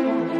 Hello,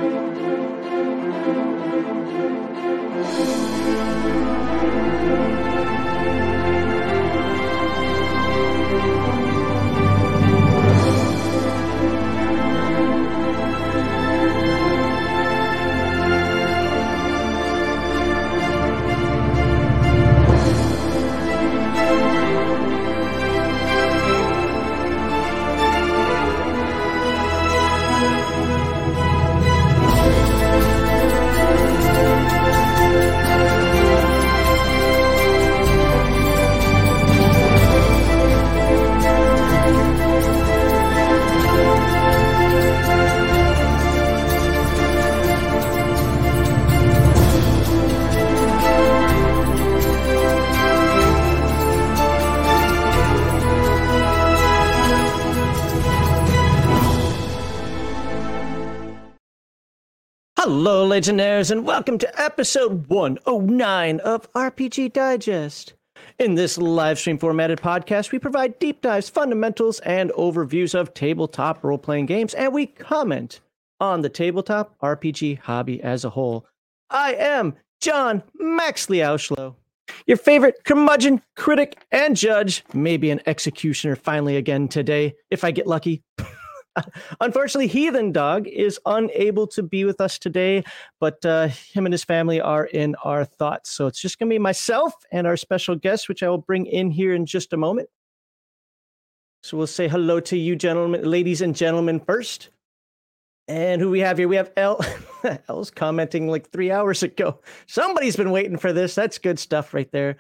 Legionnaires, and welcome to episode 109 of RPG Digest. In this live stream formatted podcast, we provide deep dives, fundamentals, and overviews of tabletop role playing games, and we comment on the tabletop RPG hobby as a whole. I am John Maxley Auschlow, your favorite curmudgeon, critic, and judge, maybe an executioner finally again today, if I get lucky. Unfortunately, Heathen Dog is unable to be with us today, but uh, him and his family are in our thoughts. So it's just going to be myself and our special guest, which I will bring in here in just a moment. So we'll say hello to you, gentlemen, ladies and gentlemen, first. And who we have here? We have L. L's commenting like three hours ago. Somebody's been waiting for this. That's good stuff right there.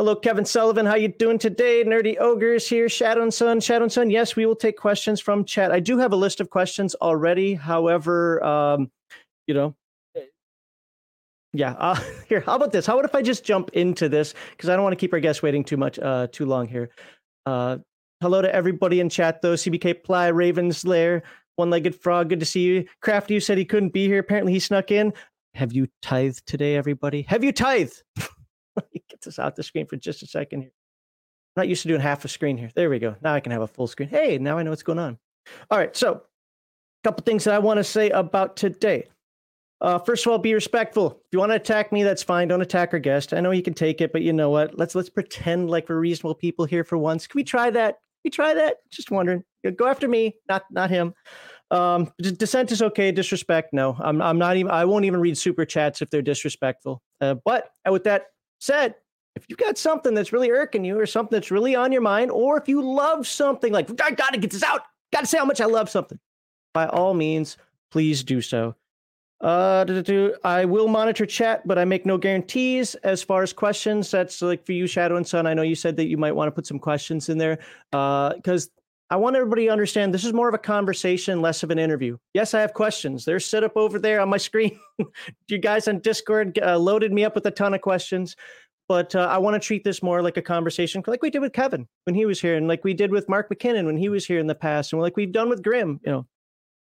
Hello, Kevin Sullivan. How you doing today? Nerdy Ogres here. Shadow and Sun. Shadow and Sun. Yes, we will take questions from chat. I do have a list of questions already. However, um, you know, yeah. Uh, here, how about this? How about if I just jump into this because I don't want to keep our guests waiting too much, uh, too long here. Uh, hello to everybody in chat though. CBK Ply, Raven's Lair, One-Legged Frog. Good to see you. Crafty, you said he couldn't be here. Apparently, he snuck in. Have you tithed today, everybody? Have you tithed? get this out the screen for just a second here. I'm not used to doing half a screen here. There we go. Now I can have a full screen. Hey, now I know what's going on. All right, so a couple things that I want to say about today. Uh, first of all, be respectful. If you want to attack me, that's fine. Don't attack our guest. I know you can take it, but you know what? Let's let's pretend like we're reasonable people here for once. Can we try that? Can we try that? Just wondering. Go after me, not not him. Um, dissent is okay. Disrespect, no. I'm I'm not even. I won't even read super chats if they're disrespectful. Uh, but with that said, if you've got something that's really irking you or something that's really on your mind, or if you love something like, I got to get this out, got to say how much I love something, by all means, please do so. Uh, I will monitor chat, but I make no guarantees as far as questions. That's like for you, Shadow and Sun. I know you said that you might want to put some questions in there because uh, I want everybody to understand this is more of a conversation, less of an interview. Yes, I have questions. They're set up over there on my screen. you guys on Discord uh, loaded me up with a ton of questions, but uh, I want to treat this more like a conversation, like we did with Kevin when he was here, and like we did with Mark McKinnon when he was here in the past, and like we've done with Grim. You know.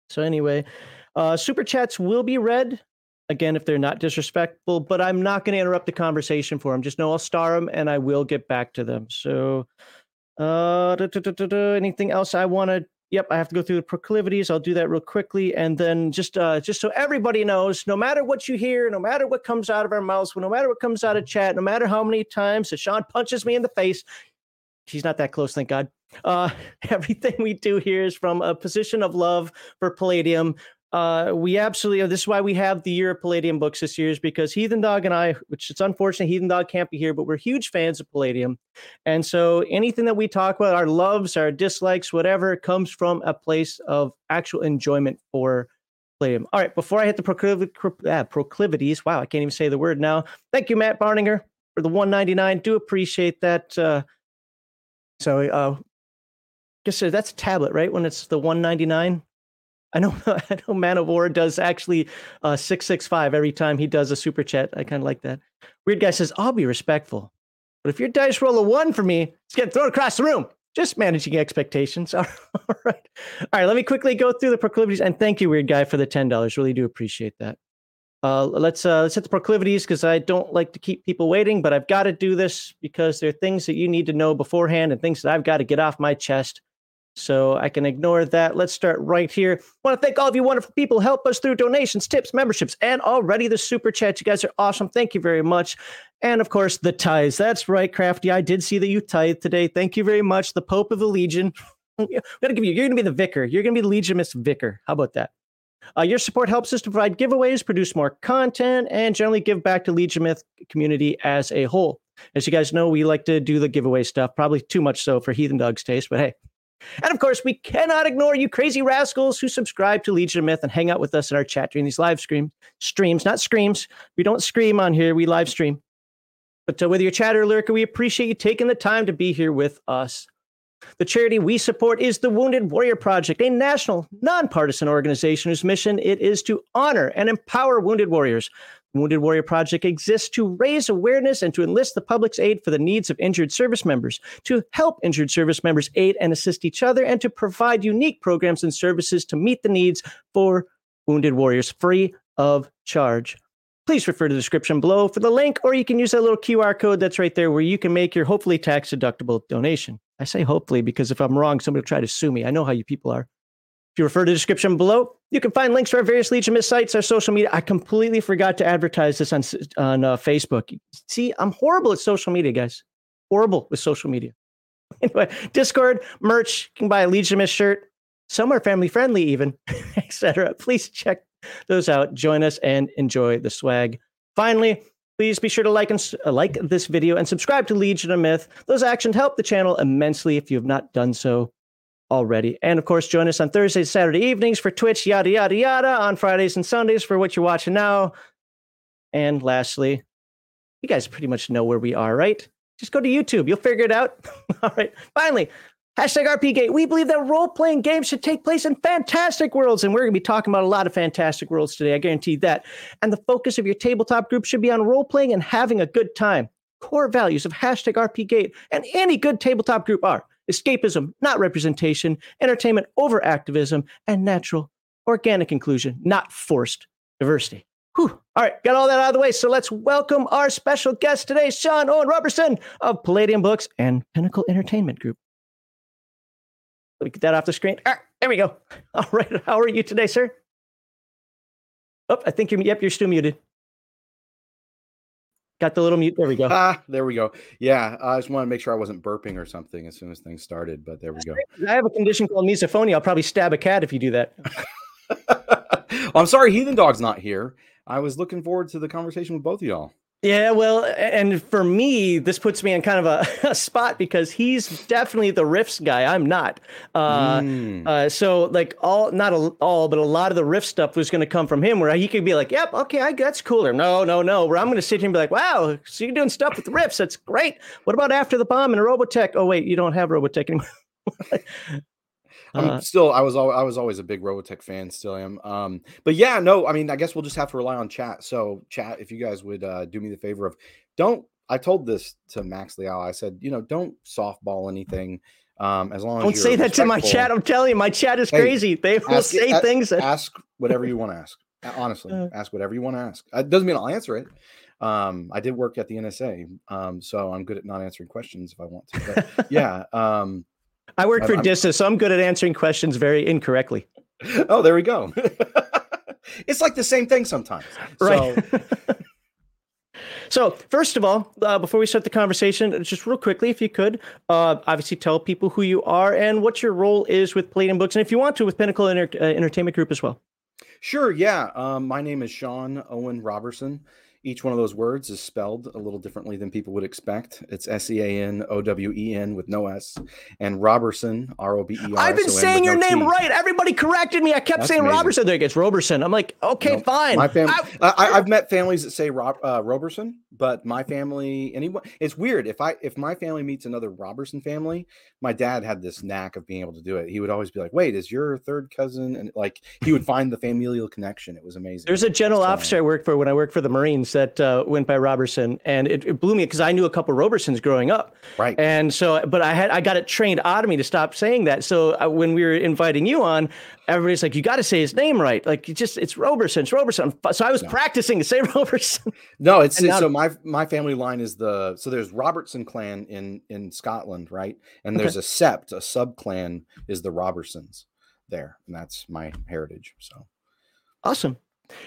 So anyway, uh, super chats will be read again if they're not disrespectful, but I'm not going to interrupt the conversation for them. Just know I'll star them, and I will get back to them. So. Uh, anything else I want to? Yep, I have to go through the proclivities. I'll do that real quickly, and then just uh, just so everybody knows, no matter what you hear, no matter what comes out of our mouths, no matter what comes out of chat, no matter how many times that Sean punches me in the face, he's not that close, thank God. Uh, everything we do here is from a position of love for Palladium uh, we absolutely this is why we have the year of Palladium books this year is because Heathen Dog and I, which it's unfortunate Heathen Dog can't be here, but we're huge fans of Palladium, and so anything that we talk about, our loves, our dislikes, whatever, comes from a place of actual enjoyment for Palladium. All right, before I hit the uh, proclivities, wow, I can't even say the word now. Thank you, Matt Barninger, for the 199. Do appreciate that. Uh, so, uh, guess that's a tablet, right? When it's the 199. I know I know Man of War does actually uh, 665 every time he does a super chat. I kind of like that. Weird guy says, I'll be respectful. But if your dice roll a one for me, it's getting thrown across the room. Just managing expectations. All right. All right. Let me quickly go through the proclivities. And thank you, Weird Guy, for the $10. Really do appreciate that. Uh, let's uh, let's hit the proclivities because I don't like to keep people waiting, but I've got to do this because there are things that you need to know beforehand and things that I've got to get off my chest so I can ignore that. Let's start right here. Want to thank all of you wonderful people help us through donations, tips, memberships, and already the super chat. You guys are awesome. Thank you very much. And of course, the tithes. That's right, Crafty. I did see that you tithe today. Thank you very much. The Pope of the Legion. got to give you. You're to be the vicar. You're to be the Legionist vicar. How about that? Uh, your support helps us to provide giveaways, produce more content, and generally give back to Legion Myth community as a whole. As you guys know, we like to do the giveaway stuff, probably too much so for Heathen Dog's taste, but hey. And of course, we cannot ignore you crazy rascals who subscribe to Legion of Myth and hang out with us in our chat during these live stream streams, not screams. We don't scream on here, we live stream. But uh, whether you're chat or lurker, we appreciate you taking the time to be here with us. The charity we support is the Wounded Warrior Project, a national, nonpartisan organization whose mission it is to honor and empower wounded warriors. Wounded Warrior Project exists to raise awareness and to enlist the public's aid for the needs of injured service members, to help injured service members aid and assist each other, and to provide unique programs and services to meet the needs for wounded warriors free of charge please refer to the description below for the link, or you can use that little QR code that's right there where you can make your hopefully tax deductible donation. I say hopefully because if I'm wrong, somebody will try to sue me. I know how you people are. If you refer to the description below, you can find links to our various Legion Myth sites, our social media. I completely forgot to advertise this on on uh, Facebook. See, I'm horrible at social media, guys. Horrible with social media. Anyway, Discord merch. You can buy a Legion Myth shirt. Some are family friendly, even, etc. Please check those out. Join us and enjoy the swag. Finally, please be sure to like and uh, like this video and subscribe to Legion of Myth. Those actions help the channel immensely if you have not done so already. And of course, join us on Thursdays, Saturday evenings for Twitch, yada yada yada, on Fridays and Sundays for what you're watching now. And lastly, you guys pretty much know where we are, right? Just go to YouTube. You'll figure it out. All right. Finally, Hashtag RPGate. We believe that role playing games should take place in fantastic worlds. And we're going to be talking about a lot of fantastic worlds today. I guarantee that. And the focus of your tabletop group should be on role playing and having a good time. Core values of hashtag RPGate and any good tabletop group are escapism, not representation, entertainment over activism, and natural, organic inclusion, not forced diversity. Whew. All right, got all that out of the way. So let's welcome our special guest today, Sean Owen Robertson of Palladium Books and Pinnacle Entertainment Group. Let me get that off the screen. Ah, there we go. All right. How are you today, sir? Oh, I think you're, yep, you're still muted. Got the little mute. There we go. Ah, there we go. Yeah, I just want to make sure I wasn't burping or something as soon as things started, but there we go. I have a condition called misophonia. I'll probably stab a cat if you do that. I'm sorry, Heathen Dog's not here. I was looking forward to the conversation with both of y'all. Yeah, well, and for me, this puts me in kind of a, a spot because he's definitely the Rifts guy. I'm not. Uh, mm. uh, so, like all, not a, all, but a lot of the Rift stuff was going to come from him, where he could be like, "Yep, okay, I, that's cooler." No, no, no. Where I'm going to sit here and be like, "Wow, so you're doing stuff with Rifts? That's great." What about after the bomb and Robotech? Oh wait, you don't have Robotech anymore. I'm uh, still I was al- I was always a big Robotech fan, still am. Um, but yeah, no, I mean, I guess we'll just have to rely on chat. So chat, if you guys would uh, do me the favor of don't. I told this to Maxley. I said, you know, don't softball anything. Um, as long as don't as say that to my chat. I'm telling you, my chat is hey, crazy. They will ask, say ask, things. That... Ask whatever you want to ask. Honestly, uh, ask whatever you want to ask. It doesn't mean I'll answer it. Um, I did work at the NSA, um, so I'm good at not answering questions if I want to. But yeah, um, I work for DISA, so I'm good at answering questions very incorrectly. Oh, there we go. it's like the same thing sometimes. Right. So, so first of all, uh, before we start the conversation, just real quickly, if you could, uh, obviously tell people who you are and what your role is with Palladium Books, and if you want to, with Pinnacle uh, Entertainment Group as well. Sure. Yeah. Um, my name is Sean Owen Roberson. Each one of those words is spelled a little differently than people would expect. It's S E A N O W E N with no S, and Roberson R O B E R. I've been saying your no name T. right. Everybody corrected me. I kept That's saying amazing. Robertson. There, it's Robertson. I'm like, okay, nope. fine. My family. I, have met families that say Rob, uh, Robertson, but my family, anyone, it's weird. If I if my family meets another Robertson family, my dad had this knack of being able to do it. He would always be like, "Wait, is your third cousin?" And like he would find the familial connection. It was amazing. There's a general officer I worked for when I worked for the Marines that uh, went by Robertson, and it, it blew me because I knew a couple Robertsons growing up. Right. And so, but I had I got it trained out of me to stop saying that. So uh, when we were inviting you on, everybody's like, "You got to say his name right. Like, you just it's Robertson. It's Robertson." So I was no. practicing to say Robertson. No, it's, it's so my my my family line is the so there's Robertson clan in in Scotland, right? And there's okay. a sept, a sub clan is the Robertsons there, and that's my heritage. So awesome.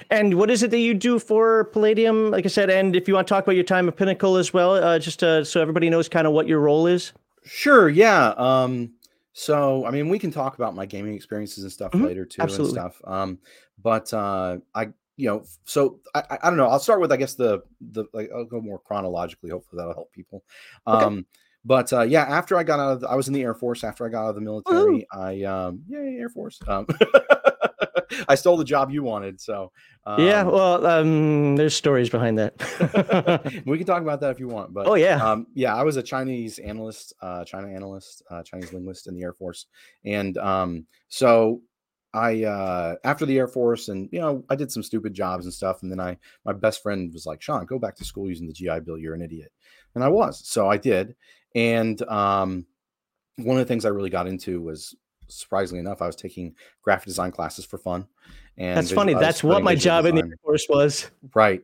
And what is it that you do for Palladium? Like I said, and if you want to talk about your time at Pinnacle as well, uh, just uh, so everybody knows kind of what your role is. Sure. Yeah. Um, so, I mean, we can talk about my gaming experiences and stuff mm-hmm. later too, Absolutely. and stuff. Um, but uh, I, you know, so I, I don't know. I'll start with, I guess the the like I'll go more chronologically. Hopefully, that'll help people. Okay. Um, but uh, yeah, after I got out of, the, I was in the Air Force. After I got out of the military. I um, yeah, Air Force. Um, I stole the job you wanted. So um, yeah, well, um, there's stories behind that. we can talk about that if you want. But oh yeah, um, yeah, I was a Chinese analyst, uh, China analyst, uh, Chinese linguist in the Air Force, and um, so I uh, after the Air Force, and you know, I did some stupid jobs and stuff, and then I my best friend was like, Sean, go back to school using the GI Bill. You're an idiot, and I was. So I did, and um, one of the things I really got into was surprisingly enough, I was taking graphic design classes for fun. And that's funny. That's what my job design. in the Air Force was. Right.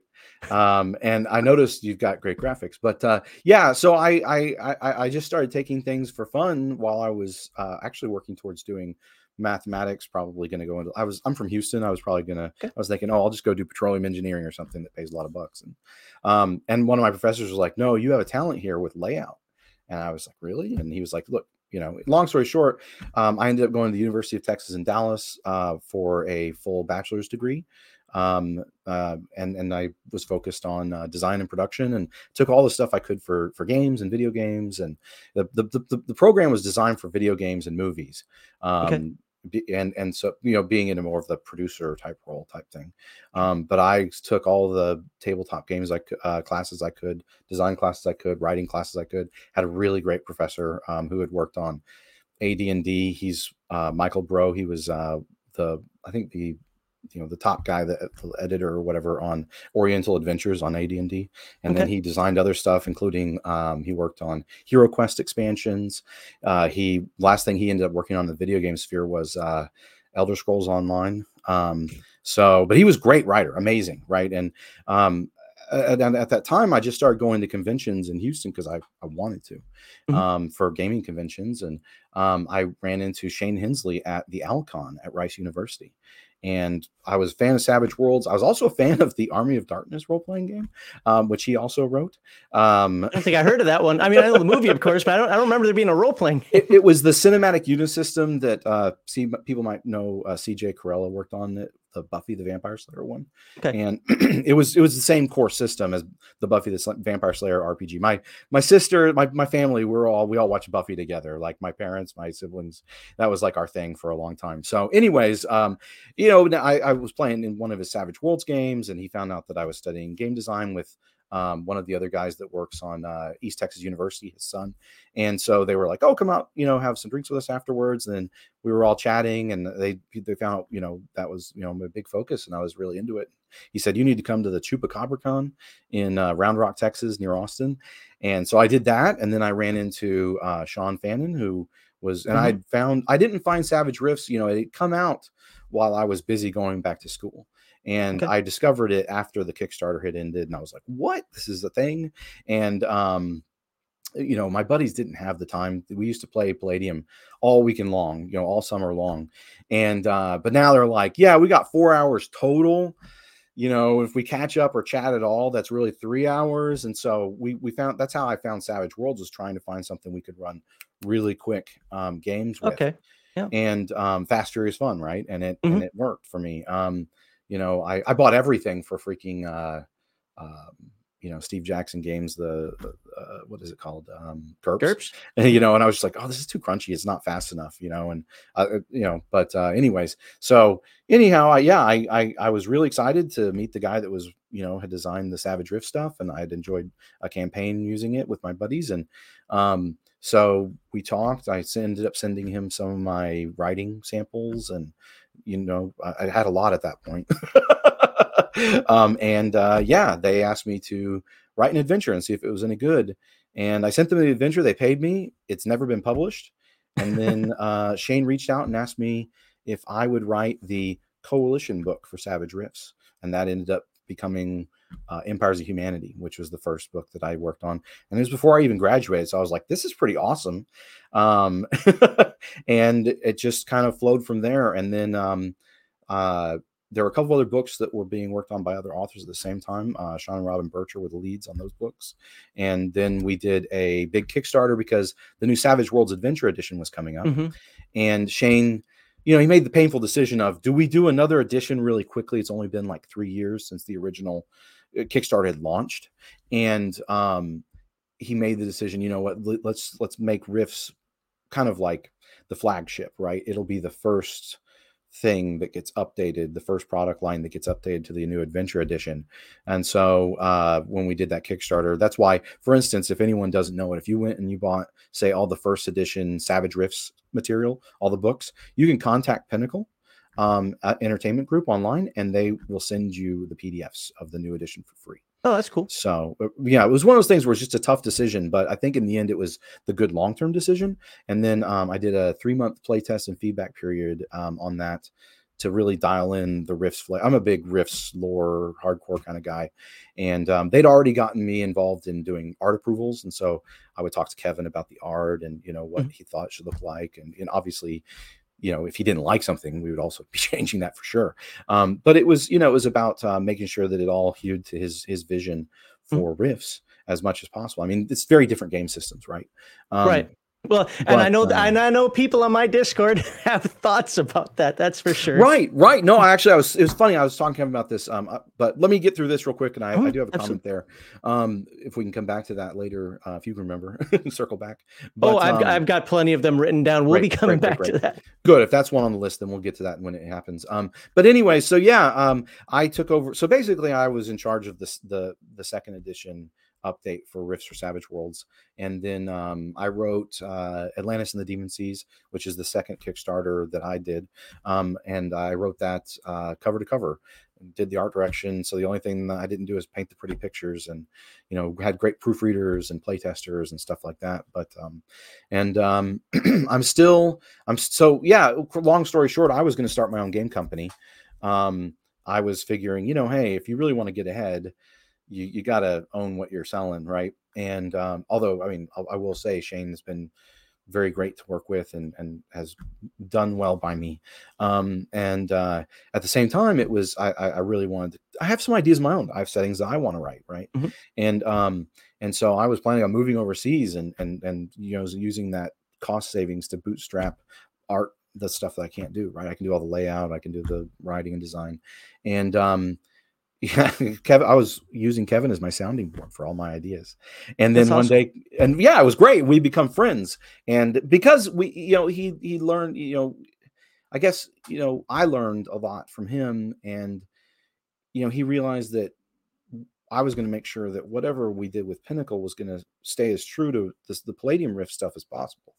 Um, and I noticed you've got great graphics, but uh, yeah, so I, I, I I just started taking things for fun while I was uh, actually working towards doing mathematics. Probably going to go into. I was I'm from Houston. I was probably gonna. I was thinking, oh, I'll just go do petroleum engineering or something that pays a lot of bucks. And um, and one of my professors was like, no, you have a talent here with layout. And I was like, really? And he was like, look, you know, long story short, um, I ended up going to the University of Texas in Dallas uh, for a full bachelor's degree. Um, uh, and and I was focused on uh, design and production, and took all the stuff I could for for games and video games, and the the, the, the program was designed for video games and movies. Um, okay and and so you know being in a more of the producer type role type thing um, but i took all the tabletop games like uh, classes i could design classes i could writing classes i could had a really great professor um, who had worked on ad&d he's uh, michael breault he was uh, the i think the you know the top guy the, the editor or whatever on oriental adventures on ad&d and okay. then he designed other stuff including um, he worked on hero quest expansions. Uh, he last thing he ended up working on the video game sphere was uh, elder scrolls online. Um, so but he was great writer amazing right? And um, at, at, that time i just started going to conventions in houston because I, I wanted to mm-hmm. um, for gaming conventions. And um, i ran into shane hensley at the alcon at rice university and I was a fan of Savage Worlds. I was also a fan of the Army of Darkness role playing game, um, which he also wrote. Um, I don't think I heard of that one. I mean, I know the movie, of course, but I don't, I don't remember there being a role playing. it, it, was the cinematic Unisystem that uh, see people might know. Uh, C.J. Carella worked on it the Buffy the Vampire Slayer one, okay. and it was it was the same core system as the Buffy the Vampire Slayer RPG. My my sister, my my family, we're all we all watched Buffy together. Like my parents, my siblings, that was like our thing for a long time. So, anyways, um, you know, I, I was playing in one of his Savage Worlds games, and he found out that I was studying game design with um, one of the other guys that works on uh, East Texas University, his son. And so they were like, "Oh, come out, you know, have some drinks with us afterwards." And then we were all chatting, and they they found out, you know, that was you know my big focus, and I was really into it. He said, "You need to come to the Chupacabra Con in uh, Round Rock, Texas, near Austin." And so I did that, and then I ran into uh, Sean Fannon, who was, and mm-hmm. I found I didn't find Savage Rifts you know, it come out while I was busy going back to school. And okay. I discovered it after the Kickstarter had ended, and I was like, "What? This is a thing!" And um, you know, my buddies didn't have the time. We used to play Palladium all weekend long, you know, all summer long. And uh, but now they're like, "Yeah, we got four hours total." You know, if we catch up or chat at all, that's really three hours. And so we we found that's how I found Savage Worlds was trying to find something we could run really quick um, games with. Okay. Yeah. And um, fast, furious fun, right? And it mm-hmm. and it worked for me. Um, you know, I, I bought everything for freaking, uh, um, you know, Steve Jackson games, the, uh, what is it called? Um. And, you know, and I was just like, oh, this is too crunchy. It's not fast enough, you know, and, uh, uh, you know, but, uh, anyways, so anyhow, I, yeah, I, I, I was really excited to meet the guy that was, you know, had designed the Savage Rift stuff and I had enjoyed a campaign using it with my buddies. And, um, so we talked. I ended up sending him some of my writing samples and you know, I, had a lot at that point. um, and uh, yeah, they asked me to write an adventure and see if it was any good. And I sent them the adventure. They paid me. It's never been published. And then uh, Shane reached out and asked me if I would write the coalition book for Savage Rifts, and that ended up becoming uh, Empires of Humanity, which was the first book that I worked on, and it was before I even graduated. So I was like, "This is pretty awesome," um, and it just kind of flowed from there. And then um, uh, there were a couple other books that were being worked on by other authors at the same time. Uh, Sean and Robin Bircher were the leads on those books, and then we did a big Kickstarter because the new Savage Worlds Adventure Edition was coming up, mm-hmm. and Shane you know, he made the painful decision of do we do another edition really quickly? It's only been like three years since the original Kickstarter had launched, and um, he made the decision. You know what? Let's let's make Rifts kind of like the flagship, right? It'll be the first thing that gets updated, the first product line that gets updated to the new Adventure Edition. And so uh, when we did that Kickstarter, that's why, for instance, if anyone doesn't know it, if you went and you bought, say, all the first edition Savage Rifts material, all the books, you can contact Pinnacle um, Entertainment Group online, and they will send you the PDFs of the new edition for free. Oh, that's cool. So uh, yeah, it was one of those things where it's just a tough decision, but I think in the end it was the good long term decision. And then um, I did a three month play test and feedback period um, on that to really dial in the Rifts. Fl- I'm a big Rifts lore hardcore kind of guy, and um, they'd already gotten me involved in doing art approvals, and so I would talk to Kevin about the art and you know what mm-hmm. he thought it should look like, and, and obviously you know, if he didn't like something, we would also be changing that for sure. Um, but it was, you know, it was about uh, making sure that it all hewed to his his vision hmm. for mm-hmm. Rifts as much as possible. I mean, it's very different game systems, right? Um, right. Well, and but, I know, um, and I know people on my Discord have thoughts about that. That's for sure. Right, right. No, actually, I was. It was funny. I was talking to him about this. Um, uh, but let me get through this real quick, and I, oh, I do have a absolutely. comment there. Um, if we can come back to that later, uh, if you can remember, circle back. But, oh, I've, um, I've got plenty of them written down. We'll great, be coming great, back great, to that. Good. If that's one on the list, then we'll get to that when it happens. Um, but anyway, so yeah, um, I took over. So basically, I was in charge of this the the second edition update for Rifts for Savage Worlds. And then um, I wrote uh, Atlantis and the Demon Seas, which is the second Kickstarter that I did. Um, and I wrote that uh, cover to cover did the art direction. So the only thing I didn't do is paint the pretty pictures and, you know, had great proofreaders and playtesters and stuff like that. But, um, and, um, I'm still, I'm so, yeah, long story short, I was going to start my own game company. Um, I was figuring, you know, hey, if you really want to get ahead, you you got to own what you're selling, right? And um, although I mean, I, I will say Shane has been very great to work with and and has done well by me. Um, and uh, at the same time, it was I, I really wanted. To, I have some ideas of my own. I have settings that I want to write, right? Mm-hmm. And um, and so I was planning on moving overseas and and and you know using that cost savings to bootstrap art the stuff that I can't do, right? I can do all the layout, I can do the writing and design, and um, yeah, Kevin, I was using Kevin as my sounding board for all my ideas. And then That's one awesome. day, and yeah, it was great. We become friends. And because we, you know, he he learned, you know, I guess, you know, I learned a lot from him. And, you know, he realized that I was going to make sure that whatever we did with Pinnacle was going to stay as true to this, the Palladium Rift stuff as possible.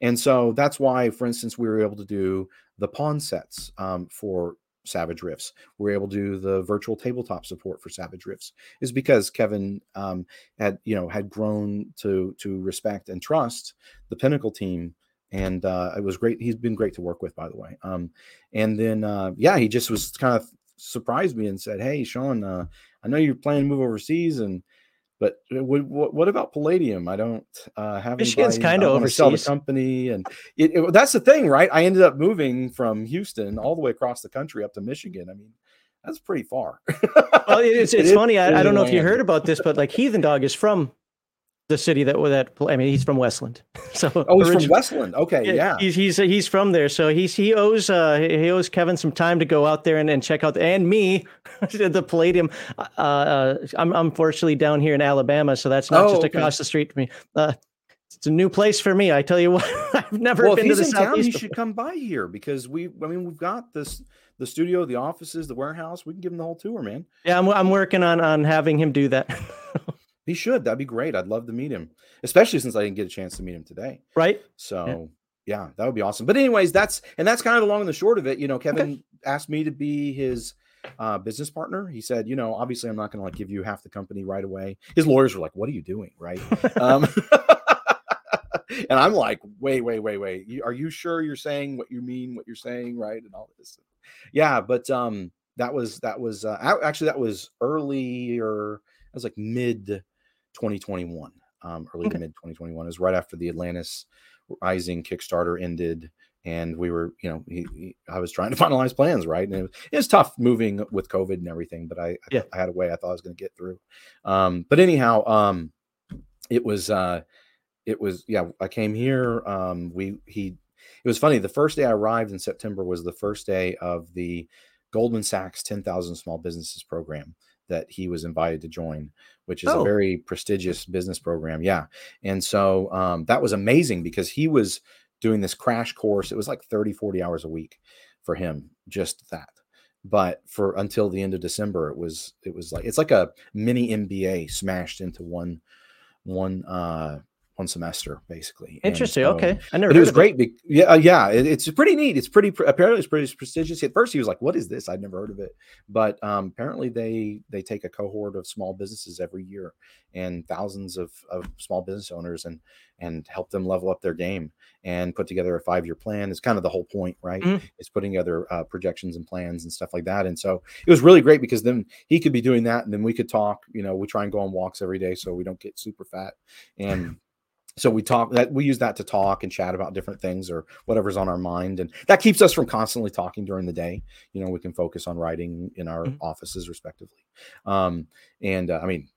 And so that's why, for instance, we were able to do the pawn sets um, for Savage Rifts. We're able to do the virtual tabletop support for Savage Rifts is because Kevin um, had you know had grown to to respect and trust the Pinnacle team, and uh, it was great. He's been great to work with, by the way. Um, and then uh, yeah, he just was kind of surprised me and said, "Hey, Sean, uh, I know you're planning to move overseas, and but uh, what, what about Palladium? I don't uh, have Michigan's kind of overseas. The company, and it, it, that's the thing, right? I ended up moving from Houston all the way across the country up to Michigan. I mean, that's pretty far. well, it's it's it funny. I, I, don't know if you heard about this, but like Heathen Dog is from the city that that I mean he's from Westland. So oh, he's from Westland. Okay, yeah, he's he's he's from there. So he's he owes uh, he owes Kevin some time to go out there and, and check out the, and me the Palladium. Uh, uh, I'm unfortunately down here in Alabama, so that's not oh, just across the street from me. Uh, it's a new place for me. I tell you what, I've never well, been to the southeast. Town, he should come by here because we. I mean, we've got this the studio, the offices, the warehouse. We can give him the whole tour, man. Yeah, I'm I'm working on on having him do that. He should. That'd be great. I'd love to meet him, especially since I didn't get a chance to meet him today. Right. So yeah, yeah that would be awesome. But anyways, that's and that's kind of the long and the short of it. You know, Kevin okay. asked me to be his uh, business partner. He said, you know, obviously I'm not going to like give you half the company right away. His lawyers were like, "What are you doing?" Right. um, and I'm like, "Wait, wait, wait, wait. are you sure you're saying what you mean? What you're saying, right?" And all this. Yeah, but um, that was that was uh, actually that was earlier. That was like mid 2021, um, early okay. to mid 2021. Is right after the Atlantis Rising Kickstarter ended, and we were, you know, he, he, I was trying to finalize plans, right? And it was, it was, tough moving with COVID and everything, but I, yeah. I, I had a way I thought I was going to get through. Um, but anyhow, um, it was, uh, it was, yeah, I came here. Um, we, he, it was funny. The first day I arrived in September was the first day of the Goldman Sachs 10,000 Small Businesses program that he was invited to join, which is oh. a very prestigious business program. Yeah. And so um, that was amazing because he was doing this crash course. It was like 30, 40 hours a week for him, just that. But for until the end of December, it was it was like it's like a mini MBA smashed into one one uh one semester basically. Interesting. So, okay, I never. it was great. Be- yeah, uh, yeah. It, it's pretty neat. It's pretty apparently it's pretty prestigious. At first, he was like, "What is this? I'd never heard of it." But um, apparently, they they take a cohort of small businesses every year and thousands of, of small business owners and and help them level up their game and put together a five year plan. It's kind of the whole point, right? Mm-hmm. It's putting together uh, projections and plans and stuff like that. And so it was really great because then he could be doing that, and then we could talk. You know, we try and go on walks every day so we don't get super fat and so we talk that we use that to talk and chat about different things or whatever's on our mind and that keeps us from constantly talking during the day. You know we can focus on writing in our mm-hmm. offices respectively. Um and uh, i mean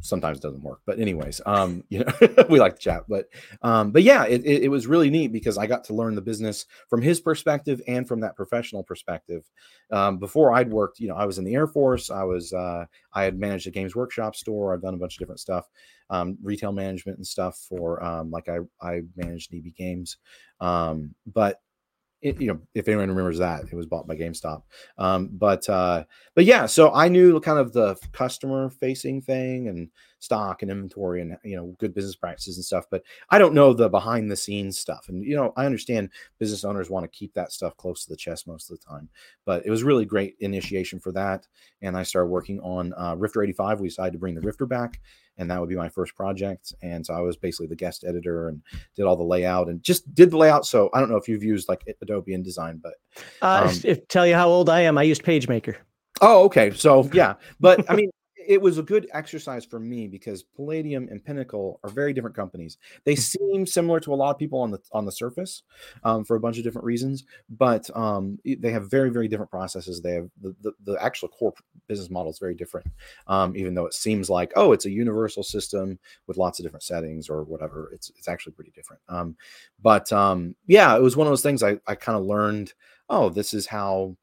sometimes it doesn't work but anyways um you know we like to chat but um but yeah it, it, it, was really neat because i got to learn the business from his perspective and from that professional perspective. Um before i'd worked you know i was in the air force i was uh i had managed a games workshop store i've done a bunch of different stuff um retail management and stuff for um like i i managed eb games um but it, you know, if anyone remembers that, it was bought by GameStop. Um, but uh, but yeah, so I knew kind of the customer facing thing and stock and inventory and you know good business practices and stuff. But I don't know the behind the scenes stuff. And you know, I understand business owners want to keep that stuff close to the chest most of the time. But it was really great initiation for that. And I started working on uh, Rifter 85. We decided to bring the Rifter back and that would be my first project. And so I was basically the guest editor and did all the layout and just did the layout. So I don't know if you've used like Adobe InDesign, but uh, um, if tell you how old I am, I used PageMaker. Oh, okay. So yeah, but I mean, it was a good exercise for me because Palladium and Pinnacle are very different companies. They mm. seem similar to a lot of people on the on the surface um, for a bunch of different reasons, but um, they have very very different processes. They have the the, the actual core business model is very different, um, even though it seems like oh it's a universal system with lots of different settings or whatever. It's it's actually pretty different. Um, but um, yeah, it was one of those things I I kind of learned. Oh, this is how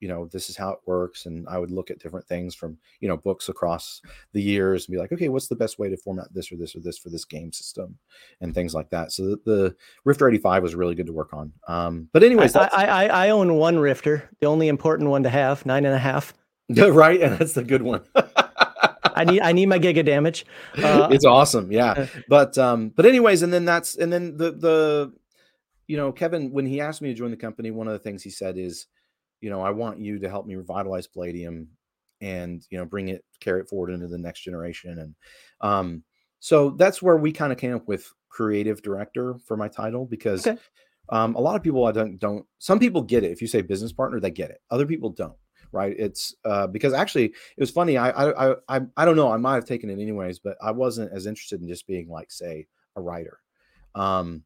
you know this is how it works and i would look at different things from you know books across the years and be like okay what's the best way to format this or this or this for this game system? and things like that. So the, the rifter 85 was really good to work on. Um but anyways I, I, I own one rifter the only important one to have nine and a half. Right and that's the good one. I need I need my giga damage. Uh, it's awesome, yeah. But um, but anyways, and then that's and then the the you know Kevin when he asked me to join the company, one of the things he said is you know, I want you to help me revitalize Palladium and, you know, bring it, carry it forward into the next generation. And um, so that's where we kind of came up with creative director for my title because okay. um, a lot of people I don't don't some people get it. If you say business partner, they get it. Other people don't. Right. It's uh, because actually it was funny. I, I I I don't know. I might have taken it anyways, but I wasn't as interested in just being like, say, a writer. Um,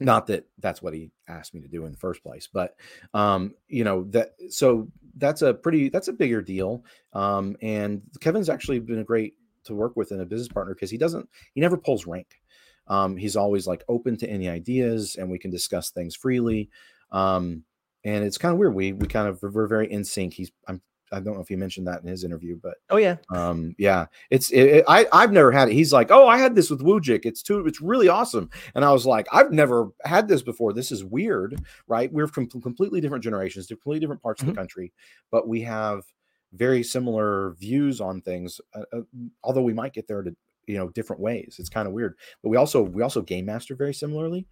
not that that's what he asked me to do in the first place but um you know that so that's a pretty that's a bigger deal um and kevin's actually been a great to work with in a business partner because he doesn't he never pulls rank. Um he's always like open to any ideas and we can discuss things freely um and it's kind of weird we we kind of we're very in sync he's i'm I don't know if he mentioned that in his interview, but oh yeah, um, yeah, it's it, it, I I've never had it. He's like, oh, I had this with Wujcik. It's too, it's really awesome. And I was like, I've never had this before. This is weird, right? We're from completely different generations, completely different parts mm-hmm. of the mm-hmm. country, but we have very similar views on things. Uh, uh, although we might get there to you know different ways. It's kind of weird, but we also we also game master very similarly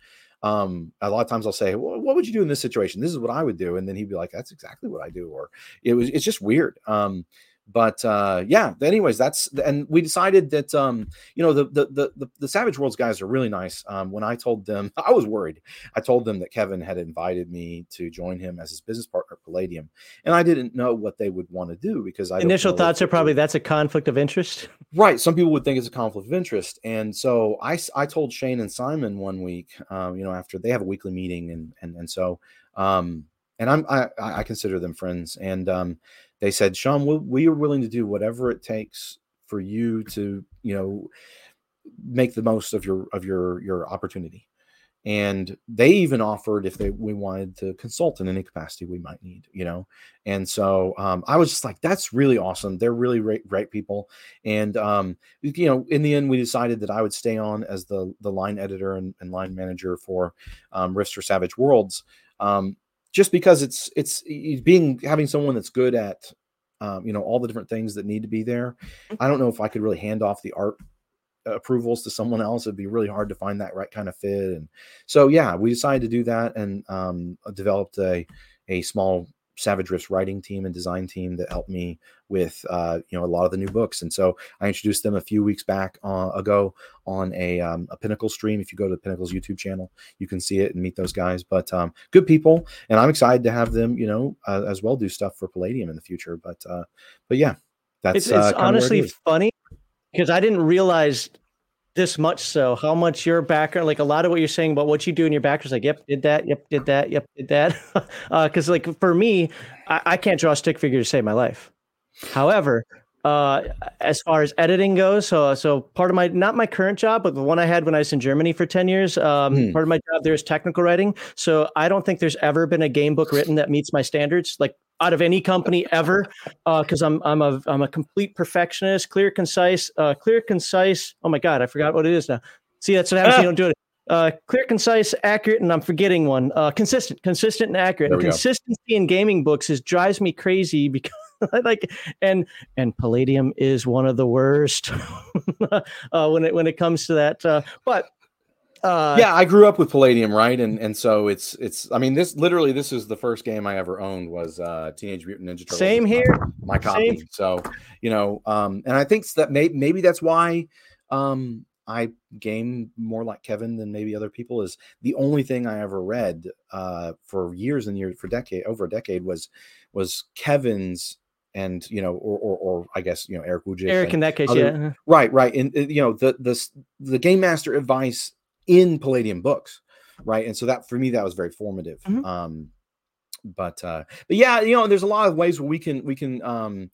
um, a lot of times I'll say, well, what would you do in this situation? This is what I would do. And then he'd be like, that's exactly what I do. Or it was, it's just weird. Um, but uh, yeah. Anyways, that's and we decided that um, you know the, the the the Savage Worlds guys are really nice. Um, when I told them, I was worried. I told them that Kevin had invited me to join him as his business partner at Palladium, and I didn't know what they would want to do because I initial thoughts are probably that's a conflict of interest. Right. Some people would think it's a conflict of interest, and so I I told Shane and Simon one week, um, you know, after they have a weekly meeting, and and and so um, and I'm I I consider them friends, and um they said, Sean, we, we are willing to do whatever it takes for you to, you know, make the most of your of your your opportunity. And they even offered if they we wanted to consult in any capacity we might need, you know. And so um, I was just like, that's really awesome. They're really great, great people. And um, you know, in the end, we decided that I would stay on as the the line editor and, and line manager for um, Rifts for Savage Worlds. Um, just because it's it's being having someone that's good at um, you know all the different things that need to be there. I don't know if I could really hand off the art approvals to someone else. It'd be really hard to find that right kind of fit. And so yeah, we decided to do that and um, developed a a small Savage Rifts writing team and design team that helped me with uh, you know a lot of the new books. And so I introduced them a few weeks back uh, ago on a, um, a Pinnacle stream. If you go to the Pinnacle's YouTube channel, you can see it and meet those guys. But um, good people, and I'm excited to have them you know uh, as well do stuff for Palladium in the future. But uh, but yeah, that's it's, it's uh, honestly it funny because I didn't realize this much so how much your background like a lot of what you're saying about what you do in your background is like yep did that yep did that yep did that. Because uh, like for me I, I, can't draw a stick figure to save my life. However uh, as far as editing goes so so part of my not my current job but the one i had when i was in germany for 10 years um, mm. part of my job there is technical writing. So i don't think there's ever been a game book written that meets my standards. Like out of any company ever because uh, I'm I'm a I'm a complete perfectionist, clear, concise, uh, clear, concise. Oh my god, I forgot what it is now. See, that's what happens. Ah. You don't do it. Uh, clear, concise, accurate, and I'm forgetting one. Uh, consistent, consistent, and accurate. And consistency go. in gaming books is drives me crazy because I like and and Palladium is one of the worst uh, when it when it comes to that. Uh, but uh, yeah, I grew up with Palladium, right? And and so it's it's. I mean, this literally this is the first game I ever owned was uh, Teenage Mutant Ninja Turtles. Same here. My, my copy. Same. So you know, um, and I think that may, maybe that's why um, I game more like Kevin than maybe other people. Is the only thing I ever read uh, for years and years for decade over a decade was was Kevin's and you know, or or, or I guess you know Eric Wujcik. Eric in that case, other, yeah, right, right, and you know the the the game master advice in Palladium books, right? And so that for me that was very formative. Mm-hmm. Um, but uh, but yeah, you know, there's a lot of ways where we can we can um,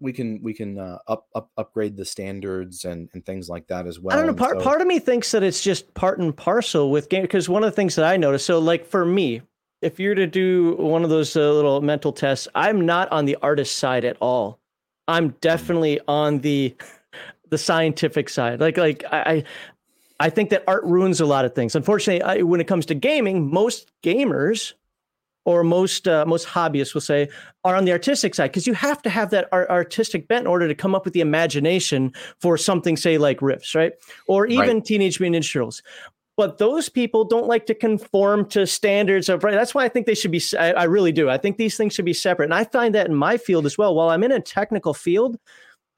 we can we can uh, up, up upgrade the standards and and things like that as well. I don't know. Part so, part of me thinks that it's just part and parcel with game because one of the things that I noticed. So like for me, if you're to do one of those uh, little mental tests, I'm not on the artist side at all. I'm mm. definitely on the the scientific side. Like like I I think that art ruins a lot of things. Unfortunately, I, when it comes to gaming, most gamers or most uh, most hobbyists will say are on the artistic side because you have to have that art- artistic bent in order to come up with the imagination for something, say like Rifts right? Or even right. Teenage Mutant Ninja Turtles. But those people don't like to conform to standards of right. That's why I think they should be. I, I really do. I think these things should be separate, and I find that in my field as well. While I'm in a technical field,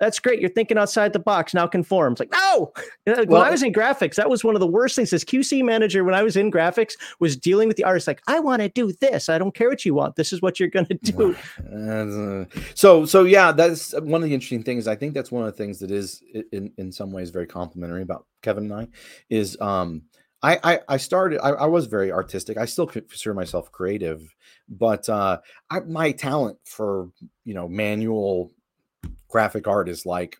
that's great. You're thinking outside the box. Now conforms. Like, no. When well, I was in graphics, that was one of the worst things. As QC manager, when I was in graphics, was dealing with the artist. Like, I want to do this. I don't care what you want. This is what you're going to do. Uh, so, so yeah, that's one of the interesting things. I think that's one of the things that is, in in some ways, very complimentary about Kevin and I is. um I, I, I started I, I, was very artistic i still consider myself creative but uh I, my talent for you know manual graphic art is like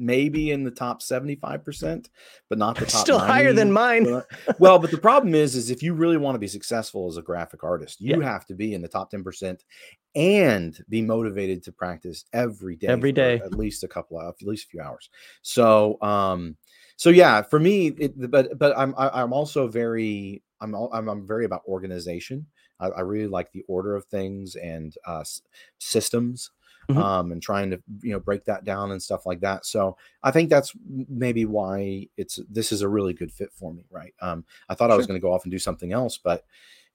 maybe in the top 75% but not the top still 90. higher than mine. well but the problem is is if you really want to be successful as a graphic artist you yeah. have to be in the top 10% and be motivated to practice every day every day. at least a couple of at least a few hours. So um so yeah for me it, but but i'm i'm also very i'm i'm, I'm very about organization. I, I really like the order of things and uh systems mm-hmm. um, and trying to you know break that down and stuff like that. So I think that's maybe why it's this is a really good fit for me, right? Um, I thought sure. I was going to go off and do something else, but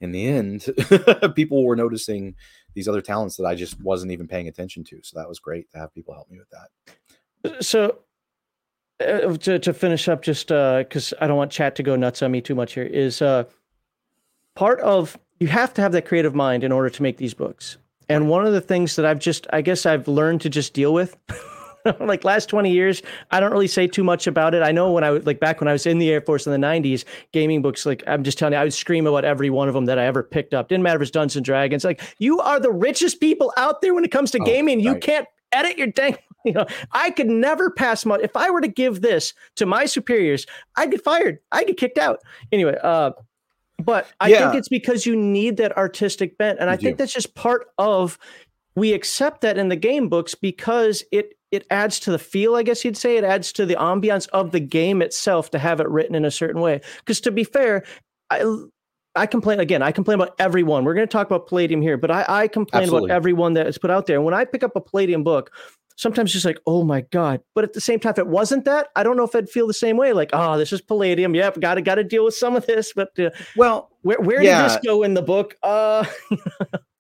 in the end, people were noticing these other talents that I just wasn't even paying attention to. So that was great to have people help me with that. So uh, to, to finish up, just because uh, I don't want chat to go nuts on me too much here, is uh, part of you have to have that creative mind in order to make these books. And one of the things that I've just, I guess I've learned to just deal with like last 20 years, I don't really say too much about it. I know when I was like back when I was in the Air Force in the 90s, gaming books, like I'm just telling you, I would scream about every one of them that I ever picked up. Didn't matter if it's Dungeons and Dragons. Like, you are the richest people out there when it comes to oh, gaming. Right. You can't edit your dang. You know, I could never pass much. If I were to give this to my superiors, I'd get fired. I'd get kicked out. Anyway, uh, but I yeah. think it's because you need that artistic bent. And you I do. think that's just part of we accept that in the game books because it it adds to the feel, I guess you'd say. It adds to the ambiance of the game itself to have it written in a certain way. Because to be fair, I I complain again. I complain about everyone. We're going to talk about Palladium here, but I, I complain Absolutely. about everyone that is put out there. And when I pick up a Palladium book, sometimes just like, oh my god. But at the same time, if it wasn't that, I don't know if I'd feel the same way. Like, oh, this is Palladium. Yep, got to got to deal with some of this. But uh, well, where where yeah. did this go in the book? Uh,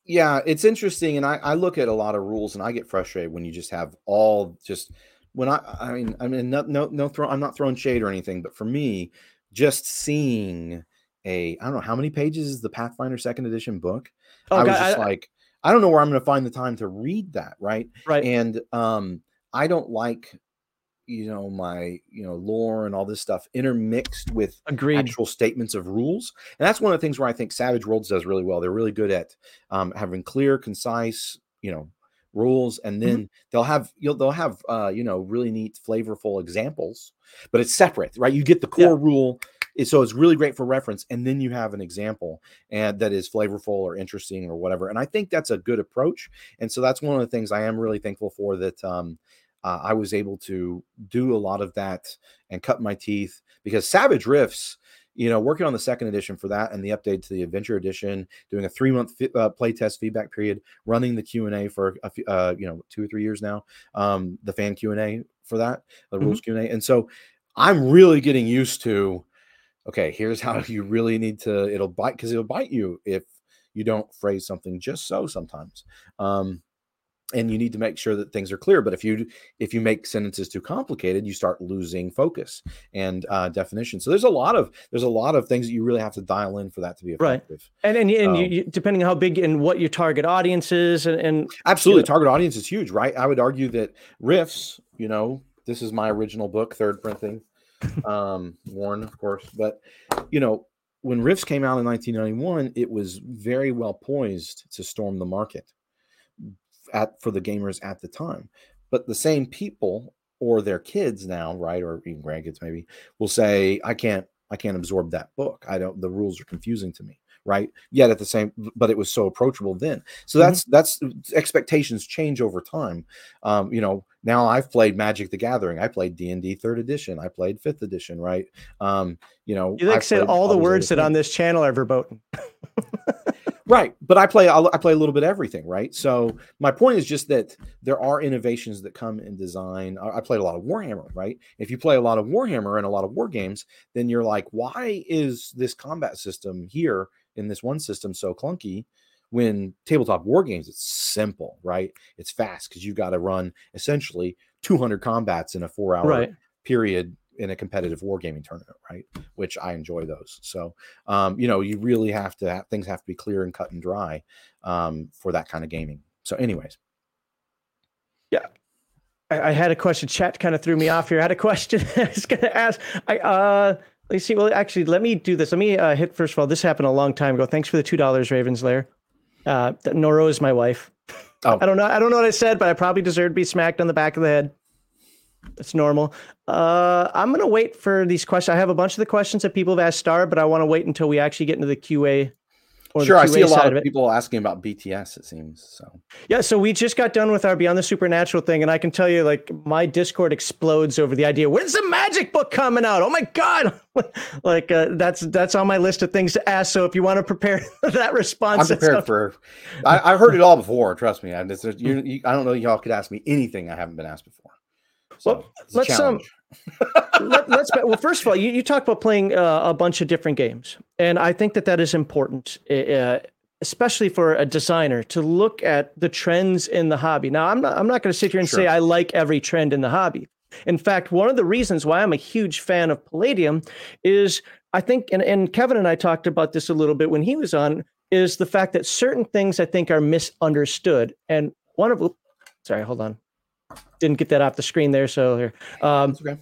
yeah, it's interesting, and I, I look at a lot of rules, and I get frustrated when you just have all just when I I mean I mean no no no throw, I'm not throwing shade or anything, but for me, just seeing a I don't know how many pages is the Pathfinder Second Edition book. Oh, I was God, just I, like I don't know where I'm going to find the time to read that, right? Right. And um, I don't like you know my you know lore and all this stuff intermixed with Agreed. actual statements of rules and that's one of the things where i think savage worlds does really well they're really good at um, having clear concise you know rules and mm-hmm. then mm-hmm. they'll have you'll they'll have uh, you know really neat flavorful examples but it's separate right you get the core yeah. rule so it's really great for reference and then you have an example and that is flavorful or interesting or whatever and i think that's a good approach and so that's one of the things i am really thankful for that um, uh, I was able to do a lot of that and cut my teeth because Savage Rifts, you know, working on the second edition for that and the update to the Adventure Edition, doing a three month fi- uh, play test feedback period, running the Q and A for a few, uh, you know two or three years now, um, the fan Q and A for that, the mm-hmm. rules Q and A, and so I'm really getting used to. Okay, here's how you really need to. It'll bite because it'll bite you if you don't phrase something just so sometimes. Um, and you need to make sure that things are clear but if you if you make sentences too complicated you start losing focus and uh, definition so there's a lot of there's a lot of things that you really have to dial in for that to be effective right and and, and um, you, depending on how big and what your target audience is and, and absolutely you know. target audience is huge right i would argue that Rifts you know this is my original book third printing um warren of course but you know when Rifts came out in 1991 it was very well poised to storm the market at for the gamers at the time. But the same people or their kids now, right, or even grandkids maybe, will say, "I can't, I can't absorb that book. I don't. The rules are confusing to me." Right. Yet at the same, but it was so approachable then. So that's mm-hmm. that's expectations change over time. Um, you know, now I've played Magic the Gathering. I played D and D Third Edition. I played Fifth Edition. Right. Um, you know, you like said all the words that on this channel are verboten. Right, but I play I play a little bit of everything, right? So my point is just that there are innovations that come in design. I, I played a lot of Warhammer, right? If you play a lot of Warhammer and a lot of war games, then you're like, why is this combat system here in this one system so clunky? When tabletop war games, it's simple, right? It's fast because you've got to run essentially 200 combats in a four hour right. period in a competitive wargaming tournament, right? Which I enjoy those. So, um, you know, you really have to have, things have to be clear and cut and dry um, for that kind of gaming. So, anyways, yeah, I, I, had a question. Chat kind of threw me off here. I had a question I was going to ask. I uh, let's see. Well, actually, let me do this. Let me uh, hit first of all. This happened a long time ago. Thanks for the two dollars, Ravens Lair. Uh, Noro is my wife. Oh. I don't know. I don't know what I said, but I probably deserve to be smacked on the back of the head. It's normal. Uh, I'm gonna wait for these questions. I have a bunch of the questions that people have asked Star, but I want to wait until we actually get into the QA sure, I see a lot of, of people asking about BTS. It seems so. Yeah, so we just got done with our Beyond the Supernatural thing, and I can tell you, like, my Discord explodes over the idea. When's the magic book coming out? Oh my god! like, uh, that's that's on my list of things to ask. So if you want to prepare that response, I'm prepared for. I, have heard it all before. Trust me. I, just, you, you, I don't know. Y'all could ask me anything I haven't been asked before. So well, let's um. Let, us well. First of all, you, you talked about playing uh, a bunch of different games, and I think that that is important, uh, especially for a designer to look at the trends in the hobby. Now, I'm not I'm not going to sit here and sure. say I like every trend in the hobby. In fact, one of the reasons why I'm a huge fan of Palladium is I think, and, and Kevin and I talked about this a little bit when he was on, is the fact that certain things I think are misunderstood. And one of, sorry, hold on, didn't get that off the screen there. So here, um, okay.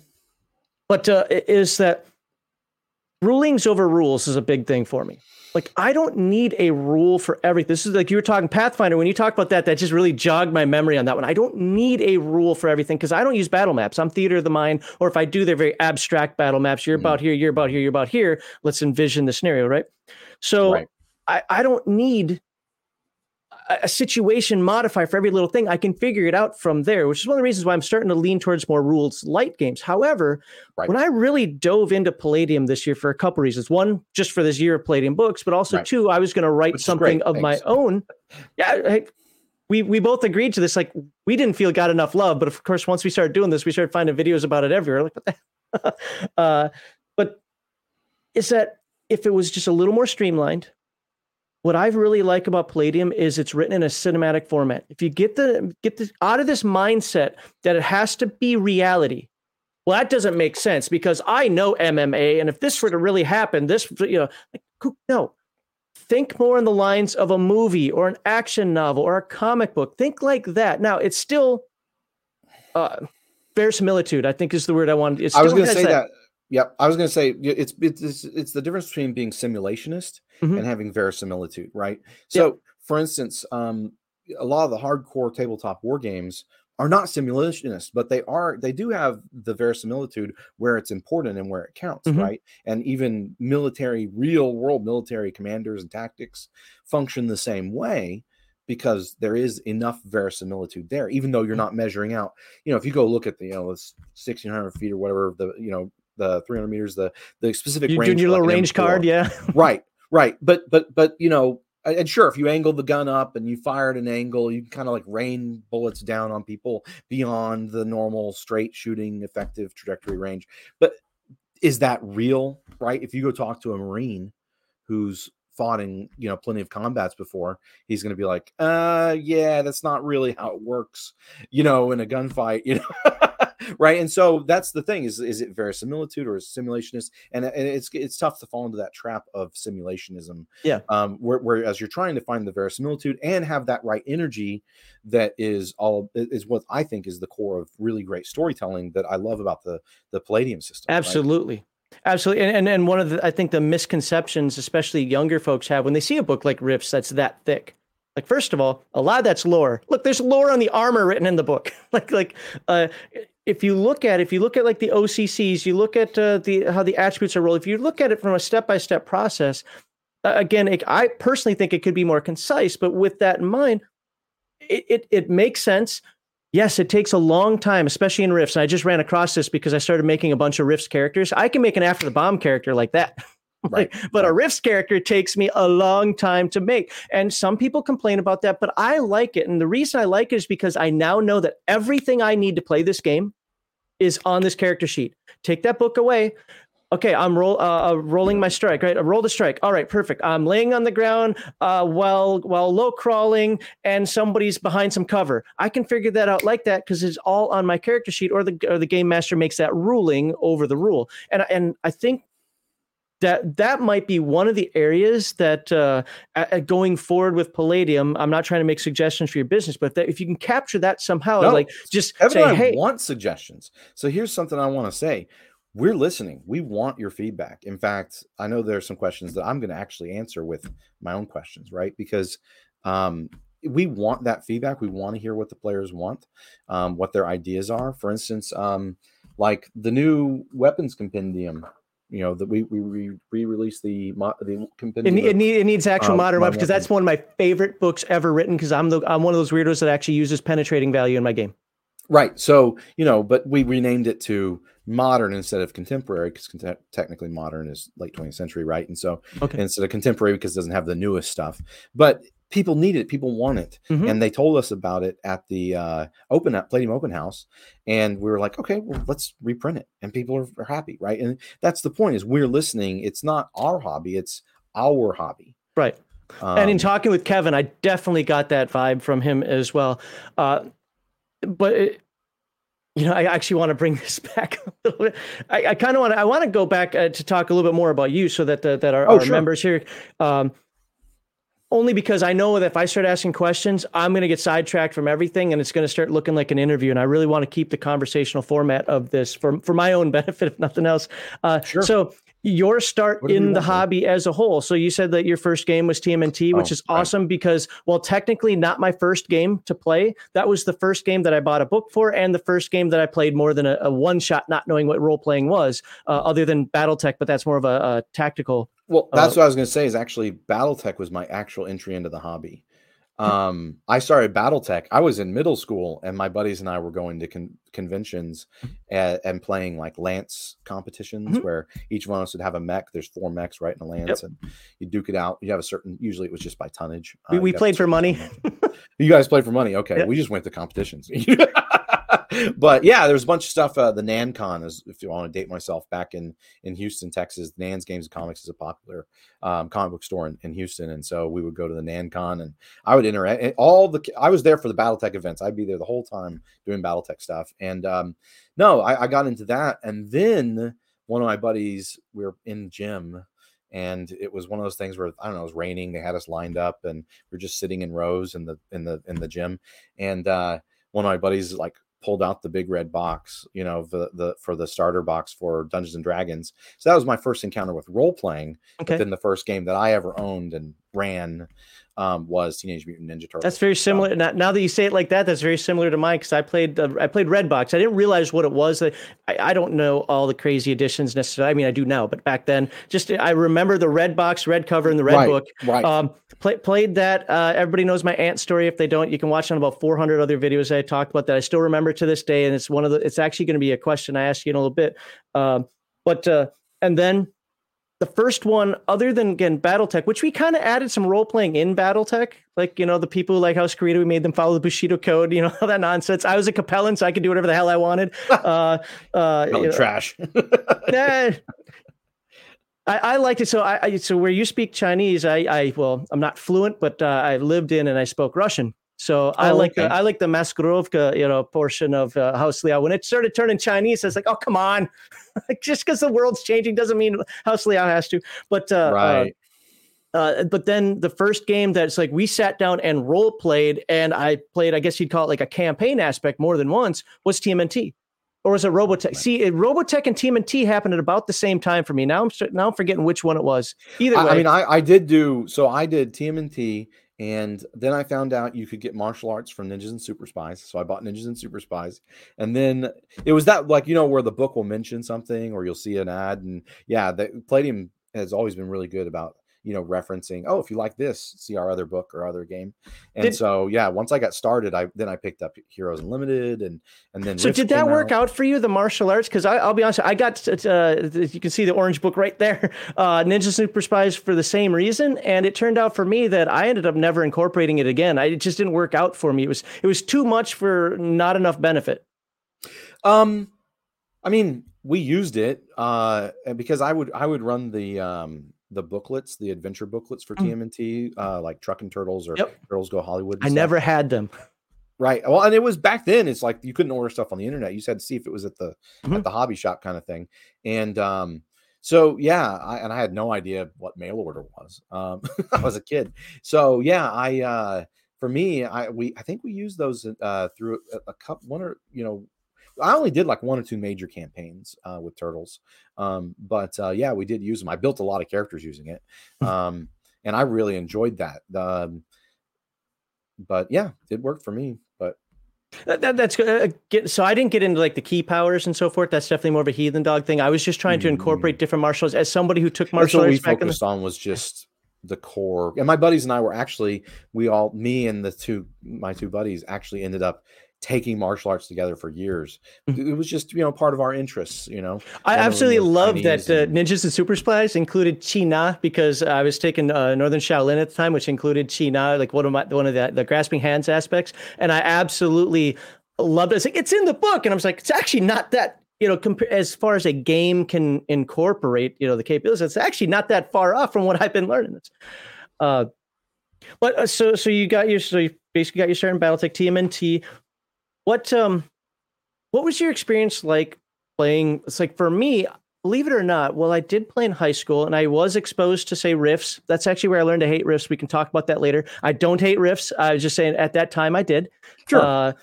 but uh, is that rulings over rules is a big thing for me. Like I don't need a rule for everything. This is like you were talking Pathfinder. When you talk about that, that just really jogged my memory on that one. I don't need a rule for everything because I don't use battle maps. I'm theater of the mind, or if I do, they're very abstract battle maps. You're mm. about here, you're about here, you're about here. Let's envision the scenario, right? So right. I, I don't need a situation modifier for every little thing. I can figure it out from there, which is one of the reasons why I'm starting to lean towards more rules light games. However, right. when I really dove into Palladium this year for a couple reasons, one, just for this year of Palladium books, but also right. two, I was going to write which something of Thanks. my own. Yeah. we, we both agreed to this. Like we didn't feel got enough love, but of course, once we started doing this, we started finding videos about it everywhere. Like, what the uh, but is that if it was just a little more streamlined, what I really like about Palladium is it's written in a cinematic format. If you get the get the out of this mindset that it has to be reality, well, that doesn't make sense because I know MMA, and if this were to really happen, this you know, like, no. Think more in the lines of a movie or an action novel or a comic book. Think like that. Now, it's still uh, verisimilitude. I think is the word I wanted. I was going to say that. that Yep, I was going to say it's, it's it's the difference between being simulationist mm-hmm. and having verisimilitude, right? So, yep. for instance, um, a lot of the hardcore tabletop war games are not simulationist, but they are they do have the verisimilitude where it's important and where it counts, mm-hmm. right? And even military, real world military commanders and tactics function the same way because there is enough verisimilitude there, even though you're mm. not measuring out. You know, if you go look at the you know 1600 feet or whatever the you know the 300 meters, the the specific you range. Doing your little range M4. card, yeah. right, right. But but but you know, and sure, if you angle the gun up and you fire at an angle, you can kind of like rain bullets down on people beyond the normal straight shooting effective trajectory range. But is that real? Right? If you go talk to a Marine who's fought in you know plenty of combats before he's going to be like uh yeah that's not really how it works you know in a gunfight you know right and so that's the thing is is it verisimilitude or is simulationist and, and it's it's tough to fall into that trap of simulationism yeah um where, whereas you're trying to find the verisimilitude and have that right energy that is all is what i think is the core of really great storytelling that i love about the the palladium system absolutely right? Absolutely. And, and and one of the I think the misconceptions, especially younger folks have when they see a book like Rifts that's that thick. Like, first of all, a lot of that's lore. Look, there's lore on the armor written in the book. like, like, uh, if you look at if you look at like the OCCs, you look at uh, the how the attributes are rolled. If you look at it from a step by step process, uh, again, it, I personally think it could be more concise. But with that in mind, it, it it makes sense. Yes, it takes a long time, especially in Rifts. And I just ran across this because I started making a bunch of Rifts characters. I can make an after the bomb character like that. Right. but a Rifts character takes me a long time to make. And some people complain about that, but I like it. And the reason I like it is because I now know that everything I need to play this game is on this character sheet. Take that book away. Okay, I'm roll, uh, uh, rolling my strike. Right, I roll the strike. All right, perfect. I'm laying on the ground uh, while while low crawling, and somebody's behind some cover. I can figure that out like that because it's all on my character sheet, or the or the game master makes that ruling over the rule. And and I think that that might be one of the areas that uh, going forward with Palladium. I'm not trying to make suggestions for your business, but that if you can capture that somehow, no, like just everyone say, "Hey, want suggestions." So here's something I want to say: we're listening. We want your feedback. In fact, I know there are some questions that I'm going to actually answer with my own questions, right? Because um, we want that feedback. We want to hear what the players want, um, what their ideas are. For instance, um, like the new weapons compendium you know that we we re released the the it, it, need, it needs actual modern mod because that's one of my favorite books ever written because I'm the I'm one of those weirdos that actually uses penetrating value in my game. Right. So you know, but we renamed it to modern instead of contemporary because con- technically modern is late 20th century, right? And so okay. instead of contemporary because it doesn't have the newest stuff. But people need it, people want it, mm-hmm. and they told us about it at the uh, open at Palladium Open House, and we were like, okay, well, let's reprint it, and people are, are happy, right? And that's the point: is we're listening. It's not our hobby; it's our hobby, right? Um, and in um, talking with Kevin, I definitely got that vibe from him as well. Uh, but it, you know, I actually want to bring this back a little bit. I, I kind of want to. I want to go back uh, to talk a little bit more about you, so that the, that our, oh, our sure. members here. Um, only because I know that if I start asking questions, I'm going to get sidetracked from everything and it's going to start looking like an interview. And I really want to keep the conversational format of this for, for my own benefit, if nothing else. Uh, sure. So, your start in the hobby as a whole. So you said that your first game was TMNT, which oh, is awesome right. because, well, technically not my first game to play. That was the first game that I bought a book for, and the first game that I played more than a, a one shot, not knowing what role playing was, uh, other than BattleTech. But that's more of a, a tactical well, that's uh, what I was going to say. Is actually BattleTech was my actual entry into the hobby. Hmm. Um, I started BattleTech. I was in middle school, and my buddies and I were going to con- conventions and, and, playing like lance competitions, mm-hmm. where each one of us would have a mech. There's four mechs right in a lance, yep. and you duke it out. You have a certain. Usually, it was just by tonnage. We, uh, we played for money. you guys played for money. Okay, yep. we just went to competitions. but yeah, there's a bunch of stuff. Uh, the NanCon is, if you want to date myself, back in in Houston, Texas. Nan's Games and Comics is a popular um, comic book store in, in, Houston, and so we would go to the NanCon, and I would interact. All the I was there for the BattleTech events. I'd be there the whole time doing BattleTech stuff, and um, no, I, I got into that, and then one of my buddies, we were in gym and it was one of those things where I don't know, it was raining. They had us lined up, and we are just sitting in rows in the in the in the gym. And uh, one of my buddies like pulled out the big red box, you know, the, the for the starter box for Dungeons and Dragons. So that was my first encounter with role playing. Okay. Then the first game that I ever owned and ran um, was Teenage Mutant Ninja Turtles. That's very similar. So, now, now, that you say it like that, that's very similar to mine because I played uh, I played Redbox. I didn't realize what it was. I, I don't know all the crazy editions necessarily. I mean, I do now, but back then, just I remember the red box, red cover, and the red right, book. Right. Um, play, played that. Uh, everybody knows my aunt story. If they don't, you can watch on about 400 other videos I talked about that I still remember to this day. And it's one of the. It's actually going to be a question I ask you in a little bit. Um, but uh, and then the first one, other than again BattleTech, which we kind of added some role playing in BattleTech, like you know the people like House Kurita, we made them follow the Bushido code, you know all that nonsense. I was a Capellan, so I could do whatever the hell I wanted. Uh, uh, you know, trash. nah, I, I liked it. So I, I, so where you speak Chinese, I, I well, I'm not fluent, but uh, I lived in and I spoke Russian. So oh, I like okay. the I like the Maskirovka, you know, portion of uh, House Liao. When it started turning Chinese, I was like, oh come on, just because the world's changing doesn't mean House Liao has to. But uh, uh right. Uh, but then the first game that's like we sat down and role played, and I played, I guess you'd call it like a campaign aspect more than once, was TMNT or was it Robotech? Right. See, Robotech and TMNT happened at about the same time for me. Now I'm now I'm forgetting which one it was. Either way, I, I mean, I, I did do so. I did TMNT, and then I found out you could get martial arts from Ninjas and Super Spies. So I bought Ninjas and Super Spies, and then it was that like you know where the book will mention something or you'll see an ad, and yeah, the Palladium has always been really good about you know referencing oh if you like this see our other book or other game and did, so yeah once i got started i then i picked up heroes unlimited and and then so did that work out. out. for you the martial arts because i'll be honest i got uh, you can see the orange book right there uh, ninja super spies for the same reason and it turned out for me that i ended up never incorporating it again I, it just didn't work out for me it was it was too much for not enough benefit um i mean we used it uh because i would i would run the um the booklets, the adventure booklets for mm. TMNT, uh, like Truckin' Turtles or yep. Turtles Go Hollywood. I stuff. never had them. Right. Well, and it was back then. It's like you couldn't order stuff on the internet. You just had to see if it was at the mm-hmm. at the hobby shop kind of thing. And um, so yeah, I, and I had no idea what mail order was. Um, I was a kid. So yeah, I uh, for me, I we I think we used those uh, through a, a cup one or you know I only did like one or two major campaigns uh, with turtles, um, but uh, yeah, we did use them. I built a lot of characters using it, hmm. um, and I really enjoyed that. Um, but yeah, it worked for me. But That, that, that's good. Uh, get, so I didn't get into like the key powers and so forth. That's definitely more of a heathen dog thing. I was just trying to incorporate mm. different martial arts. As somebody who took martial arts, what we back focused the- on was just the core. And my buddies and I were actually we all me and the two my two buddies actually ended up taking martial arts together for years. Mm-hmm. It was just you know part of our interests. You know, I absolutely love that uh, ninjas and super spies included Chin Na because I was taking uh, Northern Shaolin at the time, which included Chin Na, like one of my one of the, the grasping hands aspects, and I absolutely loved it. It's, like, it's in the book, and I was like, it's actually not that. You know, comp- as far as a game can incorporate, you know, the capabilities, it's actually not that far off from what I've been learning. This, uh, but uh, so so you got your so you basically got your start in BattleTech TMNT. What um what was your experience like playing it's like for me, believe it or not, well I did play in high school and I was exposed to say Rifts. That's actually where I learned to hate Rifts. We can talk about that later. I don't hate Rifts. I was just saying at that time I did. Sure. Uh,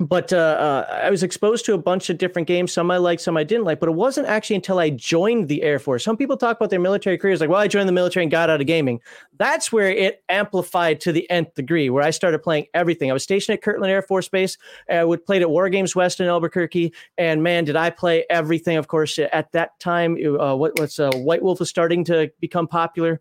but uh, uh, I was exposed to a bunch of different games. Some I liked, some I didn't like. But it wasn't actually until I joined the Air Force. Some people talk about their military careers like, "Well, I joined the military and got out of gaming." That's where it amplified to the nth degree. Where I started playing everything. I was stationed at Kirtland Air Force Base. I would play at War Games West in Albuquerque, and man, did I play everything! Of course, at that time, uh, what, what's uh, White Wolf was starting to become popular,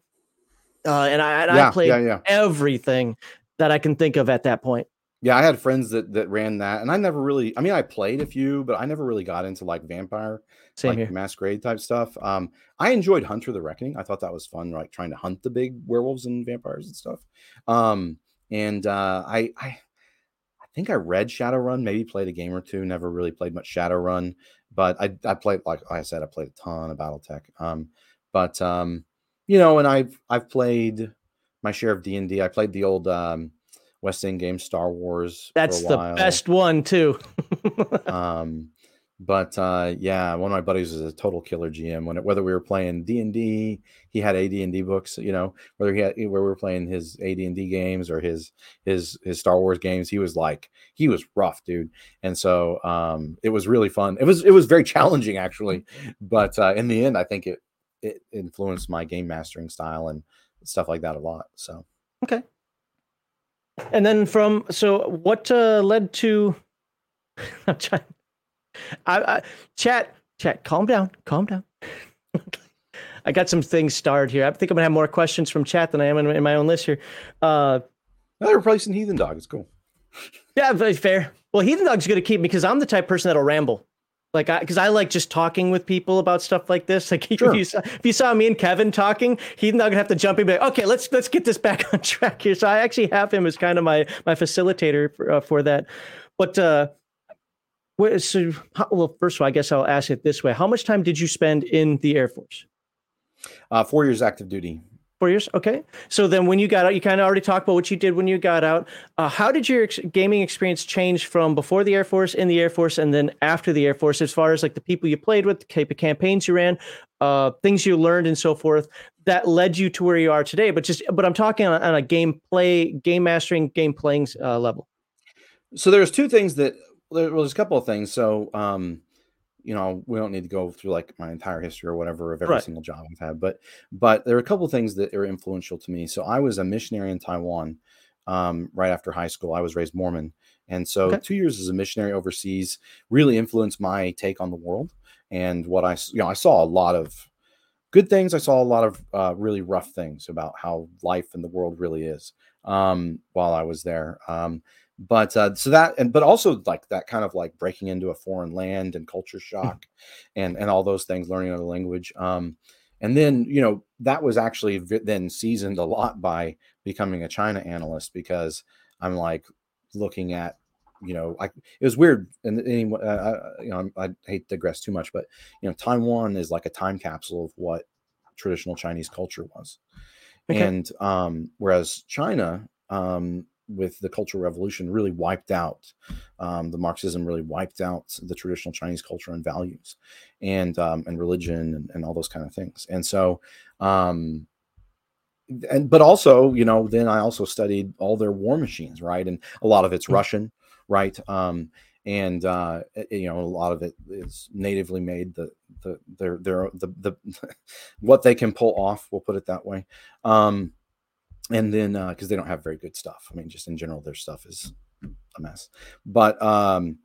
uh, and I and yeah, I played yeah, yeah. everything that I can think of at that point. Yeah, I had friends that that ran that, and I never really. I mean, I played a few, but I never really got into like vampire, Same like here. masquerade type stuff. Um, I enjoyed Hunter the Reckoning. I thought that was fun, like trying to hunt the big werewolves and vampires and stuff. Um, and uh, I, I, I think I read Shadowrun, maybe played a game or two. Never really played much Shadowrun, but I, I played like I said, I played a ton of BattleTech. Um, but um, you know, and I've I've played my share of D and I played the old um West End Games Star Wars. That's the best one too. um, but uh, yeah, one of my buddies is a total killer GM. When it, whether we were playing D and D, he had AD and D books. You know, whether he had where we were playing his AD and D games or his his his Star Wars games, he was like he was rough, dude. And so um, it was really fun. It was it was very challenging actually, but uh, in the end, I think it it influenced my game mastering style and stuff like that a lot. So okay, and then from so what uh, led to? I'm trying. I, I chat chat. Calm down. Calm down. I got some things starred here. I think I'm gonna have more questions from chat than I am in, in my own list here. Uh, they're replacing Heathen Dog. It's cool. Yeah, very fair. Well, Heathen Dog's gonna keep me because I'm the type of person that'll ramble. Like, I because I like just talking with people about stuff like this. Like, sure. if, you saw, if you saw me and Kevin talking, he's not gonna have to jump in. And be like, okay, let's let's get this back on track here. So I actually have him as kind of my my facilitator for, uh, for that. But uh, what, so well, first of all, I guess I'll ask it this way: How much time did you spend in the Air Force? Uh, four years active duty. Four years, okay. So then, when you got out, you kind of already talked about what you did when you got out. Uh, how did your ex- gaming experience change from before the Air Force, in the Air Force, and then after the Air Force, as far as like the people you played with, the type of campaigns you ran, uh, things you learned, and so forth, that led you to where you are today? But just, but I'm talking on, on a game play, game mastering, game playing uh, level. So there's two things that well, there's a couple of things. So um, you know we don't need to go through like my entire history or whatever of every right. single job I've had, but but there are a couple things that are influential to me. So I was a missionary in Taiwan um, right after high school. I was raised Mormon, and so okay. two years as a missionary overseas really influenced my take on the world and what I you know I saw a lot of good things. I saw a lot of uh, really rough things about how life in the world really is um, while I was there. Um, but uh, so that and but also like that kind of like breaking into a foreign land and culture hmm. shock and and all those things learning another language um and then you know that was actually then seasoned a lot by becoming a china analyst because i'm like looking at you know i it was weird and anyway uh, uh, you know I, I hate to digress too much but you know taiwan is like a time capsule of what traditional chinese culture was okay. and um whereas china um with the Cultural Revolution really wiped out um, the Marxism, really wiped out the traditional Chinese culture and values, and um, and religion and, and, all those kind of things. And so, um, and but also, you know, then I also studied all their war machines, right? And a lot of it's mm-hmm. Russian, right? Um, and uh, you know, a lot of it is natively made. The the their their the the what they can pull off, we'll put it that way. Um, and then because uh, they don't have very good stuff. I mean, just in general, their stuff is a mess. But um,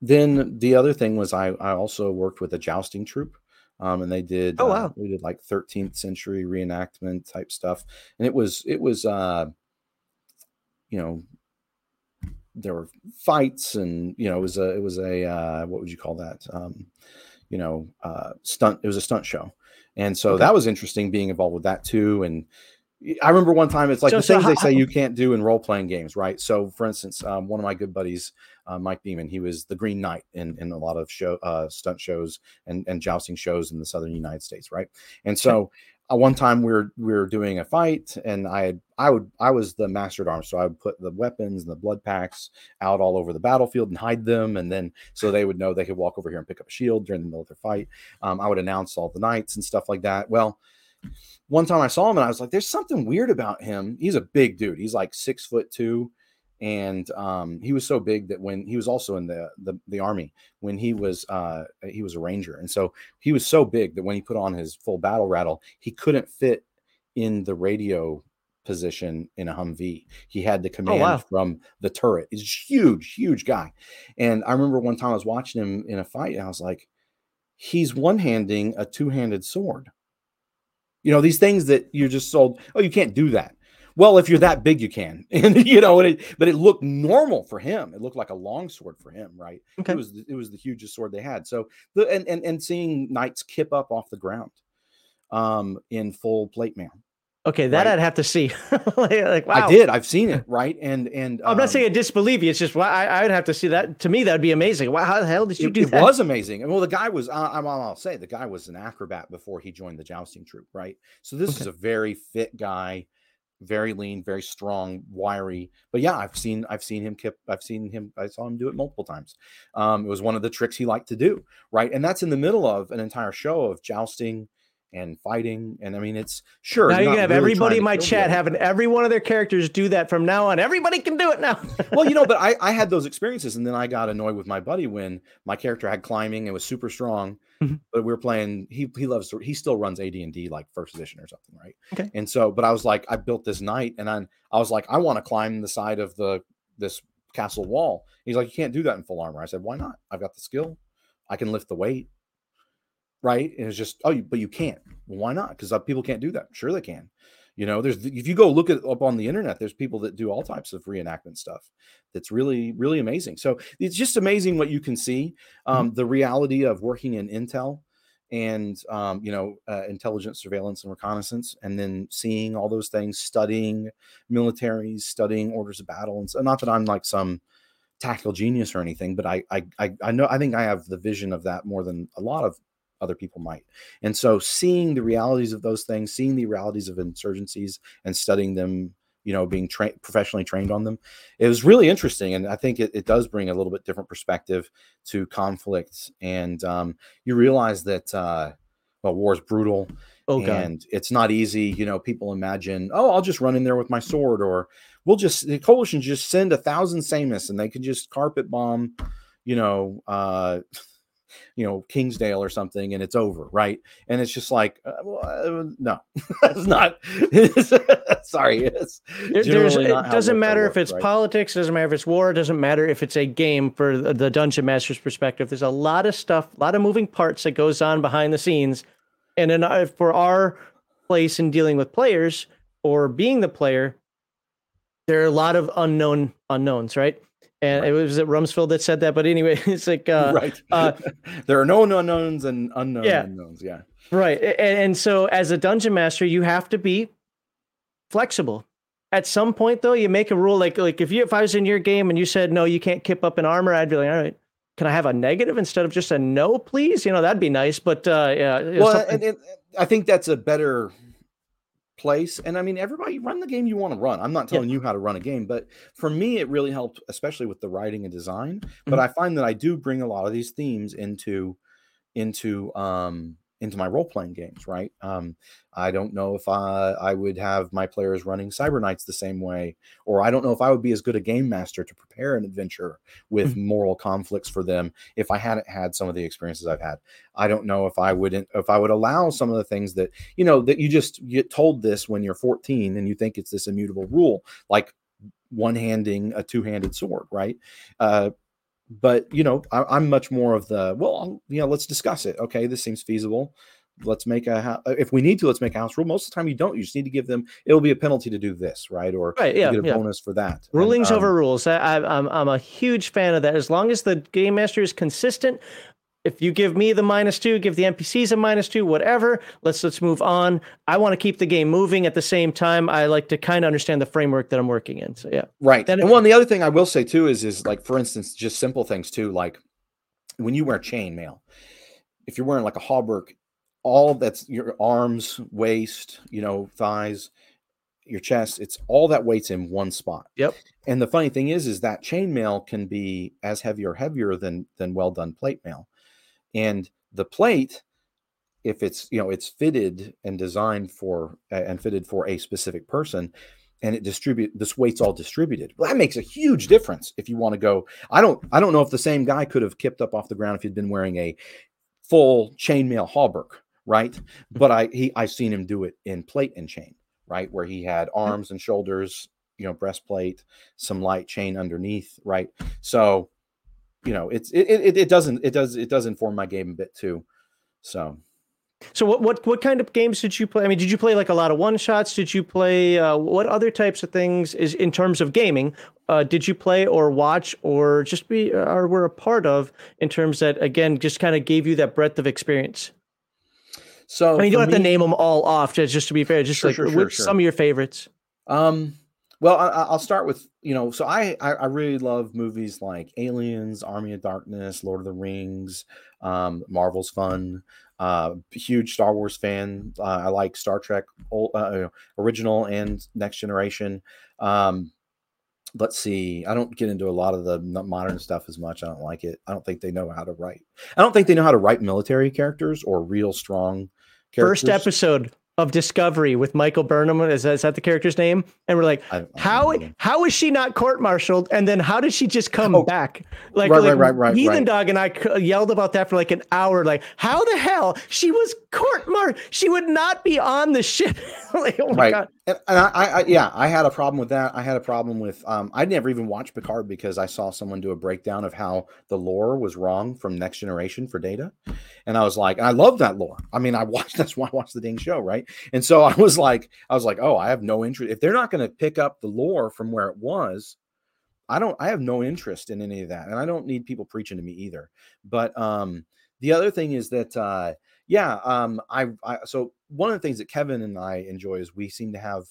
then the other thing was I I also worked with a jousting troupe. Um, and they did. Oh wow! Uh, we did like 13th century reenactment type stuff, and it was it was uh, you know there were fights and you know it was a it was a uh, what would you call that um, you know uh, stunt it was a stunt show and so okay. that was interesting being involved with that too and I remember one time it's like so, the things so how, they say you can't do in role playing games, right? So, for instance, um, one of my good buddies, uh, Mike Beeman, he was the Green Knight in, in a lot of show uh, stunt shows and, and jousting shows in the Southern United States, right? And so, uh, one time we were we were doing a fight and I had I would I was the master at arms, so I would put the weapons and the blood packs out all over the battlefield and hide them, and then so they would know they could walk over here and pick up a shield during the middle of their fight. Um, I would announce all the knights and stuff like that. Well, one time I saw him and I was like, "There's something weird about him." He's a big dude. He's like six foot two, and um, he was so big that when he was also in the the, the army when he was uh, he was a ranger and so he was so big that when he put on his full battle rattle he couldn't fit in the radio position in a humvee he had the oh, command oh, wow. from the turret he's huge huge guy and i remember one time i was watching him in a fight and i was like he's one-handing a two-handed sword you know these things that you're just sold oh you can't do that well, if you're that big, you can, and you know, it, but it looked normal for him. It looked like a long sword for him, right? Okay. It was it was the hugest sword they had. So the and and, and seeing knights kip up off the ground, um, in full plate mail. Okay, that right? I'd have to see. like, wow. I did. I've seen it, right? And and I'm not saying I disbelieve you. It's just I, I would have to see that. To me, that would be amazing. Wow, how the hell did you it, do it that? It was amazing. And Well, the guy was. Uh, I'll, I'll say the guy was an acrobat before he joined the jousting troupe, right? So this okay. is a very fit guy very lean, very strong, wiry. But yeah, I've seen I've seen him kip. I've seen him. I saw him do it multiple times. Um, it was one of the tricks he liked to do, right? And that's in the middle of an entire show of jousting and fighting. And I mean, it's sure. Now you can have really everybody in my chat having every one of their characters do that from now on. Everybody can do it now. well, you know, but I, I had those experiences, and then I got annoyed with my buddy when my character had climbing and was super strong. Mm-hmm. But we were playing. He he loves. He still runs AD and D like first edition or something, right? Okay. And so, but I was like, I built this knight, and I I was like, I want to climb the side of the this castle wall. He's like, you can't do that in full armor. I said, why not? I've got the skill. I can lift the weight right? And it's just, oh, but you can't. Well, why not? Because uh, people can't do that. Sure, they can. You know, there's if you go look at up on the internet, there's people that do all types of reenactment stuff. That's really, really amazing. So it's just amazing what you can see. Um, mm-hmm. The reality of working in intel and um, you know uh, intelligence surveillance and reconnaissance and then seeing all those things studying militaries studying orders of battle and so not that i'm like some tactical genius or anything but I, I i know i think i have the vision of that more than a lot of other people might. And so seeing the realities of those things, seeing the realities of insurgencies and studying them, you know, being trained professionally trained on them, it was really interesting. And I think it, it does bring a little bit different perspective to conflict. And um, you realize that, uh, well, war is brutal. Oh, and it's not easy. You know, people imagine, oh, I'll just run in there with my sword, or we'll just the coalition just send a thousand Samus and they can just carpet bomb, you know, uh, you know Kingsdale or something, and it's over, right? And it's just like, uh, well, uh, no, it's not. sorry, it's generally it doesn't matter if it's right? politics, doesn't matter if it's war, it doesn't matter if it's a game. For the dungeon master's perspective, there's a lot of stuff, a lot of moving parts that goes on behind the scenes, and in, uh, for our place in dealing with players or being the player, there are a lot of unknown unknowns, right? And right. it was at Rumsfeld that said that. But anyway, it's like uh, right. Uh, there are known unknowns and unknown yeah. unknowns. Yeah. Right, and, and so as a dungeon master, you have to be flexible. At some point, though, you make a rule like like if you if I was in your game and you said no, you can't kip up in armor, I'd be like, all right, can I have a negative instead of just a no, please? You know, that'd be nice. But uh, yeah, well, and, and I think that's a better place. And I mean, everybody run the game you want to run. I'm not telling yeah. you how to run a game, but for me, it really helped, especially with the writing and design. Mm-hmm. But I find that I do bring a lot of these themes into into um into my role playing games, right? Um, I don't know if I, I would have my players running Cyber Knights the same way, or I don't know if I would be as good a game master to prepare an adventure with mm-hmm. moral conflicts for them if I hadn't had some of the experiences I've had. I don't know if I wouldn't if I would allow some of the things that you know that you just get told this when you're 14 and you think it's this immutable rule, like one handing a two handed sword, right? Uh, but you know, I, am much more of the well, you know, let's discuss it. Okay, this seems feasible. Let's make a if we need to, let's make a house rule. Most of the time, you don't. You just need to give them. It will be a penalty to do this, right? Or right, yeah, get a yeah. bonus for that. Rulings and, um, over rules. I, I'm I'm a huge fan of that. As long as the game master is consistent, if you give me the minus two, give the NPCs a minus two, whatever. Let's let's move on. I want to keep the game moving at the same time. I like to kind of understand the framework that I'm working in. So yeah, right. Then and one the other thing I will say too is is like for instance, just simple things too, like when you wear chainmail, if you're wearing like a hauberk, all that's your arms, waist, you know, thighs, your chest, it's all that weight's in one spot. Yep. And the funny thing is, is that chainmail can be as heavy or heavier than than well done plate mail. And the plate, if it's you know it's fitted and designed for and fitted for a specific person, and it distribute this weight's all distributed. Well, that makes a huge difference if you want to go. I don't I don't know if the same guy could have kipped up off the ground if he'd been wearing a full chainmail hauberk, right? But I he I've seen him do it in plate and chain, right? Where he had arms and shoulders, you know, breastplate, some light chain underneath, right? So you know, it's it, it it doesn't it does it does inform my game a bit too. So so what what what kind of games did you play? I mean, did you play like a lot of one shots? Did you play uh, what other types of things is in terms of gaming? Uh, did you play or watch or just be or were a part of in terms that again just kind of gave you that breadth of experience? So I mean, you don't me, have to name them all off. Just, just to be fair, just sure, like sure, sure, some of your favorites. Um, well, I, will start with you know. So I, I, I really love movies like Aliens, Army of Darkness, Lord of the Rings, um, Marvel's fun. Uh, huge Star Wars fan. Uh, I like Star Trek, old, uh, original and Next Generation. Um, let's see. I don't get into a lot of the modern stuff as much. I don't like it. I don't think they know how to write. I don't think they know how to write military characters or real strong. Characters. First episode of Discovery with Michael Burnham. Is, is that the character's name? And we're like, I, I how how is she not court-martialed? And then how did she just come oh, back? Like, right, like right, right, right, Heathen right. Dog and I yelled about that for like an hour. Like, how the hell she was court-martialed? She would not be on the ship. like, oh my right. god. And, and I, I, yeah, I had a problem with that. I had a problem with. Um, I never even watched Picard because I saw someone do a breakdown of how the lore was wrong from Next Generation for Data, and I was like, I love that lore. I mean, I watched. That's why I watched the dang show, right? And so I was like, I was like, oh, I have no interest. If they're not going to pick up the lore from where it was, I don't. I have no interest in any of that, and I don't need people preaching to me either. But um, the other thing is that. Uh, yeah, um, I, I so one of the things that Kevin and I enjoy is we seem to have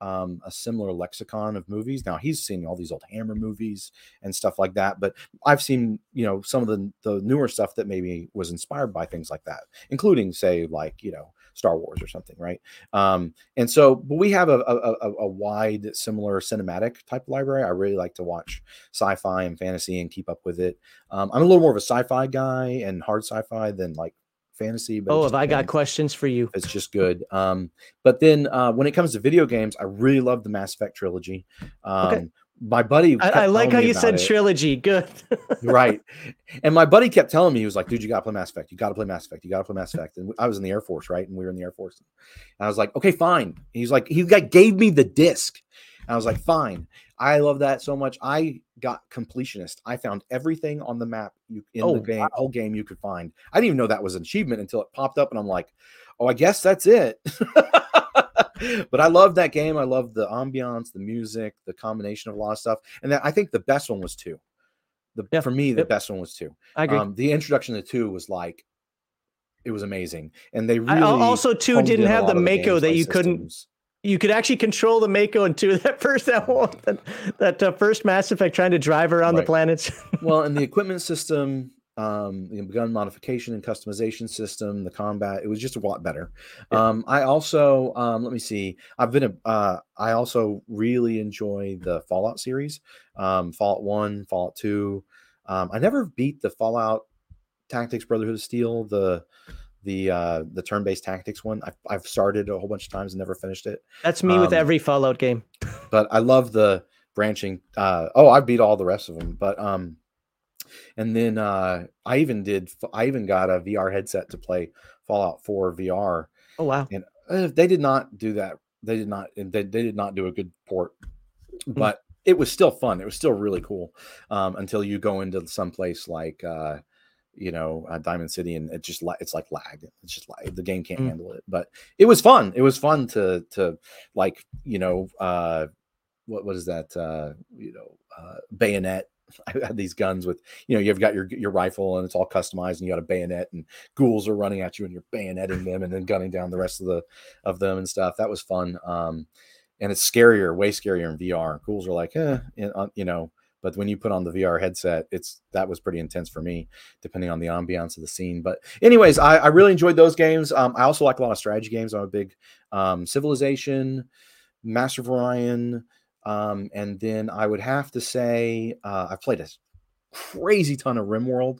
um, a similar lexicon of movies. Now he's seen all these old Hammer movies and stuff like that, but I've seen you know some of the the newer stuff that maybe was inspired by things like that, including say like you know Star Wars or something, right? Um, and so, but we have a, a, a wide similar cinematic type library. I really like to watch sci-fi and fantasy and keep up with it. Um, I'm a little more of a sci-fi guy and hard sci-fi than like fantasy. But oh, have I got questions for you? It's just good. Um, but then uh, when it comes to video games, I really love the Mass Effect trilogy. Um, okay. My buddy, I, I like how you said it. trilogy. Good, right? And my buddy kept telling me he was like, "Dude, you got to play Mass Effect. You got to play Mass Effect. You got to play Mass Effect." And I was in the Air Force, right? And we were in the Air Force. And I was like, "Okay, fine." He's like, he gave me the disc. And I was like, "Fine." I love that so much. I got completionist. I found everything on the map you in oh, the game, wow. whole game you could find. I didn't even know that was an achievement until it popped up, and I'm like, oh, I guess that's it. but I love that game. I love the ambiance, the music, the combination of a lot of stuff. And then I think the best one was two. The yeah. for me, the yep. best one was two. I agree. Um, the introduction to two was like it was amazing, and they really I also two didn't have the Mako that you systems. couldn't you could actually control the Mako and two that first that that, that uh, first Mass Effect trying to drive around right. the planets. well, and the equipment system, um, the gun modification and customization system, the combat, it was just a lot better. Yeah. Um, I also um, let me see. I've been a. Uh, I also really enjoy the Fallout series, um, Fallout One, Fallout Two. Um, I never beat the Fallout Tactics Brotherhood of Steel. The the uh the turn-based tactics one. I've, I've started a whole bunch of times and never finished it. That's me um, with every Fallout game. but I love the branching. Uh, oh, I beat all the rest of them. But um, and then uh, I even did. I even got a VR headset to play Fallout 4 VR. Oh wow! And uh, they did not do that. They did not. They, they did not do a good port. Mm-hmm. But it was still fun. It was still really cool um, until you go into some place like uh, you know uh, Diamond City, and it just like it's like lag. It's just like the game can't mm. handle it. But it was fun. It was fun to to like you know uh, what what is that uh, you know uh, bayonet. I had these guns with, you know, you've got your your rifle and it's all customized, and you got a bayonet, and ghouls are running at you, and you're bayoneting them, and then gunning down the rest of the of them and stuff. That was fun. Um, and it's scarier, way scarier in VR. Ghouls are like, eh, uh, you know, but when you put on the VR headset, it's that was pretty intense for me, depending on the ambiance of the scene. But anyways, I, I really enjoyed those games. Um, I also like a lot of strategy games. I'm a big um, Civilization, Master of Orion, um, and then I would have to say uh, I've played a crazy ton of RimWorld,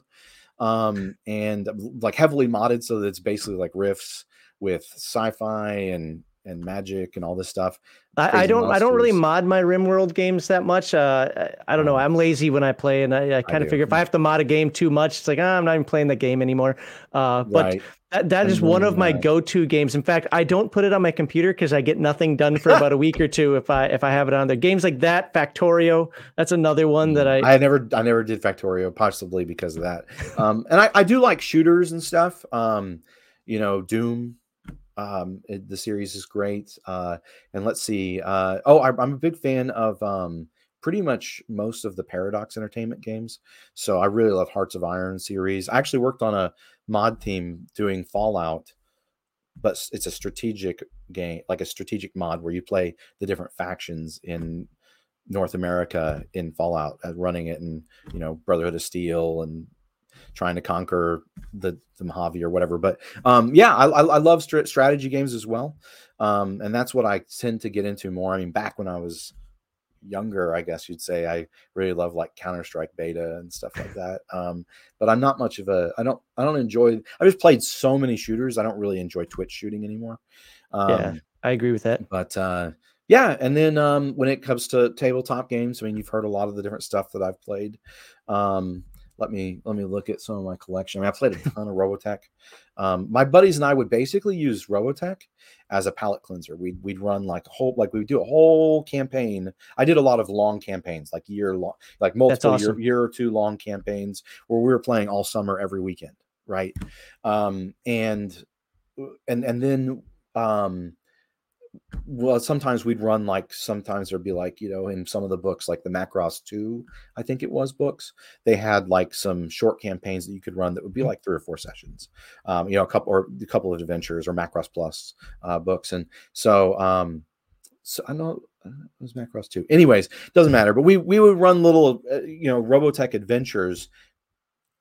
um, and like heavily modded, so that it's basically like Rifts with sci-fi and and magic and all this stuff. I, I, don't monsters. I don't really mod my RimWorld games that much. Uh, I don't know. Mm. I'm lazy when I play, and I, I kind of figure if I have to mod a game too much, it's like oh, I'm not even playing the game anymore. Uh, but right. that, that is one of my go-to games. In fact, I don't put it on my computer because I get nothing done for about a week or two if I if I have it on there. Games like that, Factorio, that's another one that I I never I never did Factorio, possibly because of that. Um, and I, I do like shooters and stuff. Um, you know, Doom um, it, the series is great. Uh, and let's see. Uh, oh, I, am a big fan of um, pretty much most of the Paradox Entertainment games. So I really love Hearts of Iron series. I actually worked on a mod team doing Fallout, but it's a strategic game, like a strategic mod where you play the different factions in North America in Fallout, uh, running it, and you know Brotherhood of Steel and trying to conquer the the Mojave or whatever. But um, yeah, I, I love st- strategy games as well, um, and that's what I tend to get into more. I mean, back when I was younger, I guess you'd say I really love like Counter Strike Beta and stuff like that. Um, but I'm not much of a I don't I don't enjoy. I just played so many shooters. I don't really enjoy Twitch shooting anymore. Um, yeah, I agree with that. But uh, yeah, and then um, when it comes to tabletop games, I mean, you've heard a lot of the different stuff that I've played. Um, let me let me look at some of my collection. I mean, I played a ton of Robotech. Um, my buddies and I would basically use Robotech as a palate cleanser. We'd we'd run like a whole like we would do a whole campaign. I did a lot of long campaigns, like year long, like multiple awesome. year, year or two long campaigns where we were playing all summer every weekend, right? Um, and and and then um well sometimes we'd run like sometimes there'd be like you know in some of the books like the macross 2 i think it was books they had like some short campaigns that you could run that would be mm. like three or four sessions um, you know a couple or a couple of adventures or macross plus uh, books and so um so i know uh, it was macross 2 anyways doesn't matter but we we would run little uh, you know robotech adventures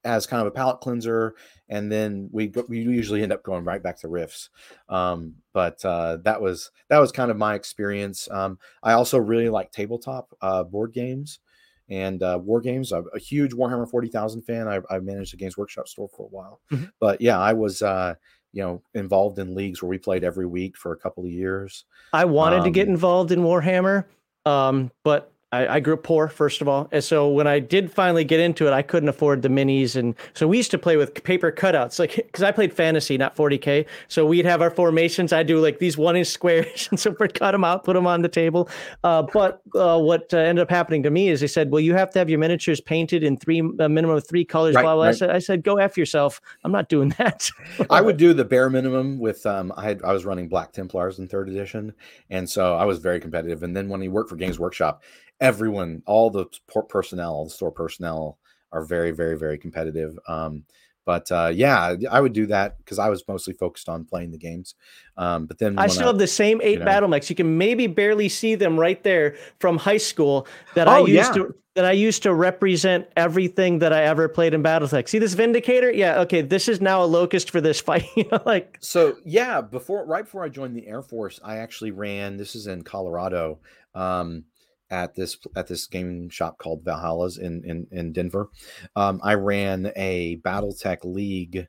as kind of a palate cleanser, and then we go, we usually end up going right back to Rifts. Um, but uh, that was that was kind of my experience. Um, I also really like tabletop uh, board games and uh, war games. I'm a huge Warhammer Forty Thousand fan. I, I, managed a Games Workshop store for a while, mm-hmm. but yeah, I was uh, you know involved in leagues where we played every week for a couple of years. I wanted um, to get um, involved in Warhammer, um, but I, I, grew up poor, first of all. And so when I did finally get into it, I couldn't afford the minis. And so we used to play with paper cutouts, like, because I played fantasy, not 40K. So we'd have our formations. I'd do like these one inch squares. And so we'd cut them out, put them on the table. Uh, but uh, what uh, ended up happening to me is they said, well, you have to have your miniatures painted in three, a minimum of three colors. Right, blah, blah. Right. I, said, I said, go F yourself. I'm not doing that. I would do the bare minimum with, um, I, had, I was running Black Templars in third edition. And so I was very competitive. And then when he worked for Games Workshop, everyone, all the support personnel, all the store personnel are very, very, very competitive. Um, but uh, yeah, I would do that because I was mostly focused on playing the games. Um, but then I still I, have the same eight you know, battle mechs. You can maybe barely see them right there from high school that oh, I used yeah. to that I used to represent everything that I ever played in BattleTech. See this Vindicator? Yeah, okay. This is now a locust for this fight. you know, like so, yeah. Before right before I joined the Air Force, I actually ran. This is in Colorado. Um, at this at this game shop called Valhalla's in in, in Denver. Um, I ran a BattleTech league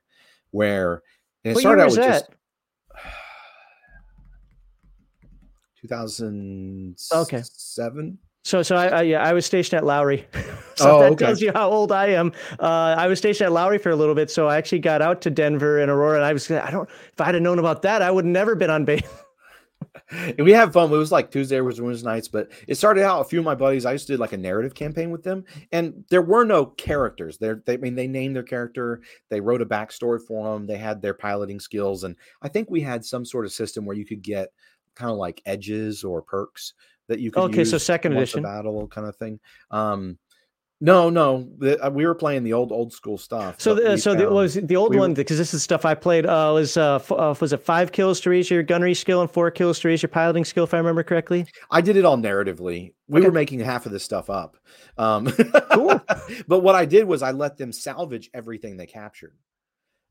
where and it what started out with that? just 2007. Okay. So, so I, I, yeah, I was stationed at Lowry. so oh, that okay. tells you how old I am. Uh, I was stationed at Lowry for a little bit, so I actually got out to Denver and Aurora. And I was, I don't, if I'd have known about that, I would have never been on base. we have fun. It was like Tuesday was Wednesday nights, but it started out. A few of my buddies, I used to do like a narrative campaign with them, and there were no characters. There, they I mean they named their character, they wrote a backstory for them, they had their piloting skills, and I think we had some sort of system where you could get kind of like edges or perks that you could. Okay, so second edition battle kind of thing. Um, no, no, the, uh, we were playing the old old school stuff. So, the, so the, was the old we one because this is stuff I played. Uh, was uh, f- uh, was it five kills to raise your gunnery skill and four kills to raise your piloting skill, if I remember correctly? I did it all narratively. We okay. were making half of this stuff up. Um, cool. but what I did was I let them salvage everything they captured.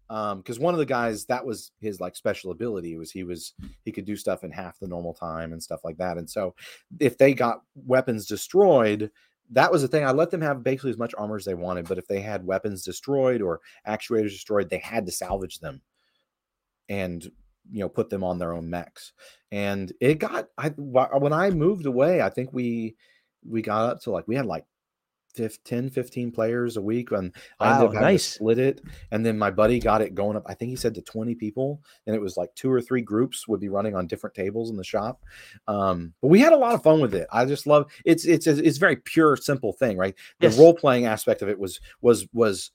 Um, because one of the guys that was his like special ability was he was he could do stuff in half the normal time and stuff like that. And so if they got weapons destroyed, that was the thing. I let them have basically as much armor as they wanted, but if they had weapons destroyed or actuators destroyed, they had to salvage them and you know put them on their own mechs. And it got I when I moved away, I think we we got up to like we had like 10 15 players a week and wow, i ended up having nice. to split it and then my buddy got it going up i think he said to 20 people and it was like two or three groups would be running on different tables in the shop um, but we had a lot of fun with it i just love it's it's it's very pure simple thing right the yes. role playing aspect of it was was was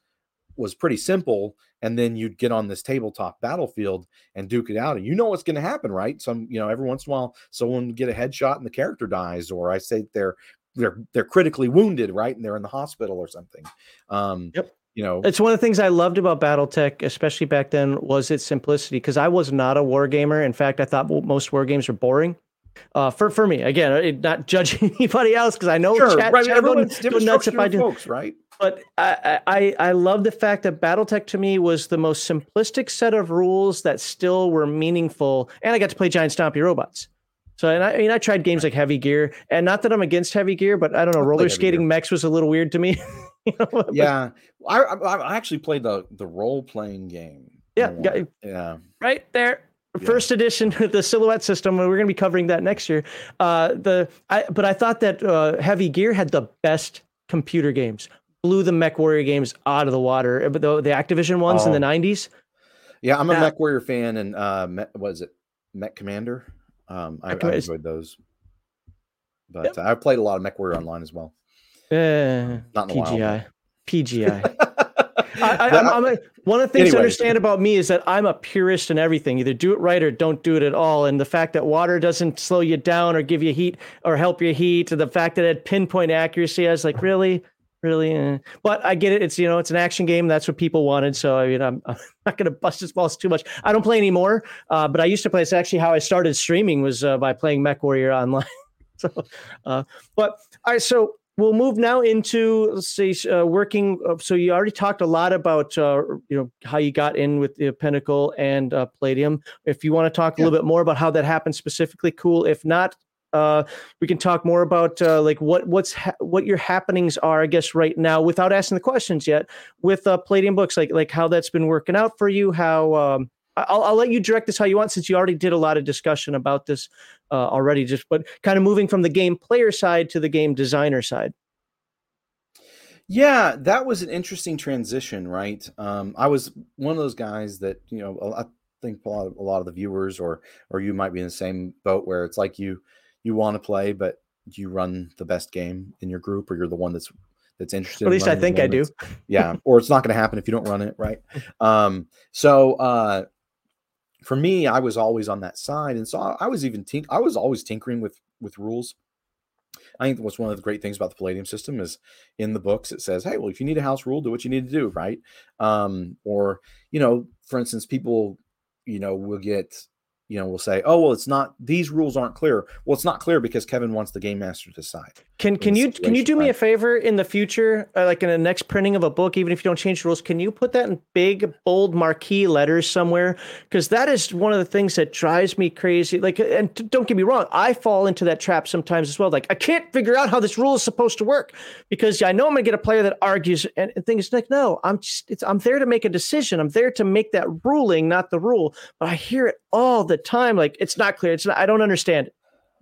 was pretty simple and then you'd get on this tabletop battlefield and duke it out and you know what's going to happen right some you know every once in a while someone get a headshot and the character dies or i say they're they're they're critically wounded, right? And they're in the hospital or something. Um, yep. You know, it's one of the things I loved about BattleTech, especially back then, was its simplicity. Because I was not a war gamer. In fact, I thought most war games were boring. Uh, for for me, again, not judging anybody else because I know sure, chat, right. chat go, go nuts if I do. Folks, right? But I, I I love the fact that BattleTech to me was the most simplistic set of rules that still were meaningful, and I got to play giant stompy robots. So, and I, I, mean, I tried games like Heavy Gear, and not that I'm against Heavy Gear, but I don't know, roller skating mechs was a little weird to me. you know? Yeah, I, I actually played the the role playing game. Yeah, yeah, right there. Yeah. First edition, the silhouette system. We're going to be covering that next year. Uh, the I, but I thought that uh, Heavy Gear had the best computer games. Blew the Mech Warrior games out of the water. But the, the Activision ones oh. in the '90s. Yeah, I'm a Mech Warrior fan, and uh, what is it? Mech Commander. Um, I, I enjoyed those, but yep. I've played a lot of MechWarrior Online as well. Uh, Not PGI. PGI. I, am a, one of the things to understand about me is that I'm a purist in everything. Either do it right or don't do it at all. And the fact that water doesn't slow you down or give you heat or help you heat, to the fact that it had pinpoint accuracy, I was like, really? Really. Eh. But I get it. It's you know it's an action game. That's what people wanted. So I mean I'm, I'm not going to bust his balls too much. I don't play anymore. Uh, but I used to play. It's actually how I started streaming was uh, by playing Mech Warrior online. so, uh, but all right. So we'll move now into let's say uh, working. Uh, so you already talked a lot about uh, you know how you got in with the Pinnacle and uh, Palladium. If you want to talk yeah. a little bit more about how that happened specifically, cool. If not, uh, we can talk more about uh, like what what's ha- what your happenings are, I guess, right now, without asking the questions yet. With uh, Palladium Books, like like how that's been working out for you. How um, I'll I'll let you direct this how you want, since you already did a lot of discussion about this uh, already. Just but kind of moving from the game player side to the game designer side. Yeah, that was an interesting transition, right? Um, I was one of those guys that you know I think a lot of, a lot of the viewers or or you might be in the same boat where it's like you you want to play, but you run the best game in your group, or you're the one that's that's interested. at least I think I do. yeah, or it's not going to happen if you don't run it right. Um, so uh, for me, I was always on that side, and so I, was even tink- I was always tinkering with with rules. I think what's one of the great things about the Palladium system is in the books it says, "Hey, well, if you need a house rule, do what you need to do," right? Um, or you know, for instance, people you know will get you know, will say, "Oh, well, it's not. These rules aren't clear." Well, it's not clear because Kevin wants the game master to decide. Can can you can you do me a favor in the future, uh, like in the next printing of a book, even if you don't change the rules? Can you put that in big bold marquee letters somewhere? Because that is one of the things that drives me crazy. Like, and don't get me wrong, I fall into that trap sometimes as well. Like, I can't figure out how this rule is supposed to work because I know I'm gonna get a player that argues and, and things like, no, I'm just I'm there to make a decision. I'm there to make that ruling, not the rule. But I hear it all the time. Like it's not clear. It's not, I don't understand it.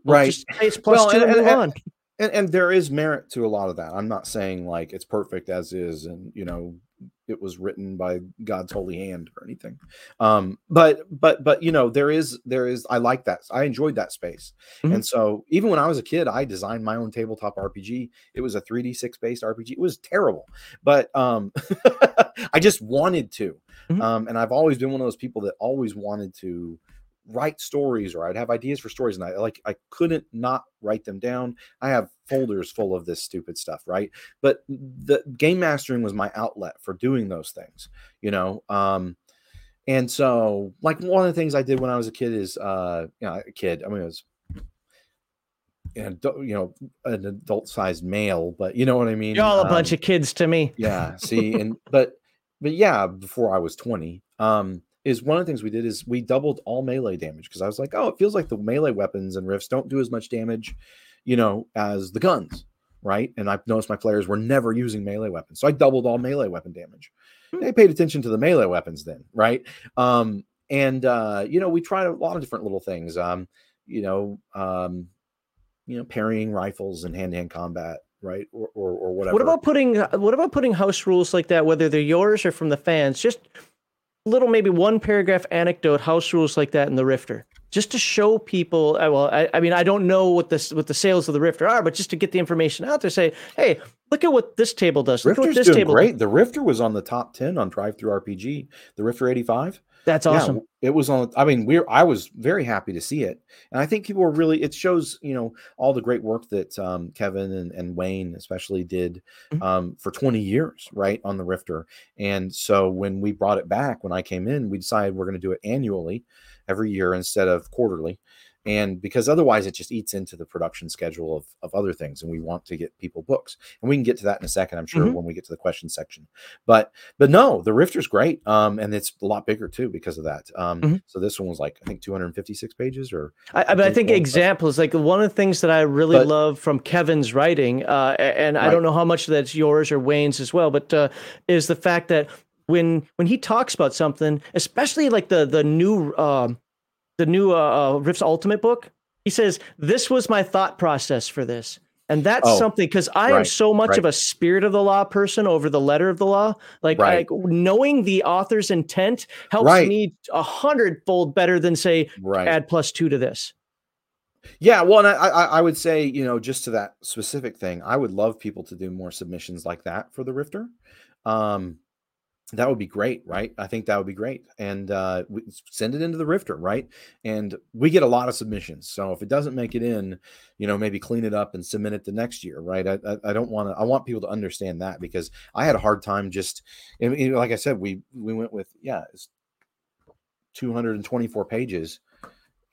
Well, right. it's plus well, two and, and, move and, on. And, and there is merit to a lot of that. I'm not saying like it's perfect as is, and you know, it was written by God's holy hand or anything. Um, but but but you know there is there is I like that I enjoyed that space, mm-hmm. and so even when I was a kid, I designed my own tabletop RPG. It was a 3d6 based RPG. It was terrible, but um, I just wanted to, mm-hmm. um, and I've always been one of those people that always wanted to write stories or I'd have ideas for stories and I like I couldn't not write them down. I have folders full of this stupid stuff, right? But the game mastering was my outlet for doing those things, you know. Um and so like one of the things I did when I was a kid is uh you know, a kid, I mean it was you know an adult sized male, but you know what I mean? You're all a um, bunch of kids to me. Yeah, see and but but yeah, before I was 20. Um is one of the things we did is we doubled all melee damage because I was like, oh, it feels like the melee weapons and rifts don't do as much damage, you know, as the guns, right? And I've noticed my players were never using melee weapons, so I doubled all melee weapon damage. Hmm. They paid attention to the melee weapons then, right? Um, and uh, you know, we tried a lot of different little things. Um, you know, um, you know, parrying rifles and hand-to-hand combat, right or, or, or whatever what about putting what about putting house rules like that whether they're yours or from the fans just little maybe one paragraph anecdote house rules like that in the rifter. Just to show people uh, well I, I, mean i don't know what this what the sales of the rifter are but just to get the information out there say hey look at what this table does. Look Rifter's what this doing table great. Does. the rifter was on the top 10 on DriveThruRPG the rifter 85 that's awesome. Yeah, it was on. I mean, we're. I was very happy to see it, and I think people were really. It shows, you know, all the great work that um, Kevin and, and Wayne especially did mm-hmm. um, for 20 years, right, on the Rifter. And so when we brought it back, when I came in, we decided we're going to do it annually, every year instead of quarterly and because otherwise it just eats into the production schedule of, of other things and we want to get people books and we can get to that in a second i'm sure mm-hmm. when we get to the question section but but no the rifter's great um and it's a lot bigger too because of that um mm-hmm. so this one was like i think 256 pages or i, I, I think examples like one of the things that i really but, love from kevin's writing uh and right. i don't know how much that's yours or wayne's as well but uh is the fact that when when he talks about something especially like the the new um the new uh, uh, Rift's Ultimate book, he says, This was my thought process for this. And that's oh, something because I right, am so much right. of a spirit of the law person over the letter of the law. Like, right. like knowing the author's intent helps me a hundredfold better than say add plus two to this. Yeah, well, and I, I would say you know just to that specific thing, I would love people to do more submissions like that for the Rifter. Um, that would be great right? I think that would be great and uh, send it into the rifter right? And we get a lot of submissions so if it doesn't make it in you know maybe clean it up and submit it the next year right? I, I, I don't want to i want people to understand that because i had a hard time just like i said we we went with yeah it's 224 pages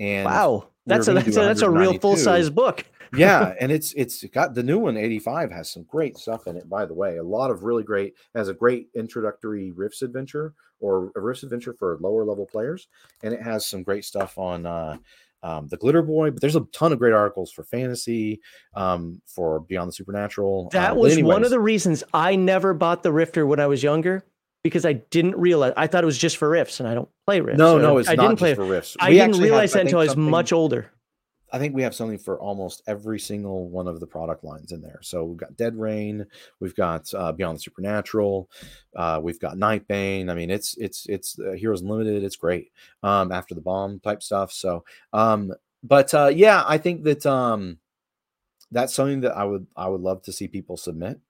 and wow that's a that's a, that's a real full size book yeah, and it's it's got the new one 85 has some great stuff in it by the way. A lot of really great has a great introductory Rifts adventure or a Rifts adventure for lower level players and it has some great stuff on uh um, the Glitter Boy, but there's a ton of great articles for fantasy, um, for Beyond the Supernatural. That um, was anyways, one of the reasons I never bought the Rifter when I was younger because I didn't realize I thought it was just for Rifts, and I don't play Rifts. No, no, it's I not didn't play, for Rifts. I didn't realize have, that until I was much older. I think we have something for almost every single one of the product lines in there. So we've got Dead Reign, we've got uh, Beyond the Supernatural, uh, we've got Nightbane. I mean, it's it's it's uh, Heroes Unlimited. It's great. Um, after the bomb type stuff. So, um, but uh, yeah, I think that um, that's something that I would I would love to see people submit.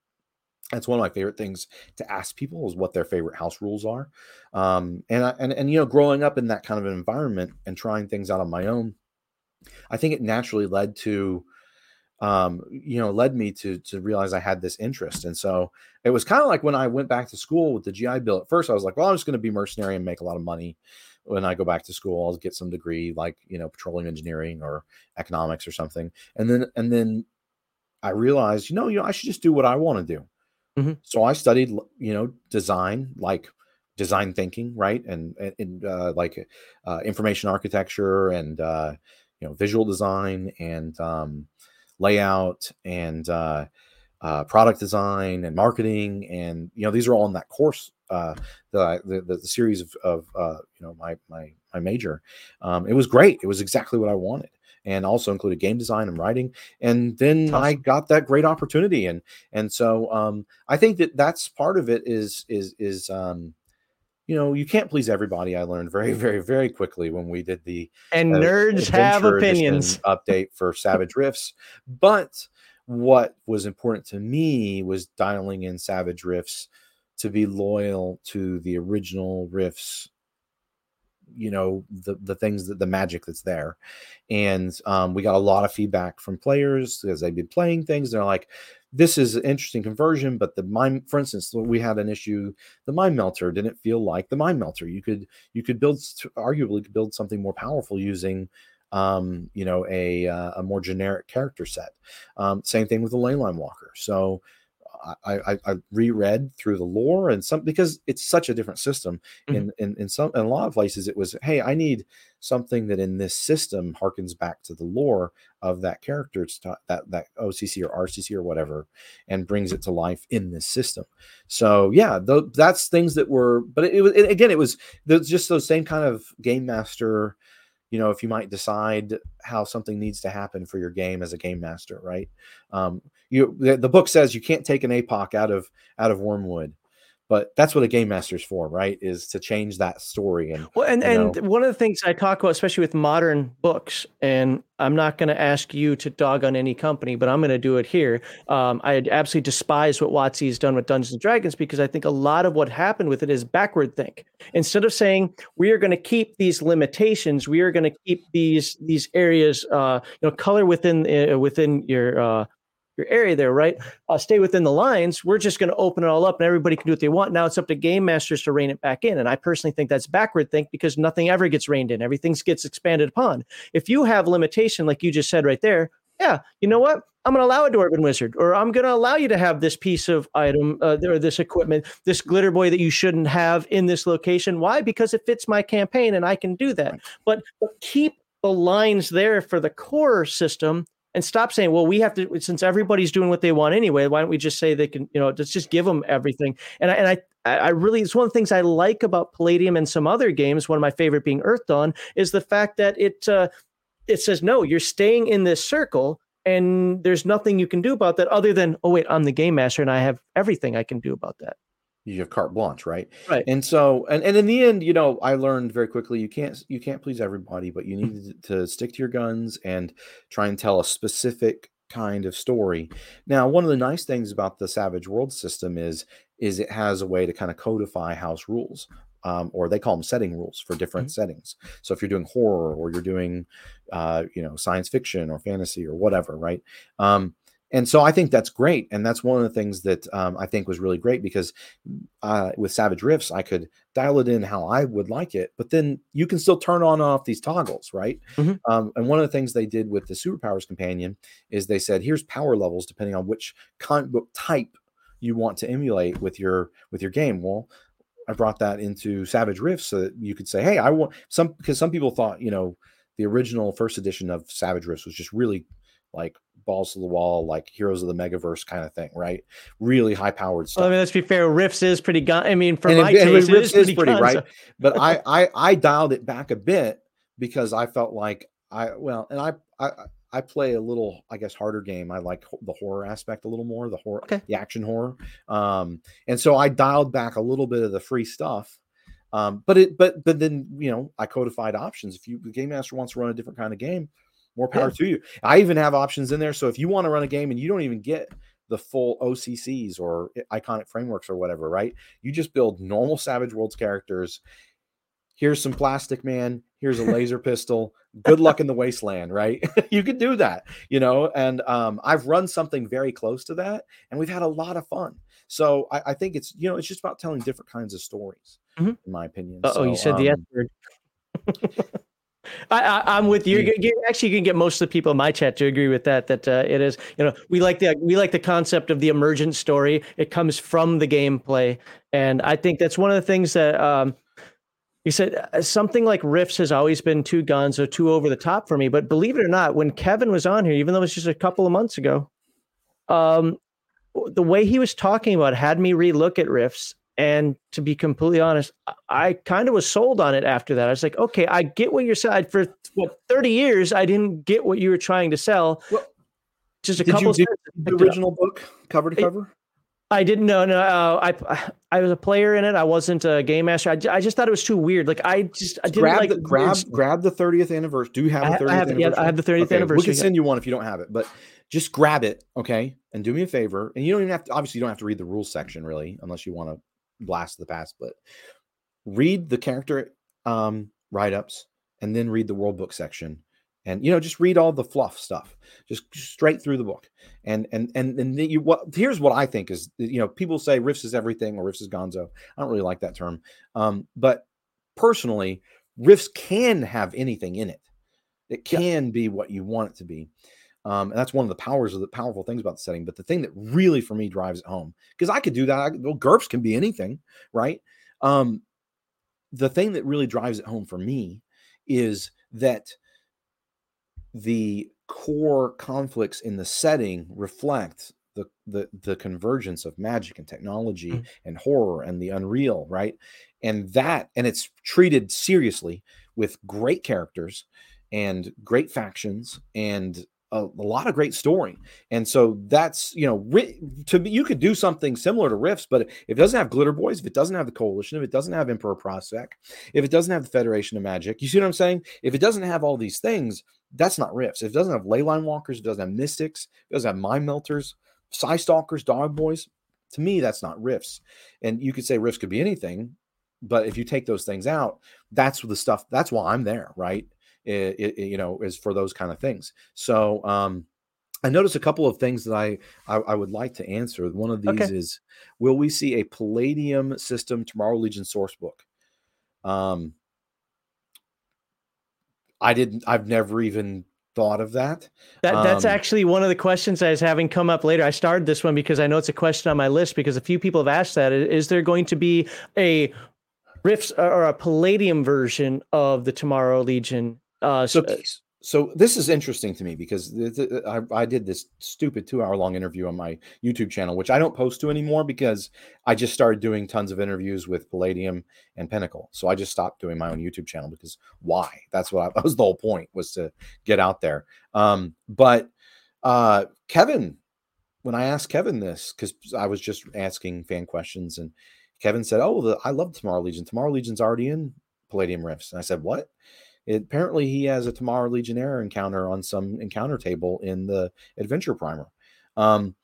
That's one of my favorite things to ask people is what their favorite house rules are. Um, and I, and and you know, growing up in that kind of environment and trying things out on my own I think it naturally led to um, you know, led me to to realize I had this interest. And so it was kind of like when I went back to school with the GI Bill. At first, I was like, well, I'm just going to be mercenary and make a lot of money. When I go back to school, I'll get some degree like you know petroleum engineering or economics or something. And then and then I realized, you know, you know, I should just do what I want to do. Mm-hmm. So I studied, you know, design, like design thinking, right, and and uh, like uh, information architecture and uh, you know visual design and um, layout and uh, uh, product design and marketing and you know these are all in that course uh, the, the, the series of, of you know my my my major. Um, it was great. It was exactly what I wanted and also included game design and writing. And then awesome. I got that great opportunity, and and so um, I think that that's part of it is is is um, you know you can't please everybody. I learned very very very quickly when we did the and uh, nerds have opinions update for Savage Rifts, but what was important to me was dialing in Savage Rifts to be loyal to the original Rifts you know the the things that the magic that's there. And um, we got a lot of feedback from players as they've been playing things. They're like this is an interesting conversion but the mind for instance we had an issue the mind melter didn't feel like the mind melter. You could you could build arguably build something more powerful using um, you know a uh, a more generic character set. Um, same thing with the leyline walker. So I, I, I reread through the lore and some because it's such a different system. Mm-hmm. In, in in some in a lot of places, it was hey, I need something that in this system harkens back to the lore of that character, that that OCC or RCC or whatever, and brings it to life in this system. So yeah, th- that's things that were. But it, was it, again, it was just those same kind of game master you know if you might decide how something needs to happen for your game as a game master right? Um you the, the book says you can't take an apoc out of out of wormwood but that's what a game master's for right is to change that story and well and and know. one of the things i talk about especially with modern books and i'm not going to ask you to dog on any company but i'm going to do it here um, i absolutely despise what WotC has done with dungeons and dragons because i think a lot of what happened with it is backward think instead of saying we are going to keep these limitations we are going to keep these these areas uh, you know color within uh, within your uh, your area there, right? Uh, stay within the lines. We're just going to open it all up and everybody can do what they want. Now it's up to game masters to rein it back in. And I personally think that's backward think because nothing ever gets reined in. Everything gets expanded upon. If you have limitation, like you just said right there, yeah, you know what? I'm going to allow a Dwarven Wizard, or I'm going to allow you to have this piece of item uh, or this equipment, this glitter boy that you shouldn't have in this location. Why? Because it fits my campaign and I can do that. But, but keep the lines there for the core system and stop saying, well, we have to, since everybody's doing what they want anyway, why don't we just say they can, you know, let's just give them everything. And I, and I, I really, it's one of the things I like about Palladium and some other games. One of my favorite being Earthdawn is the fact that it, uh, it says, no, you're staying in this circle and there's nothing you can do about that other than, oh, wait, I'm the game master and I have everything I can do about that you have carte blanche right? Right. And so and, and in the end you know i learned very quickly you can't you can't please everybody but you need to stick to your guns and try and tell a specific kind of story. Now one of the nice things about the savage world system is is it has a way to kind of codify house rules um, or they call them setting rules for different mm-hmm. settings. So if you're doing horror or you're doing uh, you know science fiction or fantasy or whatever right? Um, and so I think that's great, and that's one of the things that um, I think was really great because uh, with Savage Rifts, I could dial it in how I would like it, but then you can still turn on off these toggles, right? Mm-hmm. Um, and one of the things they did with the Superpowers companion is they said, "Here's power levels depending on which comic book type you want to emulate with your with your game." Well, I brought that into Savage Rifts so that you could say, "Hey, I want some," because some people thought, you know, the original first edition of Savage Rifts was just really like balls to the wall, like Heroes of the Megaverse kind of thing, right? Really high powered stuff. Well, I mean, let's be fair. Rifts is pretty gun. I mean, for and my it, taste, it is pretty, pretty gun, right. But I, I, I dialed it back a bit because I felt like I, well, and I, I, I play a little, I guess, harder game. I like the horror aspect a little more, the horror, okay. the action horror. Um, and so I dialed back a little bit of the free stuff. Um, but it, but, but then, you know, I codified options. If you, the game master wants to run a different kind of game, more power yeah. to you. I even have options in there. So if you want to run a game and you don't even get the full OCCs or iconic frameworks or whatever, right? You just build normal Savage Worlds characters. Here's some plastic man. Here's a laser pistol. Good luck in the wasteland, right? you could do that, you know. And um, I've run something very close to that, and we've had a lot of fun. So I, I think it's you know it's just about telling different kinds of stories, mm-hmm. in my opinion. Oh, so, you said um, the S word. I, am with you. You're, you're, actually, you can get most of the people in my chat to agree with that. That uh, it is, you know, we like the we like the concept of the emergent story. It comes from the gameplay, and I think that's one of the things that um, you said. Uh, something like Rifts has always been too guns or too over the top for me. But believe it or not, when Kevin was on here, even though it was just a couple of months ago, um, the way he was talking about had me relook at Rifts And to be completely honest, I kind of was sold on it after that. I was like, okay, I get what you're saying. For what 30 years, I didn't get what you were trying to sell. Well, just a did couple. You, the original book cover to cover? I didn't know. No, uh, I I was a player in it. I wasn't a game master. I, I just thought it was too weird. Like I just I didn't grab like the, grab grab the 30th anniversary. Do you have a 30th I have, anniversary? Yeah, I have the 30th okay, anniversary. We can send you one if you don't have it, but just grab it, okay? And do me a favor. And you don't even have to. Obviously, you don't have to read the rules section really, unless you want to blast the past. But read the character um, write ups and then read the world book section and you know just read all the fluff stuff just straight through the book and and and and you what here's what i think is you know people say Rifts is everything or Rifts is gonzo i don't really like that term um, but personally Rifts can have anything in it it can yeah. be what you want it to be um, and that's one of the powers of the powerful things about the setting but the thing that really for me drives it home because i could do that I, well GURPS can be anything right um, the thing that really drives it home for me is that the core conflicts in the setting reflect the the, the convergence of magic and technology mm. and horror and the unreal right and that and it's treated seriously with great characters and great factions and a, a, lot of great story and so that's you know to me you could do something similar to Rifts but if it doesn't have glitter boys if it doesn't have the coalition if it doesn't have emperor Prosek if it doesn't have the federation of magic you see what i'm saying if it doesn't have all these things that's not Rifts. If it doesn't have leyline walkers, it doesn't have mystics, it doesn't have mind melters, psi stalkers, dog boys. To me, that's not Rifts. And you could say Rifts could be anything, but if you take those things out, that's the stuff. That's why I'm there, right? It, it, you know, is for those kind of things. So, um, I noticed a couple of things that I, I, I would like to answer. One of these okay. is, will we see a Palladium system Tomorrow Legion source book? Um, I didn't. I've never even thought of that. That that's um, actually one of the questions I was having come up later. I started this one because I know it's a question on my list because a few people have asked that. Is there going to be a Rifts or a Palladium version of the Tomorrow Legion? Uh, so, so this is interesting to me because I, I did this stupid two hour long interview on my YouTube channel, which I don't post to anymore because I just started doing tons of interviews with Palladium and Pinnacle. So I just stopped doing my own YouTube channel because why? That's what I, that was the whole point was to get out there. Um, but uh, Kevin, when I asked Kevin this, because I was just asking fan questions, and Kevin said, "Oh, the, I love Tomorrow Legion. Tomorrow Legion's already in Palladium Rifts," and I said, "What?" It, apparently he has a Tomorrow Legionnaire encounter on some encounter table in the Adventure Primer. Um,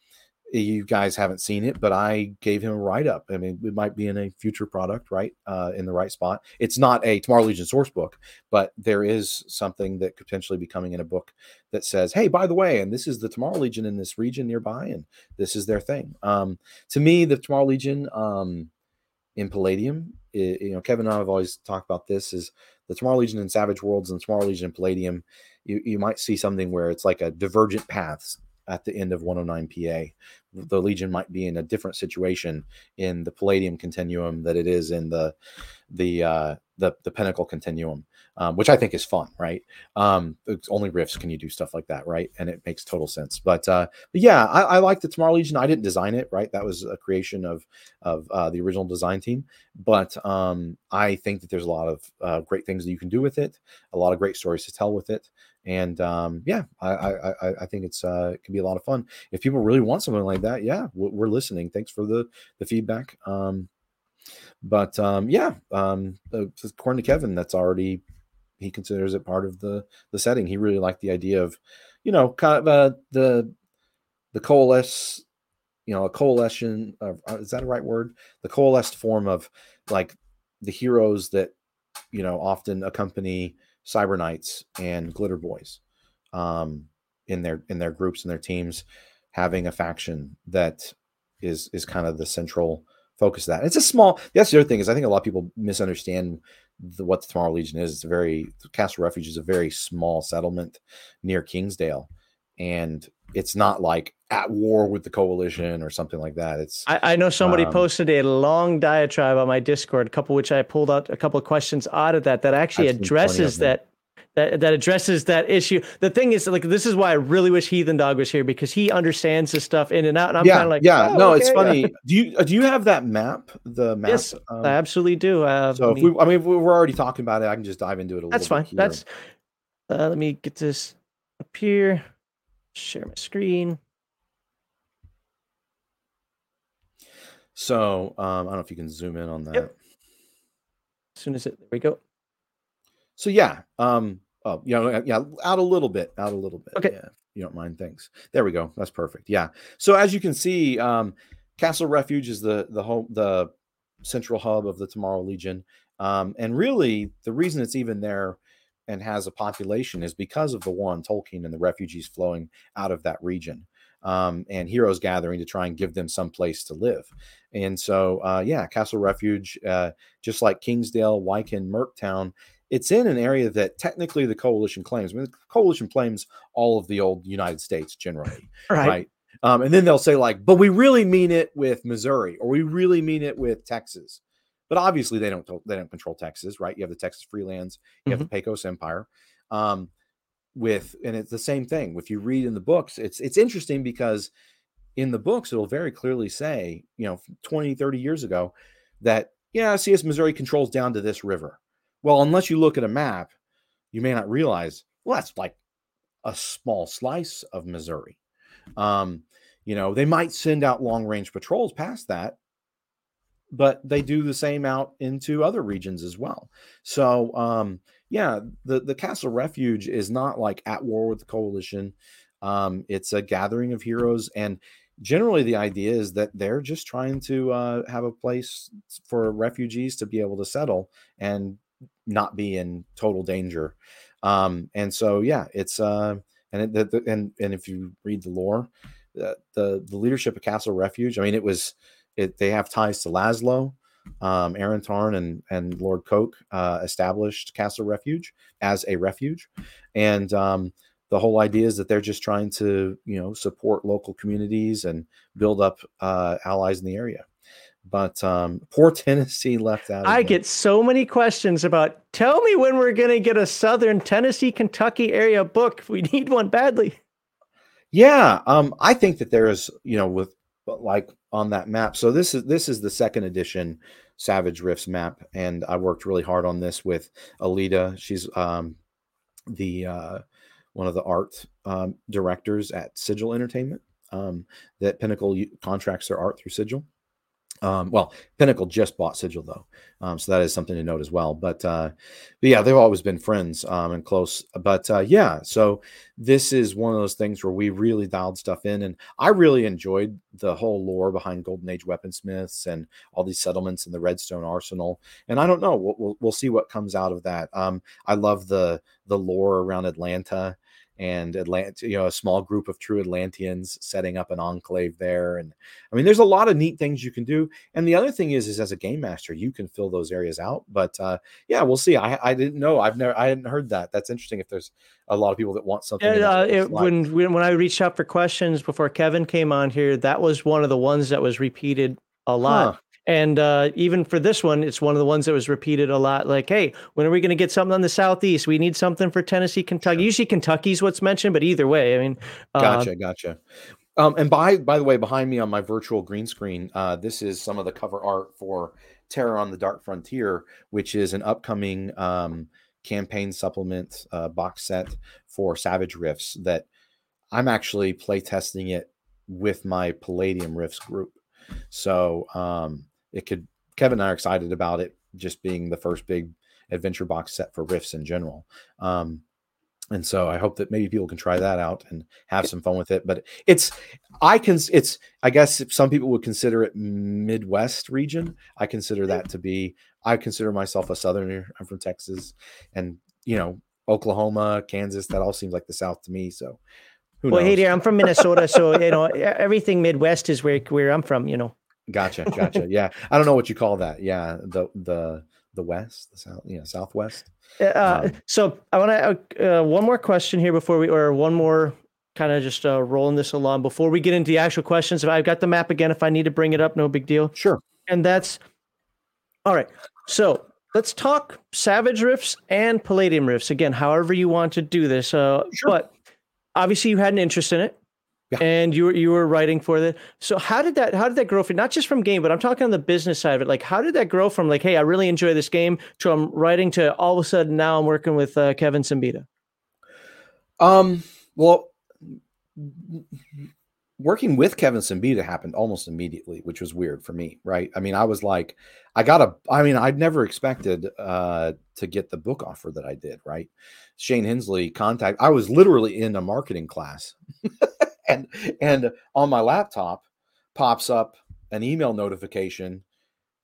you guys haven't seen it, but I gave him a write up. I mean, it might be in a future product, right? Uh, in the right spot. It's not a Tomorrow Legion source book, but there is something that could potentially be coming in a book that says, "Hey, by the way, and this is the Tomorrow Legion in this region nearby, and this is their thing." Um, to me, the Tomorrow Legion um, in Palladium, it, you know, Kevin and I have always talked about this. Is the Tomorrow Legion and Savage Worlds and Tomorrow Legion and Palladium, you, you might see something where it's like a divergent paths at the end of 109 PA. The Legion might be in a different situation in the Palladium continuum that it is in the the uh, the the Pinnacle continuum, um, which I think is fun, right? Um, only Rifts can you do stuff like that, right? And it makes total sense. But, uh, but yeah, I, I like the Tomorrow Legion. I didn't design it, right? That was a creation of of uh, the original design team. But um, I think that there's a lot of uh, great things that you can do with it, a lot of great stories to tell with it and um, yeah, I, I I think it's uh, it can be a lot of fun. If people really want something like that, yeah, we're listening. Thanks for the the feedback. Um, but um, yeah, um, according to Kevin, that's already he considers it part of the the setting. He really liked the idea of, you know, kind of uh, the the coalesce, you know, a coalition. Of, uh, is that a right word? The coalesced form of like the heroes that you know often accompany Cyber Knights and Glitter Boys um, in their in their groups and their teams, having a faction that is is kind of the central focus of that. It's a small. That's the other thing is I think a lot of people misunderstand the, what the Tomorrow Legion is. It's a very Castle Refuge is a very small settlement near Kingsdale, and it's not like at war with the coalition or something like that. It's I, I know somebody um, posted a long diatribe on my Discord, a couple which I pulled out a couple of questions out of that that actually addresses that that that addresses that issue. The thing is, like, this is why I really wish Heathen Dog was here because he understands this stuff in and out. And I'm yeah, kind of like, yeah, oh, no, okay, it's yeah." funny. Do you uh, do you have that map? The map. Yes, um, I absolutely do. Uh, so me- we, I mean, we're already talking about it. I can just dive into it a that's little fine. bit. here. That's uh, let me get this up here. Share my screen. so. Um, I don't know if you can zoom in on that. Yep. As soon as it, there we go. So yeah, um, oh, you know, yeah, out a little bit, out a little bit. Okay. Yeah, you don't mind. Thanks. There we go. That's perfect. Yeah. So as you can see, um, Castle Refuge is the the home the central hub of the Tomorrow Legion, um, and really the reason it's even there and has a population is because of the war on Tolkeen and the refugees flowing out of that region. Um, and heroes gathering to try and give them some place to live. And so, uh, yeah, Castle Refuge, uh, just like Kingsdale, Whykin, Merktown, it's in an area that technically the coalition claims. I mean, the coalition claims all of the old United States generally, All right? right. Um, and then they'll say like, "But we really mean it with Missouri, or we really mean it with Texas." But obviously, they don't. They don't control Texas, right? You have the Texas Freelands, you have the Pecos Empire. Um, with and it's the same thing. If you read in the books, it's it's interesting because in the books it'll very clearly say, you know, 20, 30 years ago, that yeah, CS Missouri controls down to this river. Well, unless you look at a map, you may not realize, well, that's like a small slice of Missouri. Um, you know, they might send out long range patrols past that, but they do the same out into other regions as well. So, um, yeah, the, the Castle Refuge is not like at war with the coalition. Um, it's a gathering of heroes. And generally, the idea is that they're just trying to uh, have a place for refugees to be able to settle and not be in total danger. Um, and so, yeah, it's uh, and it, the, and and if you read the lore, the, the the leadership of Castle Refuge, I mean, it was it. They have ties to Lazlo, um, Erin Tarn, and and Lord Coake uh, established Castle Refuge as a refuge, and um, the whole idea is that they're just trying to you know support local communities and build up uh, allies in the area. But um, poor Tennessee left out. I get so many questions about tell me when we're going to get a Southern Tennessee, Kentucky area book. We need one badly. Yeah, um, I think that there is, you know, with like on that map. So this is this is the second edition Savage Rifts map, and I worked really hard on this with Alita. She's um, the uh, one of the art um, directors at Sigil Entertainment. Um, that Pinnacle contracts their art through Sigil. Um, well, Pinnacle just bought Sigil though, um, so that is something to note as well. But, uh, but yeah, they've always been friends um, and close. But uh, yeah, so this is one of those things where we really dialed stuff in, and I really enjoyed the whole lore behind Golden Age weaponsmiths and all these settlements in the Redstone Arsenal. And I don't know, we'll we'll, we'll see what comes out of that. Um, I love the the lore around Atlanta and Atlanta, you know, a small group of true Atlanteans setting up an enclave there. And I mean, there's a lot of neat things you can do. And the other thing is, is as a game master, you can fill those areas out. But uh, yeah, we'll see. I, I didn't know. I've never, I hadn't heard that. That's interesting. If there's a lot of people that want something. in Yeah, uh, it, when, when when I reached out for questions before Kevin came on here, that was one of the ones that was repeated a lot. Huh. And uh, even for this one, it's one of the ones that was repeated a lot. Like, hey, when are we going to get something on the southeast? We need something for Tennessee, Kentucky. Usually Kentucky's what's mentioned, but either way, I mean, uh, Gotcha, gotcha. Um, and by by the way, behind me on my virtual green screen, uh, this is some of the cover art for Terror on the Dark Frontier, which is an upcoming um, campaign supplement uh, box set for Savage Rifts that I'm actually play testing it with my Palladium Rifts group. So um, it could Kevin and I are excited about it just being the first big adventure box set for Rifts in general. Um, and so I hope that maybe people can try that out and have some fun with it. But it's, I can, it's, I guess if some people would consider it Midwest region. I consider that to be, I consider myself a Southerner. I'm from Texas, and you know Oklahoma, Kansas. That all seems like the South to me. So, who well, knows? hey there, I'm from Minnesota, so you know everything Midwest is where where I'm from. You know, Gotcha, gotcha. yeah, I don't know what you call that. Yeah, the the the West, the South, yeah, Southwest. Uh, Um, so I want to uh, one more question here before we, or one more kind of just uh, rolling this along before we get into the actual questions. If I've got the map again. If I need to bring it up, no big deal. Sure. And that's all right. So let's talk Savage Rifts and Palladium Rifts again. However you want to do this, uh, sure. but obviously you had an interest in it. Yeah. And you were you were writing for that. So how did that how did that grow from not just from game, but I'm talking on the business side of it. Like how did that grow from like, hey, I really enjoy this game to I'm writing to all of a sudden now I'm working with uh, Kevin Siembieda? Um. Well, working with Kevin Siembieda happened almost immediately, which was weird for me, right? I mean, I was like, I got a, I mean, I'd never expected uh, to get the book offer that I did, right? Shane Hensley contact, I was literally in a marketing class, and and on my laptop pops up an email notification,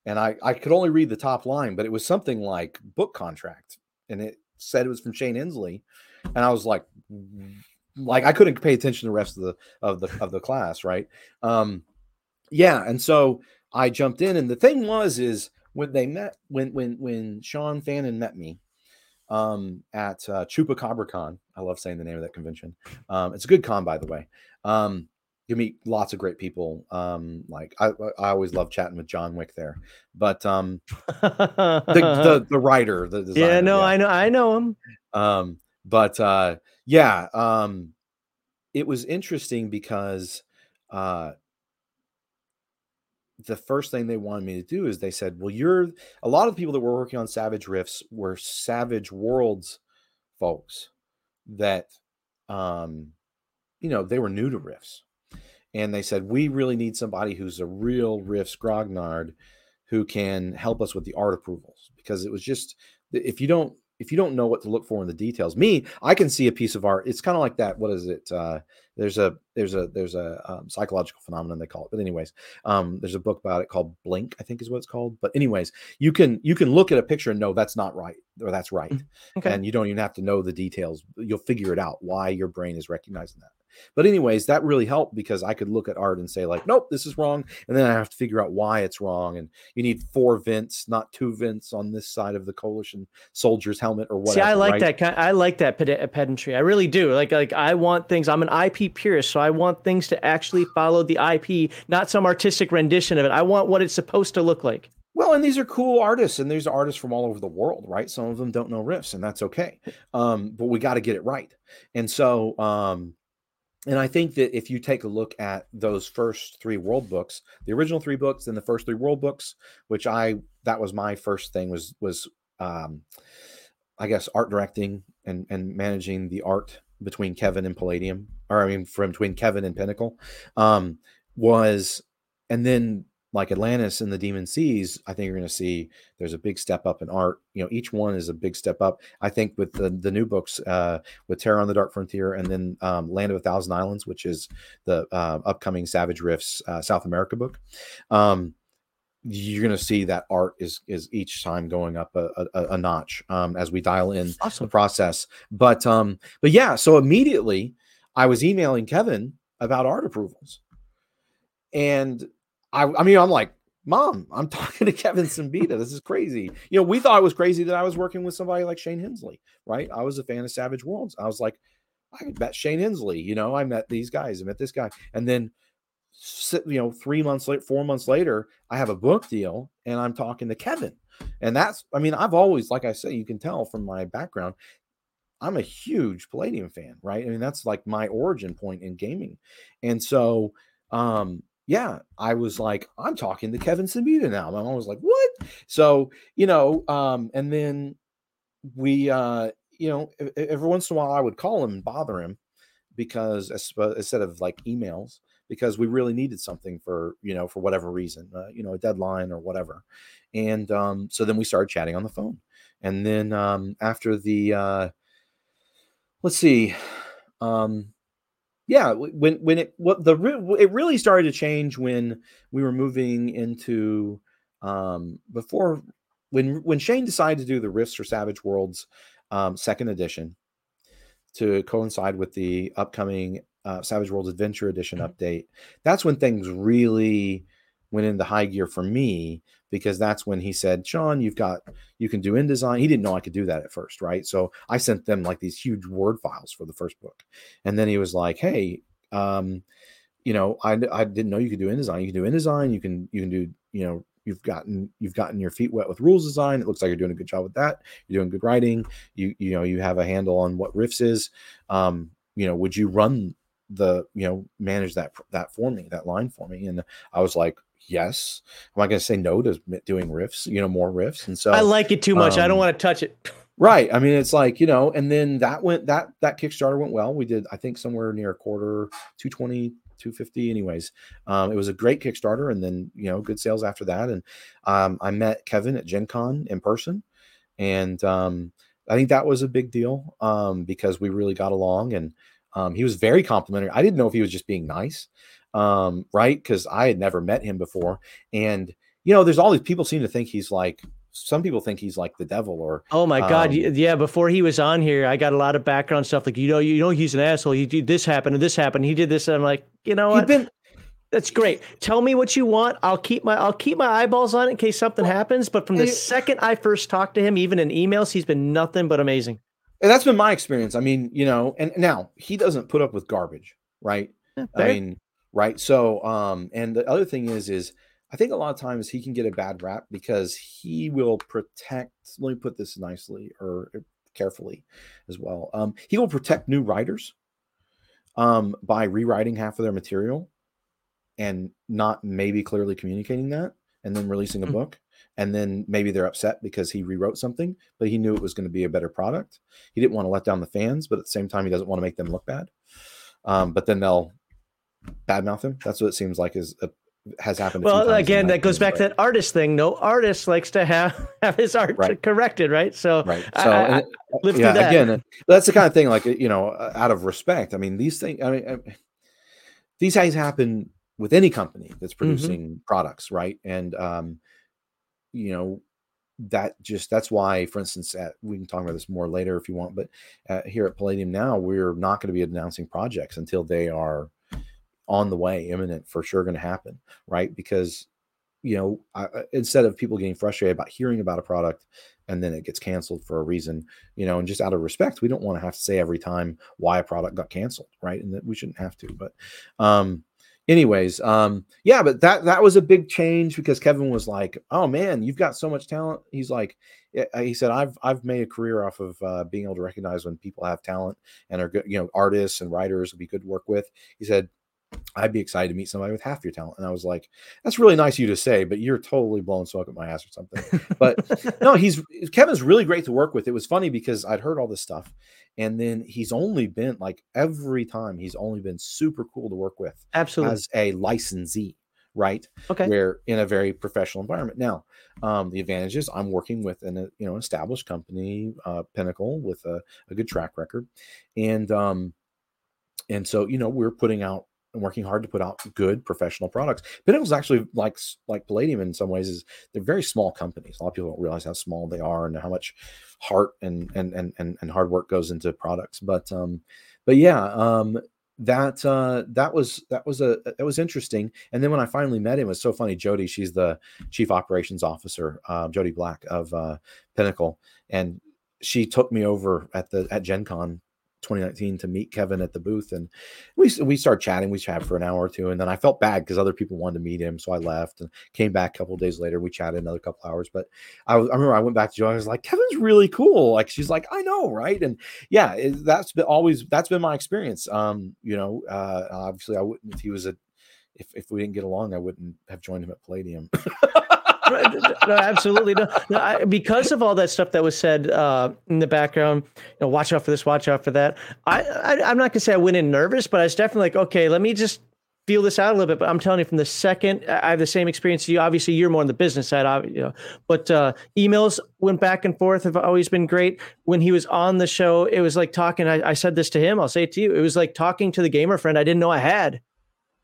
and I I could only read the top line, but it was something like book contract, and it said it was from Shane Hensley, and I was like, like I couldn't pay attention to the rest of the of the of the class, right? Um, yeah, and so I jumped in, and the thing was is when they met when when when Sean Fannon met me um, at uh, ChupaCabraCon. I love saying the name of that convention. Um, it's a good con, by the way. Um, you meet lots of great people. Um, like I, I always love chatting with John Wick there, but um, the, the, the writer, the designer, yeah, no, yeah. I know, I know him. Um, but uh, yeah, um, it was interesting because uh, the first thing they wanted me to do is they said, "Well, you're a lot of the people that were working on Savage Rifts were Savage Worlds folks that, um, you know, they were new to Rifts." And they said, We really need somebody who's a real Rifts grognard who can help us with the art approvals because it was just if you don't if you don't know what to look for in the details me i can see a piece of art it's kind of like that what is it uh, there's a there's a there's a um, psychological phenomenon they call it but anyways um, there's a book about it called blink i think is what it's called but anyways you can you can look at a picture and know that's not right or that's right mm, okay. and you don't even have to know the details you'll figure it out why your brain is recognizing that but anyways, that really helped because I could look at art and say like, nope, this is wrong, and then I have to figure out why it's wrong. And you need four vents, not two vents on this side of the coalition soldier's helmet or whatever. See, I like right? that. I like that pedantry. I really do. Like, like I want things. I'm an IP purist, so I want things to actually follow the IP, not some artistic rendition of it. I want what it's supposed to look like. Well, and these are cool artists, and these are artists from all over the world, right? Some of them don't know Rifts, and that's okay. Um, but we got to get it right. And so, um, and I think that if you take a look at those first three world books, the original three books and the first three world books, which I that was my first thing was was um, I guess art directing and and managing the art between Kevin and Palladium, or I mean from between Kevin and Pinnacle, um, was and then like Atlantis and the Demon Seas, I think you're going to see there's a big step up in art. You know, each one is a big step up. I think with the, the new books, uh, with Terror on the Dark Frontier and then um, Land of a Thousand Islands, which is the uh, upcoming Savage Rifts uh, South America book, um, you're going to see that art is is each time going up a, a, a notch um, as we dial in awesome. the process. But um, but yeah, so immediately I was emailing Kevin about art approvals, and I, I mean, I'm like, Mom, I'm talking to Kevin Siembieda. This is crazy. You know, we thought it was crazy that I was working with somebody like Shane Hensley, right? I was a fan of Savage Worlds. I was like, I met Shane Hensley. You know, I met these guys. I met this guy, and then, you know, three months later, four months later, I have a book deal, and I'm talking to Kevin. And that's, I mean, I've always, like I say, you can tell from my background, I'm a huge Palladium fan, right? I mean, that's like my origin point in gaming, and so, um, yeah, I was like, I'm talking to Kevin Siembieda now. My mom was like, what? So, you know, um, and then we, uh, you know, every once in a while I would call him and bother him because instead of like emails, because we really needed something for, you know, for whatever reason, uh, you know, a deadline or whatever. And um, so then we started chatting on the phone. And then um, after the, uh, let's see, um, yeah when when it what the it really started to change when we were moving into um before when when Shane decided to do the Rifts for Savage Worlds um second edition to coincide with the upcoming uh, Savage Worlds Adventure Edition mm-hmm. update that's when things really went into high gear for me because that's when he said, Sean, you've got, you can do InDesign. He didn't know I could do that at first, right? So I sent them like these huge Word files for the first book. And then he was like, hey, um, you know, I, I didn't know you could do InDesign. You can do InDesign. You can, you can do, you know, you've gotten you've gotten your feet wet with rules design. It looks like you're doing a good job with that. You're doing good writing. You you know you have a handle on what Rifts is. Um, you know, would you run the you know manage that that for me that line for me? And I was like, yes. Am I going to say no to doing Rifts? You know, more Rifts. And so I like it too much. Um, I don't um, want to touch it. Right. I mean, it's like, you know, and then that went that that Kickstarter went well. We did, I think, somewhere near a quarter, 220, 250 anyways um, it was a great kickstarter and then you know good sales after that and um, i met kevin at gen con in person and um, i think that was a big deal um, because we really got along and um, he was very complimentary. I didn't know if he was just being nice um, right? Because i had never met him before. And you know there's all these people seem to think he's like some people think he's like the devil or oh my god um, yeah before he was on here i got a lot of background stuff like you know you know he's an asshole he did this happened and this happened he did this and i'm like you know what? been, that's great. Tell me what you want i'll keep my i'll keep my eyeballs on it in case something happens. But from the second i first talked to him even in emails he's been nothing but amazing and that's been my experience i mean you know and now he doesn't put up with garbage right yeah, i mean right so um and the other thing is is I think a lot of times he can get a bad rap because he will protect. Let me put this nicely or uh, carefully as well. Um, he will protect new writers um, by rewriting half of their material and not maybe clearly communicating that and then releasing a mm-hmm. book. And then maybe they're upset because he rewrote something, but he knew it was going to be a better product. He didn't want to let down the fans, but at the same time, he doesn't want to make them look bad. Um, but then they'll badmouth him. That's what it seems like is a, has happened. well, again, that goes back to that artist thing. No artist likes to have have his art right. corrected, right? So, right. So, I, I, live yeah, that. again, that's the kind of thing. Like you know, out of respect. I mean, these things. I mean, I, these things happen with any company that's mm-hmm. producing mm-hmm. products, right? And um, you know, that just that's why, for instance, at, we can talk about this more later if you want. But uh, here at Palladium now, we're not going to be announcing projects until they are on the way, imminent, for sure going to happen, right? Because you know, I, instead of people getting frustrated about hearing about a product and then it gets canceled for a reason, you know, and just out of respect, we don't want to have to say every time why a product got canceled, right? And that we shouldn't have to. But, um, anyways, um, yeah, but that that was a big change because Kevin was like, "Oh man, you've got so much talent." He's like, he said, "I've I've made a career off of uh, being able to recognize when people have talent and are good, you know, artists and writers would be good to work with." He said, I'd be excited to meet somebody with half your talent. And I was like, that's really nice of you to say, but you're totally blowing smoke at my ass or something. But no, he's Kevin's really great to work with. It was funny because I'd heard all this stuff. And then he's only been like every time he's only been super cool to work with. Absolutely. As a licensee, right? Okay. Where in a very professional environment. Now, um, the advantage is I'm working with an you know established company, uh, Pinnacle, with a, a good track record. And um, and so, you know, we're putting out and working hard to put out good professional products. Pinnacle's actually like like Palladium in some ways is they're very small companies. A lot of people don't realize how small they are and how much heart and and and and, and hard work goes into products. But um, but yeah, um, that uh, that was that was a that was interesting. And then when I finally met him, it was so funny. Jodi, she's the chief operations officer, uh, Jodi Black of uh, Pinnacle, and she took me over at the at Gen Con 2019 to meet Kevin at the booth, and we we started chatting. We chatted for an hour or two, and then I felt bad because other people wanted to meet him, so I left and came back a couple days later. We chatted another couple hours, but I, I remember I went back to Joe. I was like, Kevin's really cool. Like she's like, I know, right? And yeah, it, that's been always that's been my experience. Um, you know, uh, obviously I wouldn't if he was a if if we didn't get along, I wouldn't have joined him at Palladium. no, absolutely no. no I, because of all that stuff that was said uh, in the background, you know, watch out for this, watch out for that. I, I am not gonna say I went in nervous, but I was definitely like, okay, let me just feel this out a little bit. But I'm telling you, from the second I have the same experience as you. Obviously, you're more on the business side, you know. But uh, emails went back and forth. Have always been great. When he was on the show, it was like talking. I, I said this to him. I'll say it to you. It was like talking to the gamer friend I didn't know I had.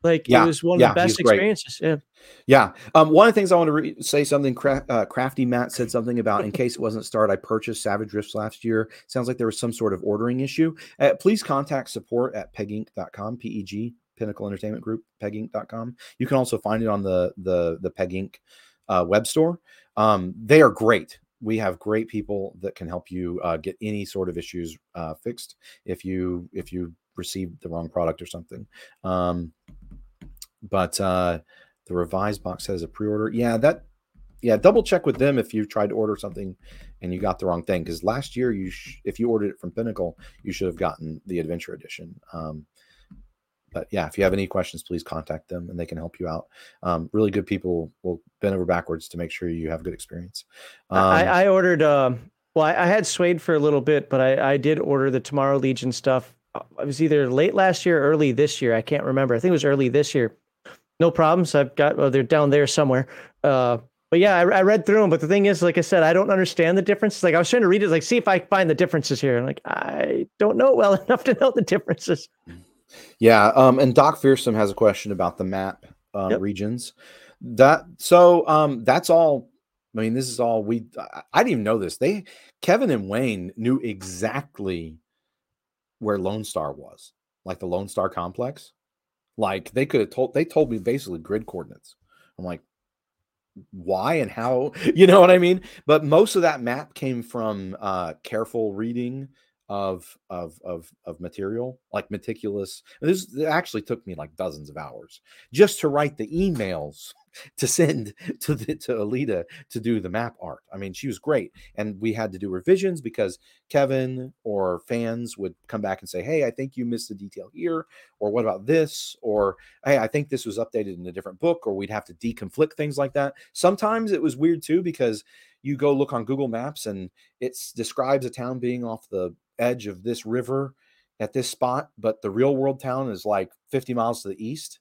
Like yeah, it was one of yeah, the best experiences. Yeah. Yeah. Um, one of the things I want to re- say something cra- uh, crafty Matt said something about in case it wasn't started. I purchased Savage Rifts last year. Sounds like there was some sort of ordering issue. Uh, please contact support at peginc.com, P E G, Pinnacle Entertainment Group, peginc.com. You can also find it on the the the Peg Inc. Uh, web store. Um, they are great. We have great people that can help you uh, get any sort of issues uh, fixed if you if you received the wrong product or something. Um, but uh, the revised box has a pre-order. Yeah, that yeah, double check with them if you tried to order something and you got the wrong thing. Because last year, you sh- if you ordered it from Pinnacle, you should have gotten the Adventure Edition. Um, but yeah, if you have any questions, please contact them and they can help you out. Um, really good people will bend over backwards to make sure you have a good experience. Um, I, I, ordered. Uh, well, I, I, had SWADE for a little bit, but I, I did order the Tomorrow Legion stuff. Uh, it was either late last year, or early this year. I can't remember. I think it was early this year. No problems. I've got. Well, they're down there somewhere. Uh, but yeah, I, I, read through them. But the thing is, like I said, I don't understand the differences. Like I was trying to read it, like see if I find the differences here. I'm like I don't know well enough to know the differences. Yeah, um, and Doc Fearsome has a question about the map uh, yep. regions. That so um, that's all. I mean, this is all we. I, I didn't even know this. They Kevin and Wayne knew exactly where Lone Star was, like the Lone Star complex. Like they could have told. They told me basically grid coordinates. I'm like, why and how you know what i mean but most of that map came from uh careful reading of of of of material like meticulous this actually took me like dozens of hours just to write the emails to send to the, to Alita to do the map art. I mean, she was great, and we had to do revisions because Kevin or fans would come back and say, "Hey, I think you missed a detail here," or "What about this?" or "Hey, I think this was updated in a different book," or we'd have to deconflict things like that. Sometimes it was weird too because you go look on Google Maps and it describes a town being off the edge of this river at this spot, but the real world town is like 50 miles to the east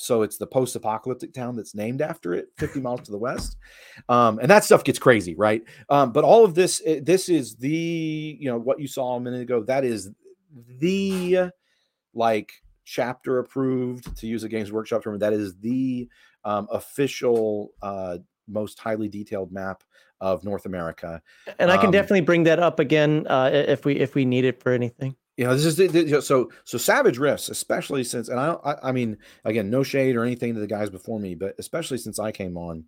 so it's the post-apocalyptic town that's named after it 50 miles to the west um, and that stuff gets crazy right? Um, but all of this eh, this is the you know what you saw a minute ago that is the like chapter approved to use a games workshop term that is the um, official uh, most highly detailed map of north america and i can um, definitely bring that up again uh, if we if we need it for anything you know, this is so so Savage Rifts, especially since, and I, I, I mean, again, no shade or anything to the guys before me, but especially since I came on,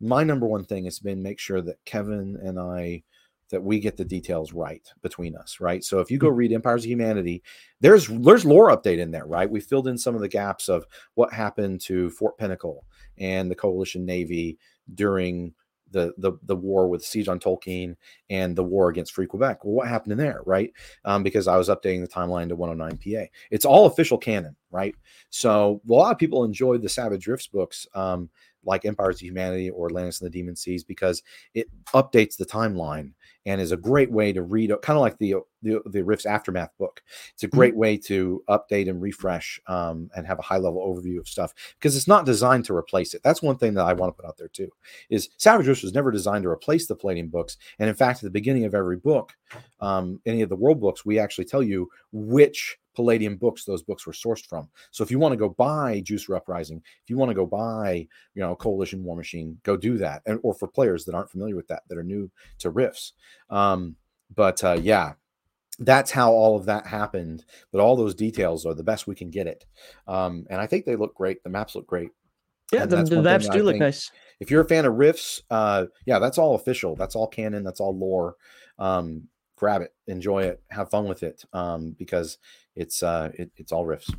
my number one thing has been make sure that Kevin and I that we get the details right between us, right? So if you go mm-hmm. read Empires of Humanity, there's there's lore update in there, right? We filled in some of the gaps of what happened to Fort Pinnacle and the Coalition Navy during the the the war with siege on Tolkeen and the war against Free Quebec. Well, what happened in there, right? Um, because I was updating the timeline to 109 PA. It's all official canon, right? So a lot of people enjoyed the Savage Rifts books. Um, like Empires of Humanity or Atlantis and the Demon Seas because it updates the timeline and is a great way to read, kind of like the the, the Rifts Aftermath book. It's a mm-hmm. great way to update and refresh um, and have a high level overview of stuff because it's not designed to replace it. That's one thing that I want to put out there too. Is Savage Rifts was never designed to replace the Palladium books, and in fact, at the beginning of every book, um, any of the world books, we actually tell you which Palladium books those books were sourced from. So if you want to go buy Juicer Uprising, if you want to go buy, you know, Coalition War Machine, go do that. And or for players that aren't familiar with that, that are new to Rifts. Um, but uh, yeah, that's how all of that happened. But all those details are the best we can get it. Um, and I think they look great. The maps look great. Yeah, the, the maps do look nice. If you're a fan of Rifts, uh, yeah, that's all official. That's all canon. That's all lore. Um, grab it, enjoy it, have fun with it, um, because it's uh, it, it's all Rifts.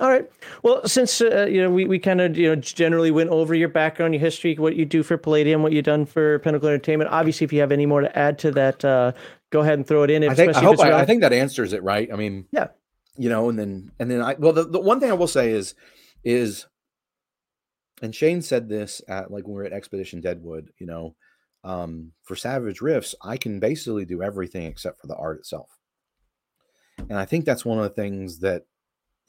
All right. Well, since uh, you know we, we kind of you know generally went over your background, your history, what you do for Palladium, what you've done for Pinnacle Entertainment. Obviously, if you have any more to add to that, uh, go ahead and throw it in. I think I hope I, I, think that answers it, right? I mean, yeah, you know, and then and then I well the, the one thing I will say is is and Shane said this at like when we were at Expedition Deadwood, you know, um, for Savage Rifts, I can basically do everything except for the art itself. And I think that's one of the things that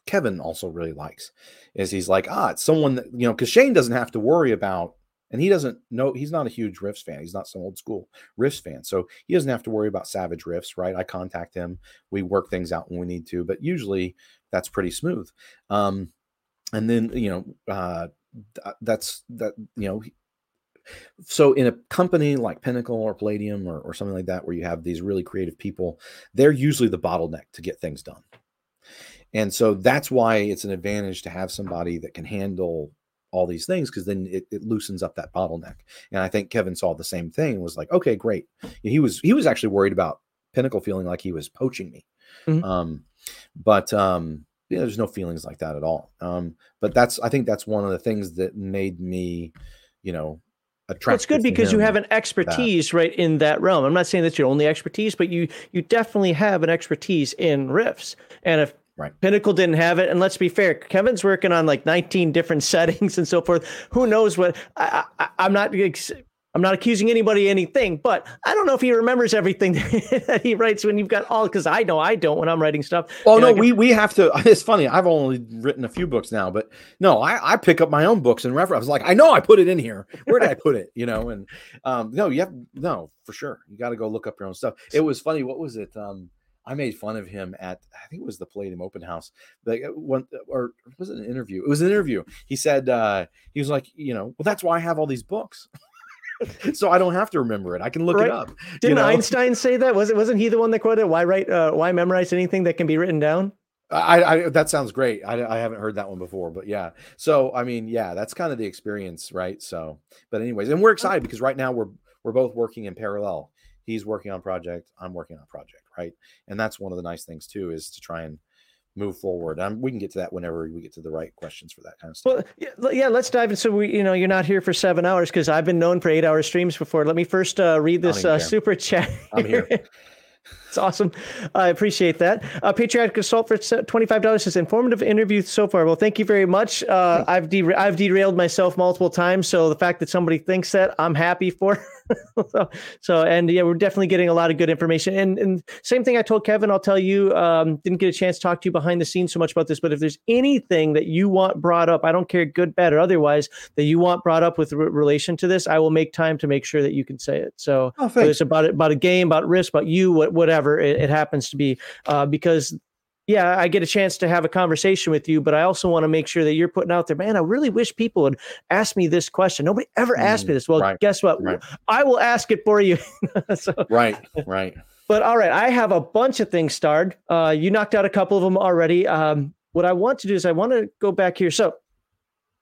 Kevin also really likes is he's like, ah, it's someone that, you know, because Shane doesn't have to worry about, and he doesn't know, he's not a huge Rifts fan. He's not some old school Rifts fan. So he doesn't have to worry about Savage Rifts, right? I contact him, we work things out when we need to, but usually that's pretty smooth. Um, and then, you know, uh, that's that, you know, so in a company like pinnacle or palladium or, or something like that where you have these really creative people they're usually the bottleneck to get things done. And so that's why it's an advantage to have somebody that can handle all these things because then it, it, loosens up that bottleneck. And i think kevin saw the same thing and was like okay great. He was he was actually worried about pinnacle feeling like he was poaching me. Mm-hmm. um but um yeah, there's no feelings like that at all. Um but that's i think that's one of the things that made me you know attractive. It's good because you have an expertise that. right in that realm. I'm not saying that's your only expertise, but you you definitely have an expertise in Rifts. And if Right. Pinnacle didn't have it, and let's be fair, Kevin's working on like 19 different settings and so forth. Who knows what? I, I, I'm not I'm not accusing anybody of anything, but I don't know if he remembers everything that he writes when you've got all because I know I don't when I'm writing stuff. Well, no, can, we we have to. It's funny. I've only written a few books now, but no, I, I pick up my own books and refer. I was like, I know I put it in here. Where did I put it? You know, and um, no, you have no for sure. You got to go look up your own stuff. It was funny. What was it? Um, I made fun of him at I think it was the Palladium Open House. Like uh, one or was it an interview? It was an interview. He said uh, he was like, you know, well, that's why I have all these books. so I don't have to remember it. I can look right. it up. Didn't you know? Einstein say that? Was it wasn't he the one that quoted why write uh, why memorize anything that can be written down? I, I that sounds great. I, I haven't heard that one before, but yeah. So I mean, yeah, that's kind of the experience, right? So, but anyways, and we're excited because right now we're we're both working in parallel. He's working on project, I'm working on project, right? And that's one of the nice things too is to try and move forward. Um, we can get to that whenever we get to the right questions for that kind of stuff. Well, yeah, let's dive in. So we, you know, you're not here for seven hours because I've been known for eight hour streams before. Let me first uh, read this uh, super chat. I'm here. It's awesome. I appreciate that. Uh, Patriotic Consult for $25 says informative interview so far. Well, thank you very much. Uh, I've, de- I've derailed myself multiple times. So the fact that somebody thinks that I'm happy for. so, so, and yeah, we're definitely getting a lot of good information. And, and same thing I told Kevin, I'll tell you, um, didn't get a chance to talk to you behind the scenes so much about this, but if there's anything that you want brought up, I don't care good, bad, or otherwise, that you want brought up with re- relation to this, I will make time to make sure that you can say it. So oh, it's about it, about a game, about risk, about you, whatever it, it happens to be, uh, because yeah, I get a chance to have a conversation with you, but I also want to make sure that you're putting out there, man, I really wish people would ask me this question. Nobody ever asked me mm, this. Well, right, guess what? Right. I will ask it for you. so, right, right. But all right, I have a bunch of things starred. Uh, you knocked out a couple of them already. Um, what I want to do is I want to go back here. So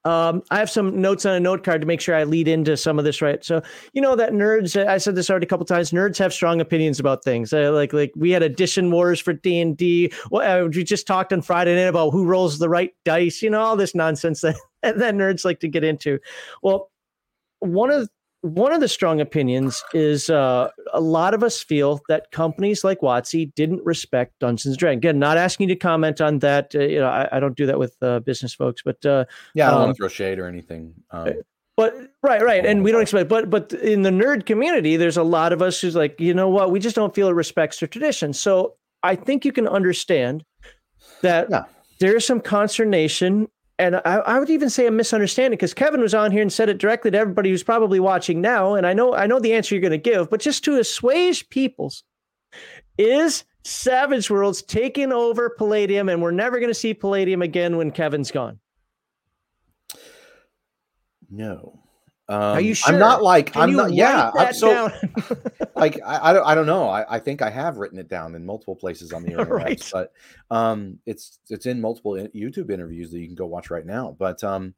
um, I have some notes on a note card to make sure I lead into some of this right. So you know that nerds. I said this already a couple times. Nerds have strong opinions about things. Uh, like like we had edition wars for D and D. Uh, we just talked on Friday night about who rolls the right dice. You know all this nonsense that that nerds like to get into. Well, one of one of the strong opinions is uh, a lot of us feel that companies like WotC didn't respect Dungeons and Dragons. Again, not asking you to comment on that. Uh, you know, I, I, don't do that with uh, business folks, but uh, yeah, I don't um, want to throw shade or anything. Um, uh, but right, right, and we don't expect. But but in the nerd community, there's a lot of us who's like, you know what, we just don't feel it respects their tradition. So I think you can understand that. Yeah. There's some consternation and I, I, would even say a misunderstanding because Kevin was on here and said it directly to everybody who's probably watching now. And I know I know the answer you're going to give, but just to assuage people's is Savage Worlds taking over Palladium, and we're never going to see Palladium again when Kevin's gone. No. Um, Are you sure? I'm not like Can I'm not. Yeah, I'm so like I, I don't I don't know. I, I think I have written it down in multiple places on the internet, right. but um, it's it's in multiple YouTube interviews that you can go watch right now. But um,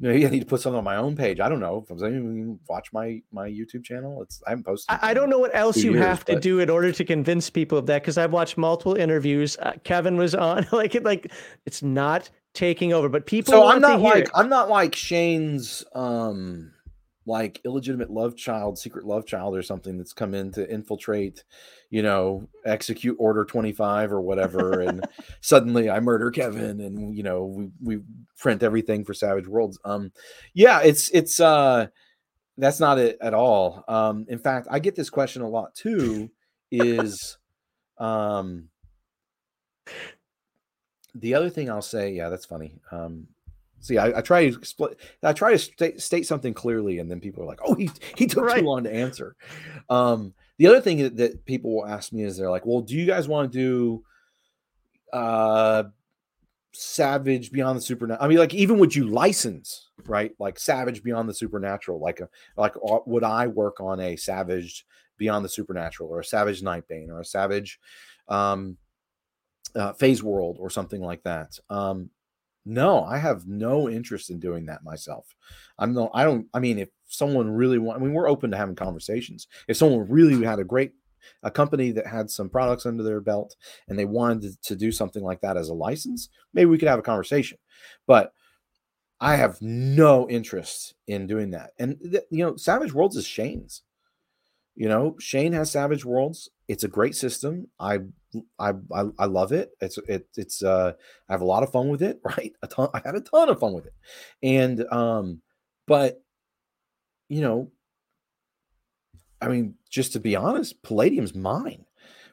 maybe I need to put something on my own page. I don't know if I'm watch my my YouTube channel. It's I haven't posted. I, I don't know what else you years, have but... to do in order to convince people of that because I've watched multiple interviews. Uh, Kevin was on like it like it's not taking over, but people. So I'm not like I'm not like Shane's um like illegitimate love child, secret love child, or something that's come in to infiltrate, you know, execute order 25 or whatever. and suddenly I murder Kevin and, you know, we, we print everything for Savage Worlds. Um, yeah, it's, it's, uh, that's not it at all. Um, in fact, I get this question a lot too is, um, the other thing I'll say, yeah, that's funny. Um, See, I, I try to explain. I try to state, state, something clearly, and then people are like, "Oh, he he took right. too long to answer." Um, the other thing that people will ask me is they're like, "Well, do you guys want to do uh, Savage Beyond the Supernatural?" I mean, like, even would you license, right? Like Savage Beyond the Supernatural, like a like uh, would I work on a Savage Beyond the Supernatural or a Savage Nightbane or a Savage um, uh, Phase World or something like that? Um, no, I have no interest in doing that myself. I'm no, I don't. I mean, if someone really want, I mean, we're open to having conversations. If someone really had a great, a company that had some products under their belt and they wanted to, do something like that as a license, maybe we could have a conversation. But I have no interest in doing that. And th- you know, Savage Worlds is Shane's. You know, Shane has Savage Worlds. It's a great system. I I I, I love it. It's it, it's uh I have a lot of fun with it, right? A ton I had a ton of fun with it. And um but you know, I mean, just to be honest, Palladium's mine.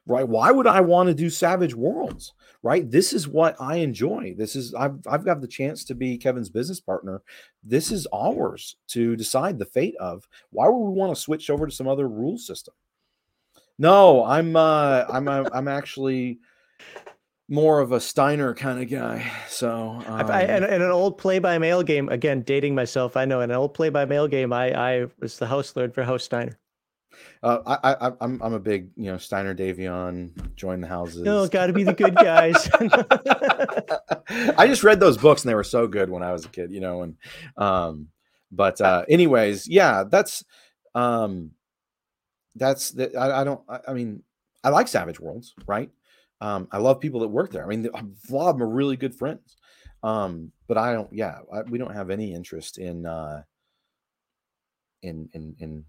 Right? Why would I want to do Savage Worlds? Right? This is what I enjoy. This is I've I've got the chance to be Kevin's business partner. This is ours to decide the fate of. Why would we want to switch over to some other rule system? No, I'm uh I'm I'm actually more of a Steiner kind of guy. So um, I, in, in, an old play by mail game, again dating myself, I know in an old play by mail game, I I was the host lord for House Steiner. Uh, I, I I'm I'm a big you know Steiner Davion join the houses. No, got to be the good guys. I just read those books and they were so good when I was a kid, you know. And um, but uh, anyways, yeah, that's um, that's that. I, I don't. I, I mean, I like Savage Worlds, right? Um, I love people that work there. I mean, a lot of them are really good friends. Um, but I don't. Yeah, I, we don't have any interest in uh, in in in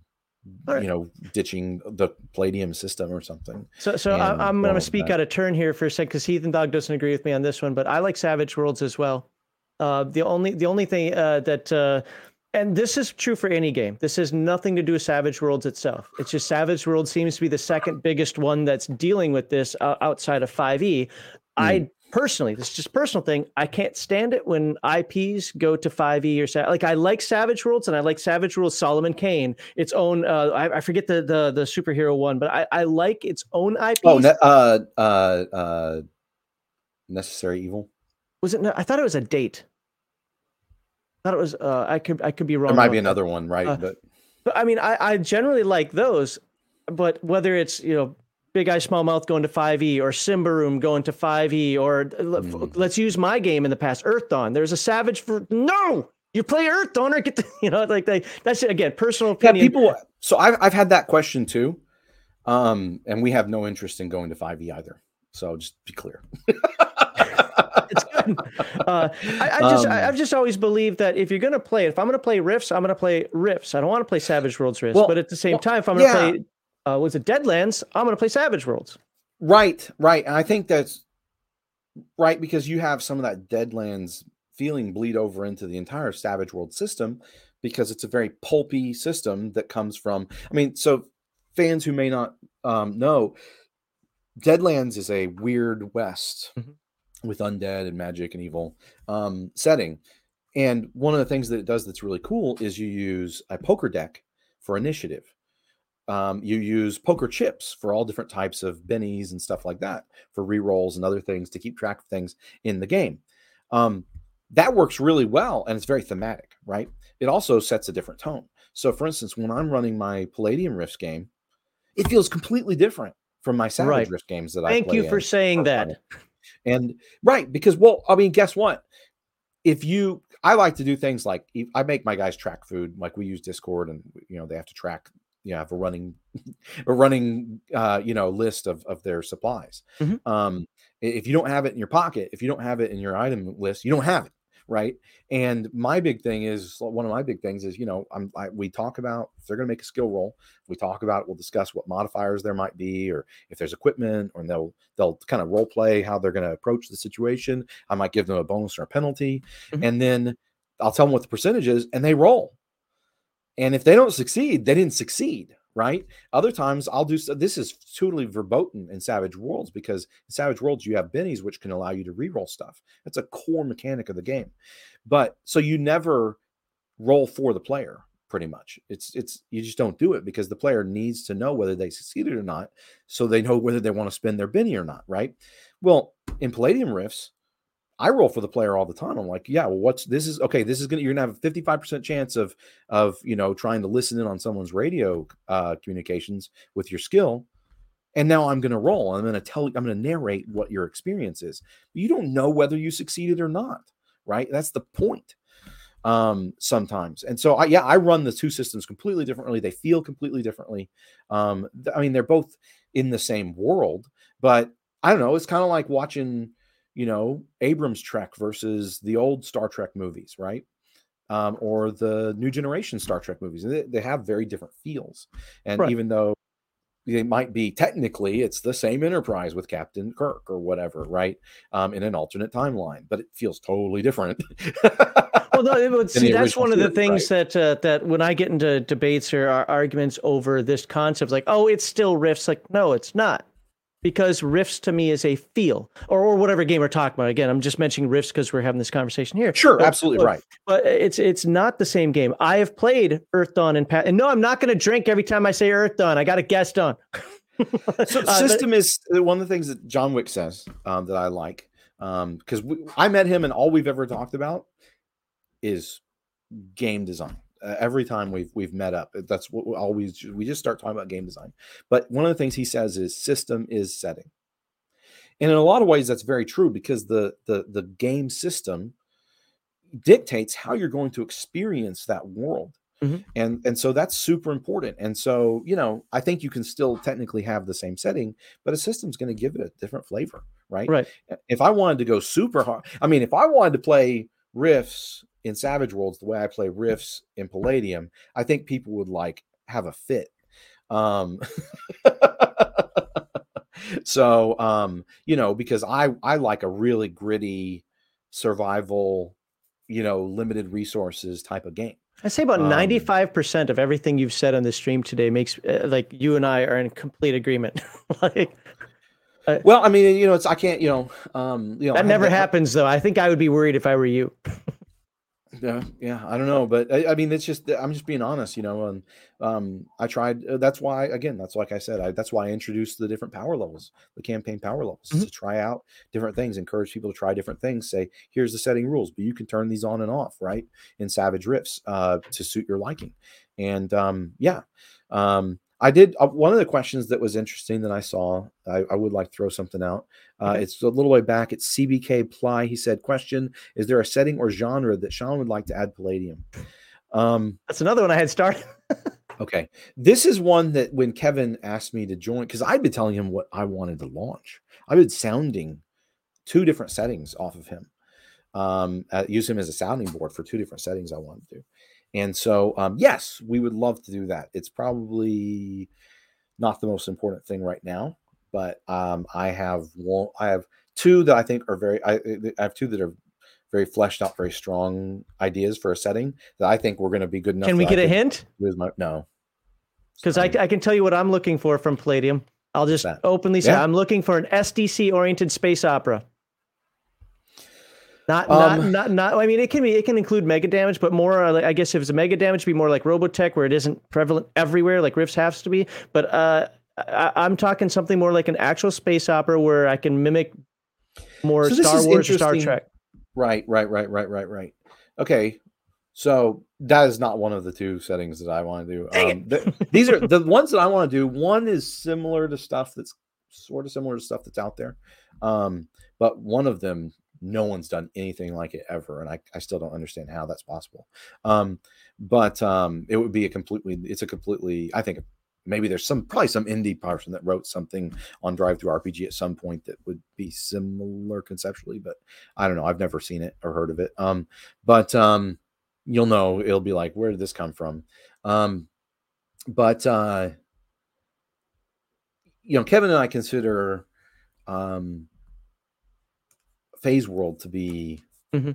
right. you know ditching the Palladium system or something. So, so I, am going to speak out of turn here for a second because Heathen Dog doesn't agree with me on this one, but I like Savage Worlds as well. Uh, the only the only thing uh, that uh, and this is true for any game. This has nothing to do with Savage Worlds itself. It's just Savage World seems to be the second biggest one that's dealing with this uh, outside of 5e. Mm. I hmm. personally, this is just personal thing. I can't stand it when IPs go to 5e or Sa- like I like Savage Worlds and I like Savage Worlds Solomon Kane, its own. Uh, I, I, forget the the the superhero one, but I, I like its own IP. Oh, uh, uh, uh, necessary evil. Was it? I thought it was a date thought it was. Uh, I could I could be wrong. There might be another that. one, right? Uh, but but I mean, I I generally like those, but whether it's you know Big Eye Small Mouth going to 5e or Symbaroum going to 5e or mm. let's use my game in the past Earth Dawn. There's a Savage for no. You play Earth Dawn or get the you know like they that's again personal opinion. Yeah, people. So I've I've had that question too, um, and we have no interest in going to 5e either. So just be clear. it's good. Uh, I, I, just, um, I, have just always believed that if you're going to play, if I'm going to play Rifts, I'm going to play Rifts. I don't want to play Savage Worlds Rifts, well, but at the same well, time, if I'm going to yeah. play, uh, was it Deadlands? I'm going to play Savage Worlds. Right, right, and I think that's right because you have some of that Deadlands feeling bleed over into the entire Savage World system because it's a very pulpy system that comes from. I mean, so fans who may not um, know, Deadlands is a weird west. Mm-hmm with undead and magic and evil um, setting. And one of the things that it does that's really cool is you use a poker deck for initiative. Um, you use poker chips for all different types of bennies and stuff like that for rerolls and other things to keep track of things in the game. Um, that works really well and it's very thematic, right? It also sets a different tone. So, for instance, when I'm running my Palladium Rifts game, it feels completely different from my Savage right. Rift games that Thank I Thank you for saying that. And right, because well, I mean, guess what? If you I like to do things like I make my guys track food, like we use Discord and you know, they have to track, you know, have a running a running uh, you know, list of of their supplies. Mm-hmm. Um if you don't have it in your pocket, if you don't have it in your item list, you don't have it right? And my big thing is one of my big things is you know I'm I, we talk about if they're going to make a skill roll, we talk about. We'll discuss what modifiers there might be, or if there's equipment, or they'll they'll kind of role play how they're going to approach the situation. I might give them a bonus or a penalty, mm-hmm. and then I'll tell them what the percentage is, and they roll. And if they don't succeed, they didn't succeed, right? Other times I'll do so. this is totally verboten in Savage Worlds because in Savage Worlds you have bennies which can allow you to re-roll stuff. That's a core mechanic of the game. But so you never roll for the player pretty much. It's it's you just don't do it because the player needs to know whether they succeeded or not so they know whether they want to spend their benny or not, right? Well, in Palladium Rifts, I roll for the player all the time. I'm like, yeah, well, what's this is okay. This is gonna you're gonna have a 55% chance of of you know trying to listen in on someone's radio uh, communications with your skill. And now I'm gonna roll. I'm gonna tell I'm gonna narrate what your experience is. But You don't know whether you succeeded or not, right? That's the point. Um, sometimes. And so I yeah, I run the two systems completely differently. They feel completely differently. Um, I mean, they're both in the same world, but I don't know, it's kind of like watching you know, Abrams Trek versus the old Star Trek movies, right? um, or the new generation Star Trek movies. They, they have very different feels, and Right. even though they might be technically it's the same enterprise with captain kirk or whatever right um, in an alternate timeline but it feels totally different well, no, but see, that's one of the things that uh, that when I get into debates or arguments over this concept, like, oh, it's still Rifts. Like, no, it's not, because Rifts to me is a feel, or or whatever game we're talking about. Again, I'm just mentioning Rifts because we're having this conversation here. sure But- absolutely but- right But it's it's not the same game. I have played Earth Dawn and Pat, and no, I'm not going to drink every time I say Earth Dawn. I got a guest on. so Uh, but- system is uh, one of the things that john wick says um, that i like because i met him and all we've ever talked about is game design uh, every time we've we've met up that's what we always we just start talking about game design. But one of the things he says is system is setting. And in a lot of ways that's very true because the the the game system dictates how you're going to experience that world. Mhm. and and so that's super important. And so you know i think you can still technically have the same setting but a system's going to give it a different flavor right? Right. if i wanted to go super hard i mean if i wanted to play Rifts in savage worlds the way i play Rifts in palladium i think people would like have a fit um so um you know because i i like a really gritty survival you know limited resources type of game I say about Um, 95% of everything you've said on the stream today makes uh, like you and I are in complete agreement. like well i mean you know it's i can't you know um you know that never that- happens though. I think I would be worried if I were you. yeah yeah i don't know but I, I mean it's just i'm just being honest you know and um i tried uh, that's why again that's like i said I, that's why i introduced the different power levels the campaign power levels Mhm. to try out different things encourage people to try different things say here's the setting rules but you can turn these on and off right in savage rifts uh to suit your liking and um yeah um I did uh, one of the questions that was interesting that I saw. I, I would like to throw something out. Uh, Okay. It's a little way back. It's CBK Ply. He said, "Question: Is there a setting or genre that Sean would like to add Palladium?" Um, That's another one I had started. okay, this is one that when Kevin asked me to join, because I'd been telling him what I wanted to launch. I've been sounding two different settings off of him. Um, uh, use him as a sounding board for two different settings I wanted to. And so, um, yes, we would love to do that. It's probably not the most important thing right now, but um, I have one. I have two that I think are very. I, I have two that are very fleshed out, very strong ideas for a setting that I think we're going to be good enough. Can we get a hint? my- no, Because I, I can tell you what I'm looking for from Palladium. I'll just that? openly say Yeah. I'm looking for an SDC oriented space opera. Not, not, Um, not, not. I mean, it can be, it can include mega damage, but more. uh, Like, I guess if it's a mega damage, be more like Robotech, where it isn't prevalent everywhere, like Rifts has to be. But uh, I, I'm talking something more like an actual space opera where I can mimic more So Star Wars or Star. Trek. Right, right, right, right, right, right. Okay, so that is not one of the two settings that I want to do. Um, th- these are the ones that I want to do. One is similar to stuff that's sort of similar to stuff that's out there, um, but one of them, no one's done anything like it ever, and I, I still don't understand how that's possible. Um, but um, it would be a completely, it's a completely, I think maybe there's some probably some indie person that wrote something on DriveThruRPG at some point that would be similar conceptually, but I don't know. I've never seen it or heard of it. Um, but um, you'll know it'll be like, where did this come from? Um, but uh, you know, Kevin and I consider um, Phase World to be Mhm.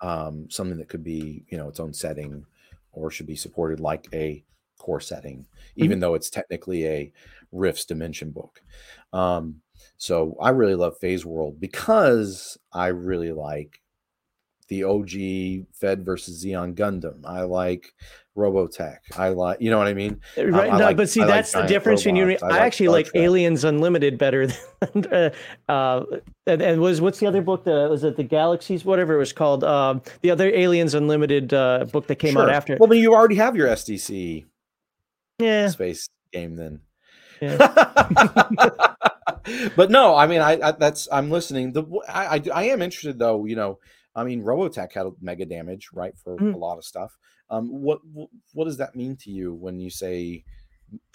um, something that could be, you know, its own setting or should be supported like a core setting, even though it's technically a Rifts Dimension book. Um, so I really love Phase World because I really like the OG Fed versus Zeon Gundam. I like Robotech. I like, you know what I mean? Right, I no, like- but see, I like that's the difference in you. I I, actually like. Aliens Unlimited better than. Uh, uh, and, and was what's the other book? The was it the Galaxies? Whatever it was called. Um, the other Aliens Unlimited uh, book that came out after. Well, but you already have your SDC yeah, space game then. Yeah. but no, I mean, I, I that's I'm listening. The I, I I am interested though. You know, I mean, Robotech had mega damage, right, for Mhm. a lot of stuff. Um, what what what does that mean to you when you say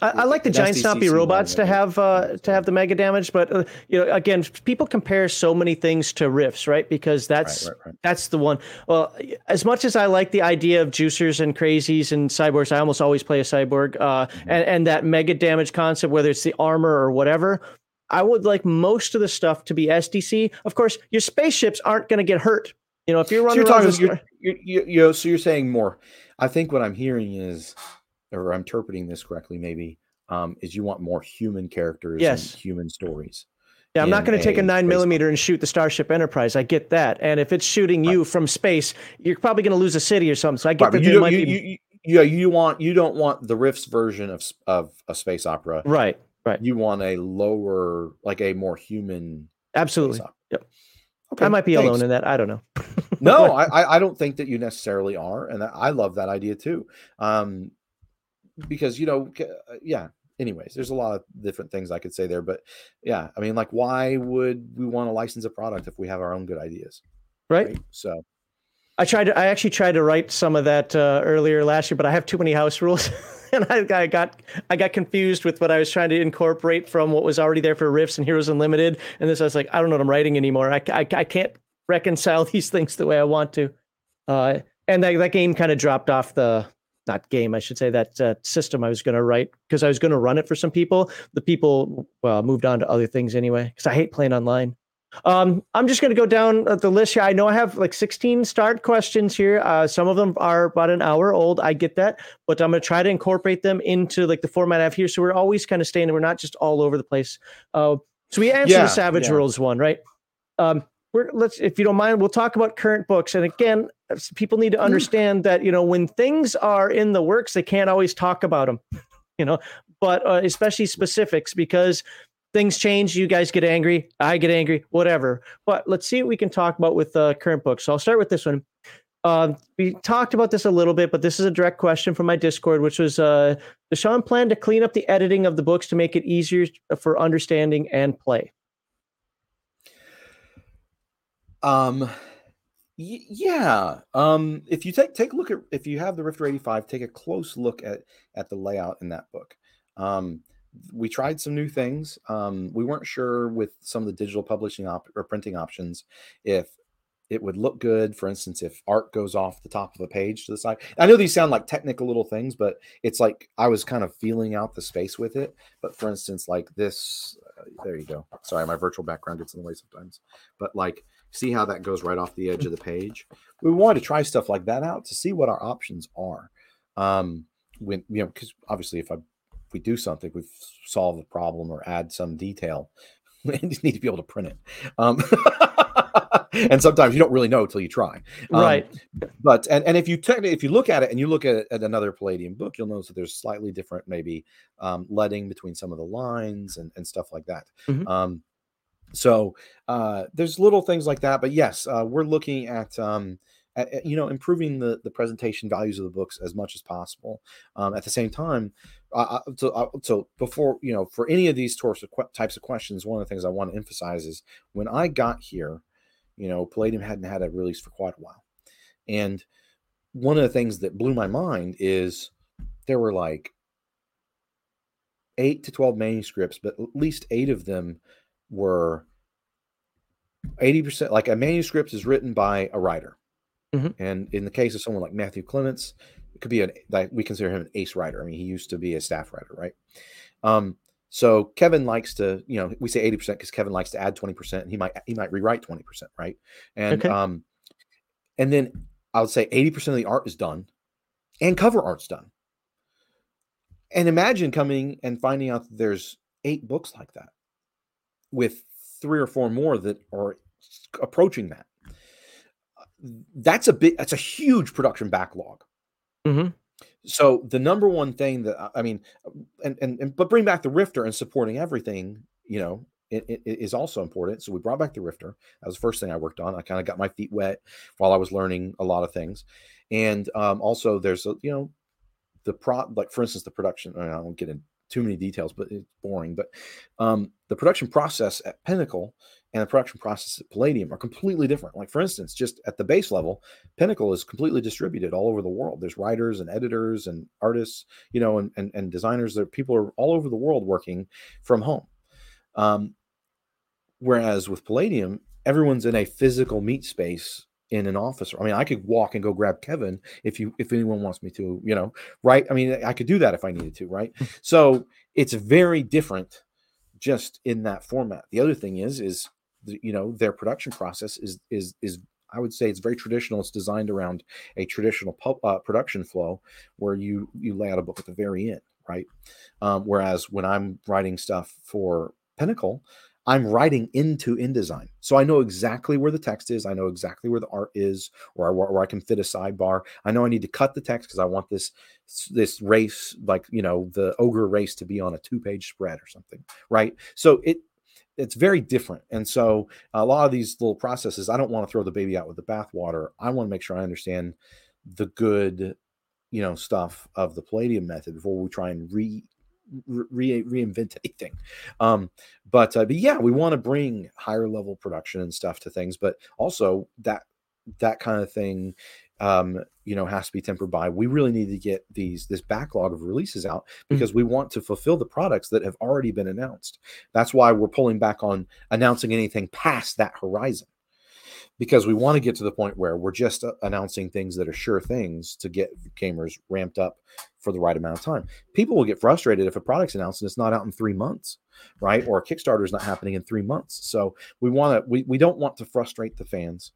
I, I like the giant stompy robots to have uh, to have the mega damage, but uh, you know, again, people compare so many things to riffs, right? Because that's right, right, right. that's the one. Well, as much as I like the idea of juicers and crazies and cyborgs, I almost always play a cyborg, uh, mm-hmm. and and that mega damage concept, whether it's the armor or whatever. I would like most of the stuff to be SDC. Of course, your spaceships aren't going to get hurt. You know, if you're running, so you're, talking, you're, you're, you're, so you're saying more. I think what I'm hearing is or I'm interpreting this correctly, maybe, um, is you want more human characters yes. and human stories. Yeah, I'm not going to take a nine millimeter and shoot the Starship Enterprise. I get that, and if it's shooting you right. from space, you're probably going to lose a city or something. So I get right, that you, might you, be. You, yeah, you want you don't want the Rifts version of of a space opera, right? Right. You want a lower, like a more human. Absolutely. Yep. Okay. I might be thanks. alone in that. I don't know. no, I I don't think that you necessarily are, and I love that idea too. Um, because you know, uh, yeah. Anyways, there's a lot of different things I could say there, but yeah, I mean, like, why would we want to license a product if we have our own good ideas? Right. right? So, I tried to. I actually tried to write some of that uh, earlier last year, but I have too many house rules, and I, I, got I got confused with what I was trying to incorporate from what was already there for Rifts and Heroes Unlimited. And this, I was like, I don't know what I'm writing anymore. I, I, I can't reconcile these things the way I want to. Uh, and that, that game kind of dropped off the not game, I should say that uh, system I was going to write because I was going to run it for some people. The people well moved on to other things anyway because I hate playing online. Um, I'm just going to go down the list here. I know I have like 16 start questions here. Uh, some of them are about an hour old. I get that, but I'm going to try to incorporate them into like the format I have here. So we're always kind of staying. And we're not just all over the place. Uh, so we answered yeah, the Savage yeah. Worlds one, right? Um, we're let's if you don't mind, we'll talk about current books. And again, people need to mm. understand that you know when things are in the works, they can't always talk about them. You know, but uh, especially specifics because things change. You guys get angry, I get angry, whatever. But let's see what we can talk about with uh, current books. So I'll start with this one. Uh, we talked about this a little bit, but this is a direct question from my Discord, which was uh, Does Sean plan to clean up the editing of the books to make it easier for understanding and play? Um, yeah. Um, if you take take a look at if you have the Rifter 85, take a close look at at the layout in that book. Um, we tried some new things. Um, we weren't sure with some of the digital publishing op- or printing options if it would look good. For instance, if art goes off the top of a page to the side. I know these sound like technical little things, but it's like I was kind of feeling out the space with it. But for instance, like this, uh, there you go. Sorry, my virtual background gets in the way sometimes. But like See how that goes right off the edge of the page. We wanted to try stuff like that out to see what our options are. Um, when you know, because obviously, if I we do something, we've solved the problem or add some detail. We just need to be able to print it. Um, and sometimes you don't really know until you try. Um, right. But and, and if you te- if you look at it and you look at, at another Palladium book, you'll notice that there's slightly different maybe um, leading between some of the lines and, and stuff like that. Mm-hmm. Um, so uh, there's little things like that, but yes, uh, we're looking at, um, you know improving the the presentation values of the books as much as possible. Um, at the same time, so so before you know for any of these types of questions, one of the things I want to emphasize is when I got here, you know, Palladium hadn't had a release for quite a while, and one of the things that blew my mind is there were like eight to 12 manuscripts, but at least eight of them were 80% like a manuscript is written by a writer. Mm-hmm. And in the case of someone like Matthew Clements, it could be an like we consider him an ace writer. I mean, he used to be a staff writer, right? Um, so Kevin likes to, you know, we say 80% because Kevin likes to add 20% and he might he might rewrite 20%, right? And okay. um and then I would say 80% of the art is done and cover art's done. And imagine coming and finding out that there's eight books like that with three or four more that are approaching that. That's a bit that's a huge production backlog. Mm-hmm. So the number one thing that I mean, and, and and but bring back the Rifter and supporting everything, you know, it, it is also important. So we brought back the Rifter. That was the first thing I worked on. I kind of got my feet wet while I was learning a lot of things, and um, also there's a you know the pro like for instance the production. I don't get in too many details, but it's boring. But um, the production process at Pinnacle and the production process at Palladium are completely different. Like for instance, just at the base level, Pinnacle is completely distributed all over the world. There's writers and editors and artists, you know, and and, and designers. There people are all over the world working from home. Um, whereas with Palladium, everyone's in a physical meet space in an office. I mean, I could walk and go grab Kevin if you if anyone wants me to, you know, right? I mean, I could do that if I needed to, right? so it's very different just in that format. The other thing is is you know their production process is is is I would say it's very traditional. It's designed around a traditional uh, production flow where you you lay out a book at the very end, right? Um, whereas when I'm writing stuff for Pinnacle, I'm writing into InDesign, so I know exactly where the text is. I know exactly where the art is, or where I can fit a sidebar. I know I need to cut the text because I want this this race, like you know, the ogre race, to be on a two page spread or something, right? So it it's very different. And so a lot of these little processes, I don't want to throw the baby out with the bathwater. I want to make sure I understand the good, you know, stuff of the Palladium method before we try and re, re reinvent anything. Um, but uh, but yeah, we want to bring higher level production and stuff to things, but also that that kind of thing um, you know has to be tempered by we really need to get these this backlog of releases out mm. because mm-hmm. we want to fulfill the products that have already been announced that's why we're pulling back on announcing anything past that horizon because we want to get to the point where we're just uh, announcing things that are sure things to get gamers ramped up for the right amount of time people will get frustrated if a product's announced and it's not out in three months right or a kickstarter is not happening in three months so we want to we, we don't want to frustrate the fans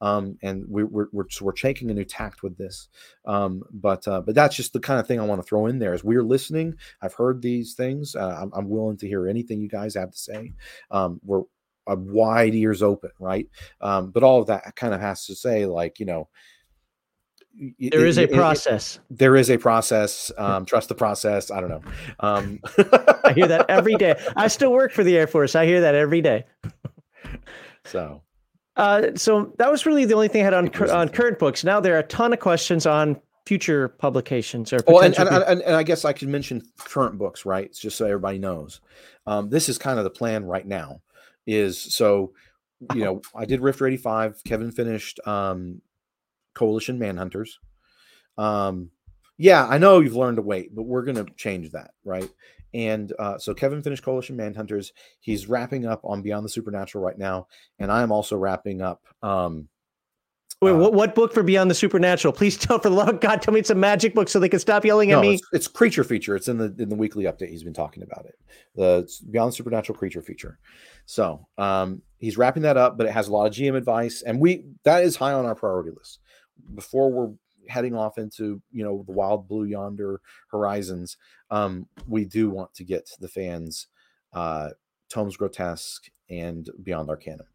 um, and we, we're we're so we're taking a new tact with this. Um, but uh, but that's just the kind of thing I want to throw in there. As we're listening, I've heard these things. Uh, I'm, I'm, willing to hear anything you guys have to say. Um, we're uh, wide ears open, right? Um, but all of that kind of has to say, like you know. There is a process. It, there is a process. Um, trust the process. I don't know. Um, I hear that every day. I still work for the Air Force. I hear that every day. So uh, so that was really the only thing I had on on current books. Now there are a ton of questions on future publications or well, and, and, and, and, I guess I could mention current books, right? It's just so everybody knows. Um, this is kind of the plan right now. Is so, you know, I did Rifter eighty five. Kevin finished um, Coalition Manhunters. Um, yeah, I know you've learned to wait, but we're going to change that, right? And uh, so Kevin finished Coalition Manhunters. He's wrapping up on Beyond the Supernatural right now, and I am also wrapping up. Um, Wait, uh, what, what book for Beyond the Supernatural? Please tell, for the love of God, tell me it's a magic book so they can stop yelling no, at me. It's, it's, creature feature. It's in the in the weekly update. He's been talking about it. The Beyond the Supernatural creature feature. So um, he's wrapping that up, but it has a lot of GM advice, and we that is high on our priority list. Before we're heading off into you know the wild blue yonder horizons um, we do want to get the fans uh, tomes grotesque and beyond arcanum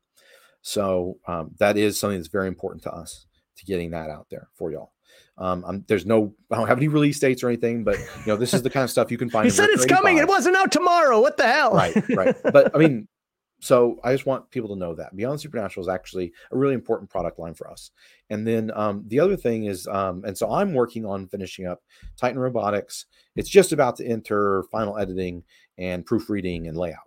so um, that is something that's very important to us to getting that out there for y'all um, there's no, I don't have any release dates or anything, but you know, this is the kind of stuff you can find. he said it's coming. It wasn't out tomorrow. What the hell? Right, right. But I mean, so I just want people to know that Beyond Supernatural is actually a really important product line for us. And then um, the other thing is, um, and so I'm working on finishing up Titan Robotics. It's just about to enter final editing and proofreading and layout.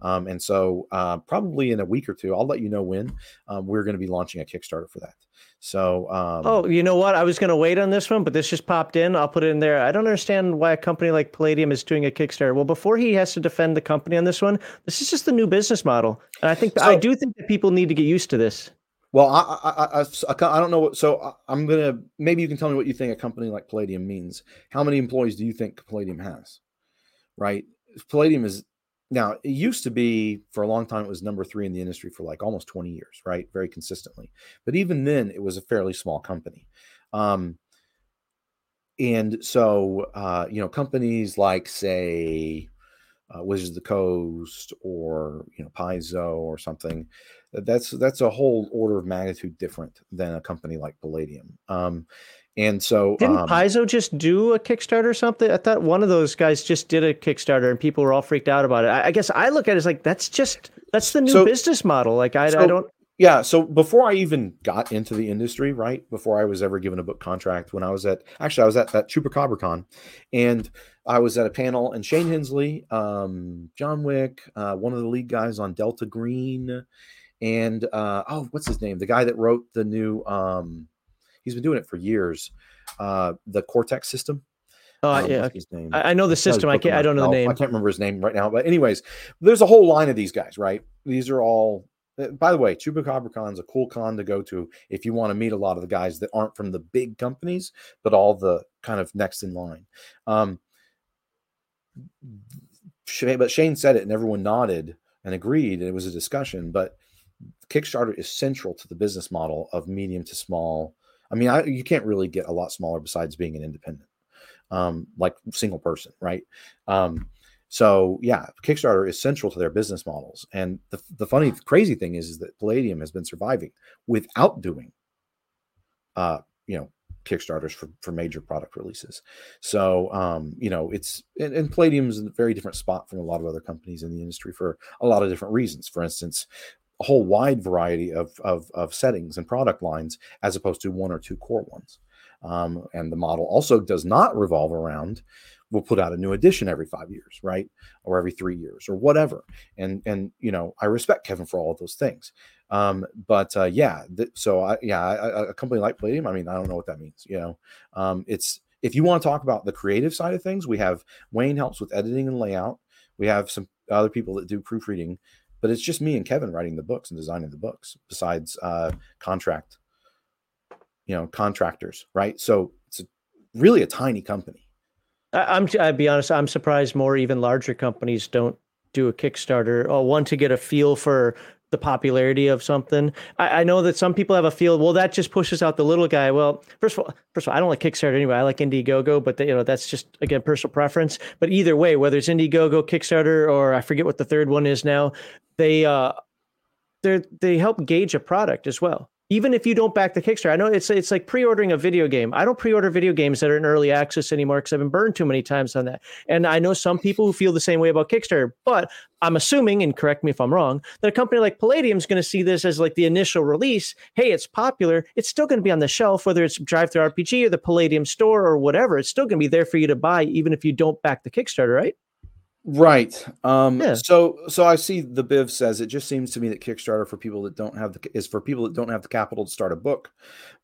Um, and so uh, probably in a week or two, I'll let you know when um, we're going to be launching a Kickstarter for that. So, um, oh, you know what? I was going to wait on this one, but this just popped in. I'll put it in there. I don't understand why a company like Palladium is doing a Kickstarter. Well, before he has to defend the company on this one, this is just the new business model, and I think so, I do think that people need to get used to this. Well, I I, I, I, don't know what. So I'm gonna maybe you can tell me what you think a company like Palladium means. How many employees do you think Palladium has? Right, Palladium is now, it used to be for a long time, it was number three in the industry for like almost 20 years, right? Very consistently. But even then, it was a fairly small company. Um, and so, uh, you know, companies like, say, uh, Wizards of the Coast or, you know, Paizo or something, that's that's a whole order of magnitude different than a company like Palladium. Um, and so didn't um, Paizo just do a Kickstarter or something? I thought one of those guys just did a Kickstarter and people were all freaked out about it. I, I guess I look at it as like that's just that's the new so, business model. Like I, so, I don't yeah. So before I even got into the industry, right before I was ever given a book contract, when I was at actually I was at that ChupacabraCon, and I was at a panel, and Shane Hensley, um, John Wick, uh, one of the lead guys on Delta Green, and uh, oh, what's his name? The guy that wrote the new. Um, he's been doing it for years. Uh, the Cortex system. Oh um, yeah? I, I know the system. I can't. I don't know the name. I can't remember his name right now. But anyways, there's a whole line of these guys. Right? These are all. Uh, by the way, Chupacabra is a cool con to go to if you want to meet a lot of the guys that aren't from the big companies, but all the kind of next in line. Um, but Shane said it, and everyone nodded and agreed, and it was a discussion. But Kickstarter is central to the business model of medium to small. I mean, I, you can't really get a lot smaller besides being an independent, um, like single person, right? Um, so yeah, Kickstarter is central to their business models. And the, the funny, crazy thing is, is that Palladium has been surviving without doing, uh, you know, Kickstarters for, for major product releases. So, um, you know, it's and, and Palladium is a very different spot from a lot of other companies in the industry for a lot of different reasons. For instance, a whole wide variety of, of, of settings and product lines as opposed to one or two core ones. Um, and the model also does not revolve around we'll put out a new edition every five years right? Or every three years or whatever. And and you know i respect kevin for all of those things. Um, but uh, yeah th- so I, yeah a company like palladium i mean i don't know what that means you know? Um, it's if you want to talk about the creative side of things we have wayne helps with editing and layout. We have some other people that do proofreading but it's just me and Kevin writing the books and designing the books besides uh, contract, you know, contractors, right? So it's a, really a tiny company. I'm, I'd be honest, I'm surprised more even larger companies don't do a Kickstarter. Oh, one to get a feel for the popularity of something. I, I, know that some people have a feel, well, that just pushes out the little guy. Well, first of all, first of all, I don't like Kickstarter anyway. I like Indiegogo, but the, you know that's just again personal preference. But either way, whether it's Indiegogo, Kickstarter, or I forget what the third one is now, they uh, they they help gauge a product as well even if you don't back the Kickstarter. I know it's it's like pre-ordering a video game. I don't pre-order video games that are in early access anymore because I've been burned too many times on that. And I know some people who feel the same way about Kickstarter, but I'm assuming, and correct me if I'm wrong, that a company like Palladium is going to see this as like the initial release. Hey, it's popular. It's still going to be on the shelf, whether it's DriveThruRPG or the Palladium store or whatever. It's still going to be there for you to buy, even if you don't back the Kickstarter, right? Right. Um, yeah. So, so I see the Biv says it just seems to me that Kickstarter for people that don't have the is for people that don't have the capital to start a book.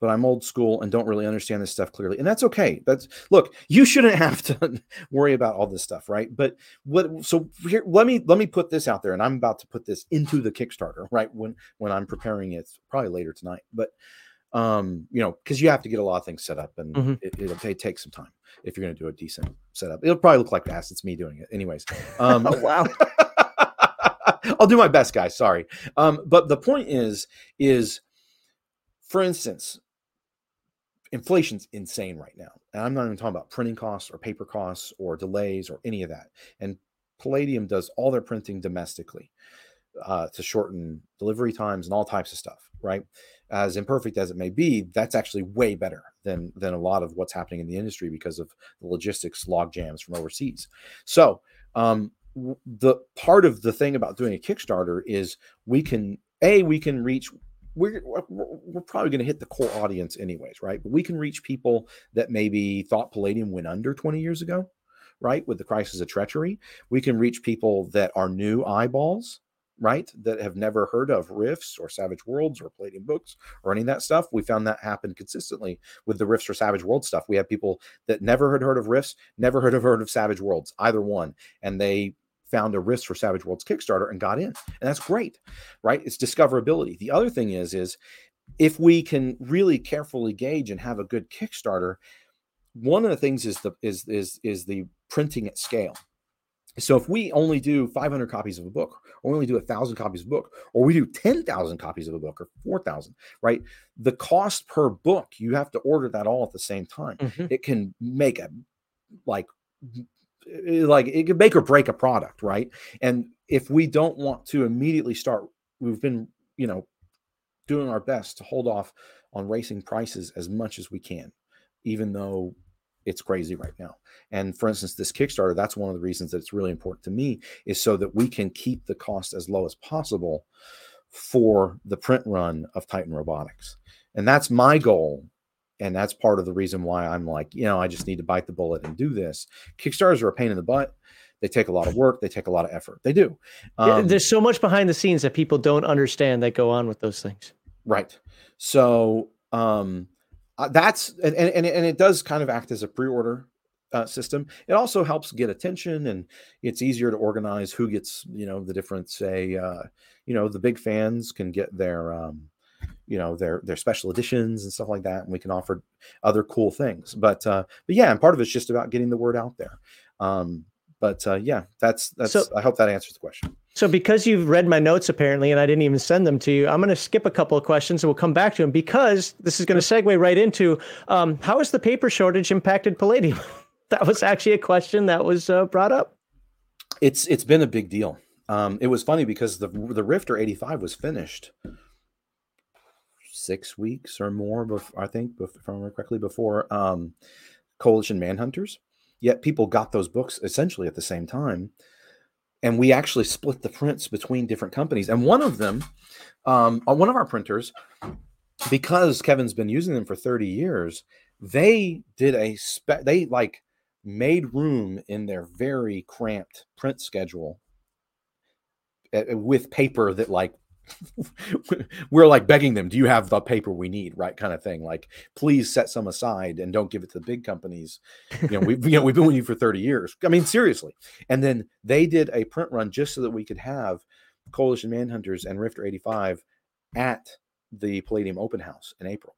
But I'm old school and don't really understand this stuff clearly, and that's okay. That's look, you shouldn't have to worry about all this stuff, right? But what? So here, let me let me put this out there, and I'm about to put this into the Kickstarter, right? When when I'm preparing it, probably later tonight, but um, you know, because you have to get a lot of things set up, and mm-hmm. it, will take some time if you're going to do a decent setup. It'll probably look like this. It's me doing it, anyways. Um, oh, wow. I'll do my best, guys. Sorry, um, but the point is, is for instance, inflation's insane right now, and I'm not even talking about printing costs or paper costs or delays or any of that. And Palladium does all their printing domestically uh, to shorten delivery times and all types of stuff, right? As imperfect as it may be, that's actually way better than than a lot of what's happening in the industry because of the logistics log jams from overseas. So um, the part of the thing about doing a Kickstarter is we can a we can reach we're, we're probably going to hit the core audience anyways, right? But we can reach people that maybe thought Palladium went under 20 years ago, right? With the crisis of treachery, we can reach people that are new eyeballs right? That have never heard of Rifts or Savage Worlds or Palladium books or any of that stuff. We found that happen consistently with the Rifts or Savage World stuff. We have people that never had heard of Rifts, never heard of heard of Savage Worlds, either one, and they found a Rifts for Savage Worlds Kickstarter and got in, and that's great, right? It's discoverability. The other thing is, is if we can really carefully gauge and have a good Kickstarter, one of the things is the is is is the printing at scale so if we only do 500 copies of a book, or we only do a thousand copies of a book, or we do 10,000 copies of a book, or 4,000, right? The cost per book, you have to order that all at the same time. Mm-hmm. It can make a like like it can make or break a product, right? And if we don't want to immediately start, we've been, you know, doing our best to hold off on racing prices as much as we can, even though it's crazy right now. And for instance, this Kickstarter, that's one of the reasons that it's really important to me is so that we can keep the cost as low as possible for the print run of Titan Robotics. And that's my goal and that's part of the reason why I'm like, you know, I just need to bite the bullet and do this. Kickstarters are a pain in the butt. They take a lot of work. They take a lot of effort. They do. Um, yeah, there's so much behind the scenes that people don't understand that go on with those things. Right. So um, uh, that's and, and and it does kind of act as a pre-order uh, system. It also helps get attention, and it's easier to organize who gets you know the different say uh, you know the big fans can get their um, you know their their special editions and stuff like that and we can offer other cool things. But uh but yeah and part of it's just about getting the word out there. Um but uh yeah that's that's so, i hope that answers the question so because you've read my notes apparently and i didn't even send them to you i'm going to skip a couple of questions and we'll come back to them because this is going to segue right into um how has the paper shortage impacted palladium that was actually a question that was uh, brought up it's it's been a big deal um it was funny because the the rifter 85 was finished six weeks or more, before, I think, if I remember correctly, before um, Coalition Manhunters. Yet people got those books essentially at the same time. And we actually split the prints between different companies. And one of them, um, uh, one of our printers, because Kevin's been using them for 30 years, they did a spec, they like made room in their very cramped print schedule eh, with paper that like we're like begging them, do you have the paper we need? Right. Kind of thing. Like, please set some aside and don't give it to the big companies. You know, we've, you know, we've been with you for 30 years. I mean, seriously. And then they did a print run just so that we could have Coalition Manhunters and Rifter 85 at the Palladium open house in April.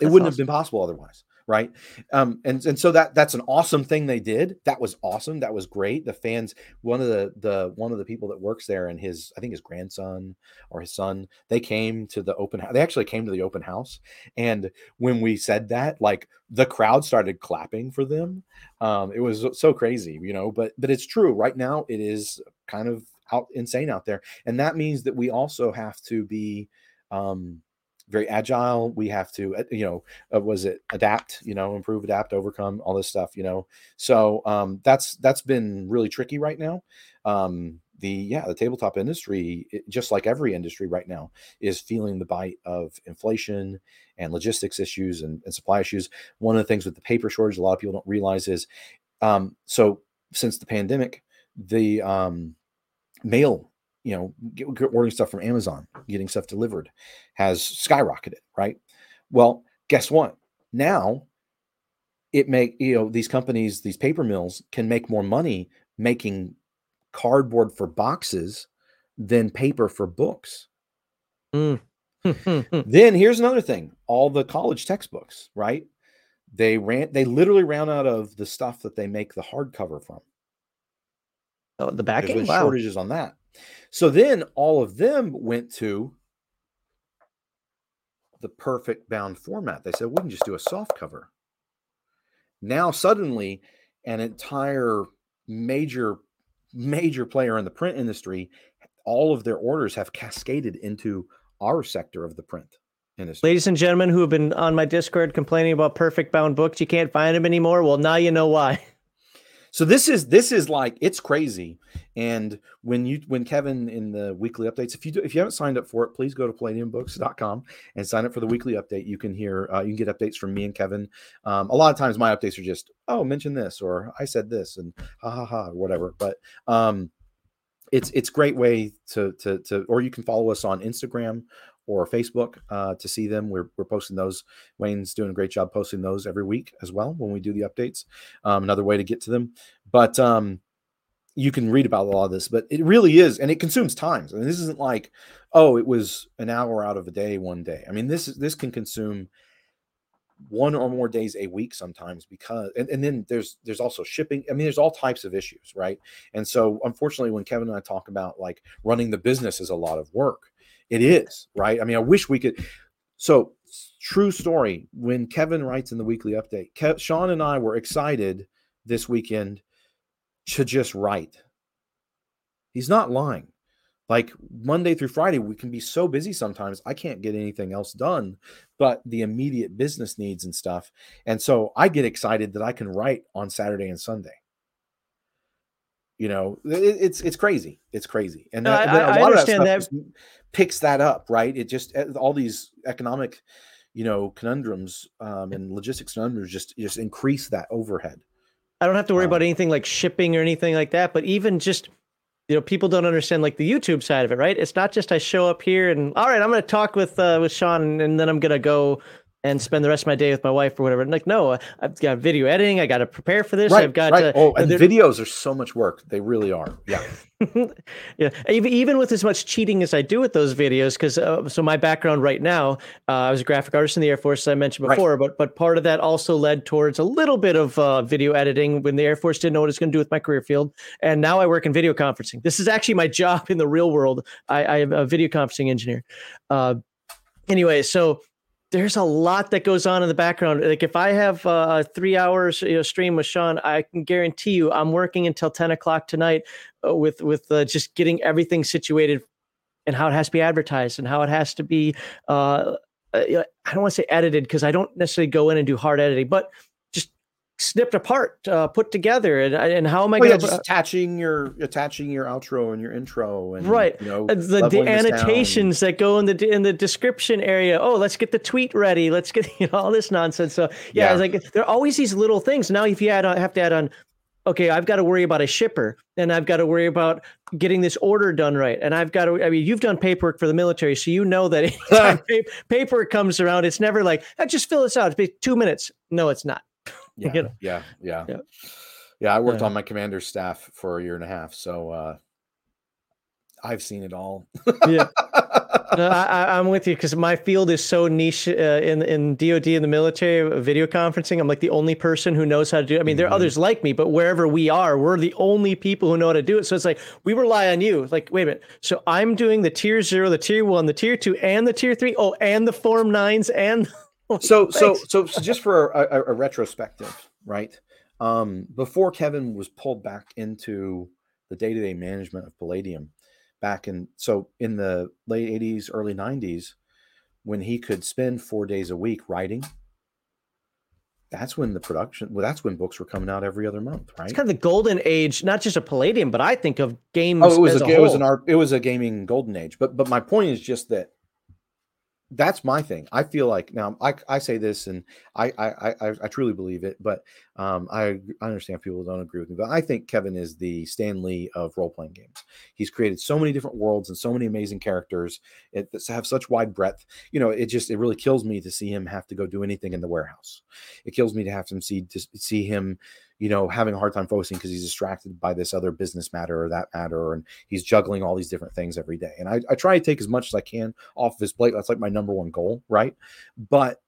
It That's wouldn't awesome. have been possible otherwise right? Um and and so that that's an awesome thing they did. That was awesome. That was great. The fans one of the the one of the people that works there and his i think his grandson or his son they came to the open house they actually came to the open house. And when we said that like the crowd started clapping for them. Um it was so crazy you know but but it's true. Right now it is kind of out insane out there. And that means that we also have to be um very agile. We have to, uh, you know, uh, was it adapt, you know, improve, adapt, overcome, all this stuff, you know. So um, that's that's been really tricky right now. Um, the yeah, the tabletop industry, it, just like every industry right now, is feeling the bite of inflation and logistics issues and, and supply issues. One of the things with the paper shortage, a lot of people don't realize is, um, so since the pandemic, the um, mail you know, get, ordering stuff from Amazon, getting stuff delivered has skyrocketed, right? Well, guess what? Now it make you know these companies, these paper mills can make more money making cardboard for boxes than paper for books. Mm. then here's another thing: all the college textbooks, right? They ran, they literally ran out of the stuff that they make the hardcover from. Oh, the backing There's wow. shortages on that. So then all of them went to the perfect bound format. They said, we can just do a soft cover. Now suddenly an entire major major player in the print industry, all of their orders have cascaded into our sector of the print industry. Ladies and gentlemen who have been on my Discord complaining about perfect bound books, you can't find them anymore. Well, now you know why. So this is this is like it's crazy. And when you when Kevin in the weekly updates, if you do, if you haven't signed up for it, please go to palladiumbooks.com and sign up for the weekly update. You can hear uh, you can get updates from me and Kevin. Um, a lot of times my updates are just oh mention this or I said this and ha ha ha or whatever. But um, it's it's great way to to to or you can follow us on Instagram or Facebook uh, to see them. We're, we're posting those. Wayne's doing a great job posting those every week as well when we do the updates. Um, another way to get to them. But um, you can read about a lot of this, but it really is, and it consumes times. I mean, this isn't like, oh, it was an hour out of a day one day. I mean, this is this can consume one or more days a week sometimes because and, and then there's there's also shipping i mean there's all types of issues right and so unfortunately when kevin and i talk about like running the business is a lot of work it is, right? I mean, I wish we could. So, true story. When Kevin writes in the weekly update, Sean and I were excited this weekend to just write. He's not lying. Like Monday through Friday, we can be so busy sometimes. I can't get anything else done but the immediate business needs and stuff. And so I get excited that I can write on Saturday and Sunday you know it, it's it's crazy. It's crazy. And that, I, a lot of that, that. picks that up right? It just eh, all these economic you know conundrums um, and logistics conundrums just just increase that overhead. I don't have to worry um, about anything like shipping or anything like that, but even just you know people don't understand like the youtube side of it right? It's not just i show up here and all right i'm going to talk with uh, with sean and, and then i'm going to go and spend the rest of my day with my wife or whatever. And like, no, I've got video editing. I got to prepare for this. Right, I've got right. to. Oh, and videos are so much work. They really are. Yeah. yeah. Even, even with as much cheating as I do with those videos, because uh, so my background right now, uh, I was a graphic artist in the Air Force, as I mentioned before, right. but but part of that also led towards a little bit of uh, video editing when the Air Force didn't know what it's going to do with my career field. And now I work in video conferencing. This is actually my job in the real world. I, I am a video conferencing engineer. Uh, anyway, so there's a lot that goes on in the background. Like if I have uh, three hours you know, stream with Sean, I can guarantee you I'm working until 10 o'clock tonight uh, with with uh, just getting everything situated and how it has to be advertised and how it has to be. Uh, uh I don't want to say edited because I don't necessarily go in and do hard editing, but snipped apart, uh, put together, and and how am I well, going to yeah, attaching your attaching your outro and your intro and right, you know, the, the annotations that go in the in the description area. Oh, let's get the tweet ready. Let's get you know all this nonsense. So yeah, yeah. like there are always these little things. Now, if you add on, have to add on. Okay, I've got to worry about a shipper, and I've got to worry about getting this order done right, and I've got to. I mean, you've done paperwork for the military, so you know that paper comes around, it's never like, oh, just fill this out. It's two minutes. No, it's not. Yeah, you know? yeah, yeah, yeah, yeah. I worked yeah. on my commander's staff for a year and a half, so uh, I've seen it all. yeah, no, I, am with you because my field is so niche uh, in in DoD in the military uh, video conferencing. I'm like the only person who knows how to do. it. I mean, mm-hmm. there are mm-hmm. others like me, but wherever we are, we're the only people who know how to do it. So it's like we rely on you. Like, wait a minute. So I'm doing the tier zero, the tier one, the tier two, and the tier three. Oh, and the form nines and so, so, so, so, just for a, a, a retrospective, right? Um, before Kevin was pulled back into the day-to-day management of Palladium, back in so in the late '80s, early '90s, when he could spend four days a week writing, that's when the production well that's when books were coming out every other month right? it's kind of the golden age not just of palladium but i think of games oh it was a, a it was an art it was a gaming golden age. But but my point is just that that's my thing. I feel like now I, I say this and I, I, I, I truly believe it, but um, I, I understand people don't agree with me, but I think Kevin is the Stan Lee of role playing games. He's created so many different worlds and so many amazing characters it, that have such wide breadth. You know, it just, it really kills me to see him have to go do anything in the warehouse. It kills me to have him see, to see him you know, having a hard time focusing because he's distracted by this other business matter or that matter, and he's juggling all these different things every day. And I, I try to take as much as I can off of his plate. That's like my number one goal, right? But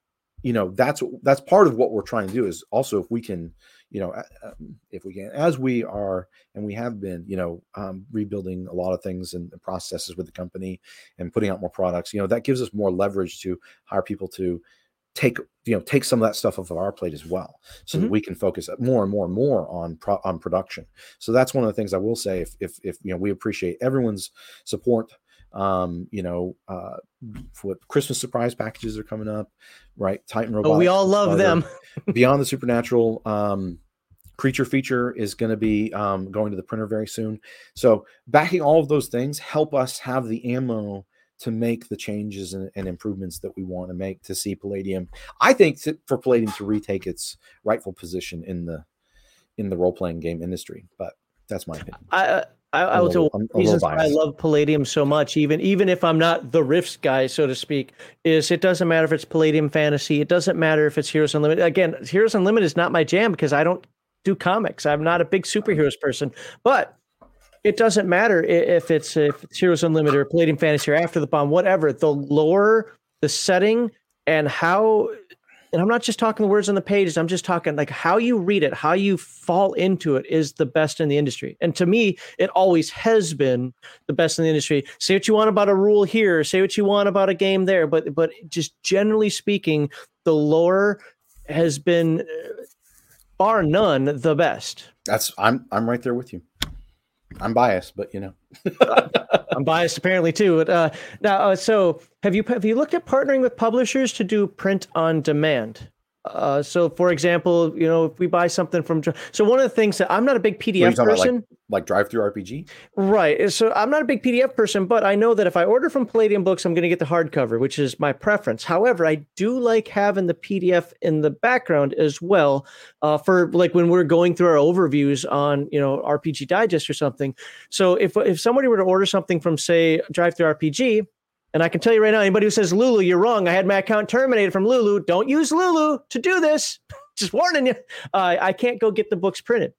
you know, that's that's part of what we're trying to do is also if we can, you know, um, if we can, as we are and we have been, you know, um, rebuilding a lot of things and processes with the company and putting out more products, you know, that gives us more leverage to hire people to take you know take some of that stuff off of our plate as well so mm-hmm. that we can focus more and more and more on pro- on production. So that's one of the things i will say if if, if you know we appreciate everyone's support um you know uh what christmas surprise packages are coming up right? Titan robot oh, we all love them. Beyond the supernatural um creature feature is going to be um, going to the printer very soon. So backing all of those things help us have the ammo to make the changes and, and, improvements that we want to make to see Palladium. I think to, for Palladium to retake its rightful position in the in the role playing game industry. But that's my opinion. I, uh, I, I reasons I love Palladium so much, even even if I'm not the Rifts guy, so to speak, is it doesn't matter if it's Palladium Fantasy, it doesn't matter if it's Heroes Unlimited. Again, Heroes Unlimited is not my jam because I don't do comics. I'm not a big superheroes person, but it doesn't matter if it's if it's Heroes Unlimited or Palladium Fantasy or After the Bomb, whatever. The lore, the setting, and how. And I'm not just talking the words on the pages. I'm just talking like how you read it, how you fall into it is the best in the industry. And to me, it always has been the best in the industry. Say what you want about a rule here, say what you want about a game there, but but just generally speaking, the lore has been uh, bar none the best. That's I'm I'm right there with you. I'm biased, but you know, I'm biased apparently too. Uh, now, uh, so have you have you looked at partnering with publishers to do print on demand? Uh, so, for example, you know, if we buy something from, so one of the things that I'm not a big PDF person, like, like RPG, right? So I'm not a big PDF person, but I know that if I order from Palladium Books, I'm going to get the hardcover, which is my preference. However, I do like having the PDF in the background as well, uh, for like when we're going through our overviews on, you know, RPG Digest or something. So if if somebody were to order something from, say, DriveThruRPG, and I can tell you right now, anybody who says Lulu, you're wrong. I had my account terminated from Lulu. Don't use Lulu to do this. Just warning you. Uh, I can't go get the books printed.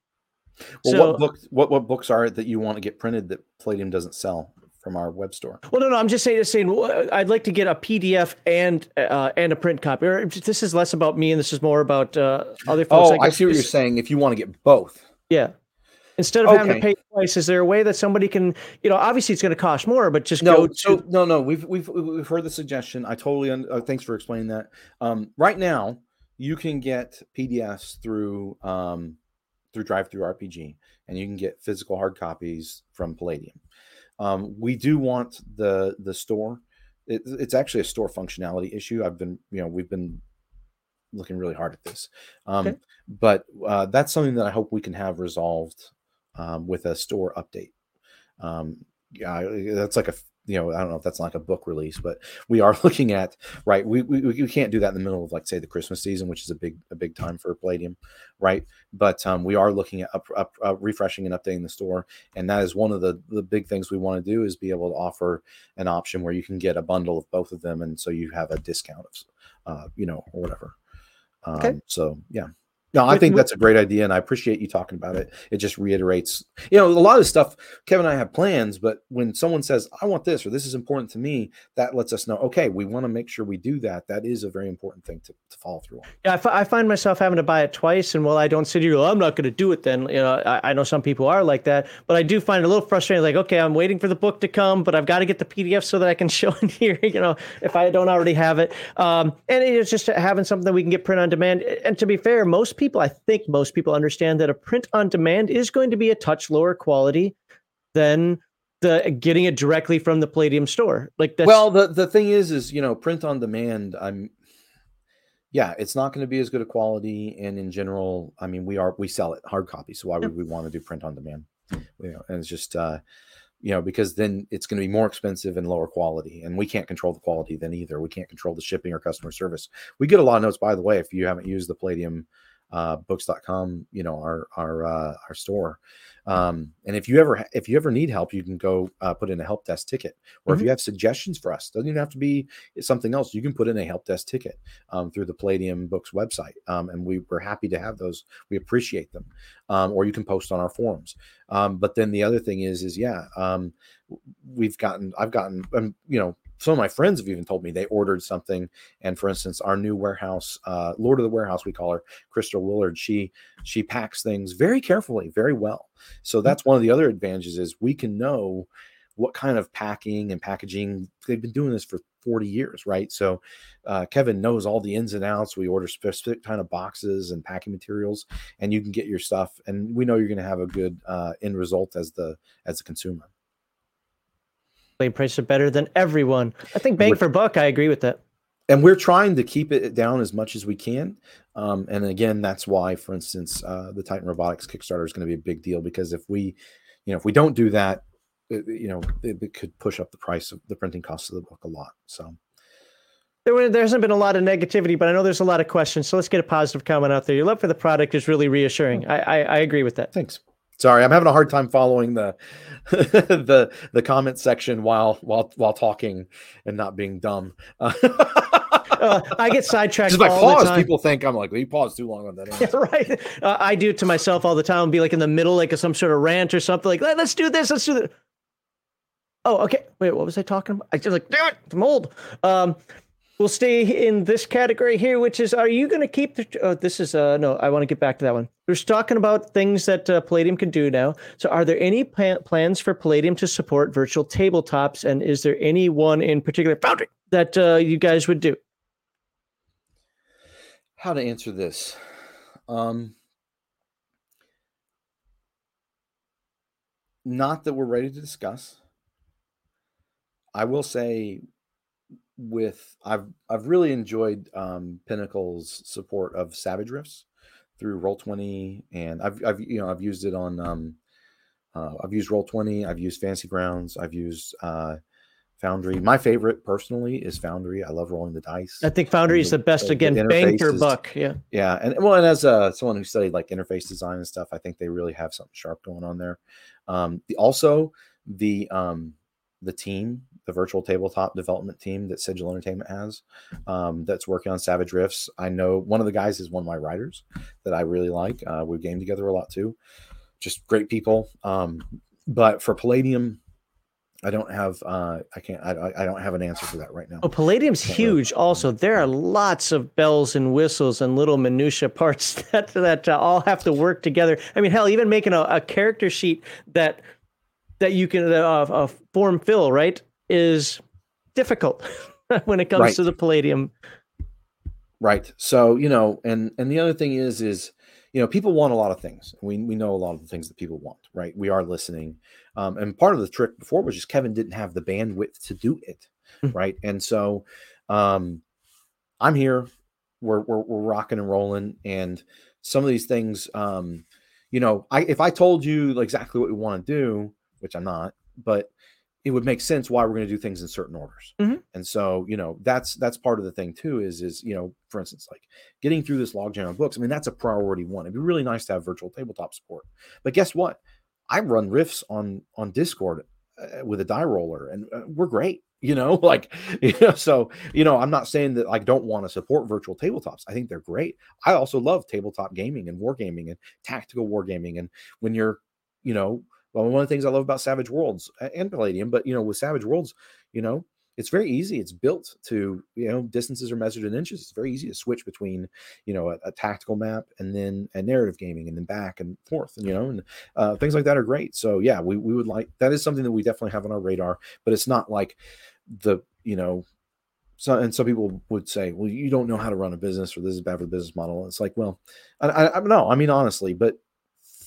Well, so, what books? What what books are it that you want to get printed that Palladium doesn't sell from our web store? Well, no, no. I'm just saying. Just saying. I'd like to get a PDF and uh, and a print copy. Or this is less about me, and this is more about uh, other folks. Oh, I, I see what you're saying. If you want to get both. Yeah instead of okay. having to pay twice is there a way that somebody can you know obviously it's going to cost more but just no go so no no we've we've we've heard the suggestion. I totally un- uh, thanks for explaining that. Um, right now you can get pdfs through um, through DriveThruRPG and you can get physical hard copies from palladium. Um, we do want the the store it, it's actually a store functionality issue. I've been you know we've been looking really hard at this. Um, okay. but uh, that's something that i hope we can have resolved um, with a store update. Um, yeah, that's like a you know I don't know if that's like a book release, but we are looking at right. We, we we can't do that in the middle of like say the Christmas season, which is a big a big time for Palladium, right? But um, we are looking at up, up, uh, refreshing and updating the store, and that is one of the the big things we want to do is be able to offer an option where you can get a bundle of both of them, and so you have a discount of, uh, you know, or whatever. Um, okay. So yeah. No, I think that's a great idea, and I appreciate you talking about it. It just reiterates, you know, a lot of stuff. Kevin and I have plans, but when someone says, "I want this" or "This is important to me," that lets us know, okay, we want to make sure we do that. That is a very important thing to, to follow through on. Yeah, I, f- I find myself having to buy it twice, and while I don't sit here, well, I'm not going to do it. Then, you know, I, I, know some people are like that, but I do find it a little frustrating. Like, okay, I'm waiting for the book to come, but I've got to get the PDF so that I can show it here. You know, if I don't already have it, um, and it's just having something that we can get print on demand. And to be fair, most people, I think most people understand that a print on demand is going to be a touch lower quality than the getting it directly from the Palladium store. Like that's well, the the thing is, is you know, print on demand. I'm yeah, it's not going to be as good a quality, and in general, I mean, we are we sell it hard copy, so why would we want to do print on demand? You know, and it's just uh, you know, because then it's going to be more expensive and lower quality, and we can't control the quality then either. We can't control the shipping or customer service. We get a lot of notes, by the way, if you haven't used the Palladium uh, books.com, you know, our our uh, our store. Um, and if you ever if you ever need help, you can go uh, put in a help desk ticket. Or mm-hmm. if you have suggestions for us, doesn't even have to be something else. You can put in a help desk ticket um, through the Palladium Books website, um, and we we're happy to have those. We appreciate them. Um, or you can post on our forums. Um, but then the other thing is, is yeah, um, we've gotten I've gotten um, you know some of my friends have even told me they ordered something. And for instance our new warehouse uh, lord of the warehouse we call her crystal willard she she packs things very carefully very well. So that's one of the other advantages is we can know what kind of packing and packaging they've been doing this for 40 years right? So uh, kevin knows all the ins and outs. We order specific kind of boxes and packing materials and you can get your stuff and we know you're going to have a good uh, end result as the as the consumer prices are better than everyone. I think bang for buck. I agree with that. And we're trying to keep it down as much as we can. Um, and again, that's why, for instance, uh, the Titan Robotics Kickstarter is going to be a big deal because if we, you know, if we don't do that, it, you know, it, it, could push up the price of the printing cost of the book a lot. So there, there hasn't been a lot of negativity, but I know there's a lot of questions. So let's get a positive comment out there. Your love for the product is really reassuring. I, I, I agree with that. Thanks. Sorry, I'm having a hard time following the the the comment section while while while talking and not being dumb. uh, I get sidetracked. Just by pause, people think I'm like, well, you paused too long on that. Yeah, right. Uh, I do it to myself all the time. Be like in the middle, like some sort of rant or something. Like, let's do this. Let's do that. Oh, okay. Wait, what was I talking about? I just like, damn it, I'm old. Um, we'll stay in this category here, which is, are you going to keep the? Oh, this is uh no. I want to get back to that one. We're talking about things that uh, Palladium can do now. So, are there any plans for Palladium to support virtual tabletops, and is there any one in particular Foundry that uh, you guys would do? How to answer this? Um, not that we're ready to discuss. I will say with I've I've really enjoyed um, Pinnacle's support of Savage Rifts through Roll Twenty, and I've I've you know I've used it on um, uh, I've used Roll Twenty, I've used Fantasy Grounds, I've used uh, Foundry. My favorite personally is Foundry. I love rolling the dice. I think Foundry is the, the best. The, again, the bang for buck. Yeah, yeah, and well, and as uh, someone who studied like interface design and stuff, I think they really have something sharp going on there. Um, the, also the um, the team, the virtual tabletop development team that Sigil Entertainment has, um, that's working on Savage Rifts. I know one of the guys is one of my writers that I really like. Uh, we game together a lot too. Just great people. Um, but for Palladium, I don't have uh, I can't I, I don't have an answer for that right now. Oh, Palladium's huge. Really. Also, there are lots of bells and whistles and little minutia parts that that uh, all have to work together. I mean, hell, even making a, a character sheet that that you can uh, uh, form fill right is difficult when it comes right. to the Palladium. Right. So you know, and and the other thing is is you know people want a lot of things. We we know a lot of the things that people want. Right. We are listening um, and part of the trick before was just Kevin didn't have the bandwidth to do it, hmm. right? And so um, I'm here. We're, we're we're rocking and rolling, and some of these things, um, you know, I if I told you exactly what we want to do, which I'm not, but it would make sense why we're going to do things in certain orders. Mm-hmm. And so, you know, that's that's part of the thing too. Is is you know, for instance, like getting through this log jam of books. I mean, that's a priority one. It'd be really nice to have virtual tabletop support. But guess what? I run Rifts on on Discord uh, with a die roller, and uh, we're great. You know, like you know, so you know, I'm not saying that I don't want to support virtual tabletops. I think they're great. I also love tabletop gaming and wargaming and tactical wargaming. And when you're, you know, well, one of the things I love about Savage Worlds and Palladium, but you know, with Savage Worlds, you know, it's very easy. It's built to, you know, distances are measured in inches. It's very easy to switch between, you know, a, a tactical map and then a narrative gaming and then back and forth, and, you know, and uh, things like that are great. So yeah, we, we would like, that is something that we definitely have on our radar, but it's not like the, you know, so and some people would say, well, you don't know how to run a business or this is bad for the business model. It's like, well, I, I, I no, I mean, honestly, but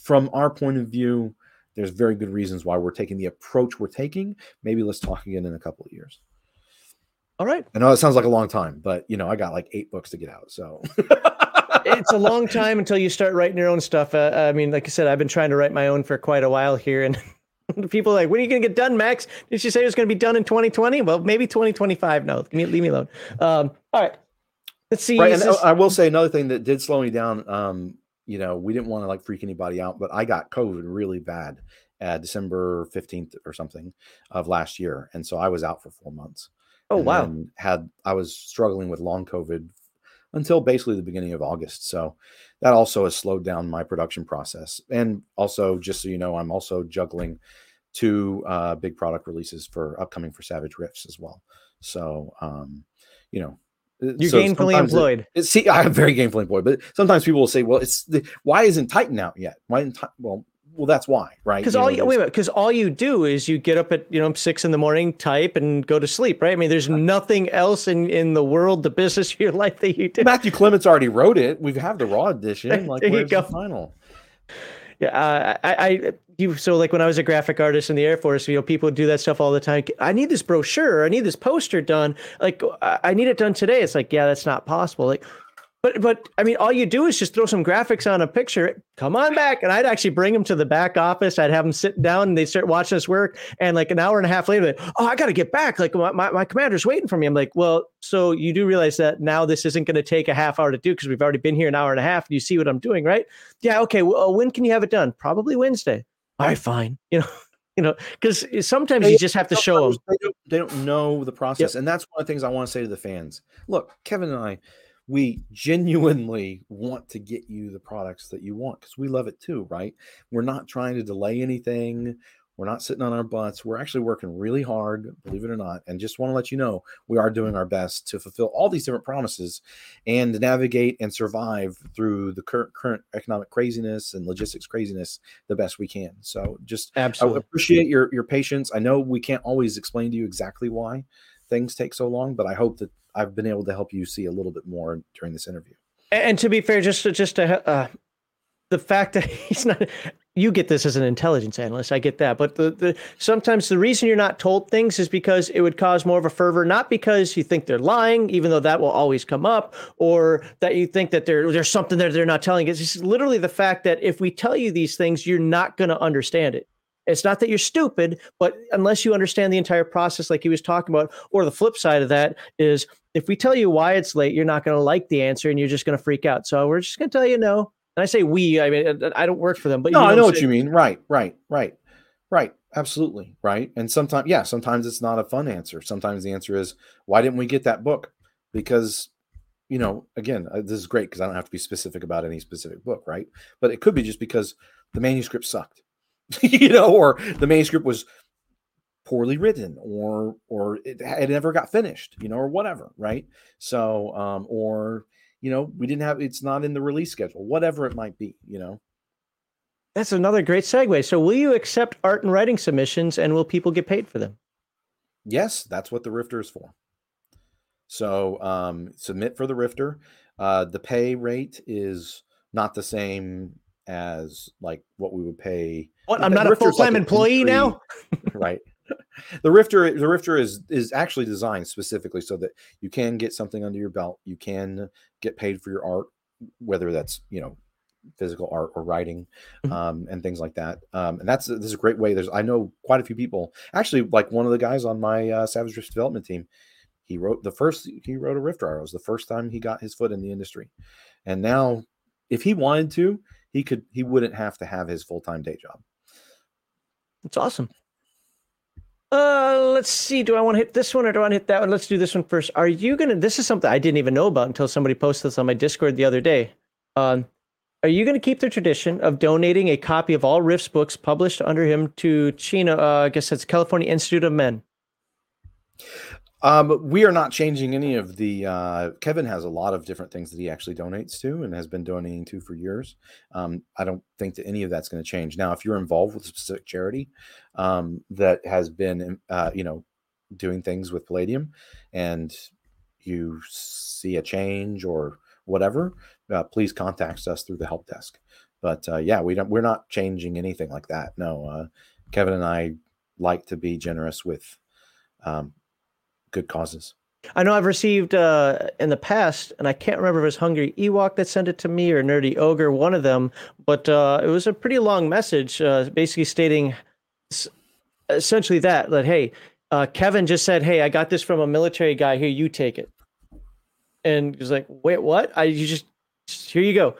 from our point of view, there's very good reasons why we're taking the approach we're taking. Maybe let's talk again in a couple of years. All right. I know it sounds like a long time, but you know, I got like eight books to get out. So it's a long time until you start writing your own stuff. Uh, I mean, like I said, I've been trying to write my own for quite a while here. And people are like, when are you going to get done, Max? Did you say it was going to be done in 2020? Well, maybe 2025. No, leave me, leave me alone. Um, all right. Let's see. Right, and this... I will say another thing that did slow me down. Um, you know, we didn't want to like freak anybody out, but I got COVID really bad at December 15th or something of last year. And so I was out for four months. Oh wow! Had I was struggling with long COVID until basically the beginning of August. So that also has slowed down my production process. And also, just so you know, I'm also juggling two uh, big product releases for upcoming for Savage Rifts as well. So um, you know, uh, you're so gainfully employed. It, it, see, I'm very gainfully employed, but sometimes people will say, "Well, it's the, why isn't Titan out yet? Why isn't well?" well, that's why, right? Because all know, you, wait a minute, because all you do is you get up at you know six in the morning, type, and go to sleep, right? I mean, there's nothing else in in the world, the business of your life that you do. Matthew Clements already wrote it. We have the raw edition. Like, there where's the final? Yeah, uh, I, I, you. So, like when I was a graphic artist in the Air Force, you know, people do that stuff all the time. I need this brochure. I need this poster done. Like, I need it done today. It's like, yeah, that's not possible. Like, but but I mean, all you do is just throw some graphics on a picture. Come on back, and I'd actually bring them to the back office. I'd have them sit down, and they start watching us work. And like an hour and a half later, like, oh, I got to get back. Like my, my, my commander's waiting for me. I'm like, well, so you do realize that now this isn't going to take a half hour to do because we've already been here an hour and a half. And you see what I'm doing, right? Yeah, okay. Well, uh, when can you have it done? Probably Wednesday. All right, fine. You know. You know, because sometimes they, you just have to show them. They don't, they don't know the process, yep. and that's one of the things I want to say to the fans. Look, Kevin and I, we genuinely want to get you the products that you want because we love it too, right? We're not trying to delay anything. We're not sitting on our butts. We're actually working really hard, believe it or not. And just want to let you know we are doing our best to fulfill all these different promises and navigate and survive through the current current economic craziness and logistics craziness the best we can. So just absolutely I appreciate your your patience. I know we can't always explain to you exactly why things take so long, but I hope that I've been able to help you see a little bit more during this interview. And to be fair, just to, just to uh, the fact that he's not you get this as an intelligence analyst. I get that. But the, the sometimes the reason you're not told things is because it would cause more of a fervor, not because you think they're lying, even though that will always come up, or that you think that there, there's something that they're not telling. It's literally the fact that if we tell you these things, you're not going to understand it. It's not that you're stupid, but unless you understand the entire process, like he was talking about, or the flip side of that is if we tell you why it's late, you're not going to like the answer and you're just going to freak out. So we're just going to tell you no and I say we, I mean, I don't work for them, but no, you know I know what, what you mean. Right, right, right, right. Absolutely. Right. And sometimes, yeah, sometimes it's not a fun answer. Sometimes the answer is, why didn't we get that book? Because, you know, again, uh, this is great because I don't have to be specific about any specific book. Right. But it could be just because the manuscript sucked, you know, or the manuscript was poorly written or or it, it never got finished you know or whatever right so um or you know, we didn't have it's not in the release schedule, whatever it might be, you know. That's another great segue. So, will you accept art and writing submissions and will people get paid for them? Yes, that's what the Rifter is for. So, um, submit for the Rifter. Uh, the pay rate is not the same as like what we would pay. What? I'm not a full time like employee now. right the Rifter, the Rifter is is actually designed specifically so that you can get something under your belt. You can get paid for your art, whether that's you know physical art or writing mm-hmm. um, and things like that. Um, and that's this is a great way. There's I know quite a few people. Actually, like one of the guys on my uh, Savage Rift development team, he wrote the first he wrote a Rifter was the first time he got his foot in the industry, and now if he wanted to, he could he wouldn't have to have his full time day job. It's awesome. Uh, let's see. Do I want to hit this one or do I want to hit that one? Let's do this one first. Are you gonna? This is something I didn't even know about until somebody posted this on my Discord the other day. Um, are you going to keep the tradition of donating a copy of all Rifts books published under him to Chino? Uh, I guess that's California Institute of Men. Um, we are not changing any of the. Uh, Kevin has a lot of different things that he actually donates to and has been donating to for years. Um, I don't think that any of that's going to change. Now, if you're involved with a specific charity um, that has been, uh, you know, doing things with Palladium, and you see a change or whatever, uh, please contact us through the help desk. But uh, yeah, we don't. We're not changing anything like that. No, uh, Kevin and I like to be generous with um, good causes. I know I've received uh, in the past, and I can't remember if it was Hungry Ewok that sent it to me or Nerdy Ogre, one of them, but uh, it was a pretty long message, uh, basically stating essentially that that hey, uh, Kevin just said, "Hey, I got this from a military guy. Here, you take it." And he's like, "Wait, what? I you just here you go."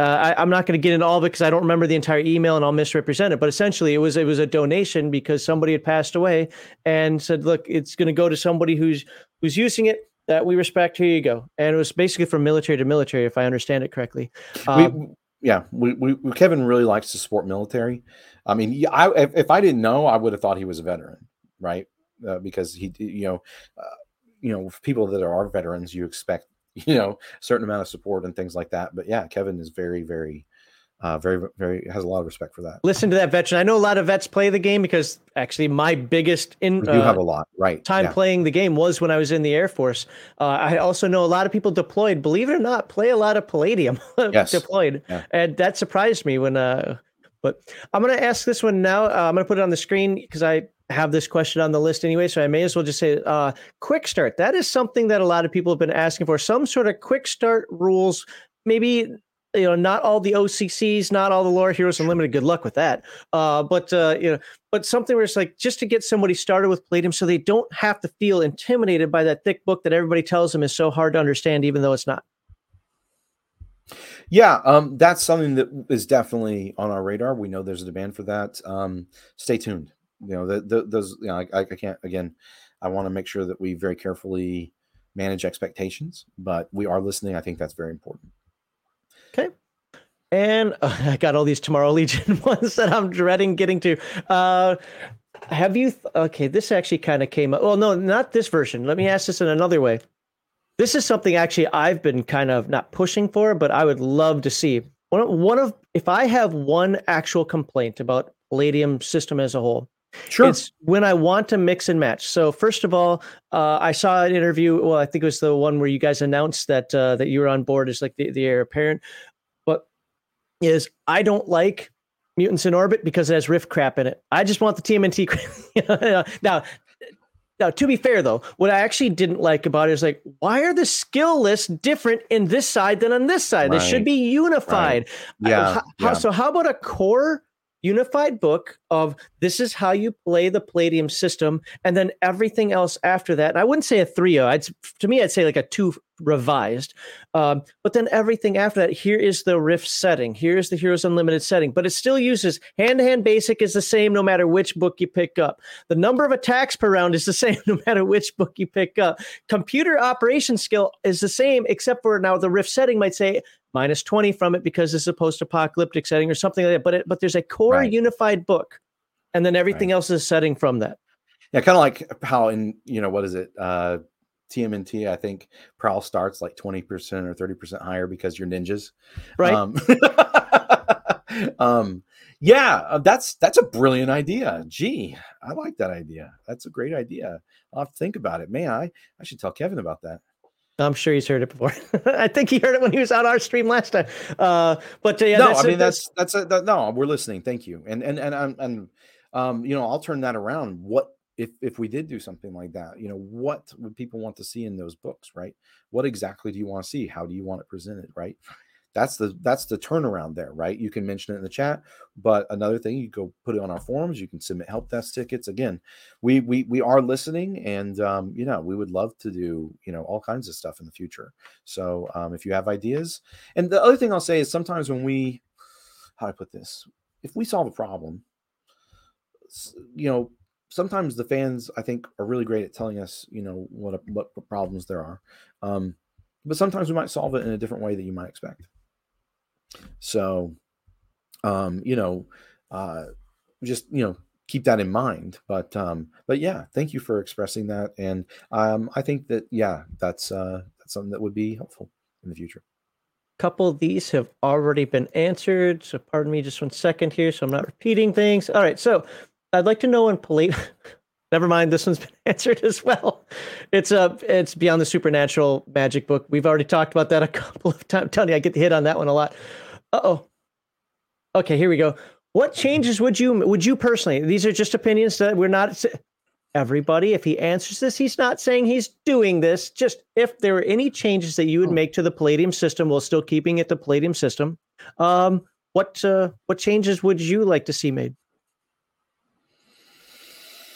Uh, I, am not going to get into all of it because I don't remember the entire email and I'll misrepresent it. But essentially, it was it was a donation because somebody had passed away and said, "Look, it's going to go to somebody who's who's using it that we respect. Here you go." And it was basically from military to military, if I understand it correctly. Um, we, yeah, we, we, Kevin really likes to support military. I mean, I, if, if I didn't know, I would have thought he was a veteran, right? Uh, because he, you know, uh, you know, people that are veterans, you expect you know, a certain amount of support and things like that. But yeah, Kevin is very, very, uh, very, very has a lot of respect for that. Listen to that veteran. I know a lot of vets play the game because actually my biggest in you uh, have a lot right time yeah. playing the game was when I was in the Air Force. Uh, I also know a lot of people deployed. Believe it or not, play a lot of Palladium yes. deployed, yeah. and that surprised me when. Uh, but I'm gonna ask this one now. Uh, I'm gonna put it on the screen because I have this question on the list anyway, so I may as well just say uh, quick start. That is something that a lot of people have been asking for. Some sort of quick start rules, maybe you know, not all the OCCs, not all the lore heroes unlimited. Good luck with that. Uh, but uh, you know, but something where it's like just to get somebody started with Palladium, so they don't have to feel intimidated by that thick book that everybody tells them is so hard to understand, even though it's not. Yeah, um, that's something that is definitely on our radar. We know there's a demand for that. Um, stay tuned you know, the, the, those, you know, I, I can't, again, I want to make sure that we very carefully manage expectations, but we are listening. I think that's very important. Okay. And uh, I got all these Tomorrow Legion ones that I'm dreading getting to. Uh, have you, th- okay, this actually kind of came up. Well, no, not this version. Let me ask this in another way. This is something actually I've been kind of not pushing for, but I would love to see. One, one of, if I have one actual complaint about Palladium system as a whole, Sure. It's when I want to mix and match. So first of all, uh, I saw an interview. Well, I think it was the one where you guys announced that uh, that you were on board as like the, the heir apparent. But is I don't like Mutants in Orbit because it has Rift crap in it. I just want the TMNT. now, now, to be fair though, what I actually didn't like about it is like, why are the skill lists different in this side than on this side? Right. They should be unified. Right. Yeah, how, yeah. So how about a core unified book of this is how you play the Palladium system, and then everything else after that. And I wouldn't say a 3 I'd to me, I'd say like a two revised. Um, but then everything after that, here is the Rift setting. Here's the Heroes Unlimited setting. But it still uses hand-to-hand basic is the same no matter which book you pick up. The number of attacks per round is the same no matter which book you pick up. Computer operation skill is the same, except for now the Rift setting might say minus 20 from it because it's a post-apocalyptic setting or something like that. But it, but there's a core right. unified book, and then everything right. else is setting from that. Yeah, kind of like how in you know what is it? Uh TMNT, I think Prowl starts like 20% or 30% higher because you're ninjas. Right. Um, um yeah, uh, that's that's a brilliant idea. Gee, I like that idea. That's a great idea. I'll have to think about it. Man, I, I should tell Kevin about that. I'm sure he's heard it before. I think he heard it when he was on our stream last time. Uh, but uh, yeah, no, I mean that's that's a, that, no, we're listening. Thank you. And and and and, and um, you know, I'll turn that around. What if if we did do something like that? You know, what would people want to see in those books, right? What exactly do you want to see? How do you want it presented, right? That's the that's the turnaround there right? You can mention it in the chat but another thing you go put it on our forums you can submit help desk tickets. Again we we we are listening and um, you know we would love to do you know all kinds of stuff in the future. So um, if you have ideas and the other thing i'll say is sometimes when we how do i put this? If we solve a problem you know sometimes the fans i think are really great at telling us you know what what problems there are. Um, but sometimes we might solve it in a different way that you might expect so, um, you know, uh, just you know, keep that in mind. But um, but yeah, thank you for expressing that, and um, I think that yeah, that's uh, that's something that would be helpful in the future. A couple of these have already been answered, so pardon me just one second here, so I'm not repeating things. All right, so I'd like to know in Polite. Never mind, this one's been answered as well. It's a uh, it's beyond the supernatural magic book. We've already talked about that a couple of times. Tony, I get the hit on that one a lot. Uh oh. Okay, here we go. What changes would you would you personally? These are just opinions that we're not everybody. If he answers this, he's not saying he's doing this. Just if there were any changes that you would oh. make to the Palladium system while still keeping it the Palladium system, um, what uh, what changes would you like to see made?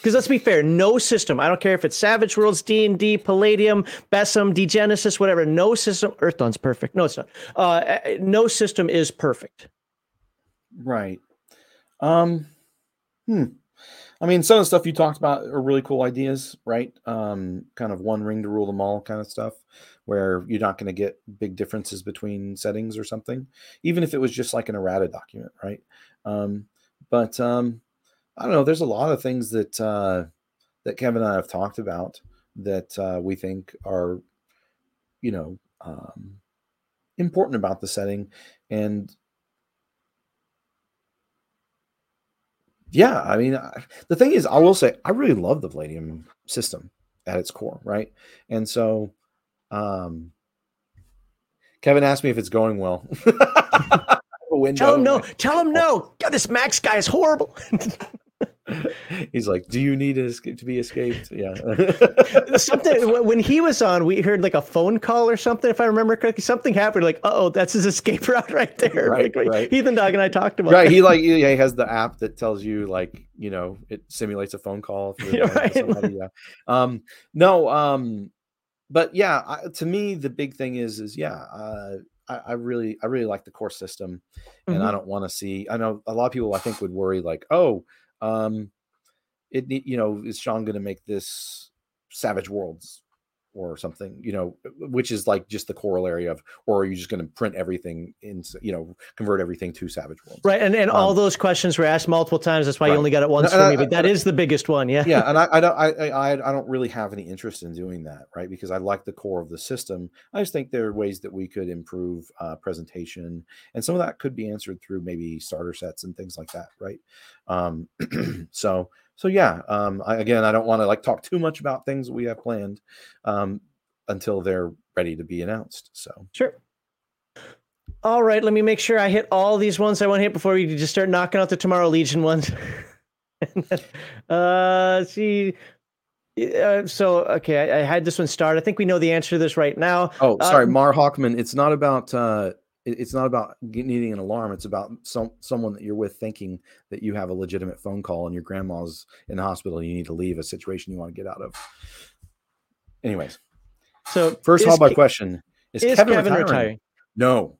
Because let's be fair, no system. I don't care if it's Savage Worlds, D and D, Palladium, BESM, Degenesis, whatever. No system. Earthdawn's perfect. No, it's not. Uh, no system is perfect. Right. Um. Hmm. I mean, some of the stuff you talked about are really cool ideas, right? Um, kind of one ring to rule them all kind of stuff, where you're not going to get big differences between settings or something, even if it was just like an errata document, right? Um, but um, I don't know. There's a lot of things that uh, that Kevin and I have talked about that uh, we think are, you know, um, important about the setting, and yeah, I mean, I, the thing is, I will say, I really love the Palladium system at its core, right? And so, um, Kevin asked me if it's going well. Tell him no. Tell him no. God, this Max guy is horrible. He's like, "Do you need to, to be escaped?" Yeah. something when he was on, we heard like a phone call or something, if I remember correctly. Something happened. Like, oh, that's his escape route right there. Right, like, right. Heathen Dog and I talked about. Right. That. He like yeah, he has the app that tells you like you know it simulates a phone call. Right. yeah. Um. No. Um. But yeah, I, to me, the big thing is is yeah. Uh, I, I really I really like the core system, and mm-hmm. I don't want to see. I know a lot of people I think would worry like, oh um, it you know is Sean going to make this Savage Worlds or something, you know, which is like just the corollary of, or are you just going to print everything in, you know, convert everything to Savage Worlds? Right, and and um, all those questions were asked multiple times. That's why right. you only got it once and, for me, but that is the biggest one. Yeah, yeah, and I, I don't I, I I don't really have any interest in doing that, right? Because I like the core of the system. I just think there are ways that we could improve uh, presentation, and some of that could be answered through maybe starter sets and things like that, right? Um, so so yeah um I, again i don't want to like talk too much about things we have planned um until they're ready to be announced so sure All right, let me make sure I hit all these ones I want to hit before we just start knocking out the Tomorrow Legion ones. uh, see. Uh, so okay, I, I, had this one start. I think we know the answer to this right now. Oh, sorry, um, Mar Hawkman. It's not about uh, it's not about needing an alarm. It's about some someone that you're with thinking that you have a legitimate phone call and your grandma's in the hospital. And you need to leave a situation you want to get out of. Anyways, so first of all, my question is, is Kevin, Kevin retiring? retiring? No.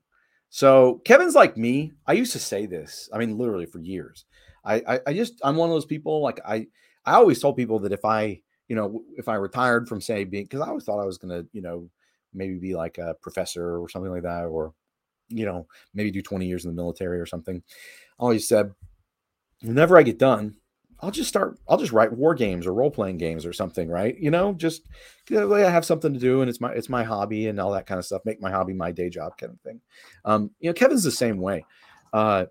So Kevin's like me. I used to say this. I mean, literally for years. I, I, I just I'm one of those people. Like I I always told people that if I you know if I retired from say being because I always thought I was gonna you know maybe be like a professor or something like that or you know, maybe do 20 years in the military or something. Always said, whenever I get done, I'll just start, I'll just write war games or role playing games or something, right? You know, just I have something to do and it's my, it's my hobby and all that kind of stuff. Make my hobby my day job kind of thing. Um, you know, Kevin's the same way. Uh,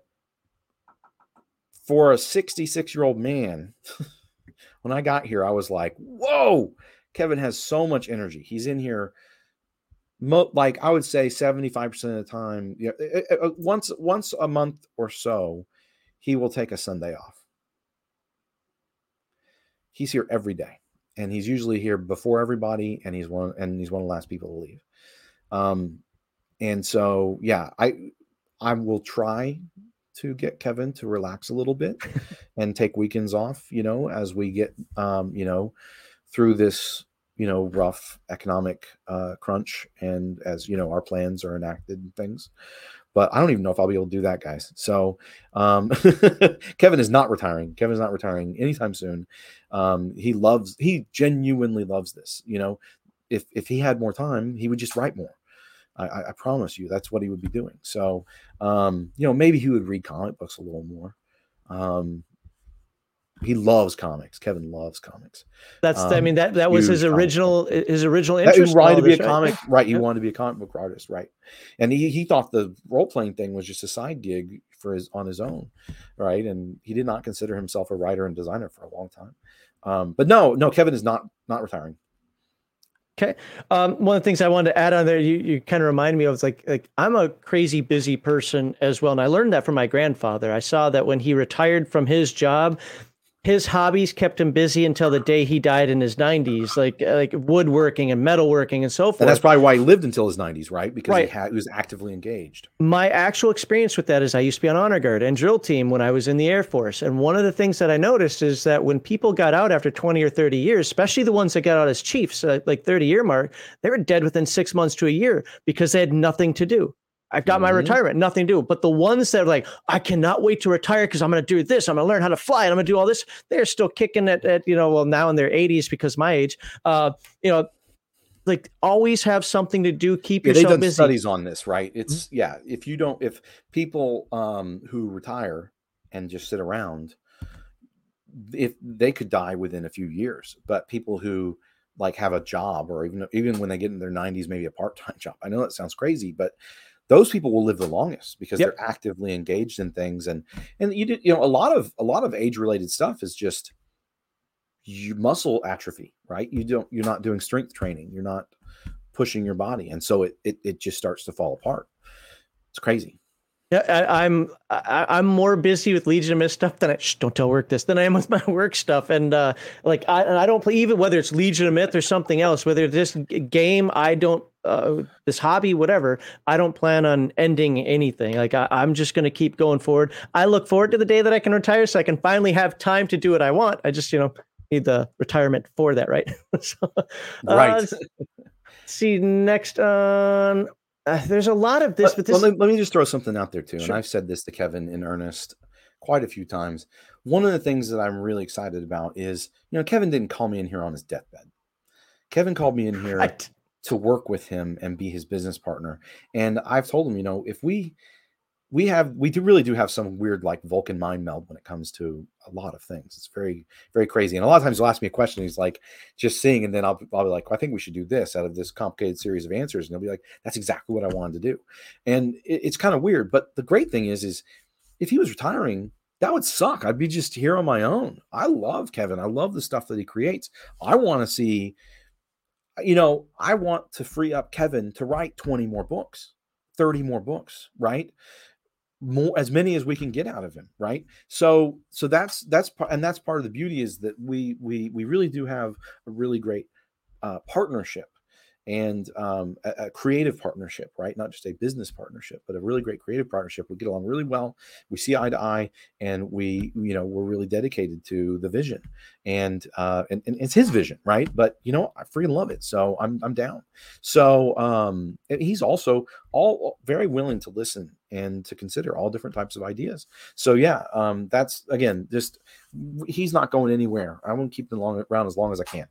for a 66 year old man, when I got here, I was like, whoa, Kevin has so much energy. He's in here mo- like I would say 75% of the time, you know, it, it, once once a month or so, he will take a Sunday off. He's here every day, and he's usually here before everybody, and he's one and he's one of the last people to leave. Um, and so yeah, I I will try to get Kevin to relax a little bit and take weekends off, you know, as we get um, you know, through this you know rough economic uh, crunch and as you know our plans are enacted and things. But i don't even know if i'll be able to do that guys. So um, kevin is not retiring. Kevin is not retiring anytime soon. Um, he loves he genuinely loves this. You know if if he had more time he would just write more. I, I promise you that's what he would be doing. So um, you know maybe he would read comic books a little more. Um, he loves comics. Kevin loves comics. That's um, I mean that that was his original his original interest. He wanted to be a comic, right? right he wanted to be a comic book artist, right? And he he thought the role playing thing was just a side gig for his on his own, right? And he did not consider himself a writer and designer for a long time. Um, but no, no, Kevin is not not retiring. Okay. Um, one of the things I wanted to add on there, you, you kind of remind me of like like I'm a crazy busy person as well, and I learned that from my grandfather. I saw that when he retired from his job, his hobbies kept him busy until the day he died in his 90s like like woodworking and metalworking and so forth and that's probably why he lived until his 90s right? Because right. He, had, he was actively engaged. My actual experience with that is i used to be on honor guard and drill team when i was in the air force and one of the things that i noticed is that when people got out after 20 or 30 years especially the ones that got out as chiefs uh, like 30 year mark they were dead within six months to a year because they had nothing to do I've got mm-hmm. my retirement, nothing to do. But the ones that are like, I cannot wait to retire because I'm going to do this. I'm going to learn how to fly and I'm going to do all this. They're still kicking at, at, you know, well, now in their 80s because my age, uh, you know, like always have something to do. Keep yeah, yourself they've done busy. studies on this, right? It's mm-hmm. yeah. If you don't, if people um, who retire and just sit around, if they could die within a few years, but people who like have a job or even even when they get in their 90s, maybe a part time job. I know that sounds crazy, but those people will live the longest because yep. they're actively engaged in things. And and you did you know a lot of a lot of age related stuff is just you muscle atrophy right? You don't you're not doing strength training. You're not pushing your body. And so it it, it just starts to fall apart. It's crazy I, I'm I, am more busy with Legion of Myth stuff than I shh, don't tell work this than I am with my work stuff. And uh, like I and I don't play even whether it's Legion of Myth or something else, whether this game I don't uh, this hobby, whatever. I don't plan on ending anything. Like I, am just going to keep going forward. I look forward to the day that I can retire, so I can finally have time to do what I want. I just you know need the retirement for that, right? so, uh, right. see next on uh, there's a lot of this, but, but this... let, me, let me just throw something out there too. Sure. And I've said this to Kevin in earnest quite a few times. One of the things that I'm really excited about is, you know, Kevin didn't call me in here on his deathbed. Kevin called me in here right. to work with him and be his business partner. And I've told him, you know, if we we have we do really do have some weird like Vulcan mind meld when it comes to a lot of things. It's very very crazy. And a lot of times he'll ask me a question. He's like just seeing, and then I'll, I'll be like, well, I think we should do this out of this complicated series of answers. And he'll be like, that's exactly what I wanted to do. And it, it's kind of weird. But the great thing is, is if he was retiring, that would suck. I'd be just here on my own. I love Kevin. I love the stuff that he creates. I want to see, you know, I want to free up Kevin to write 20 more books 30 more books, right? More as many as we can get out of him, right? So so that's that's and that's part of the beauty is that we we we really do have a really great uh, partnership and um, a, a, creative partnership, right? Not just a business partnership, but a really great creative partnership. We get along really well. We see eye to eye, and we, you know, we're really dedicated to the vision, and uh, and, and it's his vision, right? But you know, I freaking love it, so I'm I'm down. So um, he's also all very willing to listen and to consider all different types of ideas. So yeah, um, that's again, just he's not going anywhere. I won't keep him long around as long as I can,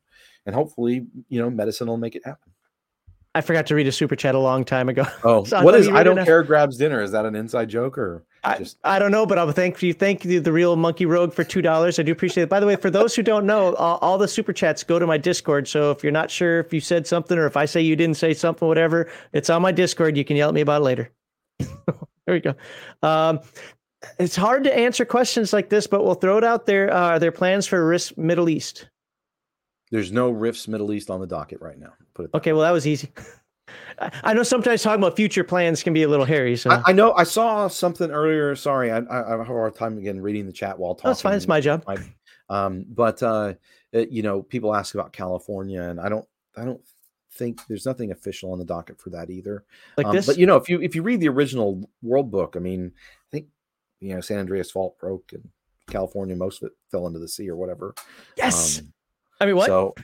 and hopefully, you know, medicine will make it happen. I forgot to read a super chat a long time ago. Oh, so what is I don't care grabs dinner? Is that an inside joke or I, just I, don't know, but I'll thank you. Thank you, the real monkey rogue for two dollars. I do appreciate it. By the way, for those who don't know, all, all, the super chats go to my Discord. So if you're not sure if you said something or if I say you didn't say something, whatever, it's on my Discord. You can yell at me about it later. there we go. Um, it's hard to answer questions like this, but we'll throw it out there. Uh, are there plans for Rifts Middle East? There's no Rifts Middle East on the docket right now. Put it. Okay, way. well that was easy. I know sometimes talking about future plans can be a little hairy. So I, I know I saw something earlier. Sorry, I, I, have a hard time again reading the chat while talking. That's fine. It's my job. I, um, but uh, it, you know, people ask about California, and I don't, I don't think there's nothing official on the docket for that either. Like um, this, but you know, if you if you read the original World Book, I mean, I think you know San Andreas Fault broke and California, most of it fell into the sea or whatever. Yes. Um, I mean, what? So,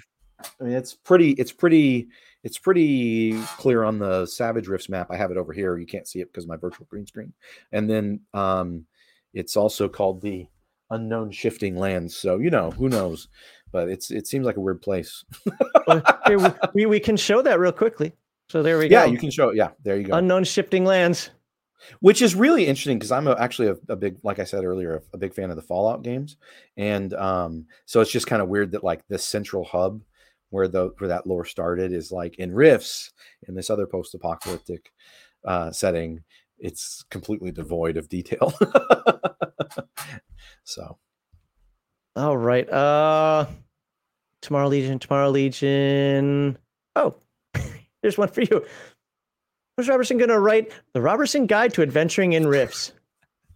I mean, it's pretty, it's pretty, it's pretty clear on the Savage Rifts map. I have it over here. You can't see it because my virtual green screen. And then um, it's also called the Unknown Shifting Lands. So you know, who knows? But it's it seems like a weird place. here, we, we can show that real quickly. So there we go. Yeah, you can show it. Yeah, there you go. Unknown Shifting Lands which is really interesting because I'm a, actually a, a, big, like I said earlier, a, big fan of the Fallout games, and um, so it's just kind of weird that like this central hub where the where that lore started is like in Rifts in this other post-apocalyptic uh, setting. It's completely devoid of detail. so, all right. Uh, tomorrow Legion, tomorrow Legion. Oh, there's one for you. Was Roberson going to write the Roberson Guide to Adventuring in Rifts?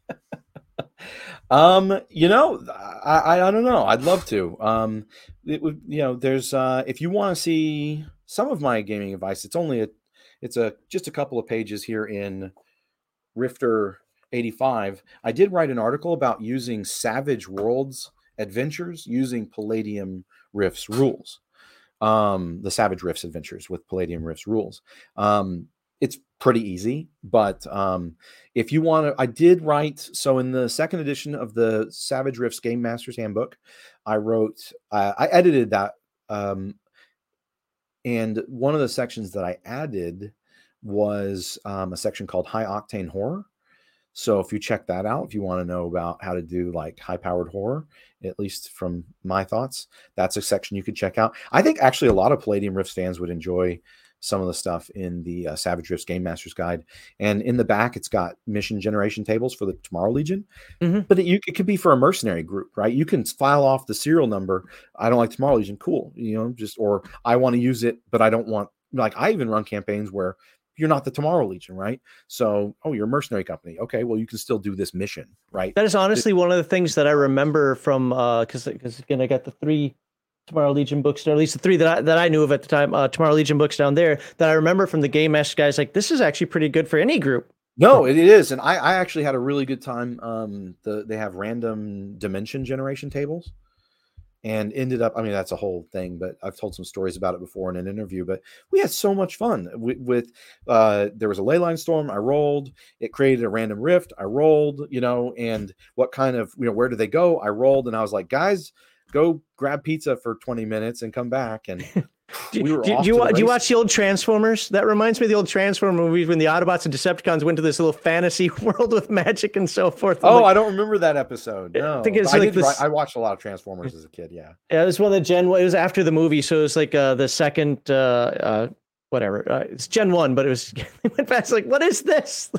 um, you know, I, I don't know. I'd love to. Um, it would, you know, there's uh, if you want to see some of my gaming advice, it's only a, it's a just a couple of pages here in Rifter 85. I did write an article about using Savage Worlds adventures using Palladium Rifts rules. Um, the Savage Rifts adventures with Palladium Rifts rules. Um, it's pretty easy. But um, if you want to, I did write. So in the second edition of the Savage Rifts Game Master's Handbook, I wrote, uh, I edited that. Um, and one of the sections that I added was um, a section called High Octane Horror. So if you check that out, if you want to know about how to do like high powered horror, at least from my thoughts, that's a section you could check out. I think actually a lot of Palladium Rifts fans would enjoy some of the stuff in the uh, Savage Rifts Game Master's Guide. And in the back, it's got mission generation tables for the Tomorrow Legion. Mm-hmm. But it, you, it could be for a mercenary group, right? You can file off the serial number. I don't like Tomorrow Legion. Cool. You know, just, or I want to use it, but I don't want, like, I even run campaigns where you're not the Tomorrow Legion, right? So, oh, you're a mercenary company. Okay, well, you can still do this mission, right? That is honestly it, one of the things that I remember from uh because because again I got the three Tomorrow Legion books, or at least the three that I, that I knew of at the time, uh, Tomorrow Legion books down there that I remember from the Game Master guys. Like this is actually pretty good for any group. No, it is, and I, I actually had a really good time. Um, the they have random dimension generation tables, and ended up. I mean, that's a whole thing, but I've told some stories about it before in an interview. But we had so much fun with. with uh, there was a ley line storm. I rolled. It created a random rift. I rolled. You know, and what kind of you know where do they go? I rolled, and I was like, guys go grab pizza for 20 minutes and come back and we were do, do, you, do you watch the old Transformers? That reminds me of the old Transformer movies when the Autobots and Decepticons went to this little fantasy world with magic and so forth. Oh, like, I don't remember that episode. No, I think it's I like this, I watched a lot of Transformers as a kid. Yeah, yeah, it was one of the Gen. It was after the movie, so it was like uh, the second, uh, uh, whatever. Uh, it's Gen One, but it was it went fast. Like, what is this?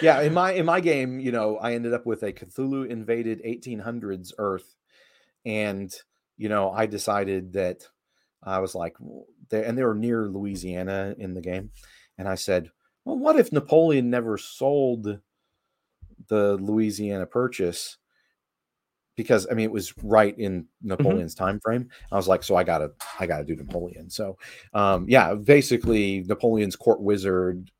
yeah, in my in my game, you know, I ended up with a Cthulhu invaded 1800s Earth and you know i decided that i was like and they were near louisiana in the game and i said well, what if Napoleon never sold the Louisiana Purchase? Because I mean, it was right in Mm-hmm. Napoleon's time frame. I was like, so I gotta, I gotta do Napoleon. So, um, yeah, basically, Napoleon's court wizard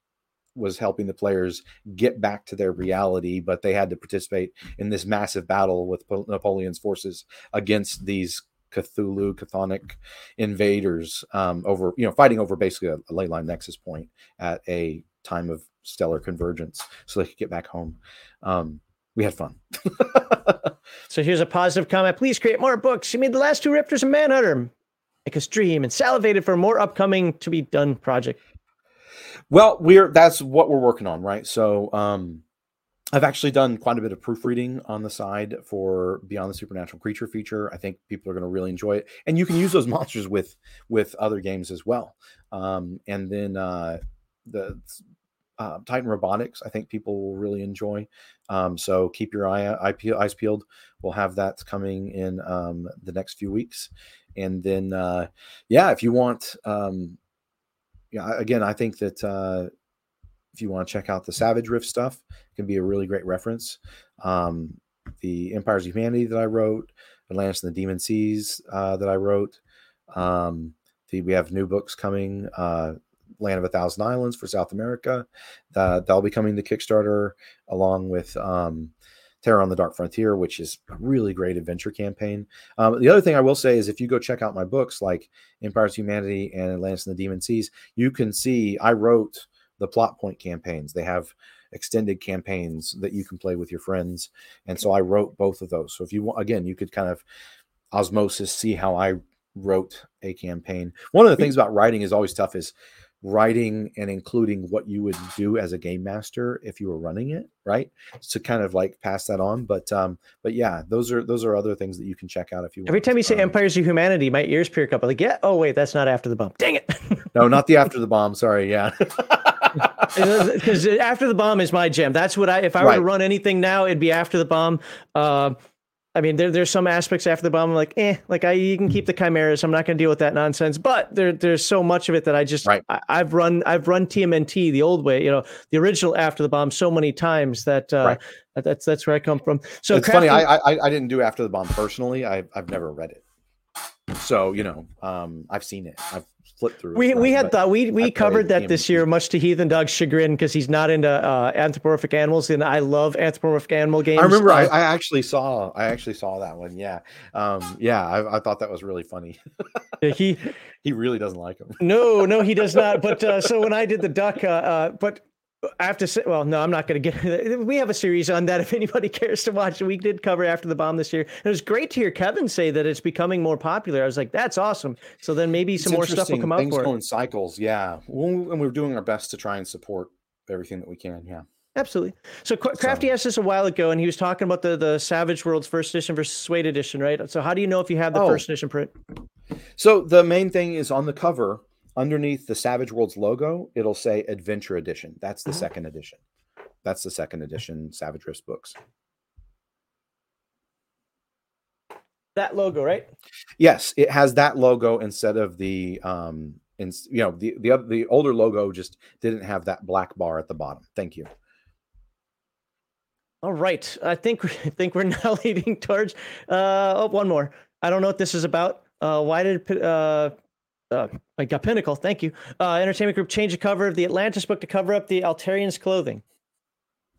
was helping the players get back to their reality, but they had to participate in this massive battle with Napoleon's forces against these Cthulhu, Chthonic invaders um, over, you know, fighting over basically a, a ley line nexus point at a time of stellar convergence so they could get back home. Um, we had fun. So here's a positive comment. Please create more books. You made the last two Rifters and Manhunter. Make us dream and salivated for more upcoming to be done project. Well, we're that's what we're working on, right? So, um, I've actually done quite a bit of proofreading on the side for Beyond the Supernatural Creature feature. I think people are going to really enjoy it, and you can use those monsters with with other games as well. Um, and then uh, the uh, Titan Robotics, I think people will really enjoy. Um, so keep your eye, eye eyes peeled. We'll have that coming in um, the next few weeks, and then uh, yeah, if you want. Um, yeah, again, I think that uh, if you want to check out the Savage Rift stuff, it can be a really great reference. Um, the Empires of Humanity that I wrote, Atlantis and the Demon Seas uh, that I wrote. Um, the, we have new books coming. Uh, Land of a Thousand Islands for South America. That that'll be coming to Kickstarter along with um, Terror on the Dark Frontier, which is a really great adventure campaign. Um, the other thing I will say is if you go check out my books like Empires of Humanity and Atlantis and the Demon Seas, you can see I wrote the plot point campaigns. They have extended campaigns that you can play with your friends, and so I wrote both of those. So if you want, again, you could kind of osmosis see how I wrote a campaign. One of the things about writing is always tough is writing and including what you would do as a game master if you were running it right to kind of like pass that on but um but yeah those are those are other things that you can check out if you Every want. time you say Um, Empires of Humanity, my ears perk up. I'm like, yeah, oh wait, that's not after the bomb. Dang it. no not the after the bomb sorry yeah Because after the bomb is my jam. That's what I if I were to run anything now, it'd be after the bomb. Uh, I mean, there, there's some aspects after the bomb, I'm like, eh, like I you can keep the chimeras. I'm not going to deal with that nonsense. But there, there's so much of it that I just, Right. I, I've run, I've run TMNT the old way, you know, the original after the bomb so many times that uh, Right. that's that's where I come from. So it's funny. I, I I didn't do after the bomb personally. I I've never read it, so you know, um, I've seen it. I've flipped through. We, we had but- thought we we covered that this year, much to Heathen Dog's chagrin, because he's not into uh, anthropomorphic animals, and I love anthropomorphic animal games. I remember I, I actually saw I actually saw that one. Yeah, um, yeah. I, I thought that was really funny. he he really doesn't like him. no no he does not. But uh, so when I did the duck, uh, uh, but I have to say, well, no, I'm not going to get. We have a series on that if anybody cares to watch. We did cover after the bomb this year. And it was great to hear Kevin say that it's becoming more popular. I was like, that's awesome. So then maybe some more stuff will come out Things for go it. in cycles. Yeah, and we're doing our best to try and support everything that we can. Yeah. Absolutely. So Crafty asked this a while ago, and he was talking about the the Savage Worlds first edition versus SWADE edition, right? So how do you know if you have the Oh. first edition print? So the main thing is on the cover, underneath the Savage Worlds logo, it'll say Adventure Edition. That's the Oh. second edition. That's the second edition Savage Rifts books. That logo, right? Yes, it has that logo instead of the um in, you know the the the older logo just didn't have that black bar at the bottom. Thank you. All right. I think I think we're now leading towards uh oh one more. I don't know what this is about. Uh why did uh uh, I got Pinnacle. Thank you. Uh, entertainment group changed the cover of the Atlantis book to cover up the Altarian's clothing.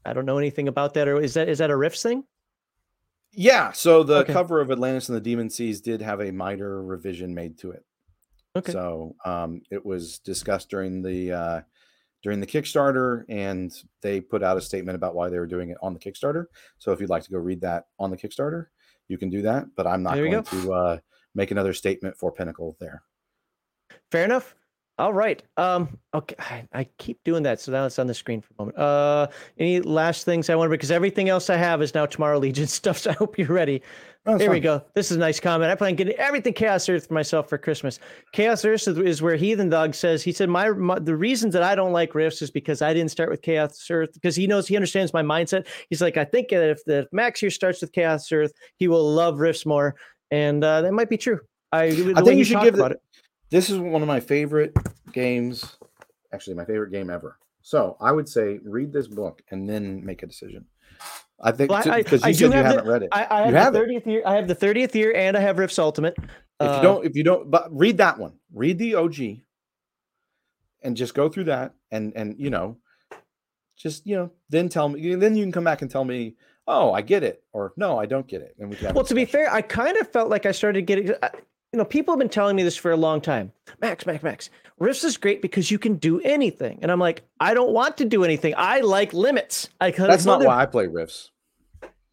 I don't know anything about that. Or is that is that a Rifts thing? Yeah, so the Okay. cover of Atlantis and the Demon Seas did have a minor revision made to it. Okay. So um, it was discussed during the uh, during the Kickstarter, and they put out a statement about why they were doing it on the Kickstarter. So if you'd like to go read that on the Kickstarter, you can do that. But I'm not There going go. to uh, make another statement for Pinnacle there. Fair enough. All right. Um, okay. I, I keep doing that, so now it's on the screen for a moment. Uh, any last things I want to because everything else I have is now Tomorrow Legion stuff. So I hope you're ready. Oh, it's Here we go. This is a nice comment. I plan on getting everything Chaos Earth for myself for Christmas. Chaos Earth is, where Heathen Dog says he said my, my the reasons that I don't like rifts is because I didn't start with Chaos Earth because he knows he understands my mindset. He's like I think that if the Max here starts with Chaos Earth, he will love rifts more, and uh, that might be true. I, I think you should give the- it. This is one of my favorite games, actually my favorite game ever. So I would say read this book and then make a decision. I think because well, you said you haven't the, read it. I, I have, have the thirtieth year. I have the thirtieth year, and I have Rifts Ultimate. If uh, you don't, if you don't, but read that one. Read the OG, and just go through that, and and you know, just you know, then tell me. Then you can come back and tell me, oh, I get it, or no, I don't get it, and we can. well, to be fair, I kind of felt like I started getting. You know, people have been telling me this for a long time. Max, Max, Max. Rifts is great because you can do anything, and I'm like, I don't want to do anything. I like limits. I that's not why I play Rifts.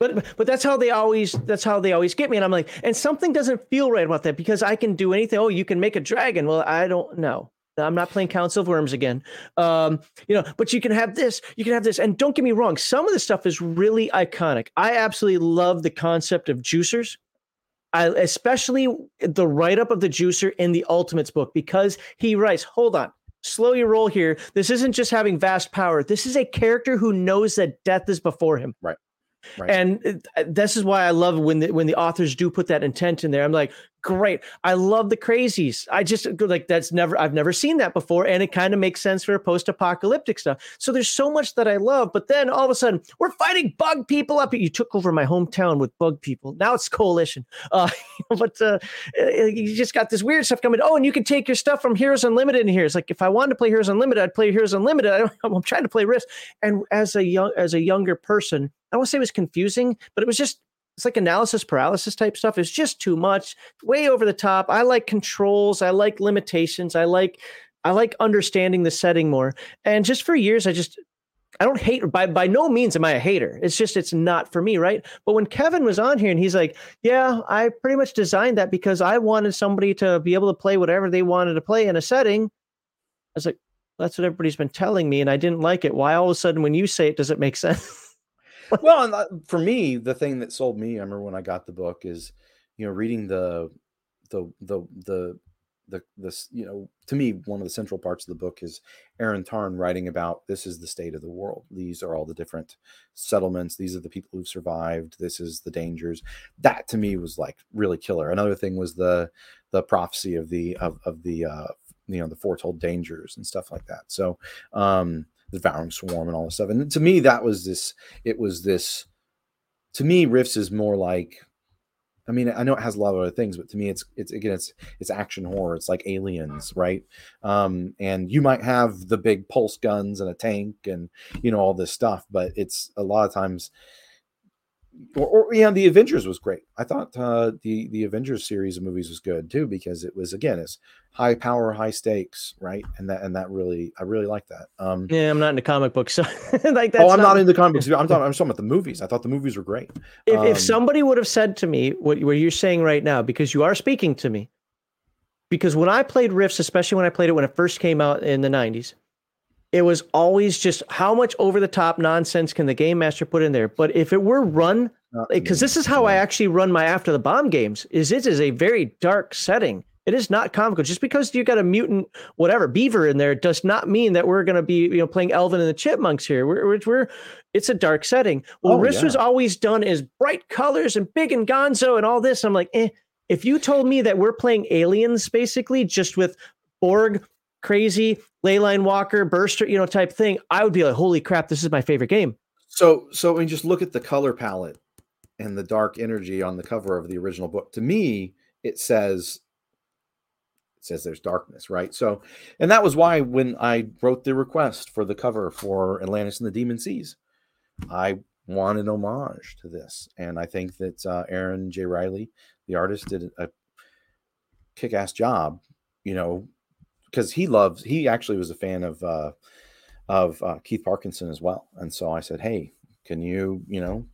But but that's how they always that's how they always get me, and I'm like, and something doesn't feel right about that because I can do anything. Oh, you can make a dragon. Well, I don't know. I'm not playing Council of Wyrms again. Um, you know, but you can have this, you can have this. And don't get me wrong, some of the stuff is really iconic. I absolutely love the concept of juicers. I, especially the write up of the juicer in the Ultimates book, because he writes, hold on, slow your roll here. This isn't just having vast power. This is a character who knows that death is before him. Right. Right. And uh, this is why I love when the, when the authors do put that intent in there. I'm like, great. I love the crazies. I just like that's never I've never seen that before, and it kind of makes sense for post-apocalyptic stuff. So there's so much that I love, but then all of a sudden we're fighting bug people up. You took over my hometown with bug people. Now it's coalition. Uh, but uh, you just got this weird stuff coming. Oh, and you can take your stuff from Heroes Unlimited in here. It's like if I wanted to play Heroes Unlimited, I'd play Heroes Unlimited. I am trying to play Rifts, and as a young as a younger person, I don't say it was confusing, but it was just it's like analysis paralysis type stuff. It's just too much, way over the top. I like controls. I like limitations. I like I like understanding the setting more. And just for years, I just I don't hate by by no means am I a hater. It's just it's not for me, right? But when Kevin was on here and he's like, "Yeah, I pretty much designed that because I wanted somebody to be able to play whatever they wanted to play in a setting." I was like, "That's what everybody's been telling me, and I didn't like it. Why all of a sudden, when you say it, does it make sense?" well, and for me, the thing that sold me, I remember when I got the book, is you know reading the the the the the this you know to me one of the central parts of the book is Erin Tarn writing about this is the state of the world. These are all the different settlements. These are the people who've survived. This is the dangers. That to me was like really killer. Another thing was the the prophecy of the of of the uh you know the foretold dangers and stuff like that. So um the devouring swarm and all this stuff. And to me, that was this. It was this. To me, Rifts is more like. I mean, I know it has a lot of other things, but to me, it's it's again, it's it's action horror. It's like aliens, right? Um, and you might have the big pulse guns and a tank and you know all this stuff, but it's a lot of times or, or yeah, the Avengers was great. I thought uh, the the Avengers series of movies was good too because it was again it's high power, high stakes, right? And that and that really I really like that. Um, yeah, I'm not into comic books, so like that. Oh, I'm not, not into comic books. I'm talking. I'm talking about the movies. I thought the movies were great. If, um, if somebody would have said to me what, what you're saying right now, because you are speaking to me, because when I played Rifts, especially when I played it when it first came out in the '90s, it was always just how much over the top nonsense can the game master put in there. But if it were run, because this is how I actually run my after the bomb games, is it is a very dark setting. It is not comical. Just because you got a mutant, whatever beaver in there, does not mean that we're going to be, you know, playing Alvin and the Chipmunks here. We're, we're, we're it's a dark setting. Well, oh, Rifts yeah. was always done as bright colors and big and gonzo and all this. I'm like, eh. If you told me that we're playing aliens basically just with Borg crazy leyline walker burster you know type thing i would be like holy crap this is my favorite game. So so you just look at the color palette and the dark energy on the cover of the original book. To me it says it says there's darkness right? So and that was why when i wrote the request for the cover for atlantis and the demon seas i wanted homage to this. And i think that uh, aaron j. Riley the artist did a kick-ass job you know because he loves he actually was a fan of uh, of uh, Keith Parkinson as well, and so I said, hey, can you you know,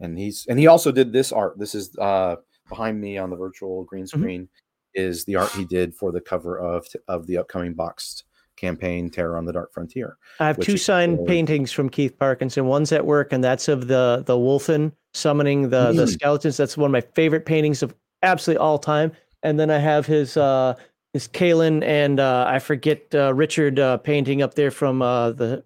and he's and he also did this art. This is uh, behind me on the virtual green mm-hmm. screen mm-hmm. is the art he did for the cover of of the upcoming boxed campaign terror on the dark frontier i have two signed paintings from keith parkinson one's at work and that's of the the wolfen summoning the mm-hmm. the skeletons that's one of my favorite paintings of absolutely all time and then i have his uh is Kahlan and uh, I forget uh, Richard uh, painting up there from uh, the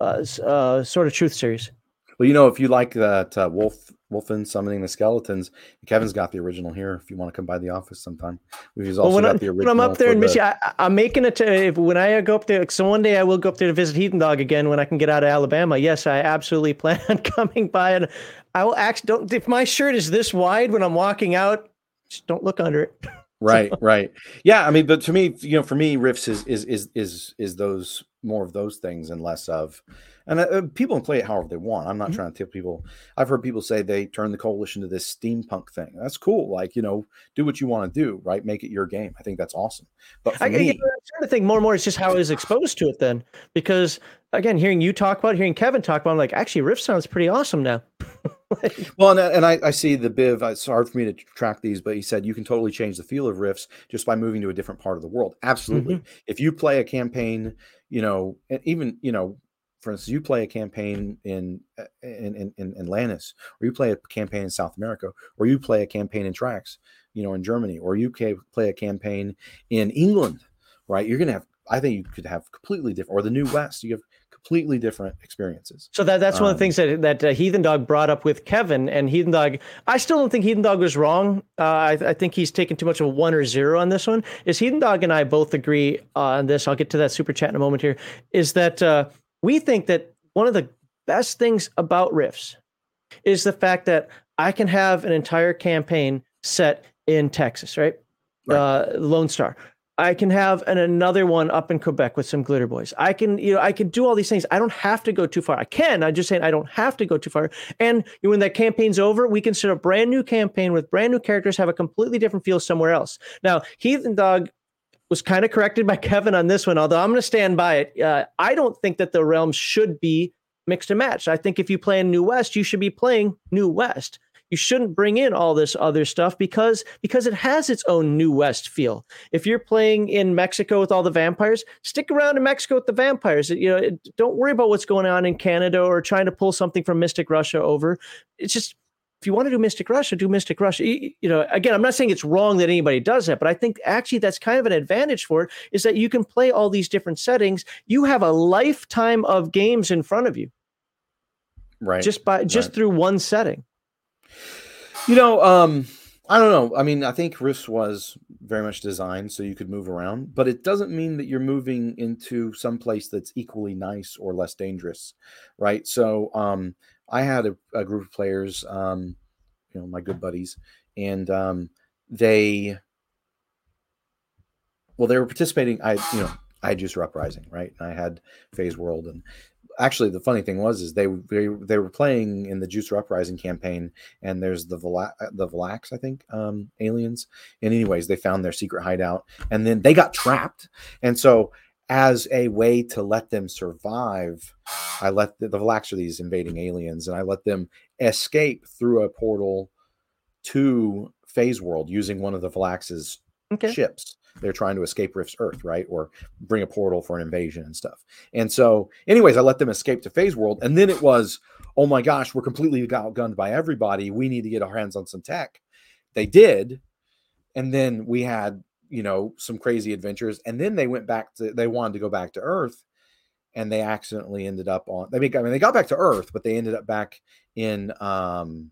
uh, uh, Sword of Truth series. Well, you know, if you like that Wolf Wolfen summoning the skeletons. Kevin's got the original here. If you want to come by the office sometime, we've also well, got I, the original. When I'm up there in Michigan, I, am making it to if, when I go up there. So one day I will go up there to visit Heathen Dog again when I can get out of Alabama. Yes, I absolutely plan on coming by, and I will actually don't. If my shirt is this wide when I'm walking out, just don't look under it. right, right. Yeah, I mean, but to me, you know, for me, Rifts is is is is is those more of those things and less of and uh, uh, people can play it however they want. I'm not mm-hmm. trying to tell people. I've heard people say they turn the coalition to this steampunk thing. That's cool. Like you know, do what you want to do, right? Make it your game. I think that's awesome. But for I, me, I'm starting to think more and more. It's just how I was exposed to it then, because again, hearing you talk about, it, hearing Kevin talk about, it, I'm like, actually, Rift sounds pretty awesome now. well, and, and I, I, see the Biv. It's hard for me to track these, but he said you can totally change the feel of Rifts just by moving to a different part of the world. Absolutely. Mm-hmm. If you play a campaign, you know, and even you know, for instance, you play a campaign in uh, in in, in Atlantis, or you play a campaign in South America, or you play a campaign in Triax, you know, in Germany, or you play a campaign in England, right? You're gonna have. I think you could have completely different, or the New West. You have completely different experiences. So that that's um, one of the um, things that that uh, Heathen Dog brought up with Kevin and Heathen Dog. I still don't think Heathen Dog was wrong. Uh, I, I, think he's taken too much of a one or zero on this one. Is Heathen Dog and I both agree on this? I'll get to that super chat in a moment. Here is that uh, we think that one of the best things about Rifts is the fact that I can have an entire campaign set in Texas, right? right. Uh, Lone Star. I can have an, another one up in Quebec with some glitter boys. I can, you know, I can do all these things. I don't have to go too far. I can. I'm just saying I don't have to go too far. And when that campaign's over, we can start a brand new campaign with brand new characters, have a completely different feel somewhere else. Now, Heathen Dog was kind of corrected by Kevin on this one, although I'm going to stand by it. Uh, I don't think that the realms should be mixed and matched. I think if you play in New West, you should be playing New West. You shouldn't bring in all this other stuff because because it has its own New West feel. If you're playing in Mexico with all the vampires, stick around in Mexico with the vampires. You know, don't worry about what's going on in Canada or trying to pull something from Mystic Russia over. It's just if you want to do Mystic Russia, do Mystic Russia. You, you, know, again, I'm not saying it's wrong that anybody does that, but I think actually that's kind of an advantage for it is that you can play all these different settings. You have a lifetime of games in front of you. Right. Just by just right. through one setting. You know, um, I don't know. I mean, I think Rifts was very much designed so you could move around, but it doesn't mean that you're moving into some place that's equally nice or less dangerous, right? So, um, I had a, a group of players, um, you know, my good buddies, and um, they, well, they were participating. I, you know, I had Juicer Uprising, right? And I had Phase World, and actually, the funny thing was, is they they they were playing in the Juicer Uprising campaign, and there's the Vala- the Vallax, I think, um, aliens. And anyways, they found their secret hideout, and then they got trapped, and so as a way to let them survive, I let the, the Vallax are these invading aliens, and I let them escape through a portal to Phase World using one of the Vallax's okay. ships. They're trying to escape Rift's Earth, right? Or bring a portal for an invasion and stuff. And so, anyways, I let them escape to Phase World. And then it was, oh my gosh, we're completely outgunned by everybody. We need to get our hands on some tech. They did. And then we had you know some crazy adventures and then they went back to they wanted to go back to earth and they accidentally ended up on they mean, I mean they got back to earth but they ended up back in um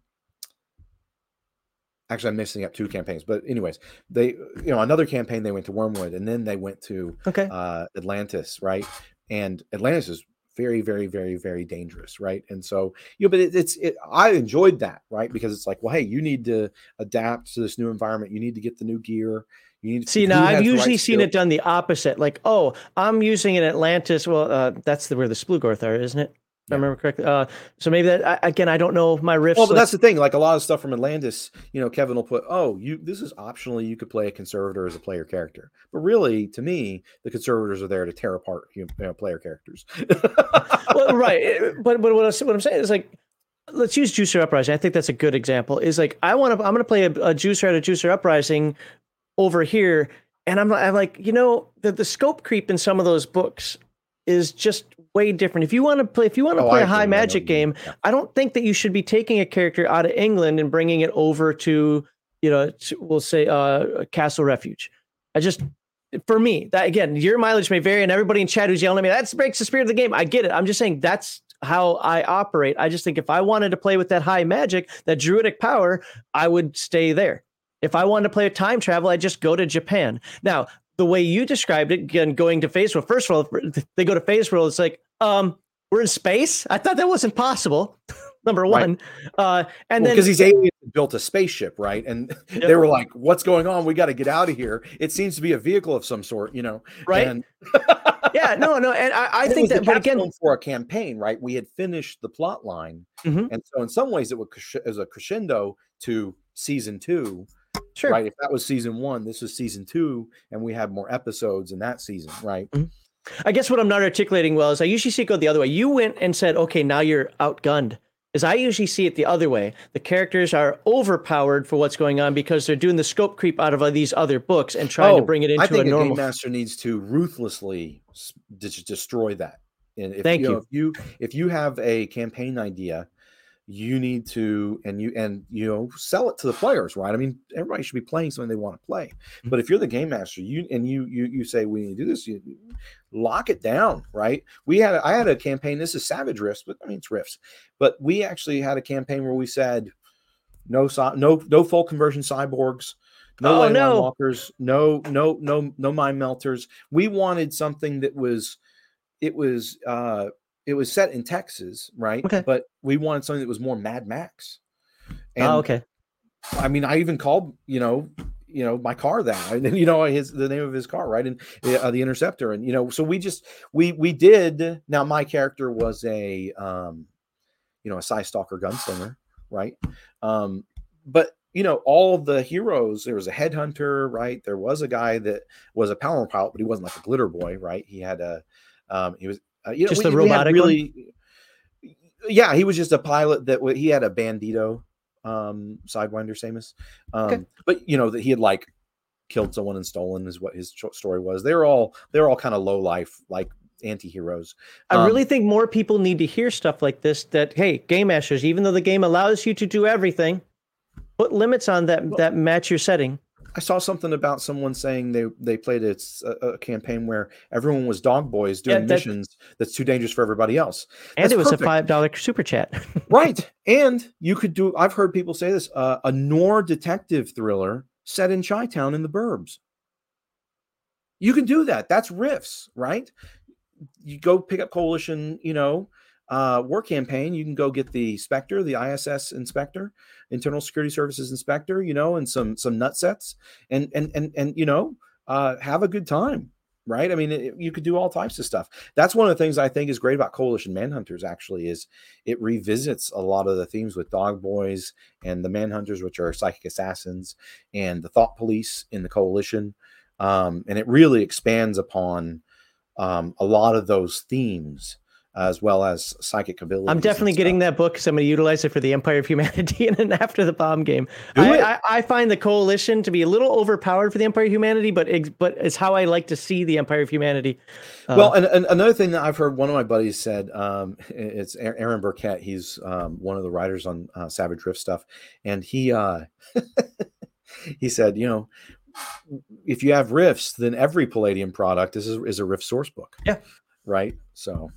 actually I'm missing up two campaigns but anyways they you know another campaign they went to Wormwood and then they went to okay uh Atlantis right and Atlantis is very very very very dangerous right and so you know but it, it's it, i enjoyed that right because it's like well hey you need to adapt to this new environment you need to get the new gear you need to See, now I've usually right seen skill. it done the opposite. Like, oh, I'm using an Atlantis. Well, uh, that's the, where the Splugorth are, isn't it? I remember correctly. Uh, so maybe that I, again, I don't know my Rifts. Well, but like, that's the thing. Like a lot of stuff from Atlantis, you know, Kevin will put, "Oh, you this is optionally. You could play a conservator as a player character." But really, to me, the conservators are there to tear apart you know, player characters. well, right. Eh, but but what, I, what I'm saying is like let's use Juicer Uprising. I think that's a good example. Is like I want to I'm going to play a, a Juicer at a Juicer Uprising over here. And I'm, I'm like, you know, the, the scope creep in some of those books is just way different. If you want to play, if you want to oh, play I a high magic game, yeah. I don't think that you should be taking a character out of England and bringing it over to, you know, to, we'll say uh, Castle Refuge. I just, for me, that again, your mileage may vary, and everybody in chat who's yelling at me, that breaks the spirit of the game. I get it. I'm just saying that's how I operate. I just think if I wanted to play with that high magic, that druidic power, I would stay there. If I wanted to play a time travel, I'd just go to Japan. Now, the way you described it, again, going to phase world, first of all, they go to phase world, it's like, um, we're in space. I thought that wasn't possible. Number one, right. uh, and well, then because these aliens built a spaceship, right? And yep. they were like, "What's going on? We got to get out of here." It seems to be a vehicle of some sort, you know, right? And yeah, no, no, and I, I think that, but again, for a campaign, right? We had finished the plot line, mm-hmm. and so in some ways, it was as a crescendo to season two. Sure. Right. If that was season one, this was season two, and we have more episodes in that season, right? Mm-hmm. I guess what I'm not articulating well is I usually see it go the other way. You went and said, okay, now you're outgunned. As I usually see it the other way. The characters are overpowered for what's going on because they're doing the scope creep out of these other books and trying oh, to bring it into I think a normal. Game master needs to ruthlessly destroy that. And if Thank you, you. Know, if you if you have a campaign idea you need to and you and you know sell it to the players right i mean everybody should be playing something they want to play mm-hmm. but if you're the game master you and you you you say we need to do this you lock it down right we had i had a campaign this is savage rifts but i mean it's rifts but we actually had a campaign where we said no no no full conversion cyborgs no oh, no. walkers no no no no mind melters we wanted something that was it was uh it was set in Texas, right? Okay. But we wanted something that was more Mad Max. And, oh, okay. I mean, I even called, you know, you know, my car that, and you know, his the name of his car, right? And uh, the Interceptor, and you know, so we just we we did. Now, my character was a, um, you know, a Psy Stalker gunslinger, right? Um, but you know, all the heroes. There was a headhunter, right? There was a guy that was a power pilot, but he wasn't like a glitter boy, right? He had a, um, he was uh, you know, just we, the robotic really. One? Yeah, he was just a pilot that he had a bandito um sidewinder Samus. Um okay. but you know that he had like killed someone and stolen is what his story was. They're all they're all kind of low life like anti-heroes. Um, I really think more people need to hear stuff like this that hey, game masters, even though the game allows you to do everything, put limits on that well, that match your setting. I saw something about someone saying they they played a, a campaign where everyone was dog boys doing yeah, that, missions that's too dangerous for everybody else. And that's it was perfect. a five dollar super chat. right, and you could do. I've heard people say this: uh, a noir detective thriller set in Chi Town in the Burbs. You can do that. That's Rifts, right? You go pick up Coalition, you know, uh, war campaign. You can go get the Spectre, the ISS inspector, internal security services inspector, you know, and some some nut sets, and and and and you know, uh, have a good time, right? I mean, it, you could do all types of stuff. That's one of the things I think is great about Coalition Manhunters. Actually, is it revisits a lot of the themes with Dog Boys and the Manhunters, which are psychic assassins, and the Thought Police in the Coalition, um, and it really expands upon um, a lot of those themes as well as psychic ability. I'm definitely getting that book because I'm going to utilize it for the Empire of Humanity and then after the bomb game. I, I, I, find the coalition to be a little overpowered for the Empire of Humanity, but it, but it's how I like to see the Empire of Humanity. Uh, well, and, and, another thing that I've heard one of my buddies said, um, it's Aaron Burkett. He's um, one of the writers on uh, Savage Rift stuff, and he uh, he said, you know, if you have rifts, then every Palladium product is a, is a rift source book. Yeah. Right. So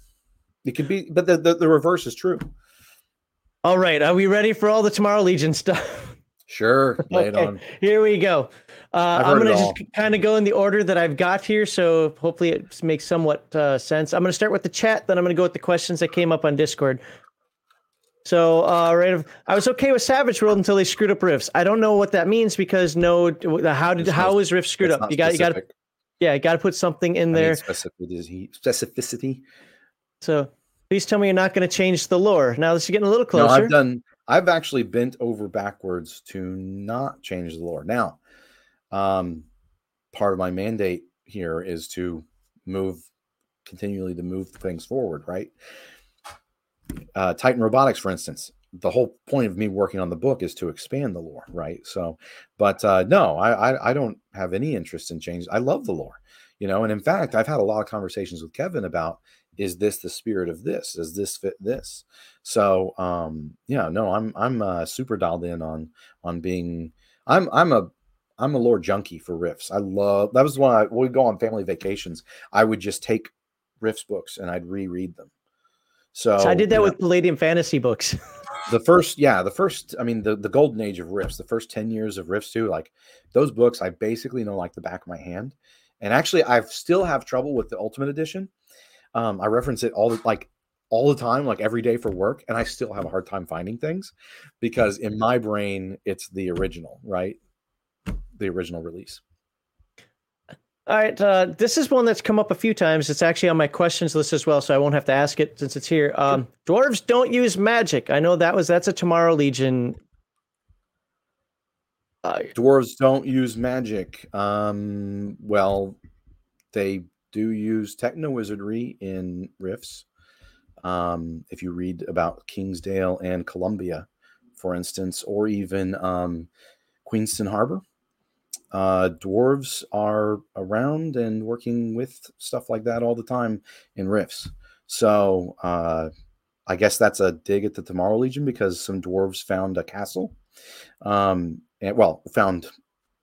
it could be, but the, the, the reverse is true. All right. Are we ready for all the Tomorrow Legion stuff? Sure. Lay okay, it on. Here we go. Uh, I'm going to just kind of go in the order that I've got here. So hopefully it makes somewhat uh, sense. I'm going to start with the chat, then I'm going to go with the questions that came up on Discord. So, uh, right, I was okay with Savage World until they screwed up Rifts. I don't know what that means because no, how did how is Rift screwed up? You got, you got, yeah, you got to put something in there. Specificity, specificity. So please tell me you're not going to change the lore. Now this is getting a little closer. No, I've done. I've actually bent over backwards to not change the lore. Now, um, part of my mandate here is to move continually to move things forward. Right. Uh, Titan Robotics, for instance, the whole point of me working on the book is to expand the lore, right? So, but uh, no, I, I, I don't have any interest in change. I love the lore, you know, and in fact, I've had a lot of conversations with Kevin about is this the spirit of this does this fit this so um yeah no i'm i'm uh, super dialed in on on being i'm i'm a i'm a lore junkie for rifts i love that was when i would go on family vacations i would just take rifts books and i'd reread them So, so I did that with Palladium fantasy books. the first, yeah, the first, I mean, the, the golden age of Rifts, the first 10 years of Rifts too, like those books, I basically know like the back of my hand. And actually, I still have trouble with the Ultimate Edition. Um, I reference it all the, like all the time, like every day for work, and I still have a hard time finding things because in my brain, it's the original, right? The original release. All right, uh, this is one that's come up a few times. It's actually on my questions list as well, so I won't have to ask it since it's here. Um, dwarves don't use magic. I know that was that's a Tomorrow Legion. Uh, dwarves don't use magic. Um, well, they do use techno wizardry in Rifts. Um, if you read about Kingsdale and Columbia, for instance, or even um, Queenston Harbor, uh, dwarves are around and working with stuff like that all the time in Rifts. So uh, I guess that's a dig at the Tomorrow Legion because some dwarves found a castle. Um, and well, found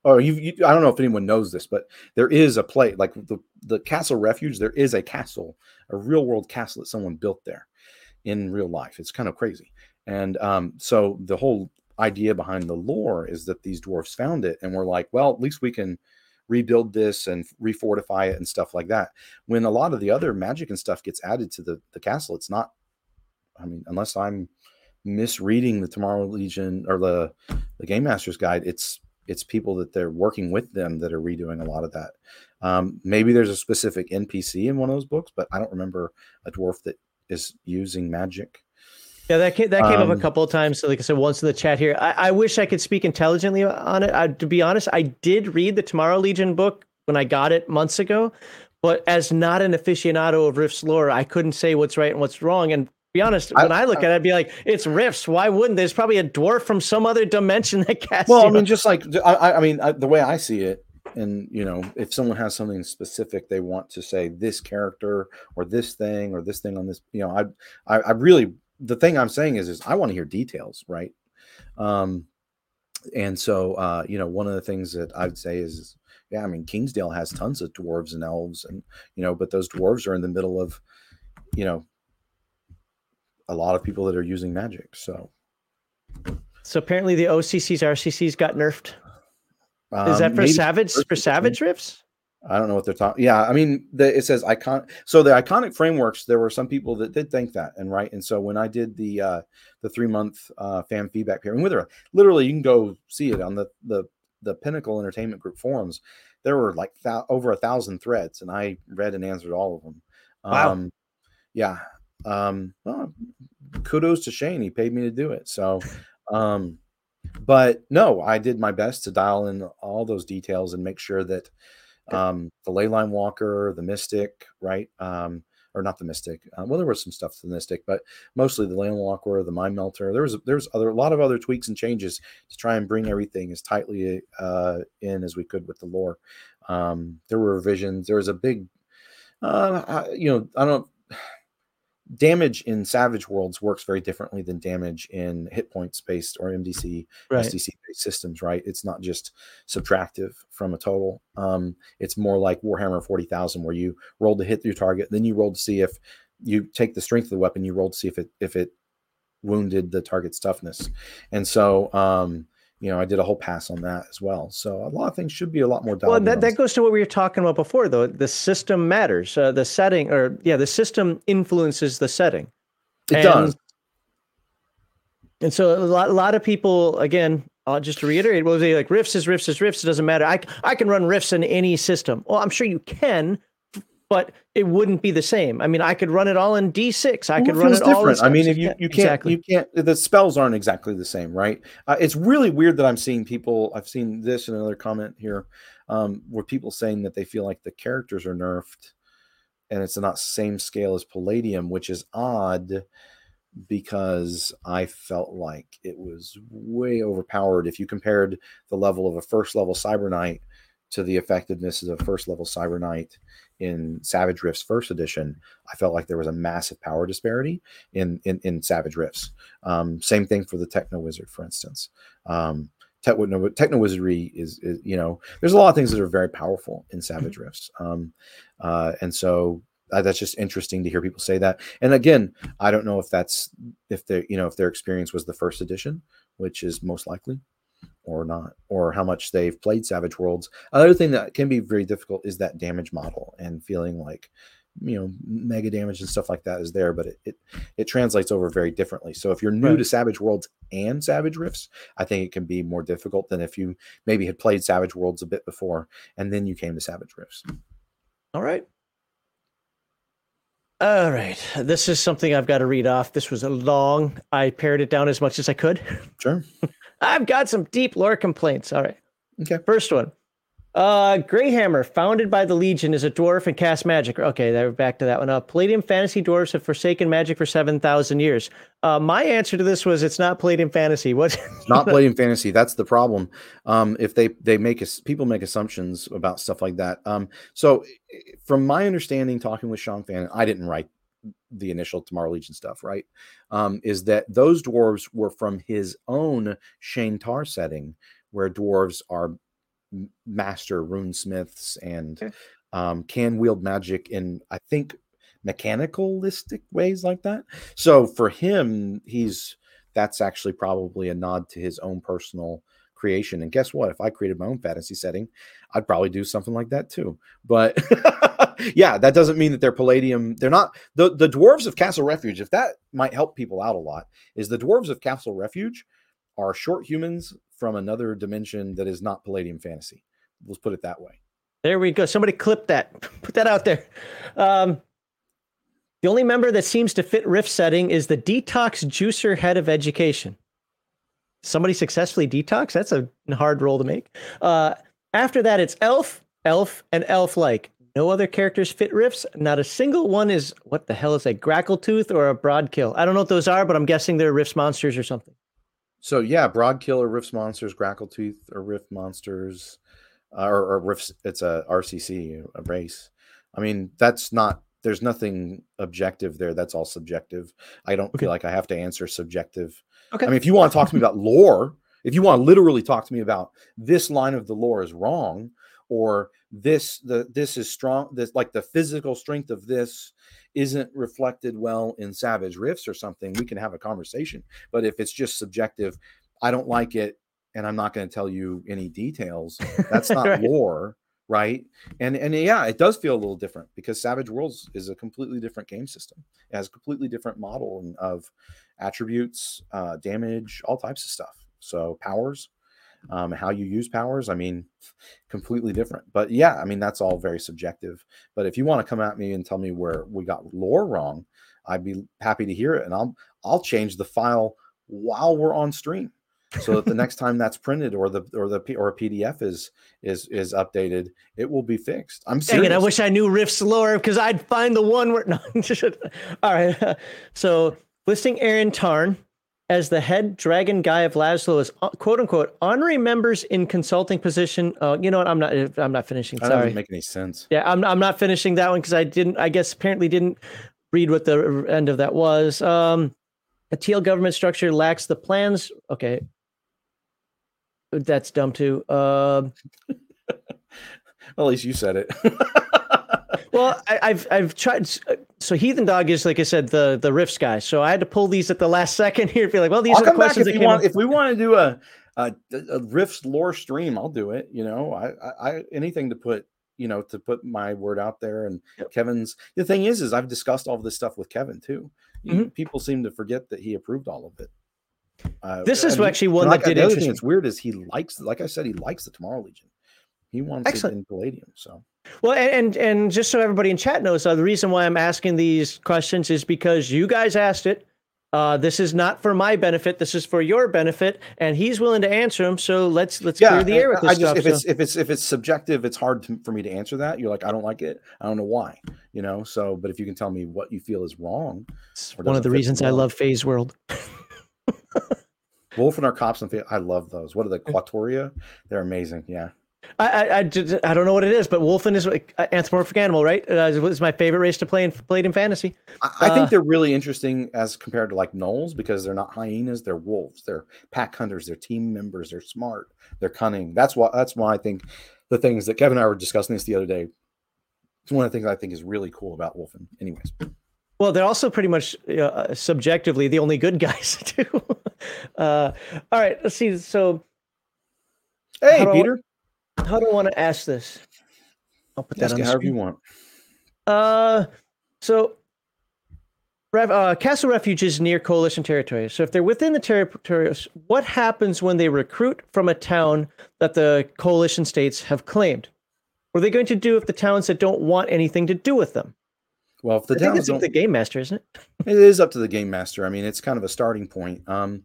oh you, you, i don't know if anyone knows this but there is a place like the, the castle refuge there is a castle a real world castle that someone built there in real life. It's kind of crazy. And um, so the whole idea behind the lore is that these dwarfs found it and we're like well at least we can rebuild this and refortify it and stuff like that. When a lot of the other magic and stuff gets added to the, the castle it's not i mean unless i'm misreading the tomorrow legion or the the game master's guide it's it's people that they're working with them that are redoing a lot of that. Um, maybe there's a specific NPC in one of those books, but I don't remember a dwarf that is using magic. Yeah, that came, that came um, up a um, couple of times. So, like I said, once in the chat here, I, I wish I could speak intelligently on it. I, to be honest, I did read the Tomorrow Legion book when I got it months ago, but as not an aficionado of Rift's lore, I couldn't say what's right and what's wrong. And be honest, when I, I look I, at it, I'd be like, it's Rifts. Why wouldn't there's probably a dwarf from some other dimension that casts? Well, I mean, just like I, I mean, the way I see it, and you know, if someone has something specific they want to say, this character or this thing or this thing on this, you know, I, I, I really, the thing I'm saying is, is I want to hear details, right? Um, and so, uh, you know, one of the things that I'd say is, yeah, I mean, Kingsdale has tons of dwarves and elves, and you know, but those dwarves are in the middle of, you know, a lot of people that are using magic. So, so apparently the OCCs, RCCs got nerfed. Um, Is that for Savage for Savage Rifts? I don't know what they're talking. Yeah, I mean, the, it says icon. So the iconic frameworks. There were some people that did think that, and right. And so when I did the uh, the three month uh, fan feedback period, with her, literally, you can go see it on the the the Pinnacle Entertainment Group forums. There were like th- over a thousand threads, and I read and answered all of them. Wow. Um, yeah, um, well, kudos to Shane. He paid me to do it. So, um, but no, I did my best to dial in all those details and make sure that um, the leyline walker, the mystic, right? Um, or not the mystic. Uh, well, there was some stuff to the mystic, but mostly the leyline walker, the mind melter. There was there's other a lot of other tweaks and changes to try and bring everything as tightly uh, in as we could with the lore. Um, there were revisions. There was a big, uh, you know, I don't damage in Savage Worlds works very differently than damage in hit points based or MDC, right. SDC based systems, right? It's not just subtractive from a total. Um, it's more like Warhammer 40,000, where you roll to hit your target, then you roll to see if you take the strength of the weapon, you roll to see if it if it wounded the target's toughness. And so um, you know, I did a whole pass on that as well. So a lot of things should be a lot more. Well, that, that goes to what we were talking about before, though. The system matters. Uh, the setting, or yeah, the system influences the setting. It and, does. And so a lot, a lot of people, again, uh, just to reiterate, will say like Rifts is Rifts is Rifts. It doesn't matter. I I can run Rifts in any system. Well, I'm sure you can, but it wouldn't be the same. I mean, I could run it all in D6. I could run it different. all. I mean, if you, you can't, exactly. you can't, the spells aren't exactly the same, right? Uh, it's really weird that I'm seeing people, I've seen this in another comment here, um, where people saying that they feel like the characters are nerfed and it's not same scale as Palladium, which is odd because I felt like it was way overpowered. If you compared the level of a first level Cyber Knight to the effectiveness of a first level Cyber Knight in Savage Rifts first edition, I felt like there was a massive power disparity in in, in Savage Rifts. Um, same thing for the Techno Wizard, for instance. Um, Techno, Techno Wizardry is, is, you know, there's a lot of things that are very powerful in Savage mm-hmm. Rifts. Um, uh, and so, uh, that's just interesting to hear people say that. And again, I don't know if that's if they you know if their experience was the first edition, which is most likely, or not, or how much they've played Savage Worlds. Another thing that can be very difficult is that damage model and feeling like you know mega damage and stuff like that is there but it it, it translates over very differently. So if you're new right. to savage worlds and savage rifts i think it can be more difficult than if you maybe had played savage worlds a bit before and then you came to savage rifts. All right. All right. This is something i've got to read off. This was a long i pared it down as much as i could. Sure i've got some deep lore complaints all right okay first one uh, Greyhammer, founded by the Legion, is a dwarf and cast magic. Okay, they're back to that one. Uh, Palladium fantasy dwarves have forsaken magic for 7,000 years. Uh, my answer to this was it's not Palladium fantasy. What? it's not Palladium fantasy. That's the problem. Um, if they, they make, us, people make assumptions about stuff like that. Um, so from my understanding, talking with Sean Fannon, I didn't write the initial Tomorrow Legion stuff, right? Um, is that those dwarves were from his own Shaintar setting, where dwarves are master runesmiths and okay. um, can wield magic in I think mechanicalistic ways like that. So for him, he's that's actually probably a nod to his own personal creation. And guess what? If I created my own fantasy setting, I'd probably do something like that too. But yeah, that doesn't mean that they're palladium. They're not the, the dwarves of Castle Refuge. If that might help people out a lot, is the dwarves of Castle Refuge are short humans from another dimension that is not Palladium fantasy. Let's put it that way. There we go. Somebody clip that. Put that out there. Um, the only member that seems to fit Rift setting is the detox juicer head of education. Somebody successfully detox? That's a hard role to make. Uh, after that, it's elf, elf, and elf like. No other characters fit rifts. Not a single one is what the hell is a Grackletooth or a Brodkil? I don't know what those are, but I'm guessing they're rifts monsters or something. So yeah, Brodkil or Rifts Monsters, Grackletooth or Rift Monsters, uh, or, or Rifts. It's a RCC, a race. I mean, that's not. There's nothing objective there. That's all subjective. I don't okay. feel like I have to answer subjective. Okay. I mean, if you want to talk to me about lore, if you want to literally talk to me about this line of the lore is wrong, or this the this is strong, this like the physical strength of this isn't reflected well in Savage Rifts or something, we can have a conversation. But if it's just subjective, I don't like it, and I'm not going to tell you any details. That's not right. lore, right? And and yeah, it does feel a little different because Savage Worlds is a completely different game system. It has a completely different model of attributes, uh, damage, all types of stuff. So powers, um, how you use powers. I mean, completely different. But yeah, I mean that's all very subjective. But if you want to come at me and tell me where we got lore wrong, I'd be happy to hear it, and I'll I'll change the file while we're on stream, so that the next time that's printed or the or the or a PDF is is is updated, it will be fixed. I'm serious. Dang it, I wish I knew Rift's lore because I'd find the one where. No, all right. So listing Erin Tarn as the head dragon guy of Lazlo is uh, quote unquote honorary members in consulting position. Uh, you know what? I'm not. I'm not finishing. Sorry. That doesn't make any sense. Yeah, I'm. I'm not finishing that one because I didn't. I guess apparently didn't read what the end of that was. Um, a teal government structure lacks the plans. Okay, that's dumb too. Um, well, at least you said it. well, I, have I've tried. So Heathen Dog is like I said the the Rifts guy. So I had to pull these at the last second here. Feel like well these I'll are the questions if, want, if we want to do a, a a Rifts lore stream, I'll do it. You know, I, I anything to put you know to put my word out there and yep. Kevin's. The thing is, is I've discussed all of this stuff with Kevin too. Mm-hmm. People seem to forget that he approved all of it. Uh, this is actually one that did the other thing that's weird is he likes, like I said, he likes the Tomorrow Legion. He wants Excellent. it in Palladium. So well, and and just so everybody in chat knows, uh, the reason why I'm asking these questions is because you guys asked it. Uh, this is not for my benefit. This is for your benefit, and he's willing to answer them. So let's let's yeah, clear the air with this I just, stuff. If so. it's if it's if it's subjective, it's hard to, for me to answer that. You're like, I don't like it. I don't know why. You know. So, but if you can tell me what you feel is wrong, one of the reasons I love Phase World. Wolf and our cops and I love those. What are the Quatoria? They're amazing. Yeah. I, I, I, I, don't know what it is, but Wolfen is an anthropomorphic animal, right? Uh, it's my favorite race to play in played in fantasy. I, I think uh, they're really interesting as compared to like gnolls because they're not hyenas, they're wolves, they're pack hunters, they're team members, they're smart, they're cunning. That's why that's why I think the things that Kevin and I were discussing this the other day. It's one of the things I think is really cool about Wolfen. Anyways. Well, they're also pretty much uh, subjectively the only good guys too. uh, all right, let's see. So, hey, Peter, how do I want to ask this? I'll put that ask on however you want. Uh, so uh, Castle Refuge is near coalition territory. So if they're within the territory, what happens when they recruit from a town that the coalition states have claimed? What are they going to do if the towns that don't want anything to do with them? Well, if the I think it's up to the game master, isn't it? it is up to the game master. I mean, it's kind of a starting point. Um,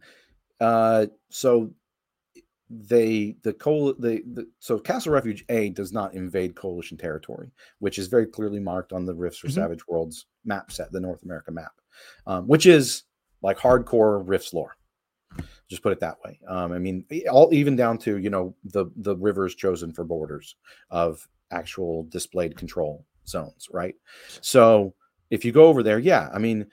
uh, so they the coal the, the so Castle Refuge A does not invade coalition territory, which is very clearly marked on the Rifts for mm-hmm. Savage Worlds map set, the North America map, um, which is like hardcore Rifts lore. Just put it that way. Um, I mean, all even down to you know the the rivers chosen for borders of actual displayed control zones, right? So if you go over there, yeah, I mean,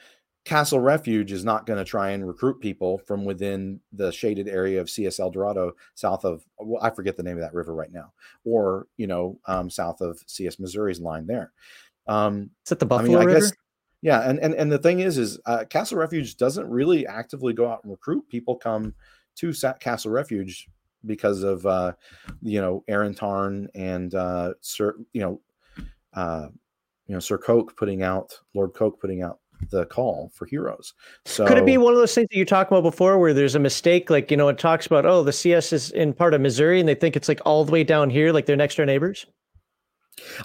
Castle Refuge is not going to try and recruit people from within the shaded area of CS El Dorado, south of well, I forget the name of that river right now, or you know, um, south of CS Missouri's line there. Um, is that the Buffalo I mean, I River? Guess, yeah, and and and the thing is, is uh, Castle Refuge doesn't really actively go out and recruit. People come to Castle Refuge because of uh, you know Erin Tarn and uh, Sir, you know uh, you know, Sir Coake putting out, Lord Coake putting out the call for heroes. So could it be one of those things that you talked about before where there's a mistake? Like, you know, it talks about, oh, the CS is in part of Missouri and they think it's like all the way down here, like their next door neighbors.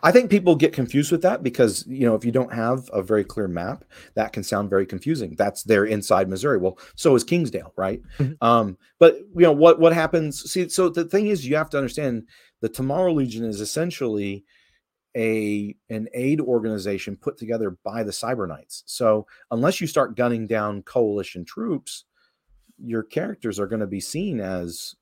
I think people get confused with that because you know if you don't have a very clear map, that can sound very confusing. That's there inside Missouri. Well, so is Kingsdale, right? Mm-hmm. Um, but you know what what happens? See, so the thing is, you have to understand the Tomorrow Legion is essentially a an aid organization put together by the Cyber Knights. So unless you start gunning down coalition troops, your characters are going to be seen as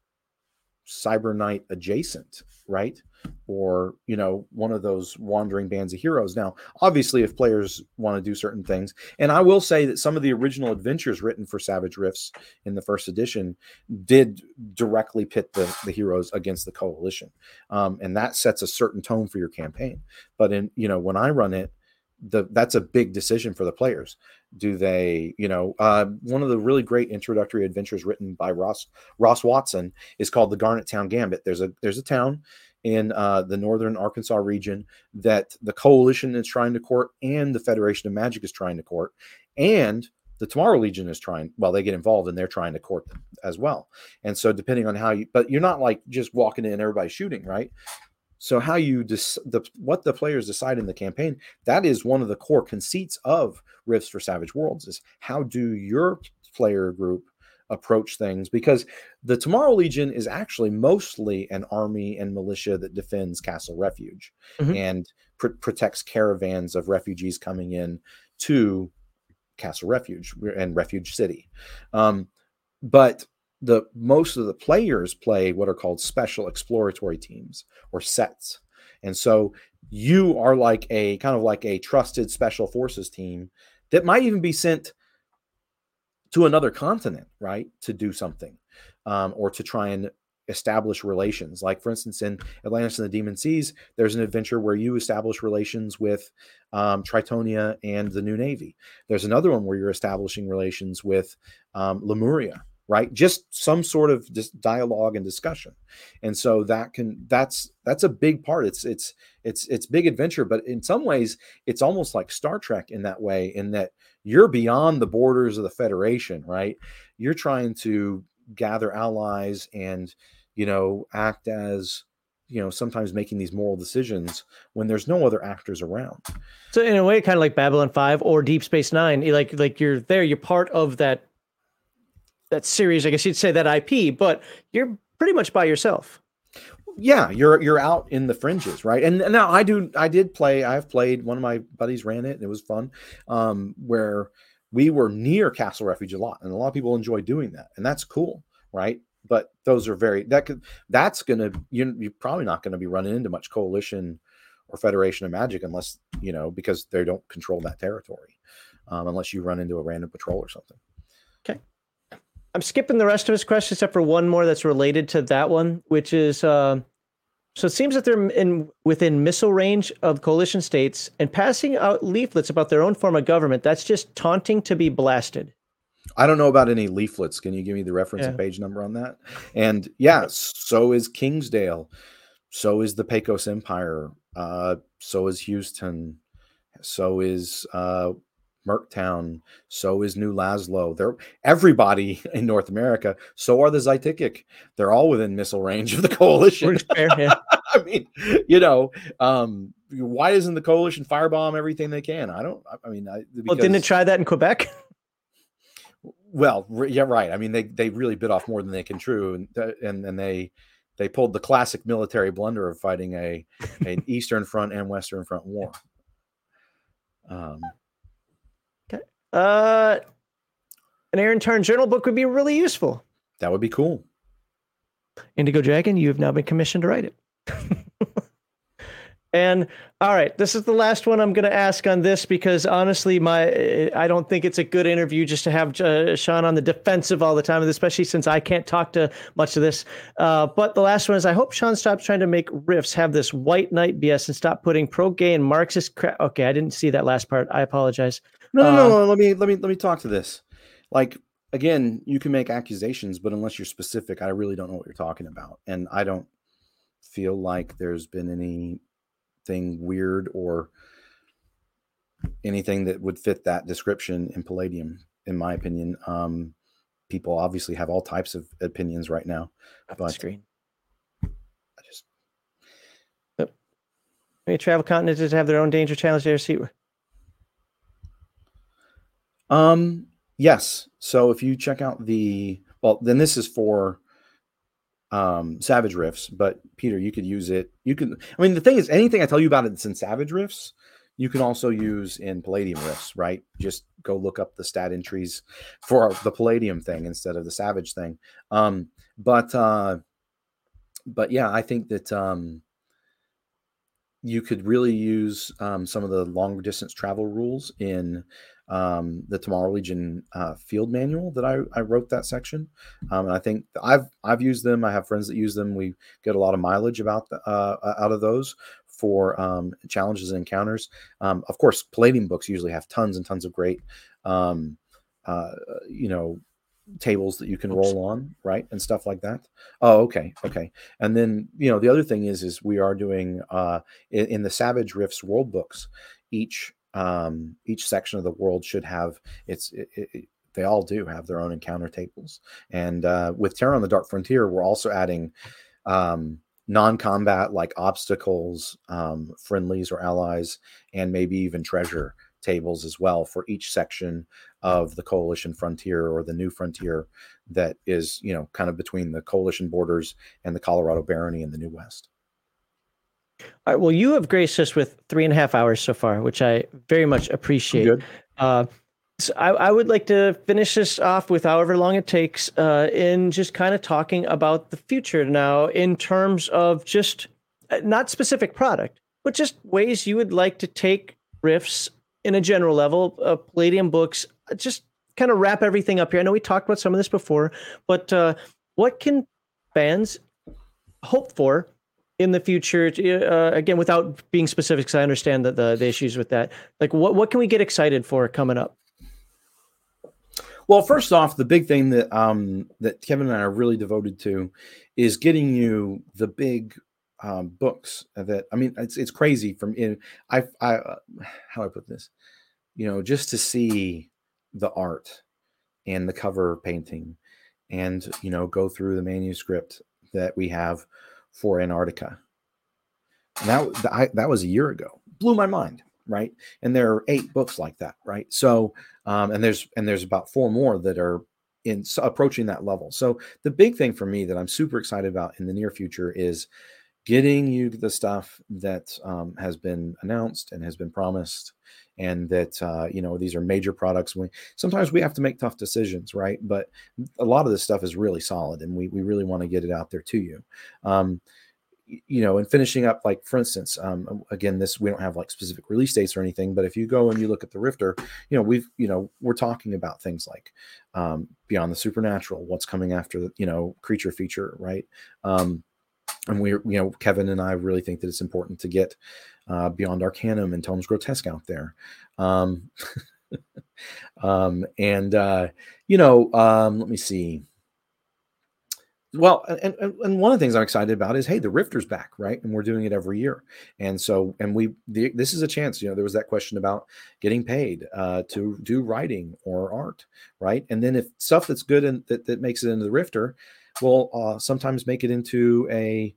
Cyber Knight adjacent, right? Or, you know, one of those wandering bands of heroes. Now, obviously, if players want to do certain things, and I will say that some of the original adventures written for Savage Rifts in the first edition did directly pit the, the heroes against the coalition. Um, and that sets a certain tone for your campaign. But in, you know, when I run it, the that's a big decision for the players do they you know uh, one of the really great introductory adventures written by ross ross watson is called the garnet town gambit there's a there's a town in uh, the northern arkansas region that the coalition is trying to court and the federation of magic is trying to court and the tomorrow legion is trying well they get involved and they're trying to court them as well. And so depending on how you but you're not like just walking in everybody shooting right? So how you dis- the what the players decide in the campaign that is one of the core conceits of Rifts for Savage Worlds is how do your player group approach things because the Tomorrow Legion is actually mostly an army and militia that defends Castle Refuge mm-hmm. and pr- protects caravans of refugees coming in to Castle Refuge and Refuge City. Um, but the most of the players play what are called special exploratory teams or sets and so you are like a kind of like a trusted special forces team that might even be sent to another continent right to do something um, or to try and establish relations. Like for instance in atlantis and the demon seas there's an adventure where you establish relations with um, tritonia and the new navy. There's another one where you're establishing relations with um, lemuria right? Just some sort of dialogue and discussion. And so that can that's that's a big part. It's it's it's it's big adventure but in some ways it's almost like star trek in that way in that you're beyond the borders of the federation right? You're trying to gather allies and you know act as you know sometimes making these moral decisions when there's no other actors around. So in a way kind of like babylon 5 or deep space 9 like like you're there you're part of that that series, I guess you'd say that IP, but you're pretty much by yourself. Yeah, you're you're out in the fringes, right? And, and now I do I did play. I've played. One of my buddies ran it, and it was fun. Um, where we were near Castle Refuge a lot, and a lot of people enjoy doing that, and that's cool, right? But those are very that could that's gonna you you're probably not going to be running into much coalition or Federation of Magic unless you know because they don't control that territory, um, unless you run into a random patrol or something. I'm skipping the rest of his questions except for one more that's related to that one, which is uh, So it seems that they're in within missile range of coalition states and passing out leaflets about their own form of government. That's just taunting to be blasted. I don't know about any leaflets. Can you give me the reference yeah. and page number on that? And yeah, so is Kingsdale. So is the Pecos Empire. Uh, so is Houston. So is uh, Merktown, so is New Lazlo. They're everybody in North America. So are the Xiticix. They're all within missile range of the coalition. Fair, yeah. I mean, you know, um, why doesn't the coalition firebomb everything they can? I don't. I mean, I, because, well, didn't it try that in Quebec? Well, yeah, right. I mean, they they really bit off more than they can chew, and and and they they pulled the classic military blunder of fighting a an Eastern Front and Western Front war. Um, uh, an Erin Tarn journal book would be really useful. That would be cool. Indigo Dragon, you have now been commissioned to write it. and all right, this is the last one I'm going to ask on this because honestly, my I don't think it's a good interview just to have uh, Sean on the defensive all the time, especially since I can't talk to much of this. Uh, but the last one is I hope Sean stops trying to make Rifts have this white knight BS and stop putting pro gay and Marxist crap. Okay, I didn't see that last part. I apologize. No, no, no, uh, Let me let me let me talk to this. Like again, you can make accusations, but unless you're specific, I really don't know what you're talking about, and I don't feel like there's been anything weird or anything that would fit that description in Palladium, in my opinion. Um, people obviously have all types of opinions right now, but screen. I just. Maybe travel continents have their own danger challenge there. See um, yes. So if you check out the well, then this is for um Savage Rifts, but Peter, you could use it. You can I mean the thing is anything I tell you about it that's in Savage Rifts, you can also use in Palladium Rifts, right? Just go look up the stat entries for the Palladium thing instead of the Savage thing. Um, but uh but yeah, I think that um you could really use um, some of the long distance travel rules in um, the Tomorrow Legion uh, field manual that I, I wrote that section. Um, and I think I've I've used them. I have friends that use them. We get a lot of mileage about the, uh, out of those for um, challenges and encounters. Um, of course, Palladium books usually have tons and tons of great, um, uh, you know, tables that you can roll on, right, and stuff like that. Oh, okay, okay. And then you know the other thing is is we are doing uh, in, in the Savage Rifts world books. Each um, each section of the world should have its it, it, they all do have their own encounter tables. And uh, with terror on the dark frontier we're also adding um, non-combat like obstacles um, friendlies or allies and maybe even treasure tables as well for each section of the coalition frontier or the new frontier that is you know kind of between the coalition borders and the colorado barony in the new west all right. Well, you have graced us with three and a half hours so far, which I very much appreciate. Uh, so I, I, would like to finish this off with however long it takes uh, in just kind of talking about the future now in terms of just uh, not specific product, but just ways you would like to take riffs in a general level, uh, Palladium books, uh, just kind of wrap everything up here. I know we talked about some of this before, but uh, what can fans hope for in the future uh, again without being specific because i understand that the, the issues with that. Like what, what can we get excited for coming up? Well first off the big thing that um that kevin and i are really devoted to is getting you the big um, books that i mean it's it's crazy from in i i uh, how i put this? You know just to see the art and the cover painting and you know go through the manuscript that we have for Antarctica. That I, that was a year ago. Blew my mind, right? And there are eight books like that, right? So, um, and there's and there's about four more that are in approaching that level. So the big thing for me that I'm super excited about in the near future is getting you the stuff that um, has been announced and has been promised and that uh, you know these are major products we sometimes we have to make tough decisions right? But a lot of this stuff is really solid and we, we really want to get it out there to you. Um, you know and finishing up like for instance um, again this we don't have like specific release dates or anything but if you go and you look at the rifter you know we've you know we're talking about things like um, beyond the supernatural what's coming after the you know creature feature right? Um, and we, you know, Kevin and I really think that it's important to get uh, Beyond Arcanum and Tomes Grotesque out there. Um, um, and uh, you know, um, let me see. Well, and, and, and one of the things I'm excited about is, hey, the Rifter's back, right? And we're doing it every year. And so, and we, the, this is a chance, you know, there was that question about getting paid uh, to do writing or art, right? And then if stuff that's good and that, that makes it into the Rifter, will uh, sometimes make it into a,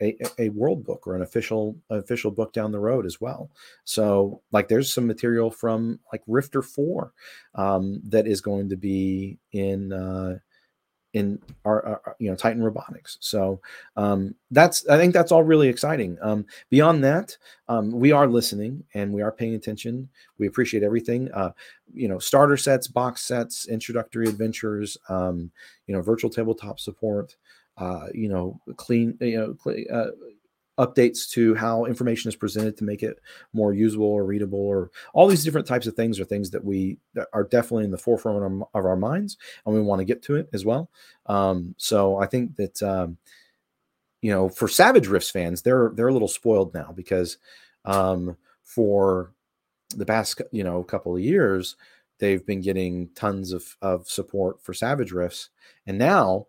a, a world book or an official official book down the road as well. So like there's some material from like Rifter 4 um, that is going to be in uh, in our, our, you know Titan Robotics. So um, that's I think that's all really exciting. Um, beyond that, um, we are listening and we are paying attention. We appreciate everything. Uh, you know, starter sets, box sets, introductory adventures. Um, you know, virtual tabletop support. Uh, you know, clean. You know, clean, uh, updates to how information is presented to make it more usable or readable or all these different types of things are things that we that are definitely in the forefront of our, minds and we want to get to it as well. Um, so i think that um, you know for savage rifts fans they're they're a little spoiled now because um, for the past you know couple of years they've been getting tons of, of support for savage rifts and now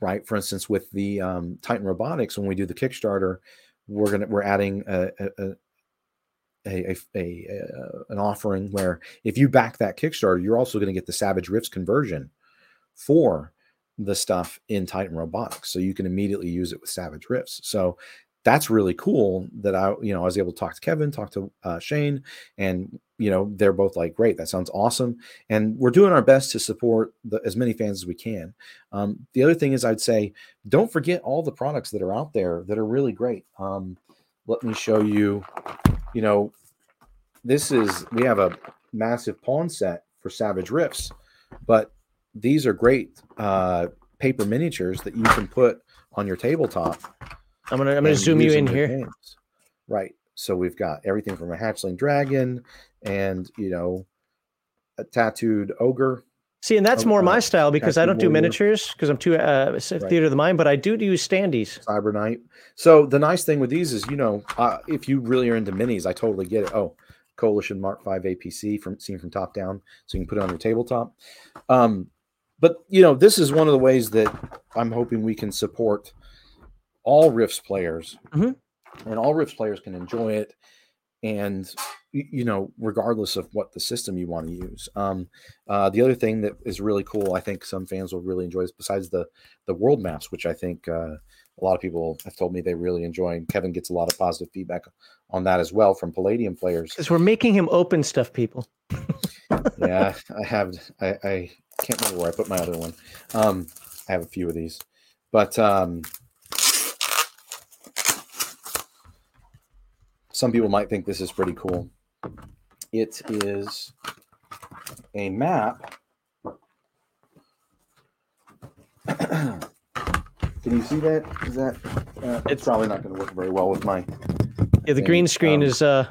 right? For instance, with the um, Titan Robotics, when we do the Kickstarter, we're gonna we're adding a, a, a a, a, an offering where if you back that Kickstarter, you're also going to get the Savage Rifts conversion for the stuff in Titan Robotics, so you can immediately use it with Savage Rifts. So that's really cool that I, you know, I was able to talk to Kevin, talk to uh, Shane, and you know, they're both like, great, that sounds awesome. And we're doing our best to support the, as many fans as we can. Um, the other thing is, I'd say, don't forget all the products that are out there that are really great. Um, let me show you, you know, this is, we have a massive pawn set for Savage Rifts, but these are great uh, paper miniatures that you can put on your tabletop I'm gonna I'm gonna zoom you in here. Games. Right. So we've got everything from a hatchling dragon and you know a tattooed ogre. See, and that's more uh, my style because I don't warrior. do miniatures because I'm too uh, theater right. of the mind, but I do do standees. Cyber Knight. So the nice thing with these is, you know, uh, if you really are into minis, I totally get it. Oh, Coalition Mark Five APC from seen from top down, so you can put it on your tabletop. Um, but you know, this is one of the ways that I'm hoping we can support all Rifts players, mm-hmm. and all Rifts players can enjoy it. And you know, regardless of what the system you want to use. Um, uh, the other thing that is really cool, I think some fans will really enjoy, is besides the the world maps, which I think uh, a lot of people have told me they really enjoy. And Kevin gets a lot of positive feedback on that as well from Palladium players. Because we're making him open stuff, people. yeah, I have. I, I, can't remember where I put my other one. Um, I have a few of these, but um, some people might think this is pretty cool. It is a map. Can you see that? Is that? Uh, it's, probably not going to work very well with my. Yeah, the thing. green screen um, is. uh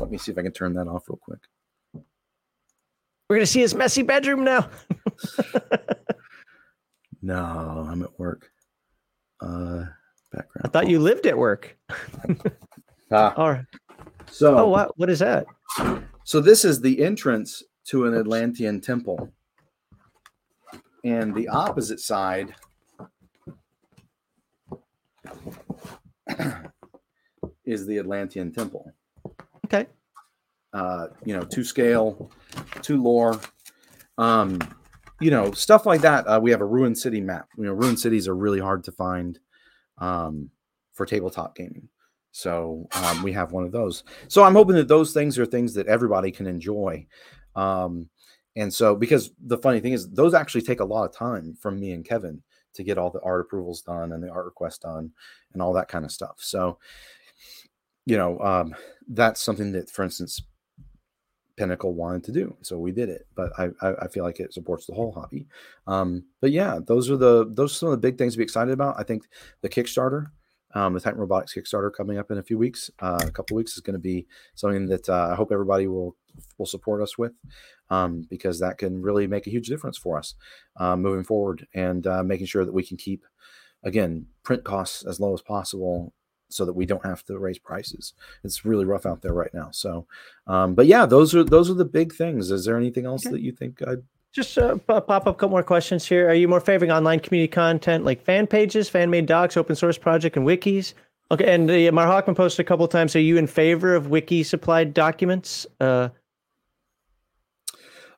Let me see if I can turn that off real quick. We're going to see his messy bedroom now. no, I'm at work. Uh, background. I thought you lived at work. Ah. All right. So, oh, what, what is that? So, this is the entrance to an Atlantean temple. And the opposite side is the Atlantean temple. Okay. Uh, you know, to scale, to lore. Um, you know, stuff like that. Uh, we have a ruined city map. You know, ruined cities are really hard to find um, for tabletop gaming. So um, we have one of those. So I'm hoping that those things are things that everybody can enjoy. Um, and so, because the funny thing is, those actually take a lot of time from me and Kevin to get all the art approvals done and the art requests done and all that kind of stuff. So, you know, um, that's something that, for instance, Pinnacle wanted to do, so we did it. But I, I, feel like it supports the whole hobby. Um, but yeah, those are the those are some of the big things to be excited about. I think the Kickstarter um, the Titan Robotics Kickstarter coming up in a few weeks, uh, a couple weeks is going to be something that uh, I hope everybody will will support us with, um, because that can really make a huge difference for us uh, moving forward and uh, making sure that we can keep again print costs as low as possible so that we don't have to raise prices. It's really rough out there right now. So, um, but yeah, those are those are the big things. Is there anything else okay. that you think I'd just uh, pop up a couple more questions here. Are you more favoring online community content like fan pages, fan made docs, open source project, and wikis? Okay, and uh, Mar Hawkman posted a couple times. Are you in favor of wiki supplied documents? Uh,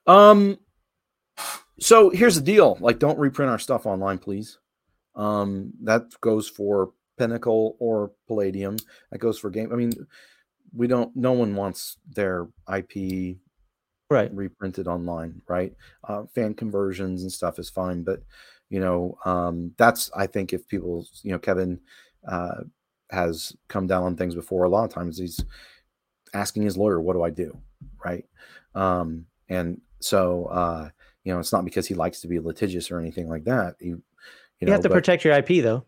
um, so here's the deal: like, don't reprint our stuff online, please. Um, that goes for Pinnacle or Palladium. That goes for game. I mean, we don't. No one wants their IP right. reprinted online right? Uh, fan conversions and stuff is fine but you know um, that's i think if people you know kevin uh, has come down on things before a lot of times he's asking his lawyer what do i do? Right? Um, and so uh, you know it's not because he likes to be litigious or anything like that you, you, you know, have to but, protect your ip though.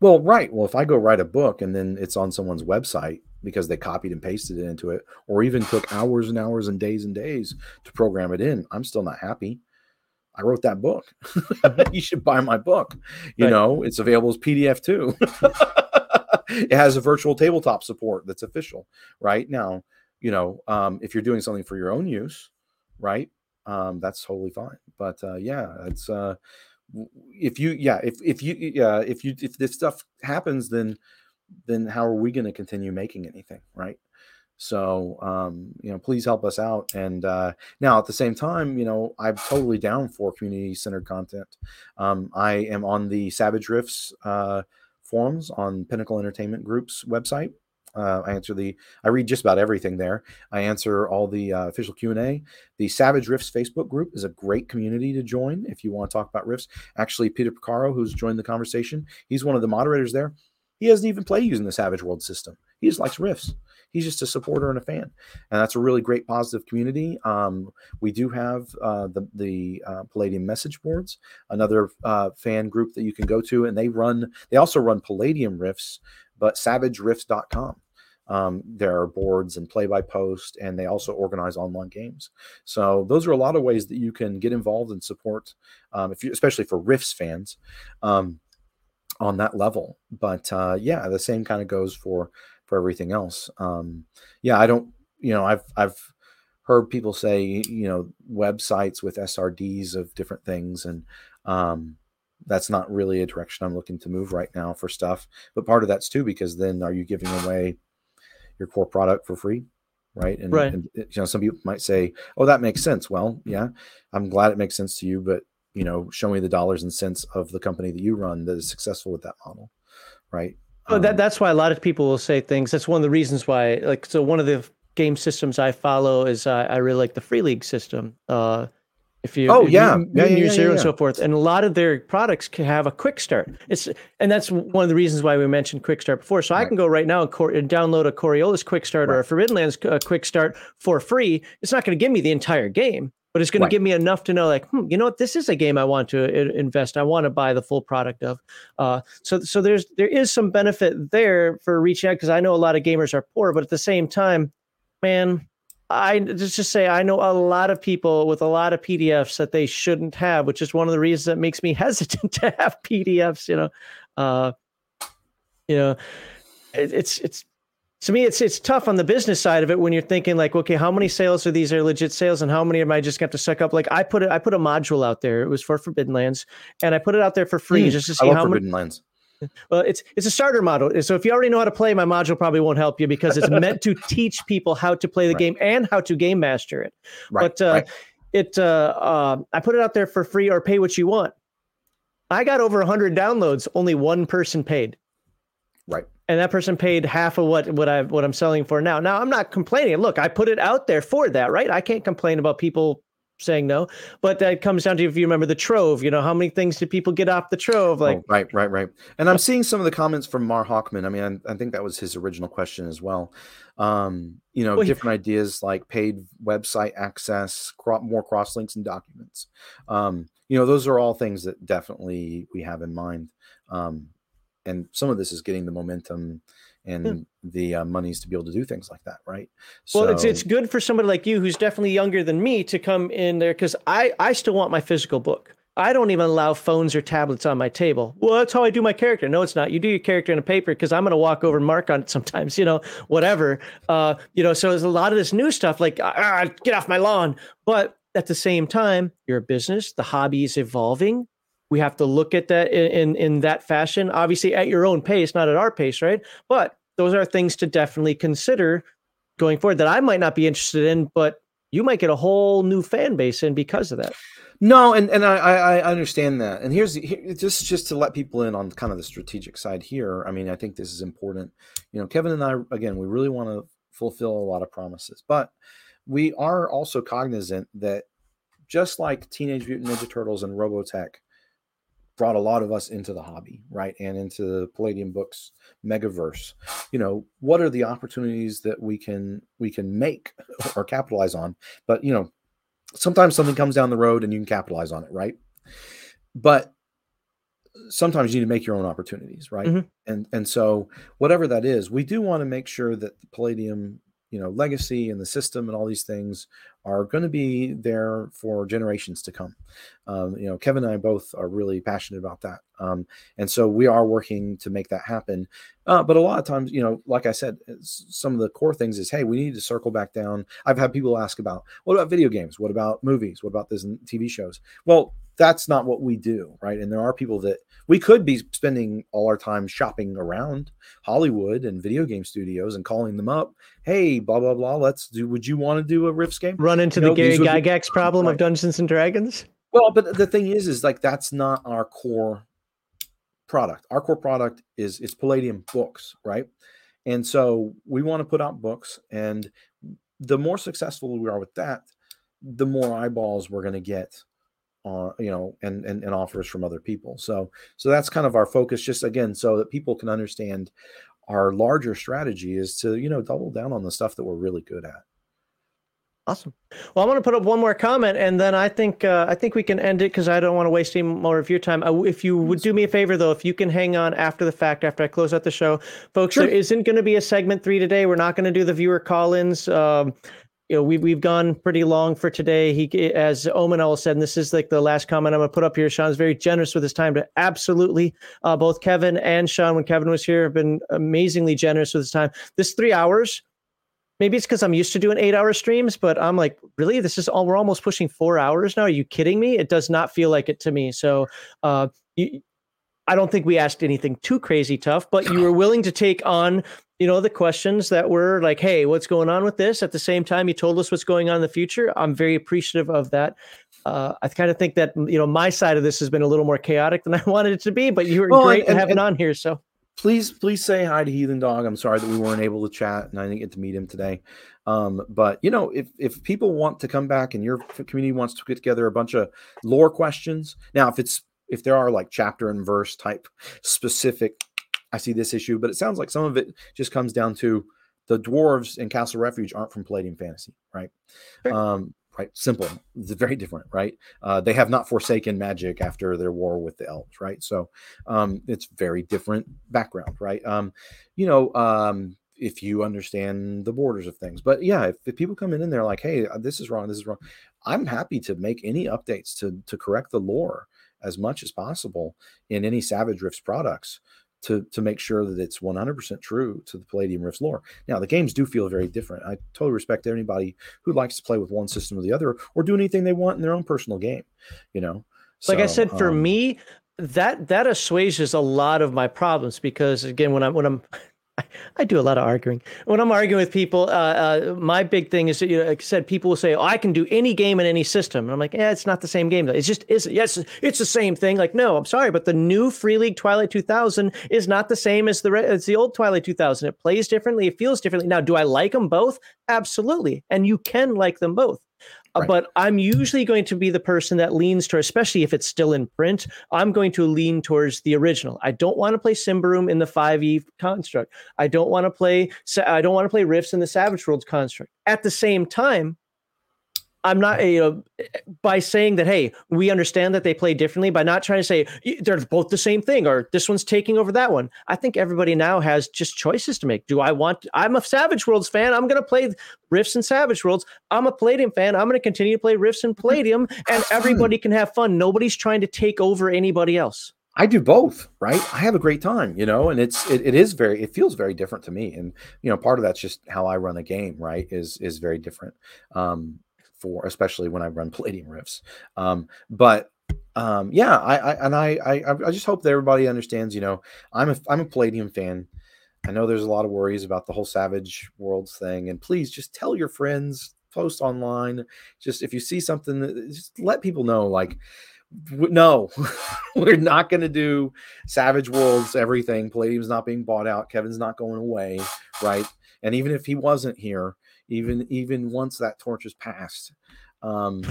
Well right. Well if i go write a book and then it's on someone's website because they copied and pasted it into it, or even took hours and hours and days and days to program it in. I'm still not happy. I wrote that book. you should buy my book. You right. know, it's available as PDF too. it has a virtual tabletop support that's official. Right now, you know, um, if you're doing something for your own use, right, um, that's totally fine. But uh, yeah, it's uh, if you yeah if if you yeah if you if this stuff happens, then then how are we going to continue making anything right so um, you know please help us out and uh, now at the same time you know i'm totally down for community centered content um, i am on the savage rifts uh, forums on pinnacle entertainment group's website uh, I answer the. I read just about everything there. I answer all the uh, official Q and A. The Savage Rifts Facebook group is a great community to join if you want to talk about Rifts. Actually, Peter Picaro, who's joined the conversation, he's one of the moderators there. He doesn't even play using the Savage World system. He just likes Rifts. He's just a supporter and a fan, and that's a really great positive community. Um, we do have uh, the the uh, Palladium message boards, another uh, fan group that you can go to, and they run. They also run Palladium Rifts, but SavageRifts.com. Um, there are boards and play by post, and they also organize online games. So those are a lot of ways that you can get involved and support, um, if you, especially for Rifts fans. Um, on that level. But uh, yeah, the same kind of goes for for everything else. Um, yeah, I don't, you know, I've I've heard people say, you know, websites with SRDs of different things, and um, that's not really a direction I'm looking to move right now for stuff. But part of that's too because then are you giving away your core product for free? Right. And, right. and you know, some people might say, Oh, that makes sense. Well, yeah, I'm glad it makes sense to you, but you know show me the dollars and cents of the company that you run that is successful with that model right? Um, that, that's why a lot of people will say things. That's one of the reasons why like so one of the game systems i follow is uh, i really like the free league system uh if you oh yeah you, yeah, yeah, yeah, zero yeah, and so forth. And a lot of their products can have a quick start. It's and that's one of the reasons why we mentioned quick start before. So right. i can go right now and, cor- and download a coriolis quick start right. or a forbidden lands uh, quick start for free. It's not going to give me the entire game but it's going right. to give me enough to know like hmm, you know what? This is a game i want to invest i want to buy the full product of. Uh, so so there's there is some benefit there for reaching out because i know a lot of gamers are poor but at the same time man i just just say i know a lot of people with a lot of pdfs that they shouldn't have which is one of the reasons that makes me hesitant to have pdfs you know? Uh you know it, it's it's to me, it's it's tough on the business side of it when you're thinking like, okay, how many sales are these are legit sales, and how many am I just got to suck up? Like I put it, I put a module out there. It was for Forbidden Lands, and I put it out there for free mm, just to see how Forbidden many. Lands. Well, it's it's a starter model. So if you already know how to play, my module probably won't help you because it's meant to teach people how to play the right. game and how to game master it. Right, but uh, right. it uh, uh, I put it out there for free or pay what you want. I got over 100 downloads. Only one person paid. Right and that person paid half of what what I what I'm selling for now. Now I'm not complaining. Look, I put it out there for that, right? I can't complain about people saying no, but that comes down to if you remember the trove. You know, how many things did people get off the trove? Like oh, right, right, right. And I'm seeing some of the comments from Mar Hockman. I mean, I, I think that was his original question as well. Um, you know, well, different he, ideas like paid website access, more cross links and documents. Um, you know, those are all things that definitely we have in mind. Um, and some of this is getting the momentum and yeah. the uh, monies to be able to do things like that, right? Well, it's it's good for somebody like you who's definitely younger than me to come in there because I I still want my physical book. I don't even allow phones or tablets on my table. Well, that's how I do my character. No, it's not. You do your character in a paper because I'm going to walk over and mark on it sometimes, you know, whatever. Uh, you know, so there's a lot of this new stuff like, ah, get off my lawn. But at the same time, you're a business, the hobby is evolving. We have to look at that in, in, in that fashion, obviously at your own pace, not at our pace, right? But those are things to definitely consider going forward that I might not be interested in, but you might get a whole new fan base in because of that. No, and and I I understand that. And here's here, just just to let people in on kind of the strategic side here. I mean, I think this is important. You know, Kevin and I again, we really want to fulfill a lot of promises, but we are also cognizant that just like Teenage Mutant Ninja Turtles and Robotech brought a lot of us into the hobby, right? And into the Palladium Books megaverse. You know, what are the opportunities that we can we can make or capitalize on? But you know, sometimes something comes down the road and you can capitalize on it, right? But sometimes you need to make your own opportunities, right? Mm-hmm. And and so whatever that is, we do want to make sure that the Palladium, you know, legacy and the system and all these things are going to be there for generations to come. Um, you know, Kevin and I both are really passionate about that, um, and so we are working to make that happen. Uh, but a lot of times, you know, like I said, some of the core things is, hey, we need to circle back down. I've had people ask about, what about video games? What about movies? What about this TV shows? Well, that's not what we do, right? And there are people that we could be spending all our time shopping around Hollywood and video game studios and calling them up. Hey, blah blah blah. Let's do. Would you want to do a Rifts game? Run into you the know, Gary Gygax be, problem right. of Dungeons and Dragons. Well, but the thing is, is like that's not our core product. Our core product is is Palladium books, right? And so we want to put out books, and the more successful we are with that, the more eyeballs we're going to get uh, you know, and, and and offers from other people. So so that's kind of our focus, just again, so that people can understand our larger strategy is to you know double down on the stuff that we're really good at. Awesome. Well, I want to put up one more comment, and then I think uh, I think we can end it because I don't want to waste any more of your time. If you would do me a favor, though, if you can hang on after the fact, after I close out the show, folks, sure. there isn't going to be a segment three today. We're not going to do the viewer call-ins. Um, you know, we've we've gone pretty long for today. He, as Omenel said, and this is like the last comment I'm gonna put up here. Sean's very generous with his time to absolutely uh, both Kevin and Sean, when Kevin was here, have been amazingly generous with his time. This three hours, maybe it's because I'm used to doing eight hour streams, but I'm like, really, this is all we're almost pushing four hours now. Are you kidding me? It does not feel like it to me. So, uh, you, I don't think we asked anything too crazy tough, but you were willing to take on you know, the questions that were like, hey, what's going on with this? At the same time, you told us what's going on in the future. I'm very appreciative of that. Uh, I kind of think that, you know, my side of this has been a little more chaotic than I wanted it to be, but you were well, great and, having and, on here. So please, please say hi to Heathen Dog. I'm sorry that we weren't able to chat and I didn't get to meet him today. Um, but you know, if if people want to come back and your community wants to get together a bunch of lore questions, now if it's if there are like chapter and verse type specific I see this issue, but it sounds like some of it just comes down to the dwarves in Castle Refuge aren't from Palladium Fantasy, right? Sure. Um, right, simple. It's very different, right? Uh, they have not forsaken magic after their war with the elves, right? So um, it's very different background, right? Um, you know, um, if you understand the borders of things, but yeah, if, if people come in and they're like, "Hey, uh, this is wrong, this is wrong," I'm happy to make any updates to to correct the lore as much as possible in any Savage Rifts products to to make sure that it's 100% true to the Palladium Rifts lore. Now, the games do feel very different. I totally respect anybody who likes to play with one system or the other or do anything they want in their own personal game, you know. Like I said for um, me, that that assuages a lot of my problems because again when I'm when I'm I do a lot of arguing. When I'm arguing with people, uh, uh, my big thing is, you know, like I said, people will say, "Oh, I can do any game in any system," and I'm like, "Yeah, it's not the same game. It's just is yes, it's the same thing." Like, no, I'm sorry, but the new Free League Twilight 2000 is not the same as the as the old Twilight 2000. It plays differently, it feels differently. Now, do I like them both? Absolutely, and you can like them both. Uh, right. But I'm usually going to be the person that leans towards, especially if it's still in print, I'm going to lean towards the original. I don't want to play Symbaroum in the 5e construct. I don't want to play I don't want to play Rifts in the Savage Worlds construct. At the same time, I'm not, you know, by saying that, hey, we understand that they play differently, by not trying to say they're both the same thing or this one's taking over that one. I think everybody now has just choices to make. Do I want, I'm a Savage Worlds fan. I'm going to play Rifts and Savage Worlds. I'm a Palladium fan. I'm going to continue to play Rifts and Palladium, and everybody can have fun. Nobody's trying to take over anybody else. I do both, right? I have a great time, you know, and it's it, it is very it feels very different to me, and you know, part of that's just how I run a game, right? Is is very different. Um, for especially when I run Palladium Rifts. Um, but um, yeah, I, I and I, I I just hope that everybody understands. You know, I'm a I'm a Palladium fan. I know there's a lot of worries about the whole Savage Worlds thing, and please just tell your friends, post online. Just if you see something, just let people know. Like, no, we're not going to do Savage Worlds everything. Palladium's not being bought out. Kevin's not going away, right? And even if he wasn't here, even even once that torch is passed um,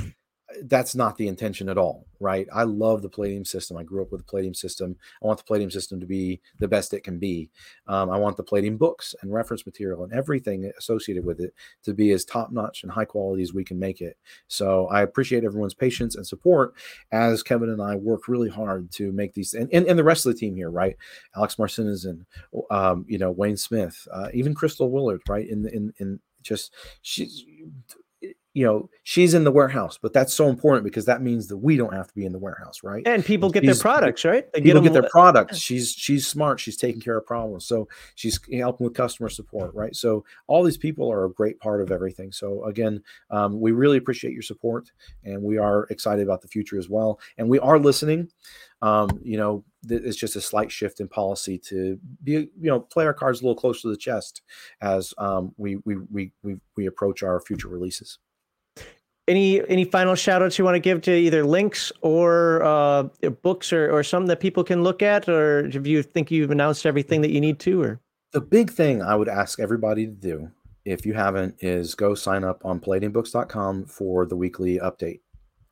that's not the intention at all right? I love the palladium system. I grew up with the palladium system. I want the palladium system to be the best it can be. Um, i want the palladium books and reference material and everything associated with it to be as top notch and high quality as we can make it. So i appreciate everyone's patience and support as kevin and i work really hard to make these and, and, and the rest of the team here right? Alex Marciniszyn and um, you know wayne smith uh, even crystal willard right in in in just she's you know she's in the warehouse but that's so important because that means that we don't have to be in the warehouse right? And people get their products right? They people get, get their products. she's she's smart. She's taking care of problems. So she's helping with customer support right? So all these people are a great part of everything. So again um, we really appreciate your support and we are excited about the future as well. And we are listening. Um, you know, th- it's just a slight shift in policy to be, you know, play our cards a little closer to the chest as um, we, we we we we approach our future releases. Any any final shout outs you want to give to either links or uh, books or, or something that people can look at, or do you think you've announced everything that you need to? Or the big thing I would ask everybody to do, if you haven't, is go sign up on PalladiumBooks.com for the weekly update.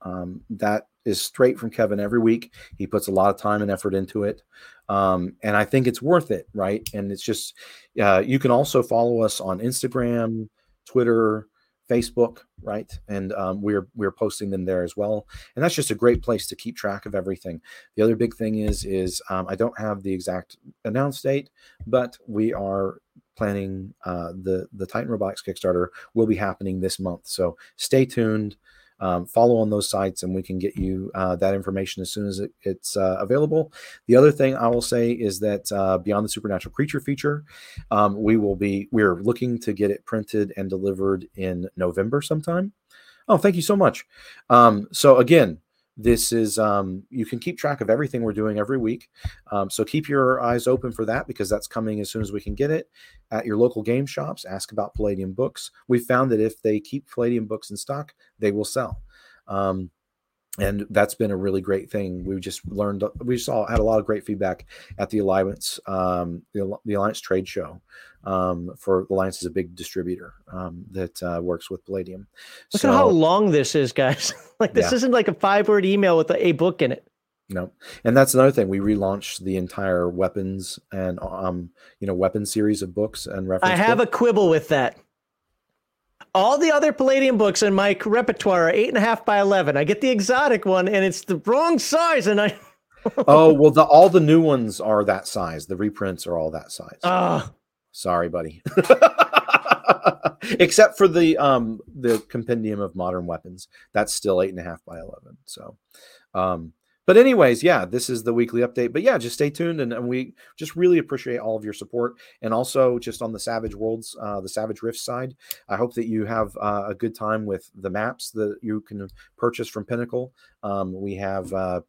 Um, that is straight from Kevin every week. He puts a lot of time and effort into it. Um, and I think it's worth it, right? And it's just, uh, you can also follow us on Instagram, Twitter, Facebook, right? And um, we're we're posting them there as well. And that's just a great place to keep track of everything. The other big thing is is um, I don't have the exact announced date, but we are planning uh, the the Titan Robotics Kickstarter will be happening this month. So stay tuned um, follow on those sites and we can get you uh, that information as soon as it, it's uh, available. The other thing I will say is that uh, Beyond the Supernatural Creature feature, um, we will be, we're looking to get it printed and delivered in November sometime. Oh, thank you so much. Um, so again, this is um, you can keep track of everything we're doing every week um, so keep your eyes open for that because that's coming as soon as we can get it at your local game shops. Ask about palladium books. We found that if they keep palladium books in stock they will sell. Um, and that's been a really great thing. We just learned, we saw had a lot of great feedback at the Alliance, um, the, the, Alliance trade show. Um, for Alliance is a big distributor um, that uh, works with Palladium. Look so, at how long this is, guys. like this yeah. isn't like a five word email with a, a, book in it. No, and that's another thing. We relaunched the entire weapons and um, you know, weapon series of books and reference. I have a quibble with that. All the other Palladium books in my repertoire are eight and a half by eleven. I get the exotic one, and it's the wrong size, and I. oh well, the all the new ones are that size. The reprints are all that size. Ah, sorry, buddy. Except for the um the compendium of modern weapons, that's still eight and a half by eleven. So, um, but anyways yeah this is the weekly update. But yeah just stay tuned and, and we just really appreciate all of your support and also just on the savage worlds uh, the savage rift side. I hope that you have uh, a good time with the maps that you can purchase from pinnacle um, we have uh,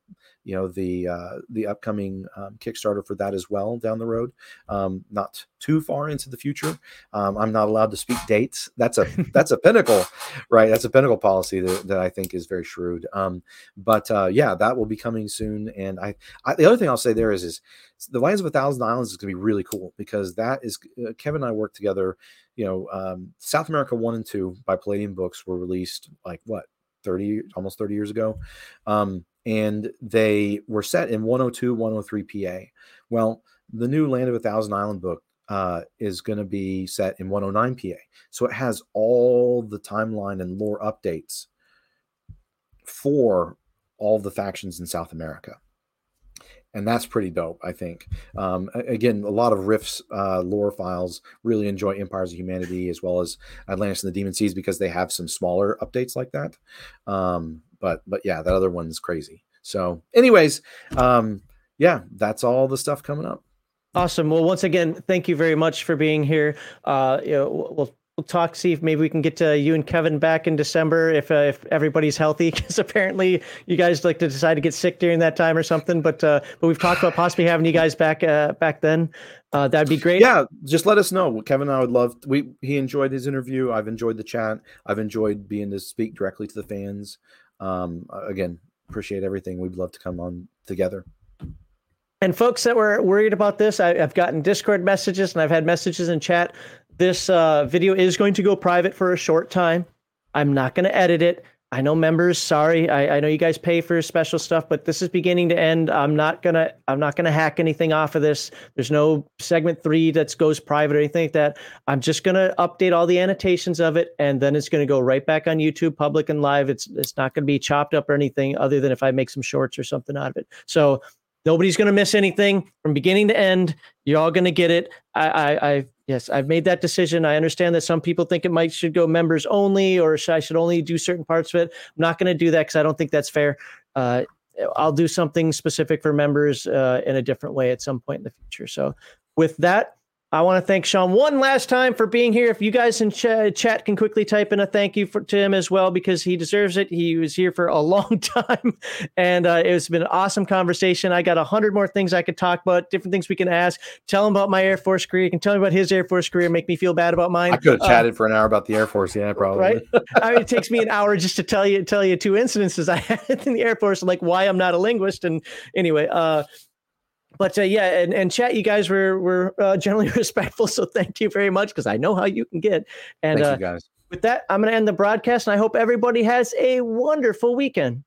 you know the uh, the upcoming um, Kickstarter for that as well down the road. Um, not too far into the future. Um, I'm not allowed to speak dates. That's a that's a pinnacle, right? That's a pinnacle policy that, that I think is very shrewd. Um, but uh, yeah, that will be coming soon. And I, I, the other thing I'll say there is is the Lands of a Thousand Islands is going to be really cool because that is uh, Kevin and I work together. You know, um, South America one and two by Palladium Books were released like what 30 almost 30 years ago um, and they were set in 102 103 pa well the new land of a thousand island book uh, is going to be set in 109 pa so it has all the timeline and lore updates for all the factions in South America. And that's pretty dope, I think. Um, again, a lot of Rifts uh, lore files really enjoy Empires of Humanity as well as Atlantis and the Demon Seas because they have some smaller updates like that. Um, but but yeah, that other one's crazy. So, anyways, um, yeah, that's all the stuff coming up. Awesome. Well, once again, thank you very much for being here. Uh, you know, we'll we'll talk. See if maybe we can get to you and Kevin back in December if uh, if everybody's healthy. Because apparently you guys like to decide to get sick during that time or something. But uh, but we've talked about possibly having you guys back uh, back then. Uh, that'd be great. Yeah, just let us know. Kevin and I would love. We he enjoyed his interview. I've enjoyed the chat. I've enjoyed being to speak directly to the fans. Um, again, appreciate everything. We'd love to come on together. And folks that were worried about this, I, have gotten Discord messages and I've had messages in chat this uh, video is going to go private for a short time. I'm not going to edit it. I know members, sorry. I, I know you guys pay for special stuff, but this is beginning to end. I'm not gonna I'm not gonna hack anything off of this. There's no segment three that goes private or anything like that. I'm just gonna update all the annotations of it, and then it's gonna go right back on YouTube, public and live. It's it's not gonna be chopped up or anything other than if I make some shorts or something out of it. So nobody's gonna miss anything from beginning to end. You're all gonna get it. I I, I Yes, I've made that decision. I understand that some people think it might should go members only, or I should only do certain parts of it. I'm not going to do that because I don't think that's fair. Uh, I'll do something specific for members uh, in a different way at some point in the future. So, with that, I want to thank Sean one last time for being here. If you guys in ch- chat can quickly type in a thank you for, to him as well, because he deserves it. He was here for a long time, and uh, it's been an awesome conversation. I got a hundred more things I could talk about, different things we can ask. Tell him about my Air Force career. You can tell me about his Air Force career. Make me feel bad about mine. I could have uh, chatted for an hour about the Air Force. Yeah, probably. Right. I mean, it takes me an hour just to tell you tell you two incidences I had in the Air Force, like why I'm not a linguist. And anyway, uh, but uh, yeah, and, and chat, you guys were were uh, generally respectful, so thank you very much because I know how you can get. And Thank uh, you guys. With that, I'm going to end the broadcast, and I hope everybody has a wonderful weekend.